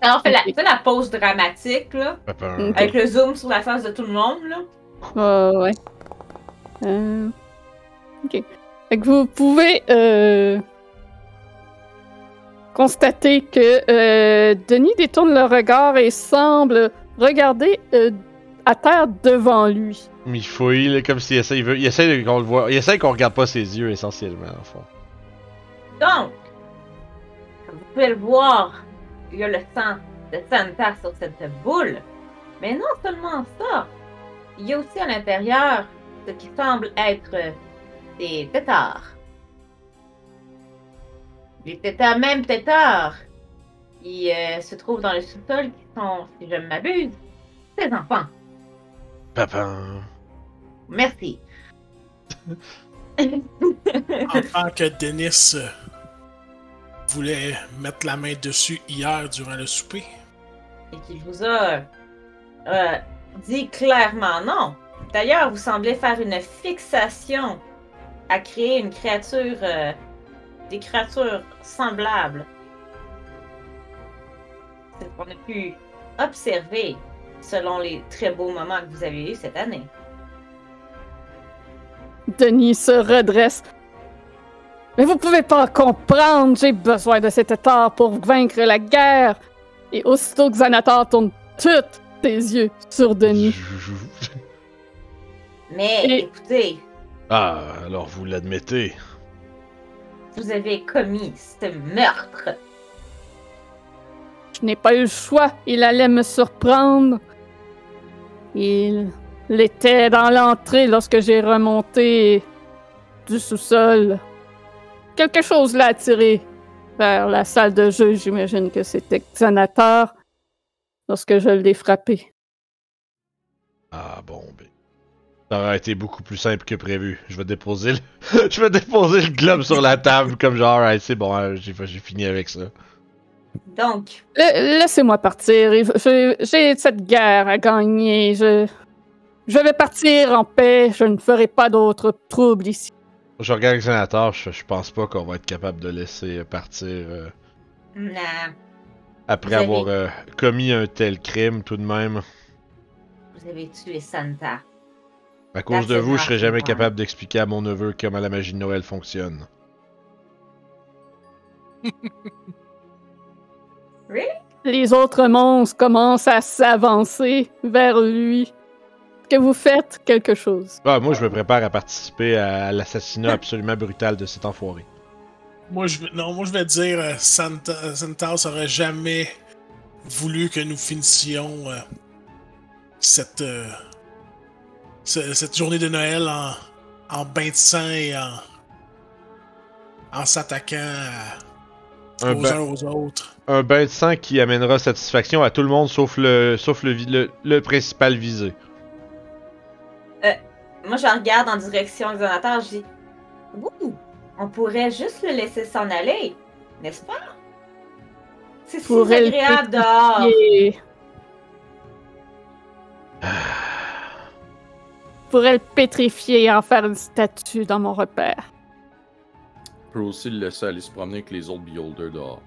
Alors, on fait la, pause dramatique, là. Ok. avec le zoom sur la face de tout le monde, là. Ouais, ouais. Euh, Ok. Fait que vous pouvez euh, constater que euh, Denis détourne le regard et semble regarder euh, à terre devant lui. Mais il fouille, là, comme s'il essaie, il, veut, il essaie qu'on le voit. Il essaie qu'on regarde pas ses yeux, essentiellement, en fond. Donc, comme vous pouvez le voir, il y a le sang de Santa sur cette boule. Mais non seulement ça, il y a aussi à l'intérieur ce qui semble être des tétards. Les tétards, même tétards, qui euh, se trouvent dans le sous-sol, qui sont, si je ne m'abuse, des enfants. Papa. Merci. En tant que Denis voulait mettre la main dessus hier durant le souper. et qui vous a euh, dit clairement non. D'ailleurs, vous semblez faire une fixation à créer une créature, euh, des créatures semblables. C'est ce qu'on a pu observer selon les très beaux moments que vous avez eus cette année. Denis se redresse. Mais vous pouvez pas comprendre, j'ai besoin de cet état pour vaincre la guerre. Et aussitôt que Xanatar tourne tous ses yeux sur Denis. Mais Et- écoutez, Ah, alors vous l'admettez. Vous avez commis ce meurtre. Je n'ai pas eu le choix. Il allait me surprendre. Il l'était dans l'entrée lorsque j'ai remonté du sous-sol. Quelque chose l'a attiré vers la salle de jeu. J'imagine que c'était Xanatar lorsque je l'ai frappé. Ah bon, ben. Ça aurait été beaucoup plus simple que prévu. Je vais déposer le... Je vais déposer le globe sur la table comme genre, alright, c'est bon, hein, j'ai fini avec ça. Donc, La- Laissez-moi partir. J'ai cette guerre à gagner. Je, je vais partir en paix. Je ne ferai pas d'autres troubles ici. Je regarde Xanatar, je, je pense pas qu'on va être capable de laisser partir euh, nah. après Vous avez- avoir euh, commis un tel crime tout de même. Vous avez tué Santa. À cause de vous, je serais jamais capable d'expliquer à mon neveu comment la magie de Noël fonctionne. Les autres monstres commencent à s'avancer vers lui. Que vous faites quelque chose. Ah, moi, je me prépare à participer à l'assassinat absolument brutal de cet enfoiré. Moi, je, vais- non, moi, je vais dire, euh, Santa, Santas aurait jamais voulu que nous finissions euh, cette, euh, ce- cette journée de Noël en, en bain de sang et en, en s'attaquant aux bain- uns aux autres. Un bain de sang qui amènera satisfaction à tout le monde sauf le, sauf le, vi- le, le principal visé. Moi, je regarde en direction de Xanatar, je dis Ouh, on pourrait juste le laisser s'en aller, n'est-ce pas? C'est si agréable dehors. Pourrais le pétrifier et en faire une statue dans mon repère. Je peux aussi le laisser aller se promener avec les autres beholders dehors.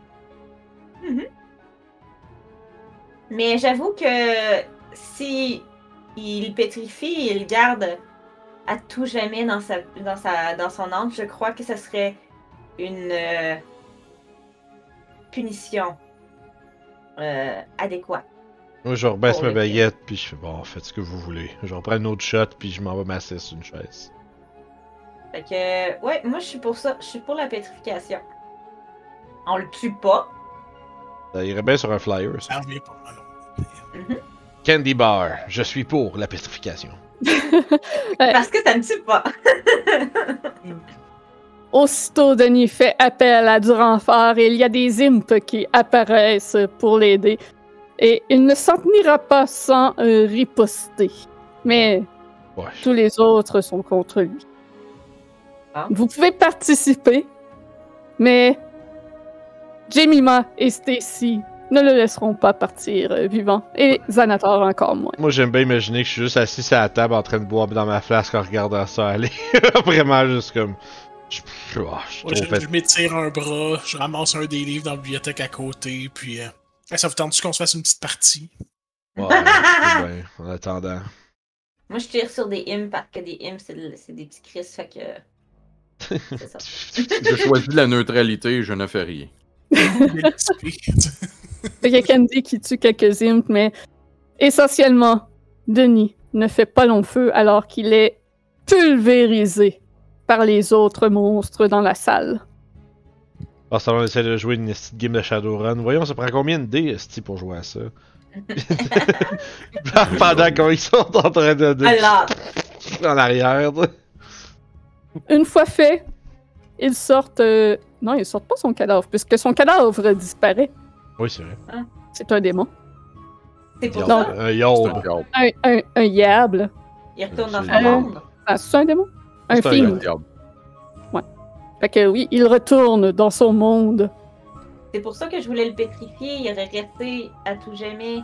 Mais j'avoue que si il pétrifie et il garde à tout jamais dans sa dans sa dans son âme, je crois que ce serait une euh, punition euh, adéquate. Moi, je rebaisse ma baguette, puis je fais bon, faites ce que vous voulez. Je reprends un autre shot, puis je m'en vais m'asseoir sur une chaise. Fait que ouais, moi je suis pour ça, je suis pour la pétrification. On le tue pas. Ça irait bien sur un flyer, ça. Pas mal. Candy Bar, je suis pour la pétrification. Parce que ça ne tue pas. Aussitôt, Denis fait appel à du renfort et il y a des imps qui apparaissent pour l'aider. Et il ne s'en tenira pas sans euh, riposter. Mais Ouais. tous les autres sont contre lui. Ah. Vous pouvez participer, mais Jemima et Stacy ne le laisseront pas partir euh, vivant. Et Xanator encore moins. Moi, j'aime bien imaginer que je suis juste assis à la table en train de boire dans ma flasque en regardant ça aller. Vraiment, juste comme. Je, je, m'étire un bras, je ramasse un des livres dans la bibliothèque à côté, puis. euh, ça vous tente qu'on se fasse une petite partie? Ouais, en attendant. Moi je tire sur des imps parce que des imps c'est des petits cris, fait que. C'est ça. Je choisis la neutralité, je ne fais rien. Il y a Candy qui tue quelques imps, mais essentiellement, Denis ne fait pas long feu alors qu'il est pulvérisé par les autres monstres dans la salle. Ah, ça, on essaie de jouer une petite game de Shadowrun. Voyons, ça prend combien de dés, esti, pour jouer à ça? Pendant qu'ils sont en train de. de Alors, en arrière, tu sais. Une fois fait, ils sortent. euh, Non, ils sortent pas son cadavre, puisque son cadavre disparaît. Oui, c'est vrai. C'est un démon. c'est pour ça? Un yob. un diable. Un, un, un yable. Il retourne dans C'est- son monde. Ah, c'est un démon? Un C'est Fait que oui, il retourne dans son monde. C'est pour ça que je voulais le pétrifier. Il aurait resté à tout jamais.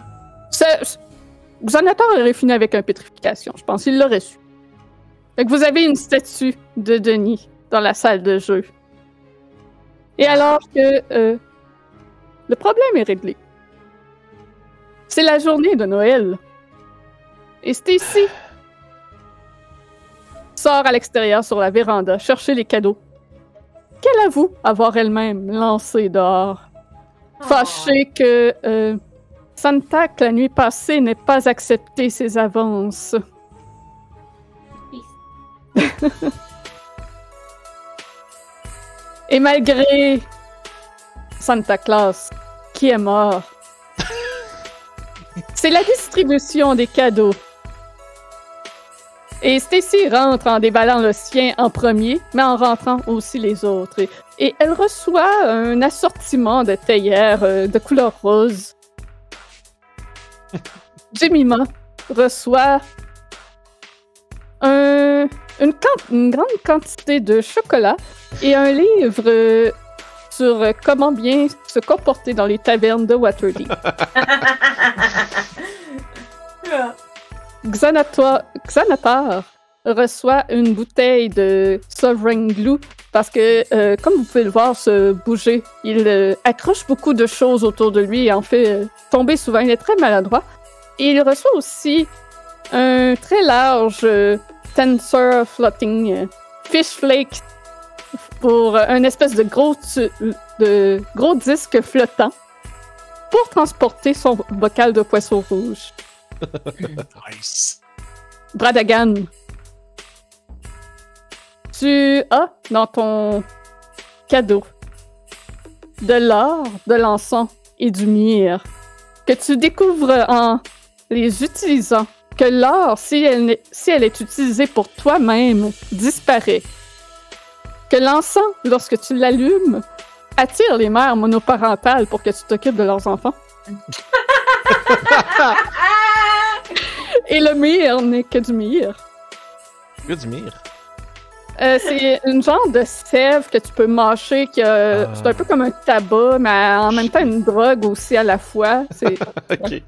Xanator aurait fini avec un pétrification, je pense. Il l'aurait su. Fait que vous avez une statue de Denis dans la salle de jeu. Et alors que euh, le problème est réglé. C'est la journée de Noël. Et Stacy sort à l'extérieur sur la véranda chercher les cadeaux. Qu'elle avoue avoir elle-même lancé dehors fâché que euh, Santa, que la nuit passée, n'ait pas accepté ses avances. Et malgré Santa Claus, qui est mort, c'est la distribution des cadeaux. Et Stacy rentre en déballant le sien en premier, mais en rentrant aussi les autres. Et, et elle reçoit un assortiment de théières euh, de couleur rose. Jemima reçoit un- une, grande quantité de chocolat et un livre euh, sur euh, comment bien se comporter dans les tavernes de Waterdeep. Xanatar reçoit une bouteille de Sovereign Glue parce que, euh, comme vous pouvez le voir se bouger, il euh, accroche beaucoup de choses autour de lui et en fait euh, tomber souvent. Il est très maladroit. Et il reçoit aussi un très large Tensor Floating Fish Flake pour un espèce de gros, de gros disque flottant pour transporter son bocal de poisson rouge. Nice. Bradagan. Tu as dans ton cadeau de l'or, de l'encens et du myrrhe que tu découvres en les utilisant. Que l'or, si si elle est utilisée pour toi-même, disparaît. Que l'encens, lorsque tu l'allumes, attire les mères monoparentales pour que tu t'occupes de leurs enfants. Et le myrrhe n'est que du myrrhe. Que du mire. Euh, c'est une genre de sève que tu peux mâcher, que Ah. c'est un peu comme un tabac, mais en même temps une drogue aussi à la fois. C'est ok.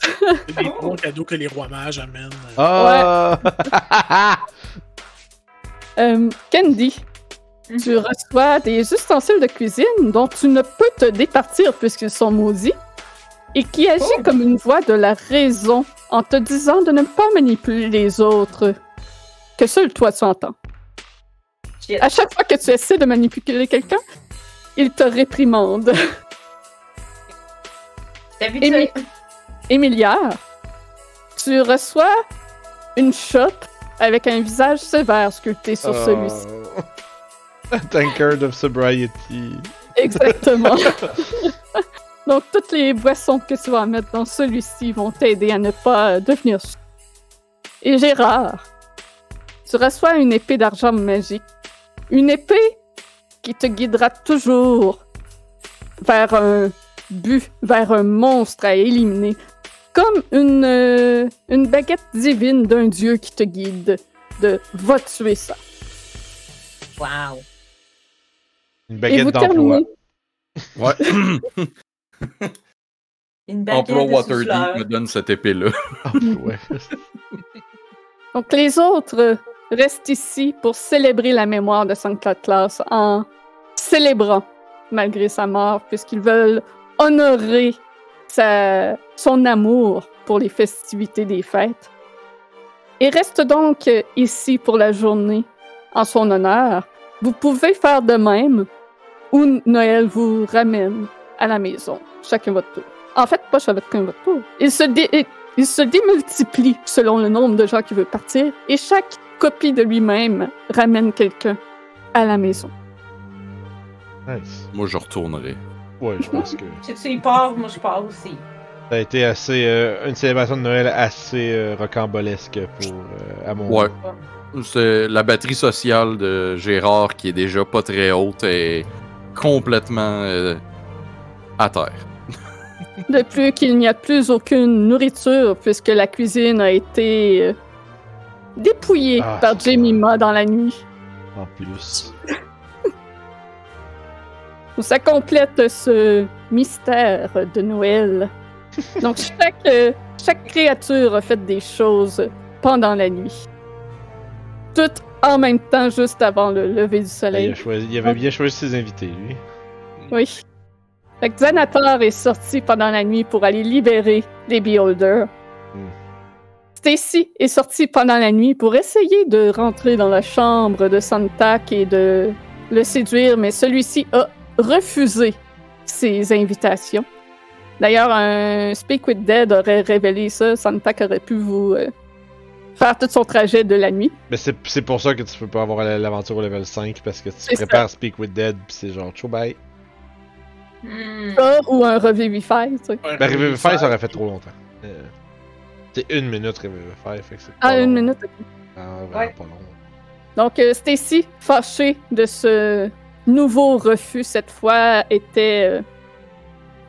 C'est des bons cadeaux que les rois mages amènent. Ah! Euh, Candy, Mhm. tu reçois des ustensiles de cuisine dont tu ne peux te départir puisqu'ils sont maudits et qui agit Oh. comme une voix de la raison en te disant de ne pas manipuler les autres, que seul toi tu entends. Shit. À chaque fois que tu essaies de manipuler quelqu'un, il te réprimande. Émi-? Émiliard, tu reçois une chope avec un visage sévère sculpté sur Ah. celui-ci. Tankard of sobriety. Exactement. Donc, toutes les boissons que tu vas mettre dans celui-ci vont t'aider à ne pas devenir sous. Et Gérard, tu reçois une épée d'argent magique. Une épée qui te guidera toujours vers un but, vers un monstre à éliminer. Comme une, euh, une baguette divine d'un dieu qui te guide de va tuer ça. Wow. Une Et baguette d'emploi. terminez Ouais. Une Emploi de Waterdeep me donne cette épée-là. Ah, ouais. Donc, les autres restent ici pour célébrer la mémoire de Saint Claus en célébrant malgré sa mort, puisqu'ils veulent honorer sa- son amour pour les festivités des fêtes. Et restent donc ici pour la journée en son honneur. Vous pouvez faire de même ou Noël vous ramène à la maison, chacun votre tour. En fait, pas chacun votre tour. Il se, dé- il se démultiplie selon le nombre de gens qui veulent partir et chaque copie de lui-même ramène quelqu'un à la maison. Nice. Moi, je retournerai. Ouais, je pense que Si tu y pars, moi je pars aussi. ça a été assez. euh, une célébration de Noël assez euh, rocambolesque pour. euh, à mon Ouais. C'est la batterie sociale de Gérard qui est déjà pas très haute et complètement euh, à terre. De plus qu'il n'y a plus aucune nourriture puisque la cuisine a été euh, dépouillée Ah, par Jemima dans la nuit. En plus. Ça complète ce mystère de Noël. Donc chaque, euh, chaque créature a fait des choses pendant la nuit. Toutes en même temps, juste avant le lever du Il, soleil. a choisi, il avait bien choisi ses invités, lui. Oui. Fait que Xanator est sorti pendant la nuit pour aller libérer les Beholders. Hmm. Stacy est sortie pendant la nuit pour essayer de rentrer dans la chambre de Santak et de le séduire, mais celui-ci a refusé ses invitations. D'ailleurs, un Speak with Dead aurait révélé ça. Santak aurait pu vous euh, faire tout son trajet de la nuit. Mais c'est pour ça que tu peux pas avoir la- l'aventure au level 5 parce que tu prépares Speak with Dead pis c'est genre ciao bye. Hmm. Ça, ou un Revivify, tu sais. Ben Revivify ça aurait fait trop longtemps. Euh, c'est une minute Revivify, fait que c'est Ah, une long. minute. Ah, vraiment Ouais. pas long. Donc, euh, Stacy, fâchée de ce nouveau refus cette fois, était euh,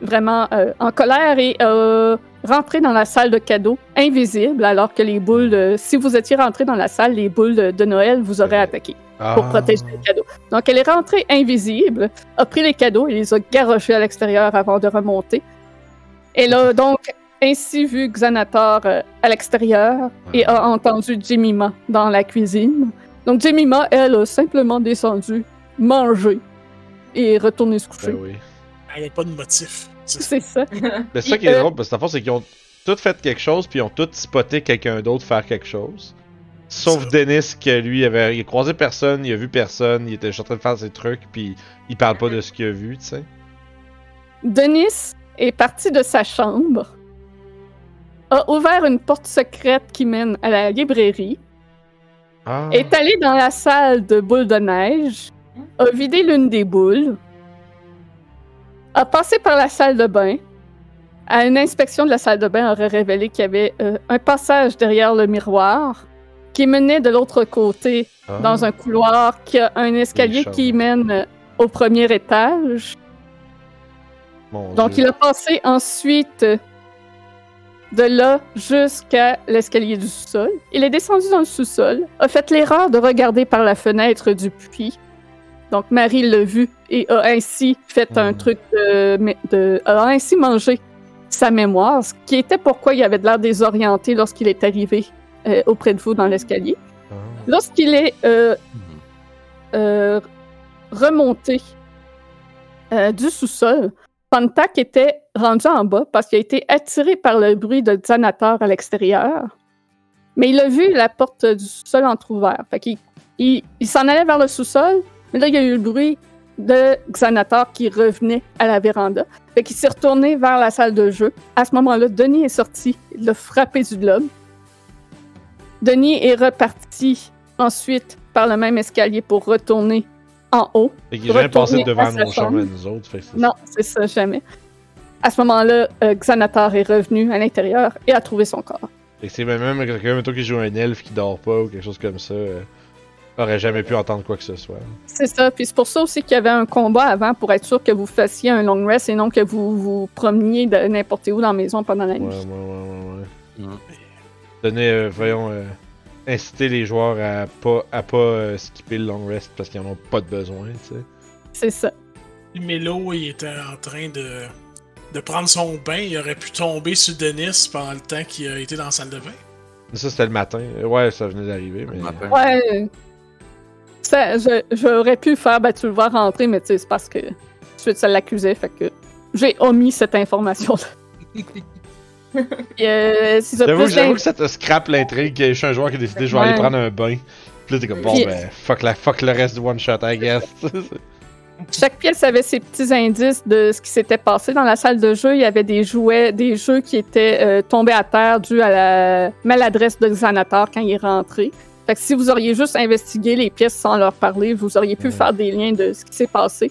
vraiment euh, en colère et a rentré dans la salle de cadeaux, invisible, alors que les boules, de- si vous étiez rentré dans la salle, les boules de, de Noël vous auraient attaqué pour Ah. protéger les cadeaux. Donc, elle est rentrée invisible, a pris les cadeaux et les a garochés à l'extérieur avant de remonter. Elle a donc ainsi vu Xanator euh, à l'extérieur et a entendu Jemima dans la cuisine. Donc, Jemima, elle, a simplement descendu, mangé et est retournée se coucher. Ben oui. Il n'y a pas de motif. C'est C'est ça. C'est ça qui est Euh, drôle, parce que c'est qu'ils ont tous fait quelque chose, puis ils ont tous spoté quelqu'un d'autre faire quelque chose. Sauf. Dennis, que lui, avait, il a croisé personne, il a vu personne, il était juste en train de faire ses trucs, puis il parle pas de ce qu'il a vu, tu sais. Denis est parti de sa chambre, a ouvert une porte secrète qui mène à la librairie, Ah. est allé dans la salle de boules de neige, a vidé l'une des boules, a passé par la salle de bain. À une inspection de la salle de bain, aurait révélé qu'il y avait euh, un passage derrière le miroir qui menait de l'autre côté Ah. dans un couloir qui a un escalier qui mène euh, au premier étage. Mon Donc, Dieu. il a passé ensuite de là jusqu'à l'escalier du sous-sol. Il est descendu dans le sous-sol, a fait l'erreur de regarder par la fenêtre du puits. Donc, Marie l'a vu et a ainsi fait un Hmm. truc de, a ainsi mangé sa mémoire, ce qui était pourquoi il avait l'air désorienté lorsqu'il est arrivé euh, auprès de vous dans l'escalier. Ah. Lorsqu'il est euh, Mhm. euh, remonté du sous-sol, Pantak était rendu en bas parce qu'il a été attiré par le bruit de Xanator à l'extérieur. Mais il a vu la porte du sous-sol entrouverte. Fait qu'il il, il s'en allait vers le sous-sol, mais là, il y a eu le bruit de Xanator qui revenait à la véranda. Fait qu'il s'est retourné vers la salle de jeu. À ce moment-là, Denis est sorti, il l'a frappé du globe. Denis est reparti ensuite par le même escalier pour retourner en haut. Fait qu'il est jamais passé devant nos chambres à chambre. nous autres. Fait Non, c'est ça, jamais. À ce moment-là, euh, Xanatar est revenu à l'intérieur et a trouvé son corps. Que c'est même, même quelqu'un mettons, qui joue un elfe qui dort pas ou quelque chose comme ça. euh, aurait jamais pu entendre quoi que ce soit. C'est ça, puis c'est pour ça aussi qu'il y avait un combat avant pour être sûr que vous fassiez un long rest et non que vous vous promeniez de n'importe où dans la maison pendant la nuit. ouais, ouais, ouais. ouais. Mhm. Donner, euh, voyons, euh, inciter les joueurs à pas, à pas euh, skipper le long rest parce qu'ils en ont pas de besoin, tu sais. C'est ça. Melo, il était en train de, de prendre son bain. Il aurait pu tomber sur Denis pendant le temps qu'il a été dans la salle de bain. Ça, c'était le matin. Ouais, ça venait d'arriver, mais. Le matin. Ouais. Ça, je- j'aurais pu faire, ben, tu le vois rentrer, mais tu sais, c'est parce que ensuite ça l'accusait, fait que j'ai omis cette information-là. Euh, ça J'avoue, que ça te scrape l'intrigue. a juste un joueur qui a décidé je vais aller prendre un bain. Puis là, t'es comme bon, Puis- ben, fuck, la, fuck le reste du one shot, I guess. Chaque pièce avait ses petits indices de ce qui s'était passé dans la salle de jeu. Il y avait des jouets, des jeux qui étaient euh, tombés à terre dû à la maladresse de Xanator quand il est rentré. Fait que si vous auriez juste investigué les pièces sans leur parler, vous auriez pu faire des liens de ce qui s'est passé.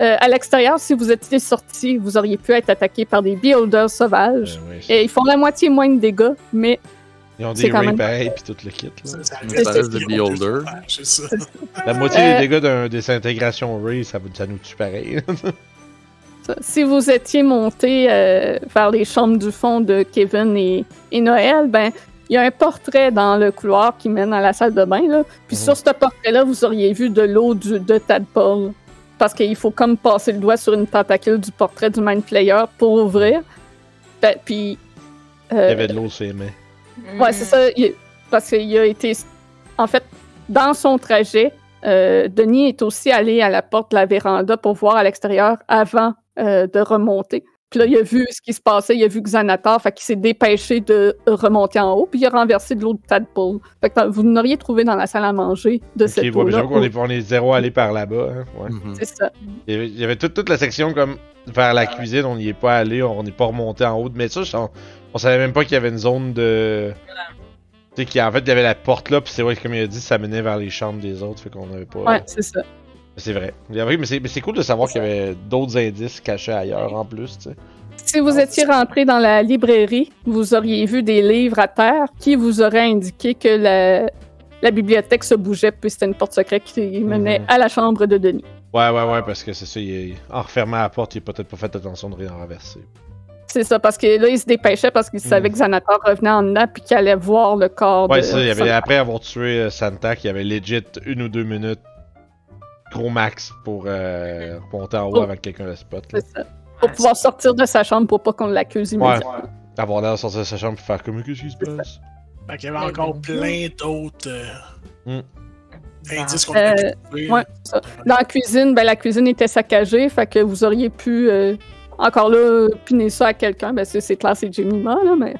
Euh, à l'extérieur, si vous étiez sorti, vous auriez pu être attaqué par des beholders sauvages. Euh, ouais, Et ils font la moitié moins de dégâts, mais Ils ont c'est des quand rings même- pareils pis tout le kit. Là. Ça, reste des. La moitié Euh, des dégâts d'un désintégration Ray, ça, vous- ça nous tue pareil. Si vous étiez monté euh, vers les chambres du fond de Kevin et, et Noël, ben il y a un portrait dans le couloir qui mène à la salle de bain. Là. Puis Mhm. sur ce portrait-là, vous auriez vu de l'eau de Tadpole. Parce qu'il faut comme passer le doigt sur une tentacule du portrait du Mind Flayer pour ouvrir. Ben, puis. Il euh, y avait de l'eau sur les mains. Ouais, c'est ça. il- parce qu'il a été. En fait, dans son trajet, euh, Denis est aussi allé à la porte de la véranda pour voir à l'extérieur avant euh, de remonter. Puis là, il a vu ce qui se passait, il a vu Xanator, fait qu'il s'est dépêché de remonter en haut, puis il a renversé de l'eau de tadpole. Fait que vous n'auriez trouvé dans la salle à manger de Ok, cette eau-là. qu'on est, on est zéro allé par là-bas. Hein, ouais. Mhm. C'est ça. Il y avait, il y avait toute, toute la section comme vers la cuisine, on n'y est pas allé, on n'est pas remonté en haut. Mais ça, on, on savait même pas qu'il y avait une zone de. Tu sais, en fait, il y avait la porte là, puis c'est vrai que comme il a dit, ça menait vers les chambres des autres, fait qu'on avait pas. Ouais, c'est ça. C'est vrai. Il y avait- mais c'est mais c'est cool de savoir qu'il y avait d'autres indices cachés ailleurs en plus, tu sais. Si vous étiez rentré dans la librairie, vous auriez vu des livres à terre qui vous auraient indiqué que la, la bibliothèque se bougeait, puis c'était une porte secrète qui menait Mhm. à la chambre de Denis. Ouais, ouais, ouais, parce que c'est ça, il est- en refermant la porte, il a peut-être pas fait attention de rien renverser. C'est ça, parce que là, il se dépêchait parce qu'il savait Mhm. que Xanator revenait en dedans puis qu'il allait voir le corps Ouais, de... ça, il y avait, après avoir tué euh, Santa, il y avait legit une ou deux minutes, gros max, pour euh, remonter en haut Oh. avant que quelqu'un le spot. Là. C'est ça. Pour pouvoir sortir de sa chambre pour pas qu'on l'accuse Ouais. immédiatement. Avoir l'air de sortir de sa chambre et faire comme qu'est-ce qui se passe? Fait qu'il y avait encore plein d'autres euh, Mm. indices qu'on Euh, ouais, ça. Dans la cuisine, ben, la cuisine était saccagée, fait que vous auriez pu, euh, encore là, piner ça à quelqu'un. Ben, c'est c'est clair, c'est Jemima, là, mais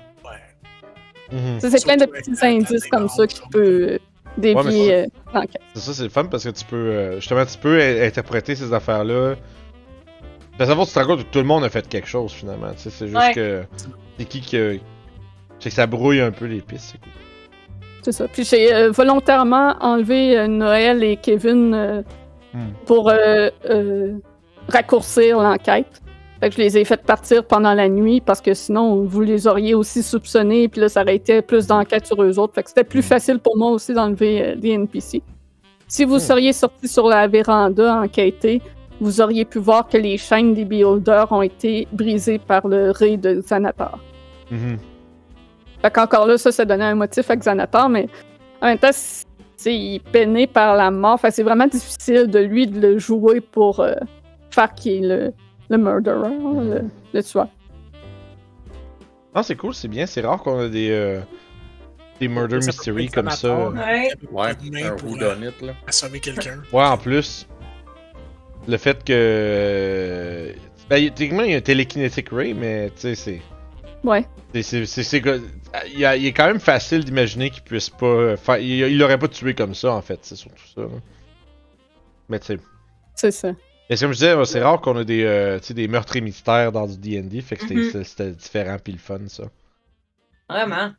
Ouais. Ça, c'est plein de petits indices comme ça qui peut euh, Ouais, euh. C'est ça, c'est le fun parce que tu peux. euh, justement, tu peux interpréter ces affaires-là. Parce que tu te rends compte que tout le monde a fait quelque chose finalement. tu sais, C'est juste Ouais. que. C'est qui que. C'est que ça brouille un peu les pistes, c'est cool. C'est ça. Puis j'ai euh, volontairement enlevé euh, Noël et Kevin euh, Hmm. pour euh, euh, raccourcir l'enquête. Fait que je les ai fait partir pendant la nuit parce que sinon vous les auriez aussi soupçonnés puis là ça aurait été plus d'enquête sur eux autres. Fait que c'était plus Hmm. facile pour moi aussi d'enlever euh, des NPC. Si vous Hmm. seriez sorti sur la véranda enquêter, vous auriez pu voir que les chaînes des beholders ont été brisées par le ray de Xanator. Mhm. Fait qu'encore là, ça, ça donnait un motif à Xanator, mais en même temps, c- tu sais, il est peiné par la mort. Fait que c'est vraiment difficile de lui de le jouer pour euh, faire qu'il le, murderer, hein, le, le tueur. Non, c'est cool, c'est bien. C'est rare qu'on a des, euh, des murder Ça mystery comme ça. Ouais. Un pour, whodunit, là. Assommer quelqu'un. Ouais, en plus, le fait que. euh, Ben, il- techniquement, il y a un télékinetic ray, mais tu sais, c'est. Ouais. c'est- il, il est quand même facile d'imaginer qu'il puisse pas faire. Il il l'aurait pas tué comme ça, en fait, c'est surtout ça. là. Mais tu sais. C'est ça. Mais comme je disais, c'est rare qu'on a des, euh, tu sais, des meurtres et mystères dans du DD, fait que c'était- Mhm. c'était différent pis le fun, ça. Vraiment.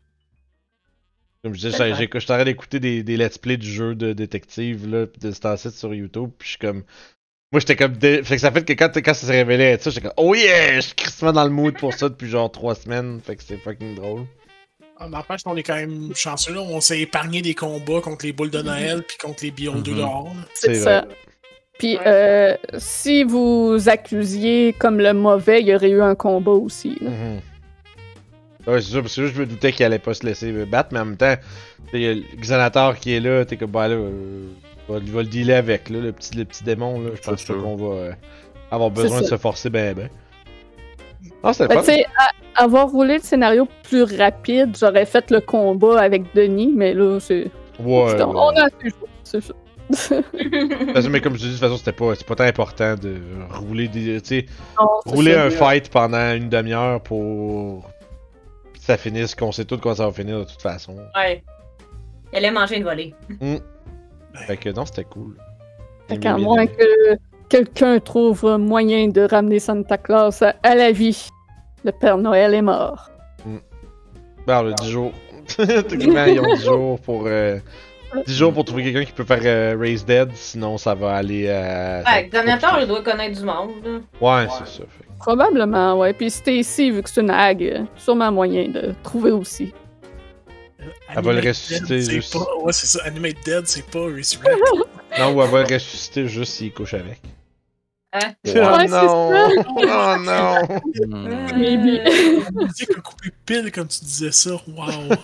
Comme je disais, je t'arrête d'écouter des, des let's play du jeu de détective, là, pis de ce temps-ci sur YouTube, pis je suis comme. Moi, j'étais comme. dé- Fait que ça fait que quand, quand ça s'est révélé être ça, j'étais comme. Oh yeah! Je suis crissement dans le mood pour ça depuis genre 3 semaines, fait que c'est fucking drôle. Ah, N'empêche, on est quand même chanceux. Là. On s'est épargné des combats contre les boules de Noël puis contre les Beyond 2 Mhm. dehors. C'est C'est ça. vrai. Puis, Ouais. euh, si vous accusiez comme le mauvais, il y aurait eu un combat aussi. là. Mhm. Ouais, c'est ça, parce que je me doutais qu'il allait pas se laisser battre, mais en même temps, il y a le Xanator qui est là, t'es comme, bah là, euh, va, va le dealer avec, là, le petit, le petit démon, là. Je pense pas sûr. qu'on va euh, avoir besoin de ça. se forcer ben ben. Ah, c'était Ben, le tu fun. sais, à- avoir roulé le scénario plus rapide, j'aurais fait le combat avec Denis, mais là, c'est. Ouais, c'est- ouais. On a assez chaud, c'est ça. Mais comme je te dis, de toute façon, c'était pas, c'est pas tant important de rouler des. Non, rouler un fight pendant une demi-heure pour. que ça finisse, qu'on sait tout comment ça va finir de toute façon. Ouais. Il allait manger une volée. Fait que non, c'était cool. Fait qu'à moins que quelqu'un trouve moyen de ramener Santa Claus à, la vie, le Père Noël est mort. Ben, le 10 jours. Techniquement, ils ont 10 jours pour. euh, 10 jours pour trouver quelqu'un qui peut faire euh, Raise Dead, sinon ça va aller à. va Ouais, compliqué. il doit connaître du monde. Ouais, c'est ça. Fait. que- Probablement, ouais. Puis Stacy, vu que c'est une hague, euh, sûrement moyen de trouver aussi. Elle va le Animate ressusciter Dead, c'est juste. Pas... Ouais, c'est ça. Animate Dead, c'est pas Resurrect. Non, ou elle va le ressusciter juste s'il couche avec. Hein? Oh Ouais, c'est non! Oh non! Hmm. Maybe. Musique a coupé pile comme tu disais ça. Wow.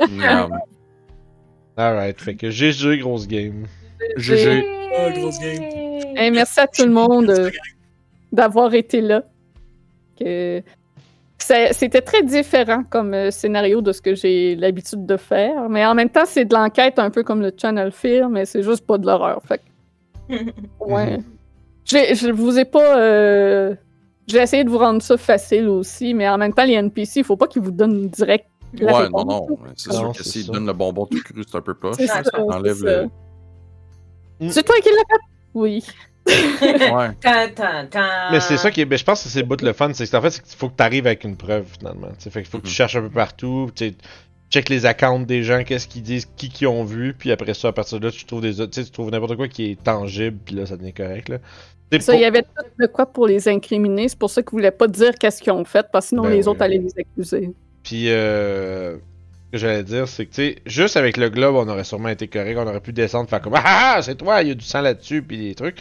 Non. Alright, fait que GG, grosse game. GG. Ah, grosse game. Hey, merci à tout le monde euh, d'avoir été là. Que... C'était très différent comme euh, scénario de ce que j'ai l'habitude de faire, mais en même temps, c'est de l'enquête un peu comme le Channel Fear, mais c'est juste pas de l'horreur. Fait que, ouais. J'ai- Je vous ai pas. euh, J'ai essayé de vous rendre ça facile aussi, mais en même temps, les NPC, il faut pas qu'ils vous donnent direct. La Ouais, réponse. non, non. C'est Non, sûr que s'il donne le bonbon tout cru, c'est un peu poche. C'est Ça ça, enlève le. Mm. C'est toi qui l'as fait? Oui. Ouais. Mais c'est ça qui est. ben, je pense que c'est le bout de le fun, c'est qu'en fait, c'est qu'il faut que tu arrives avec une preuve finalement. T'sais, fait qu'il faut que tu Mhm. cherches un peu partout, tu sais, check les accounts des gens, qu'est-ce qu'ils disent, qui qui ont vu, puis après ça, à partir de là, tu trouves des autres- tu sais, tu trouves n'importe quoi qui est tangible, puis là, ça devient correct là. Ça, pour- il y avait tout de quoi pour les incriminer. C'est pour ça qu'ils voulaient pas dire qu'est-ce qu'ils ont fait, parce que sinon Ben les oui. autres allaient les accuser. Puis, euh, ce que j'allais dire, c'est que, tu sais, juste avec le globe, on aurait sûrement été correct. On aurait pu descendre, faire comme Ah ah, c'est toi, il y a du sang là-dessus, puis des trucs.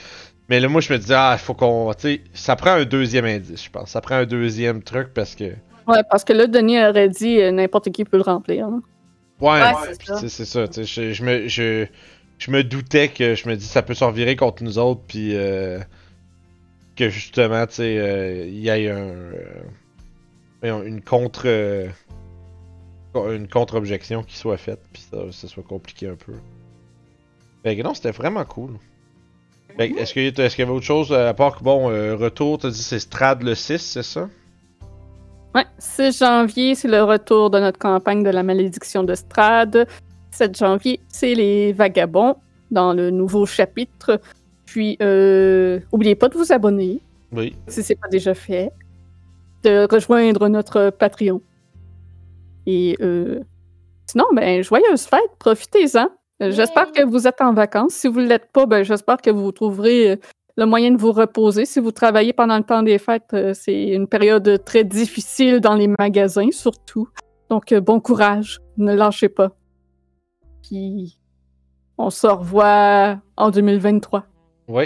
Mais là, moi, je me dis, ah, il faut qu'on. Tu sais, ça prend un deuxième indice, je pense. Ça prend un deuxième truc parce que. Ouais, parce que là, Denis aurait dit euh, n'importe qui peut le remplir. hein. Ouais, Ouais, c'est puis ça. c'est c'est ça. Tu sais, je, je me, je, je me doutais que je me dis, ça peut s'en virer contre nous autres, puis euh, que justement, tu sais, euh, il y ait un, euh, une contre. euh, une contre-objection qui soit faite, puis ça, ça soit compliqué un peu. Fait que non, c'était vraiment cool. Fait que est-ce qu'il y, a- est-ce qu'il y avait autre chose à part que, bon, euh, retour, t'as dit c'est Strad le 6, c'est ça? Ouais, 6 janvier, c'est le retour de notre campagne de la malédiction de Strad. 7 janvier, c'est les vagabonds dans le nouveau chapitre. Puis, euh, oubliez pas de vous abonner, Oui. si c'est pas déjà fait, de rejoindre notre Patreon. Et euh, sinon, ben, joyeuse fête, profitez-en. Euh, J'espère que vous êtes en vacances. Si vous ne l'êtes pas, ben, j'espère que vous trouverez euh, le moyen de vous reposer. Si vous travaillez pendant le temps des fêtes, euh, c'est une période très difficile dans les magasins, surtout. Donc, euh, bon courage. Ne lâchez pas. Puis, on se revoit en 2023.